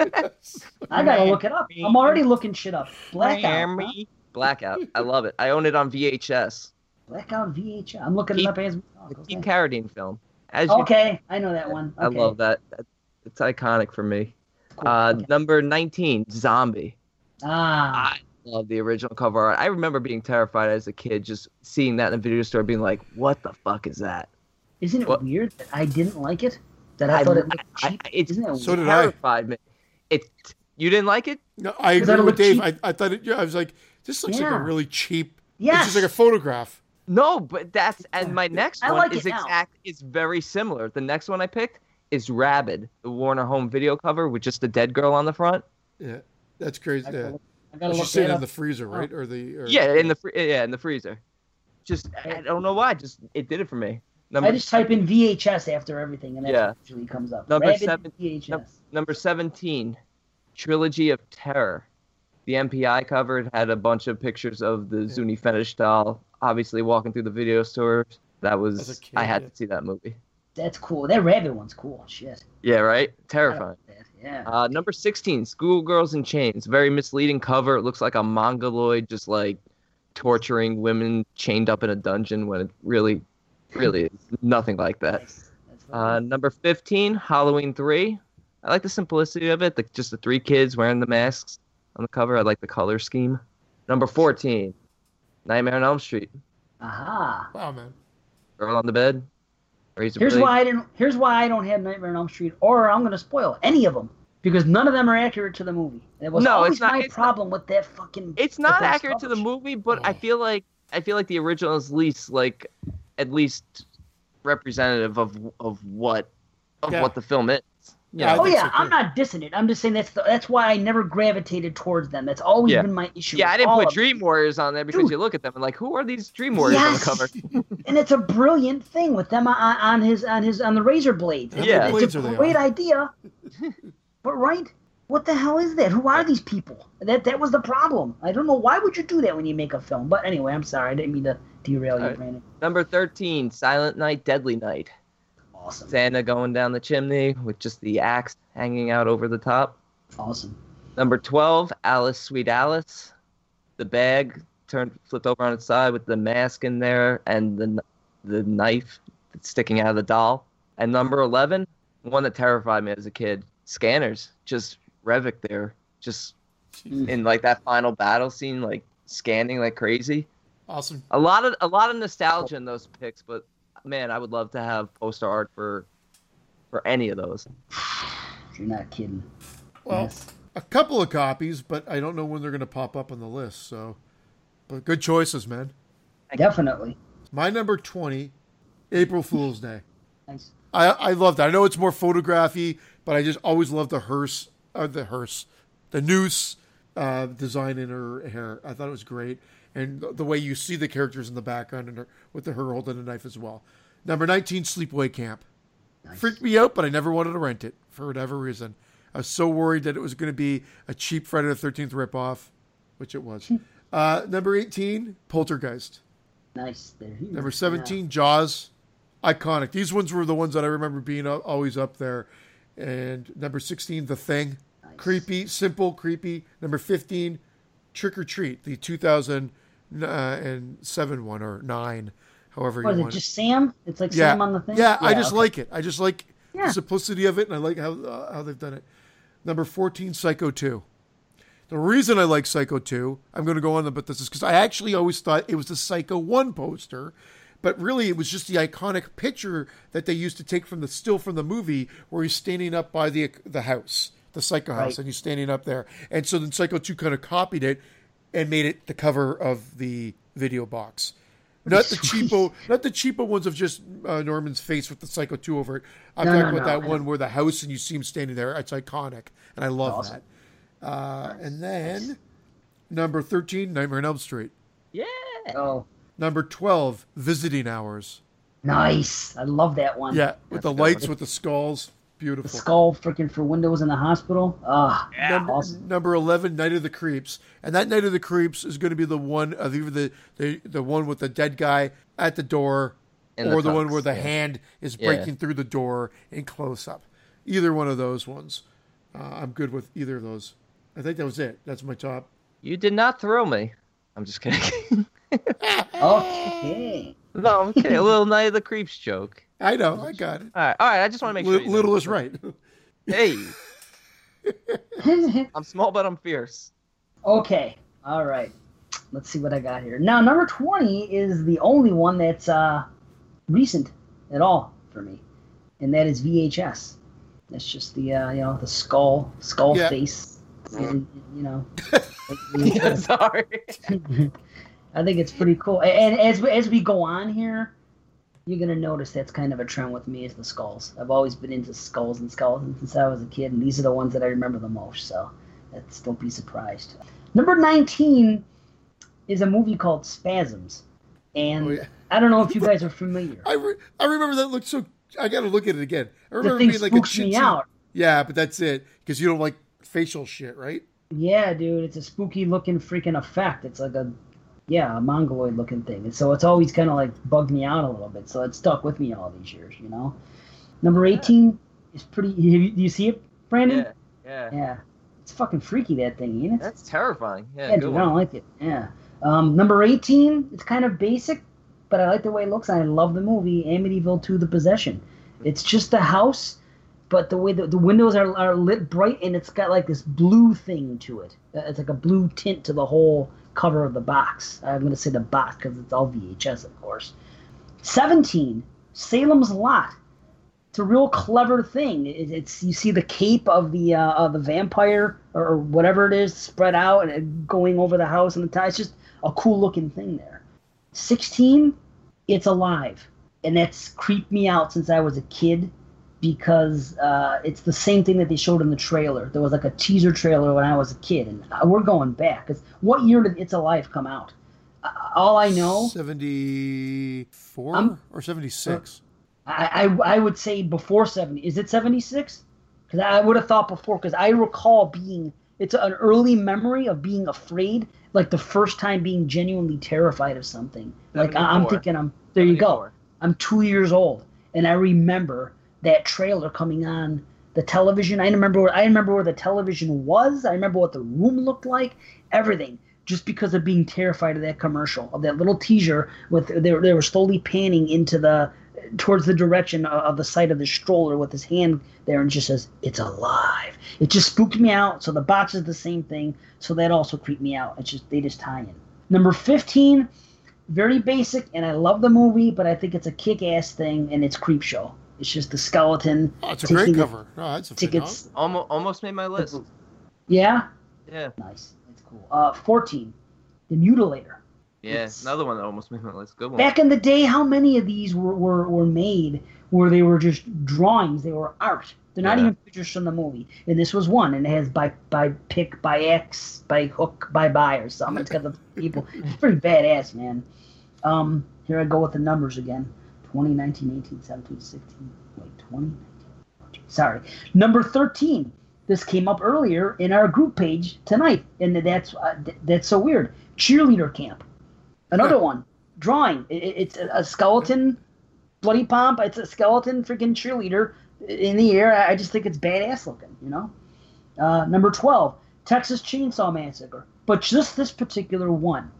I got to look it up. I'm already looking shit up. Blackout. huh? Blackout. I love it. I own it on VHS. Blackout VHS. I'm looking it Keep- up as we talk. The Okay. Keith Carradine film. As you, okay, I know that one. I love that. That- It's iconic for me. Cool. Uh, Okay. Number 19, Zombie. Ah, I love the original cover art. I remember being terrified as a kid, just seeing that in a video store, being like, "What the fuck is that?" isn't it what- weird that I didn't like it? That I, thought it looked I- cheap. it's isn't it So weird? did I. me. It. You didn't like it? No, I Does that agree with Dave. cheap? I, I thought it. Yeah, I was like, this looks like a really cheap Yeah, It's just like a photograph. No, but that's and my next one like is it now. exact. Is very similar. The next one I picked is Rabid, the Warner Home Video cover with just the dead girl on the front. Yeah, that's crazy. Yeah. Gotta, I gotta She's look that in up. the freezer, oh. right? Or the or, Yeah, in the fr- yeah in the freezer. Just I don't know why. Just it did it for me. Number I just type in VHS after everything, and that Yeah. usually comes up. Number Rabid seven- VHS. num- number seventeen, Trilogy of Terror. The MPI cover it had a bunch of pictures of the Zuni fetish doll, obviously walking through the video stores. That was kid, I had yeah. to see that movie. That's cool. That rabbit one's cool. Shit. Yeah, right. I Terrifying. Like that. Yeah. Uh, number 16, Schoolgirls in Chains. Very misleading cover. It looks like a mongoloid just like torturing women chained up in a dungeon when it really, really is nothing like that. Nice. Uh, number 15, Halloween 3. I like the simplicity of it. The, just the three kids wearing the masks on the cover. I like the color scheme. Number 14, Nightmare on Elm Street. Aha. Wow, man. Girl on the bed. Razor Here's blade. why I didn't. Here's why I don't have Nightmare on Elm Street, or I'm gonna spoil any of them because none of them are accurate to the movie. That was No, always it's not- my it's not- problem with that fucking. it's not those accurate to the movie, but I feel like I feel like the original is least like at least representative of of what of Yeah. what the film is. You Yeah, Oh yeah, so. I'm not dissing it. I'm just saying that's the, that's why I never gravitated towards them. That's always Yeah. been my issue. yeah, I didn't put of them. Dream Warriors on there because Dude. you look at them and like, who are these Dream Warriors Yes. on the cover? and it's a brilliant thing with them on, on his on his on the razor blades. It's, Yeah. it's Blades a great idea. but right, what the hell is that? Who are these people? That that was the problem. I don't know why would you do that when you make a film. But anyway, I'm sorry. I didn't mean to derail you, Alright. Brandon. Number thirteen, Silent Night, Deadly Night. Awesome, Santa going down the chimney with just the axe hanging out over the top. awesome. Number twelve, Alice, Sweet Alice. The bag turned flipped over on its side with the mask in there and the the knife that's sticking out of the doll. And number eleven, one that terrified me as a kid, Scanners. Just Revok there, just Mm. in like that final battle scene, like scanning like crazy. Awesome. A lot of a lot of nostalgia in those picks, but man, I would love to have poster art for for any of those. You're not kidding. Well, Yes. a couple of copies, but I don't know when they're going to pop up on the list. So, but good choices, man. Definitely. My number twenty, April Fool's Day. Nice. I I love that. I know it's more photography, but I just always love the hearse, uh, the hearse, the noose uh, design in her hair. I thought it was great, and the, way you see the characters in the background and her with the, her holding a knife as well. Number nineteen, Sleepaway Camp. Nice. Freaked me out, but I never wanted to rent it for whatever reason. I was so worried that it was going to be a cheap Friday the Thirteenth ripoff, which it was. uh, number eighteen, Poltergeist. Nice. There. Number go. 17, Jaws. Iconic. These ones were the ones that I remember being always up there. And number 16, The Thing. Nice. Creepy, simple, creepy. Number 15, Trick or Treat, the 2007 one or 9, however What you want it. Just Sam? It's like Yeah, Sam on the thing. yeah, I just okay. like it. I just like Yeah. the simplicity of it, and I like how uh, how they've done it. Number fourteen, Psycho two. The reason I like Psycho two, I'm going to go on about this, is because I actually always thought it was the Psycho one poster, but really it was just the iconic picture that they used to take from the still from the movie where he's standing up by the the house, the Psycho house, Right. and he's standing up there. And so then Psycho two kind of copied it and made it the cover of the video box. Not the cheapo, not the cheapo ones of just uh, Norman's face with the Psycho 2 over it. I'm No, talking no, about no, that I one where the house and you see him standing there. It's iconic, and I love Awesome. that. Uh, and then number 13, Nightmare on Elm Street. Yeah. Oh, Number 12, Visiting Hours. nice. I love that one. Yeah, with That's the good. lights, with the skulls. The skull freaking for windows in the hospital. Ah, Number, awesome. number 11, Night of the Creeps. And that Night of the Creeps is going to be the one of either the, the, the one with the dead guy at the door In or the the, one where the yeah. hand is Yeah. breaking through the door in close up. Either one of those ones. Uh, I'm good with either of those. I think that was it. That's my top. You did not throw me. I'm just kidding. Okay. no, I'm kidding. A little Night of the Creeps joke. I know. I got it. All right, all right. I just want to make sure. Li- you know. little is right. Hey, I'm small, but I'm fierce. okay. All right. Let's see what I got here. Now, number 20 is the only one that's uh, recent at all for me, and that is VHS. That's just the uh, you know the skull skull Yeah. face, and, you know. Sorry. I think it's pretty cool. And as we, as we go on here, you're gonna notice that's kind of a trend with me is the skulls. I've always been into skulls and skeletons since I was a kid, and these are the ones that I remember the most. So that's don't be surprised. Number nineteen is a movie called Spasms, and oh, yeah. I don't know if you guys are familiar. I, re- I remember that looked so. I got to look at it again. I remember being like a me out. Yeah, but that's it because you don't like facial shit, right? Yeah, dude, it's a spooky looking freaking effect. It's like a yeah, a mongoloid looking thing. And so it's always kind of like bugged me out a little bit. So it stuck with me all these years, you know. Number 18 is pretty. Do you see it, Brandon? Yeah. Yeah. Yeah. It's fucking freaky that thing, ain't it? That's terrifying. Yeah. yeah dude, I don't like it. Yeah. Um, number 18, it's kind of basic, but I like the way it looks, I love the movie Amityville 2: The Possession. It's just a house but the way the, the windows are, are lit bright and it's got like this blue thing to it. Uh, it's like a blue tint to the whole cover of the box. I'm going to say the box because it's all VHS, of course. 17, Salem's Lot. It's a real clever thing. It, it's you see the cape of the uh, of the vampire or whatever it is spread out and going over the house and the tie. It's just a cool looking thing there. 16, It's Alive, and that's creeped me out since I was a kid because uh, it's the same thing that they showed in the trailer. There was like a teaser trailer when I was a kid, and we're going back. Cause what year did It's Alive come out? Uh, all I know, seventy four or seventy six. I, I I would say before seventy. Is it seventy six? Because I would have thought before. Because I recall being. It's an early memory of being afraid, like the first time being genuinely terrified of something. Like I'm thinking, I'm there. You go. I'm two years old, and I remember that trailer coming on the television. I remember where, I remember where the television was. I remember what the room looked like. Everything. Just because of being terrified of that commercial, of that little teaser with they were, they were slowly panning into the towards the direction of, the side of the stroller with his hand there and just says it's alive. It just spooked me out. So the box is the same thing. So that also creeped me out. It's just they just tie in. Number fifteen, very basic, and I love the movie, but I think it's a kick-ass thing, and it's Creepshow. It's just the skeleton. Oh, it's a great cover. Oh, that's a tickets. Almost, almost made my list. Yeah. Yeah. Nice. That's cool. Uh, fourteen, the Mutilator. Yeah, it's, another one that almost made my list. Good one. Back in the day, how many of these were, were, were made where they were just drawings? They were art. They're not yeah. even pictures from the movie. And this was one, and it has by by pick, by X, by hook, by buy or something. It's got the people. It's pretty badass, man. Um, here I go with the numbers again. 20, 19, 18, 17, 16, wait, 20, sorry. Number 13. This came up earlier in our group page tonight, and that's uh, that's so weird. Cheerleader camp. Another one. Drawing. It, it's a skeleton, bloody pomp. It's a skeleton freaking cheerleader in the air. I just think it's badass looking, you know? Uh, number 12. Texas Chainsaw Massacre. But just this particular one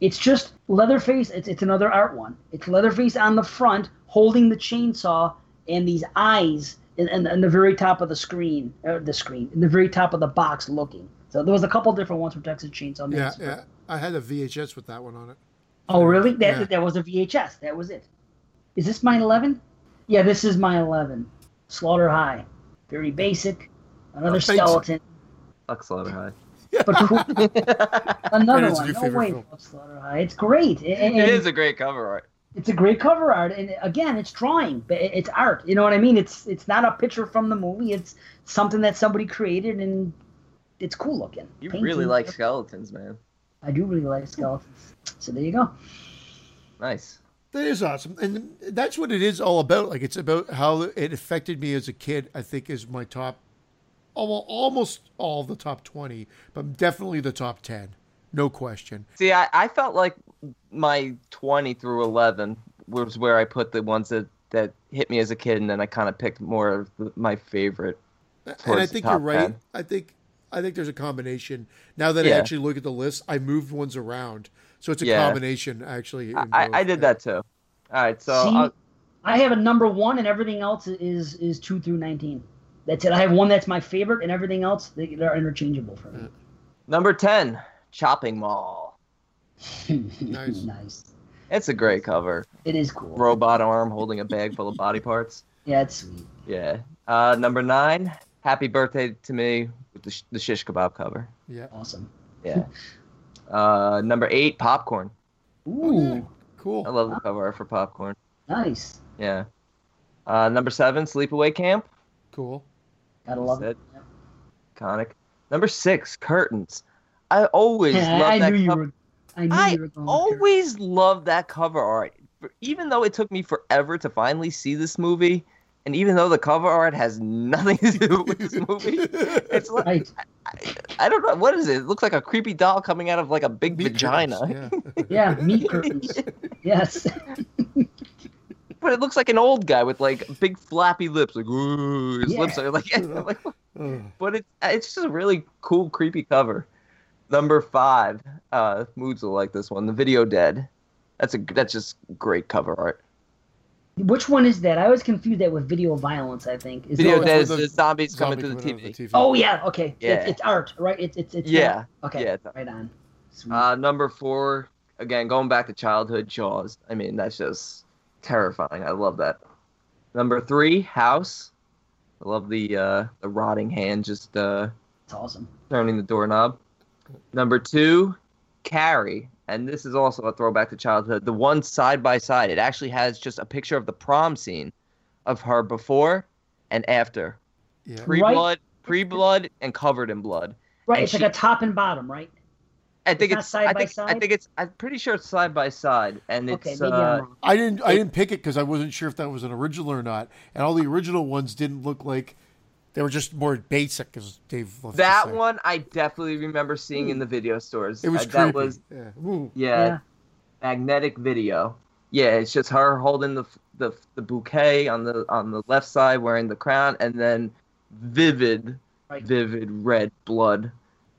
it's just Leatherface. It's, it's another art one. It's Leatherface on the front holding the chainsaw and these eyes in, in, in the very top of the screen, or the screen, in the very top of the box looking. So there was a couple different ones from Texas Chainsaw. Yeah, yeah. I had a VHS with that one on it. Oh, really? That yeah. that was a VHS. That was it. Is this my 11? Yeah, this is my 11. Slaughter High. Very basic. Another oh, skeleton. Fuck Slaughter High. But cool. another one. No way, Slaughter High. It's great. And, it is a great cover art. It's a great cover art, and again, it's drawing, but it's art. You know what I mean? It's it's not a picture from the movie. It's something that somebody created, and it's cool looking. You Painting. really like skeletons, man. I do really like skeletons. So there you go. Nice. That is awesome, and that's what it is all about. Like it's about how it affected me as a kid. I think is my top almost all the top 20, but definitely the top 10. No question. See, I, I felt like my 20 through 11 was where I put the ones that, that hit me as a kid, and then I kind of picked more of the, my favorite. And I think you're right. 10. I think I think there's a combination. Now that yeah. I actually look at the list, I moved ones around, so it's a yeah. combination actually. I, I, did that too. All right, so See, I have a number one, and everything else is is two through nineteen. That's it. I have one that's my favorite, and everything else they, are interchangeable for me. Number ten, Chopping Mall. nice. nice. It's a great cover. It is cool. Robot arm holding a bag full of body parts. Yeah, it's sweet. Yeah. Uh, number nine, Happy Birthday to Me with the, the shish kebab cover. Yeah. Awesome. Yeah. Uh, number eight, popcorn. Ooh, yeah. I love the cover art for popcorn. nice. Yeah. Uh, number seven, Sleepaway Camp. Cool. Gotta love it. That's Iconic. Number six, curtains. I always Yeah, love I that knew you cover. were. I knew I you were going. always loved that cover art. Even though it took me forever to finally see this movie, and even though the cover art has nothing to do with this movie, it's like Right. I don't know what is it. It looks like a creepy doll coming out of like a big Meat vagina, curtains, Yeah. Yeah, meat curtains. Yes. But it looks like an old guy with like big flappy lips. Like ooh, his Yeah. lips are like, like but it's it's just a really cool, creepy cover. Number five, uh, moods will like this one. The video dead. That's a that's just great cover art. Which one is that? I always confuse that with video violence. I think. Is Video dead is the the zombies Zombie coming to the coming out TV. Oh yeah. Okay. Yeah. It's, it's art, right? It's it's it's. Yeah, not- Okay. yeah, it's. Right on. Sweet. Uh, number four, again going back to childhood, Jaws. I mean that's just terrifying. I love that. Number three, House. I love the uh, the rotting hand just uh, it's awesome. turning the doorknob. Number two, Carrie. And this is also a throwback to childhood. The one side by side. It actually has just a picture of the prom scene of her before and after. Yeah. Pre blood, pre blood, and covered in blood. Right. And it's she- like a top and bottom, right? I think not it's, side I by think, I think it's I'm pretty sure it's side by side. And Okay. it's Maybe uh, I'm wrong. I didn't. I didn't pick it because I wasn't sure if that was an original or not, and all the original ones didn't look like they were just more basic. As Dave loves to that say. one I definitely remember seeing in the video stores. It was Uh, creepy. that was yeah. Yeah, Yeah. magnetic video. Yeah, it's just her holding the the the bouquet on the on the left side, wearing the crown, and then vivid, Right. vivid red blood,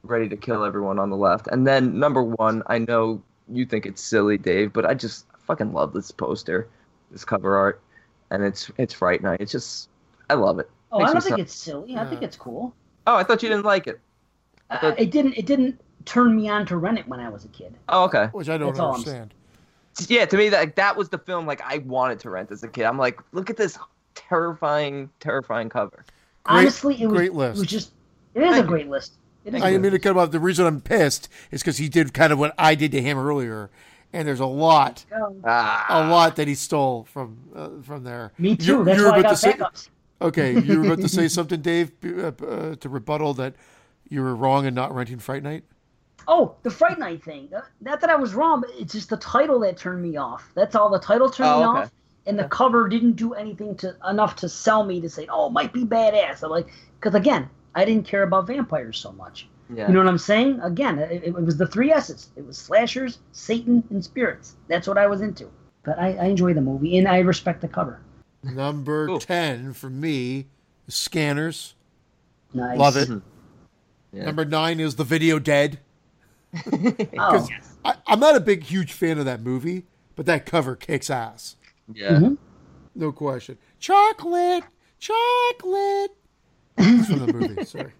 ready to kill everyone on the left. And then number one, I know you think it's silly, Dave, but I just fucking love this poster, this cover art, and it's it's Fright Night. It's just I love it. Oh, Makes I don't think so- it's silly. I think it's cool. Oh, I thought you didn't like it. Uh, thought- it didn't. It didn't turn me on to rent it when I was a kid. Oh, okay. Which I don't That's all I'm understand. yeah, to me that that was the film like I wanted to rent as a kid. I'm like, look at this terrifying, terrifying cover. Great- Honestly, it was. great It list. was just. It is Thank a you. great list. It is. I good. mean to cut him off. The reason I'm pissed is because he did kind of what I did to him earlier, and there's a lot, Oh, Ah, a lot that he stole from uh, from there. me too. You- That's you were why I about got to say- backups. Okay, you were about to say something, Dave, uh, uh, to rebuttal that you were wrong in not renting Fright Night. Oh, the Fright Night thing. Uh, Not that I was wrong, but it's just the title that turned me off. That's all. The title turned Oh, me okay. off, and the cover didn't do anything to enough to sell me to say, "Oh, it might be badass." I'm like, because again, I didn't care about vampires so much. yeah. You know what I'm saying? Again, it, it was the three S's. It was slashers, Satan, and spirits. That's what I was into. But I, I enjoy the movie, and I respect the cover. Number Cool. ten for me, Scanners. Nice. Love it. Yeah. Number nine is The Video Dead. Oh, I, I'm not a big, huge fan of that movie, but that cover kicks ass. yeah. Mhm. No question. Chocolate, chocolate. It's from the movie. Sorry.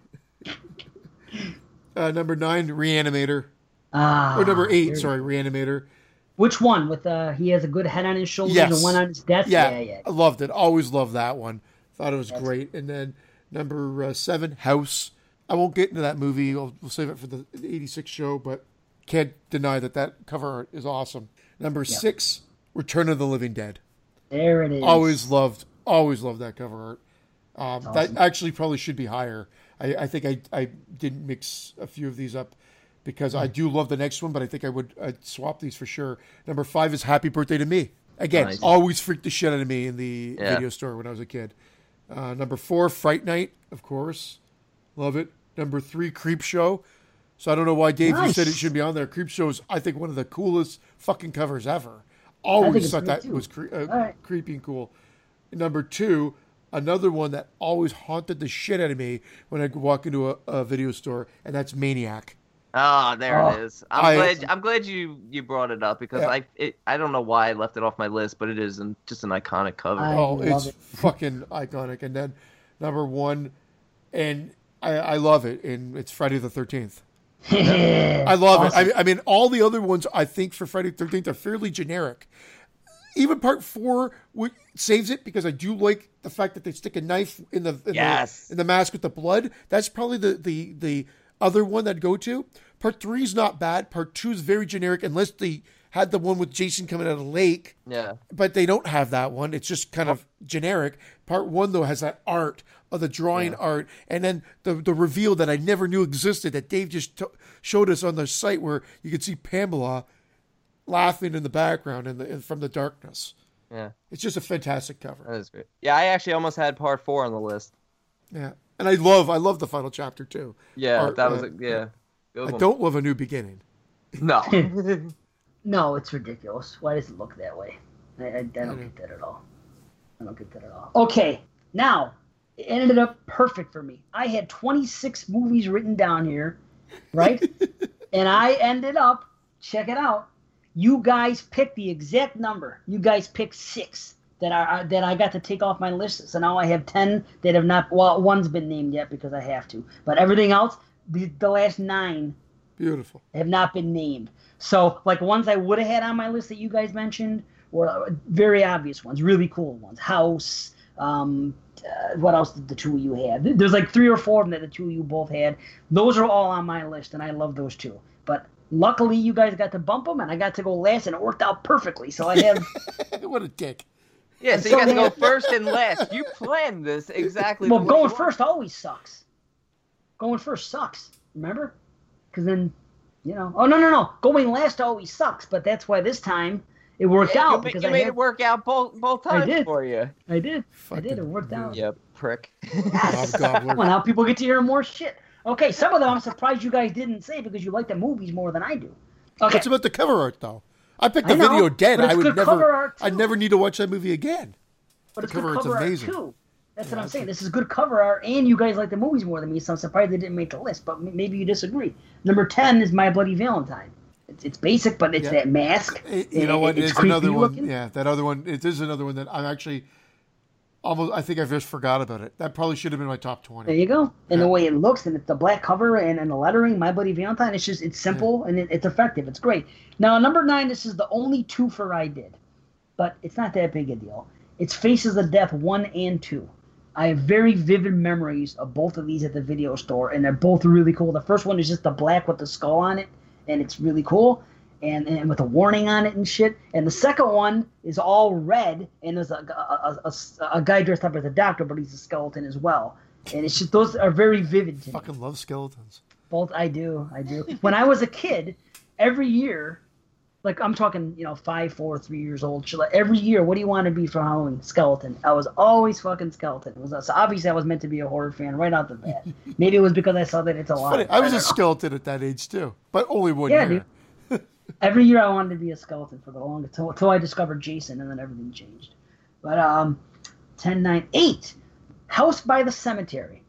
Uh, number nine, Reanimator. ah, Or number eight, there- sorry, Reanimator. Which one? With uh, he has a good head on his shoulders Yes. and one on his desk. Yeah, yeah, yeah. I loved it. Always loved that one. Thought it was great. And then number uh, seven, House. I won't get into that movie. I'll, we'll save it for the, the 86 show, but can't deny that that cover art is awesome. Number six, Return of the Living Dead. There it is. Always loved, always loved that cover art. Um, awesome. That actually probably should be higher. I, I think I, I didn't mix a few of these up because Hmm. I do love the next one, but I think I would I'd swap these for sure. Number five is Happy Birthday to Me. Again, Nice. always freaked the shit out of me in the Yeah. video store when I was a kid. Uh, number four, Fright Night, of course. Love it. Number three, Creep Show. So I don't know why Dave you said it should be on there. Creep Show is I think one of the coolest fucking covers ever. Always thought that too. was cre- uh, right. creepy and cool. Number two, another one that always haunted the shit out of me when I walk into a, a video store, and that's Maniac. Oh, there Oh. it ah. is. I'm I- glad. I'm glad you you brought it up because Yeah. I it, I don't know why I left it off my list, but it is an, just an iconic cover. I oh, it's it. fucking iconic. And then number one, and I, I love it, and it's Friday the Thirteenth. I love it. I, I mean, all the other ones I think for Friday the Thirteenth are fairly generic. Even part four saves it because I do like the fact that they stick a knife in the in, Yes. the in the mask with the blood. That's probably the the the other one that I'd go to. Part three is not bad. Part two is very generic, unless they had the one with Jason coming out of the lake. Yeah. But they don't have that one. It's just kind of generic. Part one though has that art of the drawing Yeah. art, and then the the reveal that I never knew existed that Dave just t- showed us on the site where you could see Pamela laughing in the background and the, from the darkness. Yeah. It's just a fantastic cover. That is great. Yeah, I actually almost had part four on the list. Yeah, and I love I love the final chapter too. Yeah, Or, that was uh, a, yeah. Good I one. don't love a new beginning. No. No, it's ridiculous. Why does it look that way? I, I, I don't know. get that at all. I don't get that at all. Okay, now it ended up perfect for me. I had 26 movies written down here, right? and I ended up, check it out. You guys picked the exact number. You guys picked six that I that I got to take off my list. So now I have 10 that have not. Well, one's been named yet because I have to, but everything else, the, the last nine Beautiful. have not been named. So, like ones I would have had on my list that you guys mentioned were uh, very obvious ones, really cool ones. House. Um, uh, what else did the two of you have? There's like three or four of them that the two of you both had. Those are all on my list, and I love those two. But luckily, you guys got to bump them, and I got to go last, and it worked out perfectly. So I have. what a dick. yeah, so you got to go first and last. You planned this exactly. well, going first always sucks. Going first sucks. Remember? Because then, you know. Oh no no no! Going last always sucks. But that's why this time it worked Yeah, out you, because you I made had, it work out both both I times did. for you. I did. I did. It worked out. Yep, prick. Bob Gobbler. Well, now people get to hear more shit. Okay, some of them I'm surprised you guys didn't say because you like the movies more than I do. Okay. What's about the cover art though? I picked I the know, video dead. I would good cover never. I'd never need to watch that movie again. But it's The cover good art's cover art amazing. too. That's what I'm saying. This is good cover art, and you guys like the movies more than me, so I'm surprised they didn't make the list. But maybe you disagree. Number ten is My Bloody Valentine. It's, it's basic, but it's Yeah. that mask. It- you know what? It's It's another one. looking. Yeah, that other one. It is another one that I'm actually almost. I think I just forgot about it. That probably should have been my top twenty. There you go. And Yeah. the way it looks, and it's the black cover and, and the lettering, My Bloody Valentine. It's just it's simple and it, it's effective. It's great. Now number nine, this is the only twofer I did, but it's not that big a deal. It's Faces of Death one and two. I have very vivid memories of both of these at the video store, and they're both really cool. The first one is just the black with the skull on it, and it's really cool, and, and with a warning on it and shit. And the second one is all red, and there's a, a, a, a, a guy dressed up as a doctor, but he's a skeleton as well. And it's just those are very vivid to me. Fucking love skeletons. Both I do, I do. When I was a kid, every year, like I'm talking, you know, five, four, three years old. like, Every year, what do you want to be for Halloween? Skeleton. I was always fucking skeleton. It was so obviously I was meant to be a horror fan right out the bat. Maybe it was because I saw that it's a lot. I was a skeleton at that age too, but only one Yeah, year. Every year I wanted to be a skeleton for the longest until, until I discovered Jason, and then everything changed. But um, 10, 9, 8. House by the Cemetery.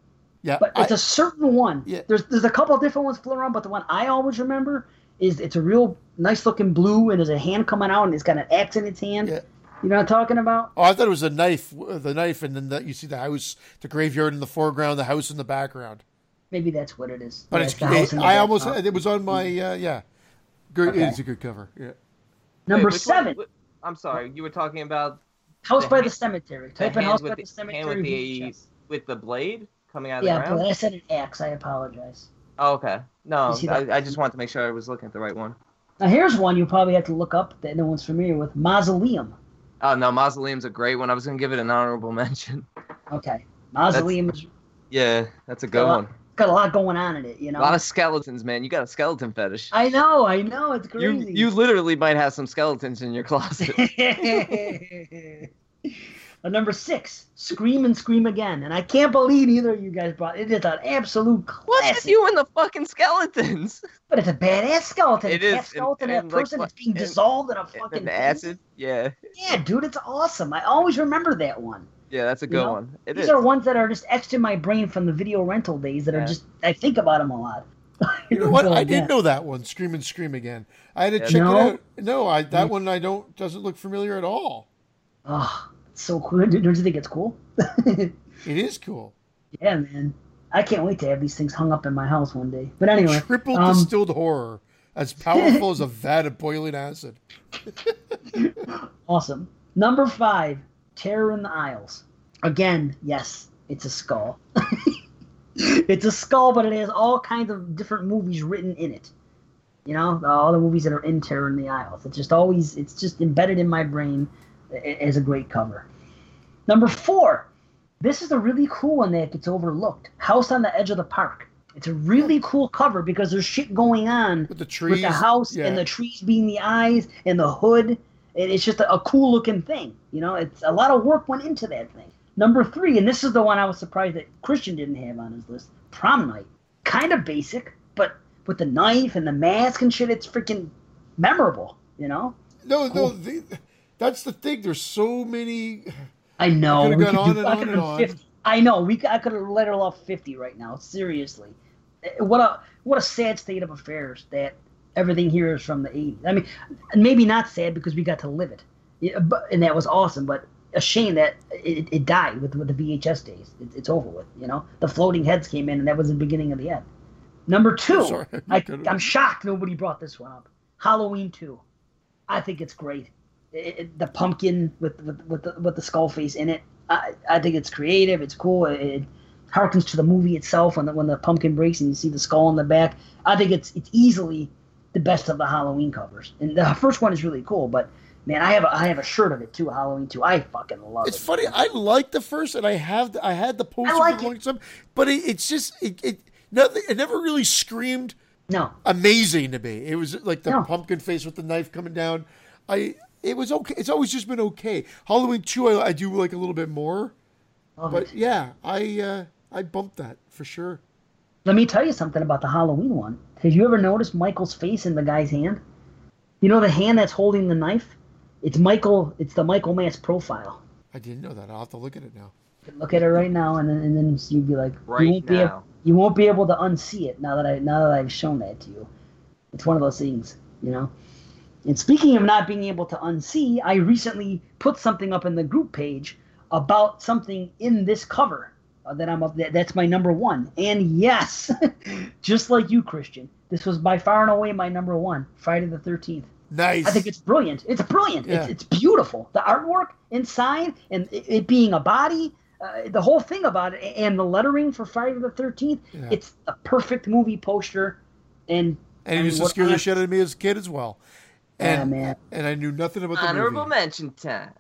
Yeah, But it's I- a certain one. Yeah. There's there's a couple of different ones floating around, but the one I always remember is it's a real nice looking blue, and there's a hand coming out, and it's got an axe in its hand. Yeah. You know what I'm talking about? Oh, I thought it was a knife. uh, The knife, and then the, you see the house, the graveyard in the foreground, the house in the background. Maybe that's what it is. But Yeah, it's, the house in the I almost it was on my uh, yeah. Good, Okay. it's a good cover. Yeah. number Wait, which one- seven. I'm sorry, you were talking about House the by the hand- Cemetery. the Type in House with by the- the Cemetery. hand with the VHS. with the blade coming out of Yeah, the ground. but I said an axe. I apologize. Oh, okay. No, You see that? I, I just wanted to make sure I was looking at the right one. Now here's one you probably have to look up that no one's familiar with. Mausoleum. Oh no, Mausoleum's a great one. I was gonna give it an honorable mention. Okay, Mausoleum is Yeah, that's a good Yeah. one. Got a lot going on in it. You know. A lot of skeletons, man. You got a skeleton fetish. I know. I know. It's You crazy. you literally might have some skeletons in your closet. Number six, Scream and Scream Again. And I can't believe either of you guys brought it. it. Is an absolute What's classic. with you and the fucking skeletons? But it's a badass skeleton. It It is, Cat skeleton, and- that and, like, person fu- that's being and- dissolved in a fucking acid? Yeah. Yeah, dude, it's awesome. I always remember that one. Yeah, that's a good know, one. It These is. are ones that are just etched in my brain from the video rental days that Yeah. are just, I think about them a lot. You know what? I didn't know that one. Scream and Scream again. I had to Yeah. check No? it out. No, I that one I don't doesn't look familiar at all. Oh, it's so cool. Don't you think it's cool? It is cool. yeah, man. I can't wait to have these things hung up in my house one day. But anyway, Triple um, distilled horror, as powerful as a vat of boiling acid. Awesome. Number five, Terror in the Aisles. Again, yes, it's a skull. it's a skull, but it has all kinds of different movies written in it. You know, all the movies that are in Terror in the Aisles. It's just always, it's just embedded in my brain as a great cover. Number four, this is a really cool one that gets overlooked. House on the Edge of the Park. It's a really cool cover because there's shit going on with the trees, with the house yeah. and the trees being the eyes and the hood. It's just a, a cool looking thing. You know, it's a lot of work went into that thing. Number three, and this is the one I was surprised that Christian didn't have on his list. Prom night, kind of basic, but with the knife and the mask and shit, it's freaking memorable. You know? No, cool. no, the, that's the thing. There's so many. I know. I could gone on and on and on. 50. I know. We I could have let her off fifty right now. Seriously, eh, what a what a sad state of affairs that everything here is from the 80s. I mean, maybe not sad because we got to live it, but, and that was awesome. But a shame that it, it died with, with the VHS days. It, it's over with. You know, the floating heads came in, and that was the beginning of the end. Number two, I, I'm shocked nobody brought this one up. Halloween two, I think it's great. It, the pumpkin with with with the, with the skull face in it. I, I think it's creative. It's cool. It, harkens to the movie itself when the when the pumpkin breaks and you see the skull in the back. I think it's it's easily the best of the Halloween covers. And the first one is really cool, but man, I have a, I have a shirt of it too, Halloween too. I fucking love it's it. It's funny. I like the first, and I have the, I had the poster I like it. Some, but it, it's just it, it nothing. It never really screamed. No, amazing to me. It was like the no. pumpkin face with the knife coming down. I it was okay. It's always just been okay. Halloween two, I, I do like a little bit more. Love but it. yeah, I uh, I bumped that for sure. Let me tell you something about the Halloween one. Have you ever noticed Michael's face in the guy's hand? You know the hand that's holding the knife? It's Michael. It's the Michael Mass profile. I didn't know that. I'll have to look at it now. Look at it right now, and then and then you'd be like, right you won't now. be able, you won't be able to unsee it now that I now that I've shown that to you. It's one of those things, you know. And speaking of not being able to unsee, I recently put something up in the group page about something in this cover that I'm up. That, that's my number one. And yes, just like you, Christian, this was by far and away my number one. Friday the Thirteenth. Nice. I think it's brilliant. It's brilliant. Yeah. It's, it's beautiful. The artwork inside and it, it being a body, uh, the whole thing about it, and the lettering for Friday the Thirteenth. Yeah. It's a perfect movie poster. And and it I used to scare the shit out of me as a kid as well. Yeah, And, man. and I knew nothing about the Honorable movie. mention time.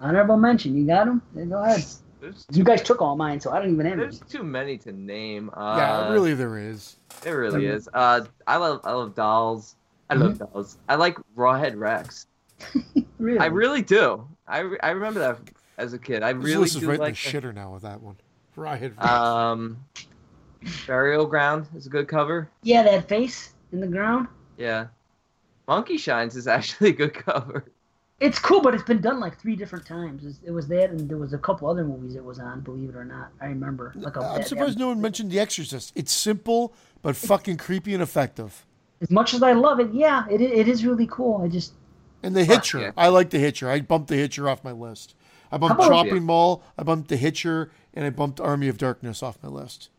Honorable mention. You got them. Go ahead. There's, You guys took all mine, so I don't even have there's any. too many to name. Uh, yeah, really, there is. It really is. Uh, I love I love dolls. I love Mm-hmm. dolls. I like Rawhead Rex. Really? I really do. I, re- I remember that as a kid. I This really list is do right like in the shitter now with that one. Right. the- Um, Burial Ground is a good cover. Yeah, that face in the ground. Yeah. Monkey Shines is actually a good cover. It's cool, but it's been done like three different times. It was that, and there was a couple other movies it was on. Believe it or not, I remember. Like a, I'm that- surprised no one mentioned The Exorcist. It's simple but fucking creepy and effective. As much as I love it, yeah, it it is really cool. I just And the Hitcher. yeah. I like the Hitcher. I bumped the Hitcher off my list. I bumped How about- Chopping Mall. I bumped the Hitcher, and I bumped Army of Darkness off my list.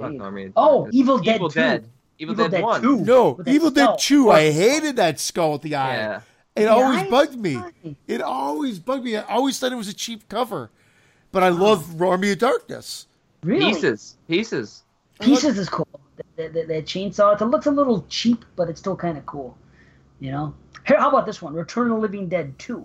Army of Oh, Evil Dead Evil 2. Dead. Evil, Evil Dead, Dead 1. 2. No, With that Evil Dead 2. I hated that skull with the eye. Yeah. It The always eye is bugged me. fine. It always bugged me. I always thought it was a cheap cover. But I love Army of Darkness. really Pieces. Pieces. Pieces is cool. That, that, that chainsaw. It looks a little cheap, but it's still kind of cool. You know. Here, how about this one? Return of the Living Dead Two.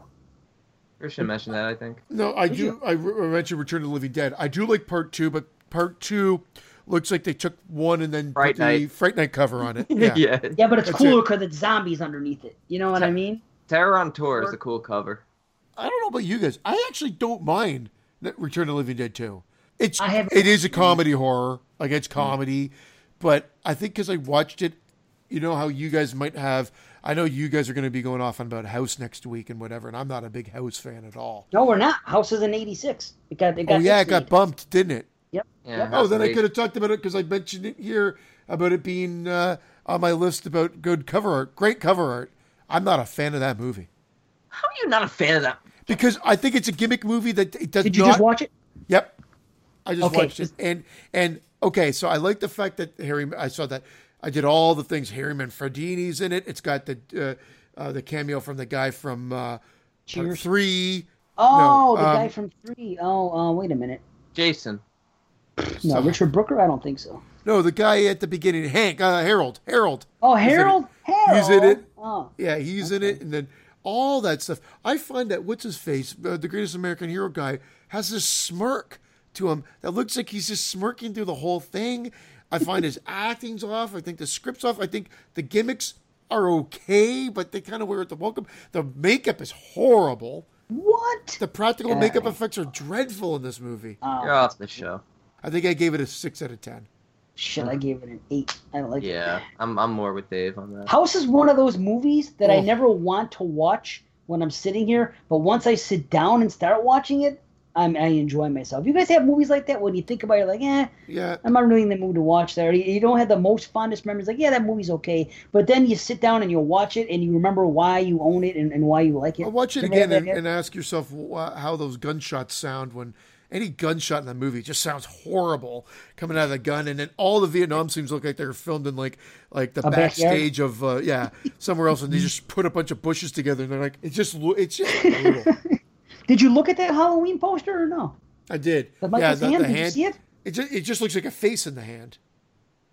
Christian mentioned that, I think. No, I Did do. you? I re- I mentioned Return of the Living Dead. I do like part two, but part two looks like they took one and then Fright put the Fright Night cover on it. Yeah. yeah. Yeah, but it's That's cooler it. because it's zombies underneath it. You know what I mean? Terror on Tour is a cool cover. I don't know about you guys. I actually don't mind Return of the Living Dead 2. It's have- it is a comedy horror, like it's comedy, but I think because I watched it, you know how you guys might have. I know you guys are going to be going off on about House next week and whatever, and I'm not a big House fan at all. No, we're not. House is an '86. It got. It got Oh yeah, it got bumped, didn't it? Yep. Yeah. Yep. Oh, then I could have talked about it because I mentioned it here about it being uh, on my list about good cover art, great cover art. I'm not a fan of that movie How are you not a fan of that? because I think it's a gimmick movie that it does Did you not. just watch it? Yep, I just Okay, watched it, and and okay, so I like the fact that Harry. I saw that I did all the things. Harry Manfredini's in it. It's got the uh, uh, the cameo from the guy from uh, part Cheers. three. Oh, No, the um, guy from Three. Oh, uh, wait a minute. Jason. No, Richard Brooker. I don't think so. No, the guy at the beginning, Hank, uh, Harold, Harold. Oh, He's. Harold. Harold. He's in it. Oh, Yeah, he's in it, and then all that stuff. I find that what's his face, uh, the greatest American hero guy, has this smirk to him that looks like he's just smirking through the whole thing. I find his acting's off. I think the script's off. I think the gimmicks are okay, but they kind of wear it the welcome. The makeup is horrible. what? The practical Yeah. makeup effects are dreadful in this movie. Oh, You're off the show. I think I gave it a six out of ten. Shit! I gave it an eight. I don't like it. Yeah, I'm I'm more with Dave on that. House is one of those movies that I Oh. never want to watch when I'm sitting here, but once I sit down and start watching it, I'm, I enjoy myself. You guys have movies like that when you think about it, like, eh, Yeah, I'm not really in the mood to watch that. You you don't have the most fondest memories, like, yeah, that movie's okay. But then you sit down and you watch it and you remember why you own it and, and why you like it. I'll watch it You again and, and ask yourself wh- how those gunshots sound when any gunshot in the movie just sounds horrible coming out of the gun, and then all the Vietnam scenes look like they're filmed in like like the A backyard? backstage of uh, yeah somewhere else, and they just put a bunch of bushes together, and they're like it's just lo- it's just brutal. Did you look at that Halloween poster or no? I did. The yeah, the, hand? the Did you hand. see it? It just, it just looks like a face in the hand.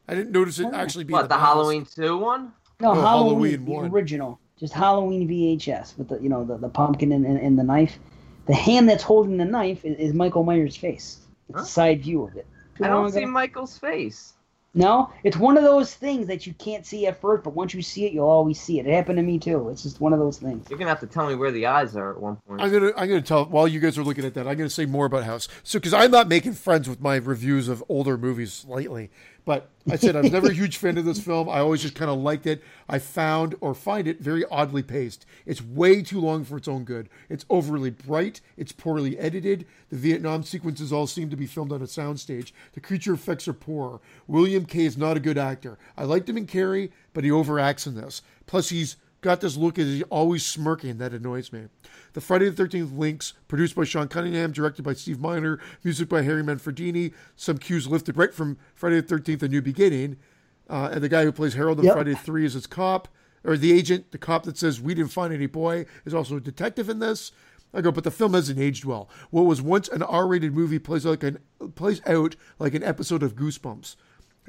I didn't notice it Oh. actually being What the the. Halloween two one? No, Oh, Halloween, Halloween the one. original, just Halloween VHS with the you know the, the pumpkin and, and, and the knife. The hand that's holding the knife is, is Michael Myers' face. It's Huh? a side view of it. I don't see ago. Michael's face. No, it's one of those things that you can't see at first, but once you see it, you'll always see it. It happened to me too. It's just one of those things. You're gonna have to tell me where the eyes are at one point. I'm gonna I'm gonna tell while you guys are looking at that. I'm gonna say more about House. So because I'm not making friends with my reviews of older movies lately, but I said I was never a huge fan of this film. I always just kind of liked it. I found or find it very oddly paced. It's way too long for its own good. It's overly bright. It's poorly edited. The Vietnam sequences all seem to be filmed on a soundstage. The creature effects are poor. William Katt is not a good actor. I liked him in Carrie, but he overacts in this. Plus, he's got this look as he's always smirking that annoys me. The Friday the 13th links, produced by Sean Cunningham, directed by Steve Miner, music by Harry Manfredini, some cues lifted right from Friday the 13th, A New Beginning. Uh, and the guy who plays Harold in Yep. Friday 3 is his cop, or the agent, the cop that says, We didn't find any boy, is also a detective in this. I go, but the film hasn't aged well. What was once an R-rated movie plays like an plays out like an episode of Goosebumps.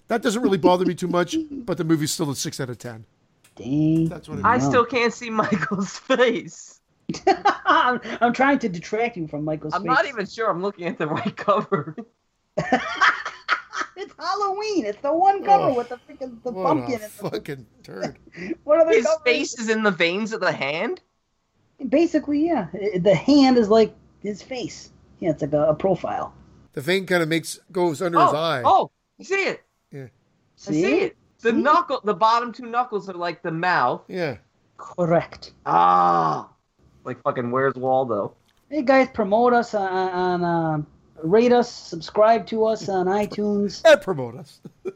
That doesn't really bother me too much, but the movie's still a six out of ten. Dang. That's what it I still can't see Michael's face. I'm, I'm trying to detract you from Michael's face. I'm face. not even sure I'm looking at the right cover. It's Halloween. It's the one cover Oh, with the freaking the What pumpkin. a and the, fucking turd. what are the His covers? face is in the veins of the hand. Basically, yeah. Uh, the hand is like his face. Yeah, it's like a, a profile. The vein kind of makes goes under oh, his eye. oh, you see it? Yeah. I see it. The knuckle, the bottom two knuckles are like the mouth. Yeah. Correct. Ah, like fucking Where's Waldo? Hey guys, promote us on, on uh, rate us, subscribe to us on iTunes. And promote us.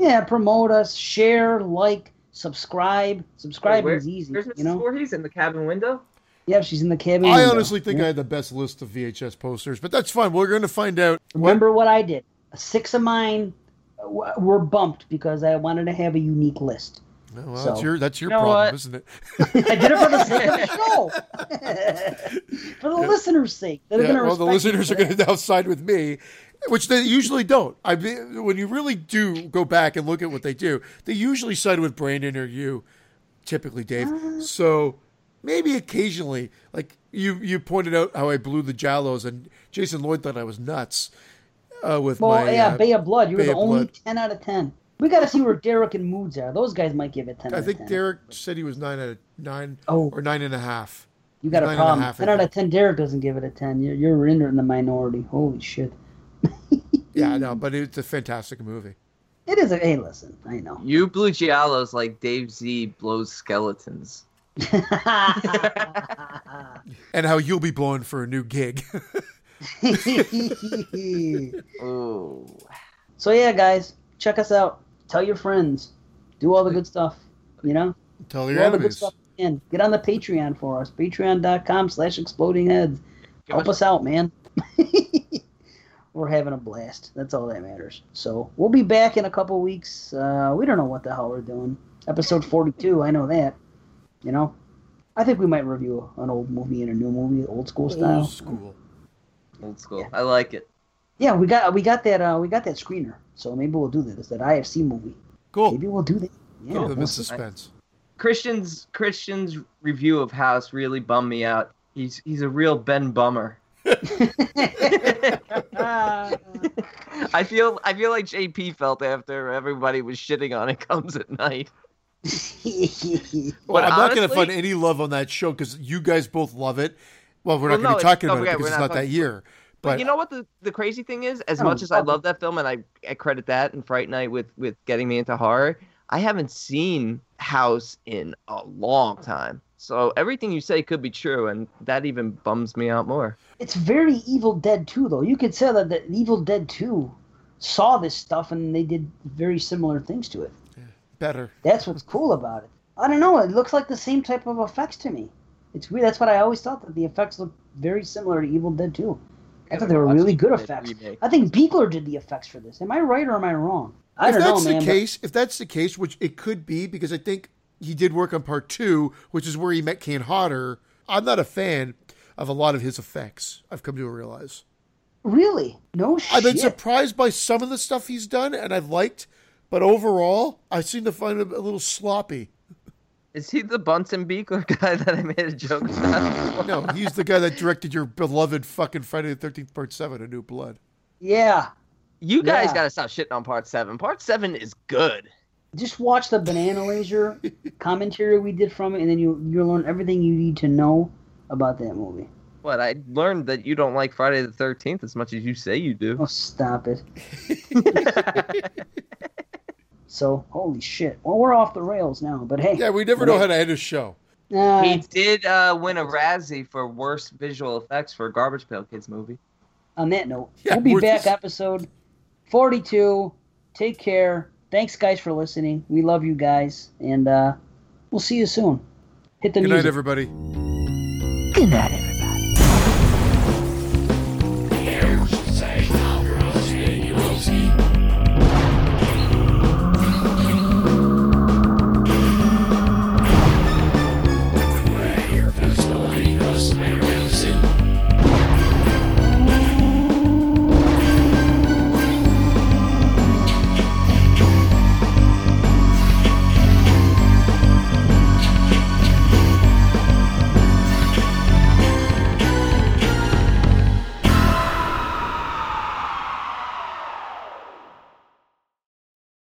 Yeah, promote us, share, like, subscribe. Subscribe Wait, where- is easy. Where's Mrs. You know. Voorhees in the cabin window? Yeah, she's in the cabin. I window. honestly think Yeah. I had the best list of VHS posters, but that's fine. We're going to find out. Remember what I did? Six of mine w- were bumped because I wanted to have a unique list. Well, So- that's your that's your You know problem, what? isn't it? I did it for the sake of the show, for the listeners' sake. They're Yeah, gonna well, the listeners are going to now side with me, which they usually don't. I mean, when you really do go back and look at what they do, they usually side with Brandon or you, typically, Dave. Uh. So maybe occasionally, like you you pointed out how I blew the giallos, and Jason Lloyd thought I was nuts uh, with. Well, my. yeah, uh, Bay of Blood. You were the only Blood. ten out of ten. We got to see where Derek and Moods are. Those guys might give it ten. I out think 10. Derek said he was nine out of nine Oh. or nine and a half. You got a nine and a problem. half, ten out of ten. Derek doesn't give it a ten. You're you're in in the minority. Holy shit! Yeah, no, but it's a fantastic movie. It is a. Hey, listen. I know. You blue giallos like Dave Z blows skeletons. And how you'll be blown for a new gig. Oh, so yeah, guys, check us out. Tell your friends. Do all the good stuff. You know. Tell Do your all the good stuff. And get on the Patreon for us. Patreon.com slash exploding heads. Help us- us out, man. We're having a blast. That's all that matters. So we'll be back in a couple weeks. Uh, we don't know what the hell we're doing. Episode 42, I know that. You know? I think we might review an old movie and a new movie, old school style. Old school. Old school. Yeah. I like it. Yeah, we got we got that uh, we got that screener. So maybe we'll do this. That IFC movie. Cool. Maybe we'll do that. Yeah. Cool. we'll The see. suspense. Christian's Christian's review of House really bummed me out. He's he's a real Ben Bummer. I feel I feel like JP felt after everybody was shitting on it comes at night. Well, But I'm not going to find any love on that show because you guys both love it. Well, we're not Well, going no, to be talking don't about it because it's not not that year. But, But you know what the, the crazy thing is? As Oh, much as I love that film and I, I credit that and Fright Night with with getting me into horror, I haven't seen House in a long time. So everything you say could be true, and that even bums me out more. it's very Evil Dead 2, though. You could say that the Evil Dead 2 saw this stuff and they did very similar things to it. Yeah, better. That's what's cool about it. I don't know. It looks like the same type of effects to me. It's weird. That's what I always thought that the effects looked very similar to Evil Dead 2. I thought they were really good effects. I think Buechler did the effects for this. Am I right or am I wrong? I if don't know, that's man. the but- case, if that's the case, which it could be, because I think he did work on part two, which is where he met Kane Hodder. I'm not a fan of a lot of his effects. I've come to realize. Really? No shit. I've been surprised by some of the stuff he's done, and I've liked, but overall, I seem to find him a little sloppy. Is he the Bunsen beaker guy that I made a joke about? No, he's the guy that directed your beloved fucking Friday the Thirteenth Part Seven: A New Blood. Yeah. You guys Yeah. gotta stop shitting on Part Seven. Part Seven is good. Just watch the Banana Laser commentary we did from it, and then you you'll learn everything you need to know about that movie. What I learned that you don't like Friday the Thirteenth as much as you say you do. Oh, stop it. so, holy shit. Well, we're off the rails now, but hey. Yeah, we never know how to end a show. Uh, He did uh, win a Razzie for worst visual effects for a Garbage Pail Kids movie. on that note, Yeah, we'll be back just- episode 42. Take care. Thanks, guys, for listening. We love you guys, and uh, we'll see you soon. Hit the news. Good night, music. everybody. Good night, everybody.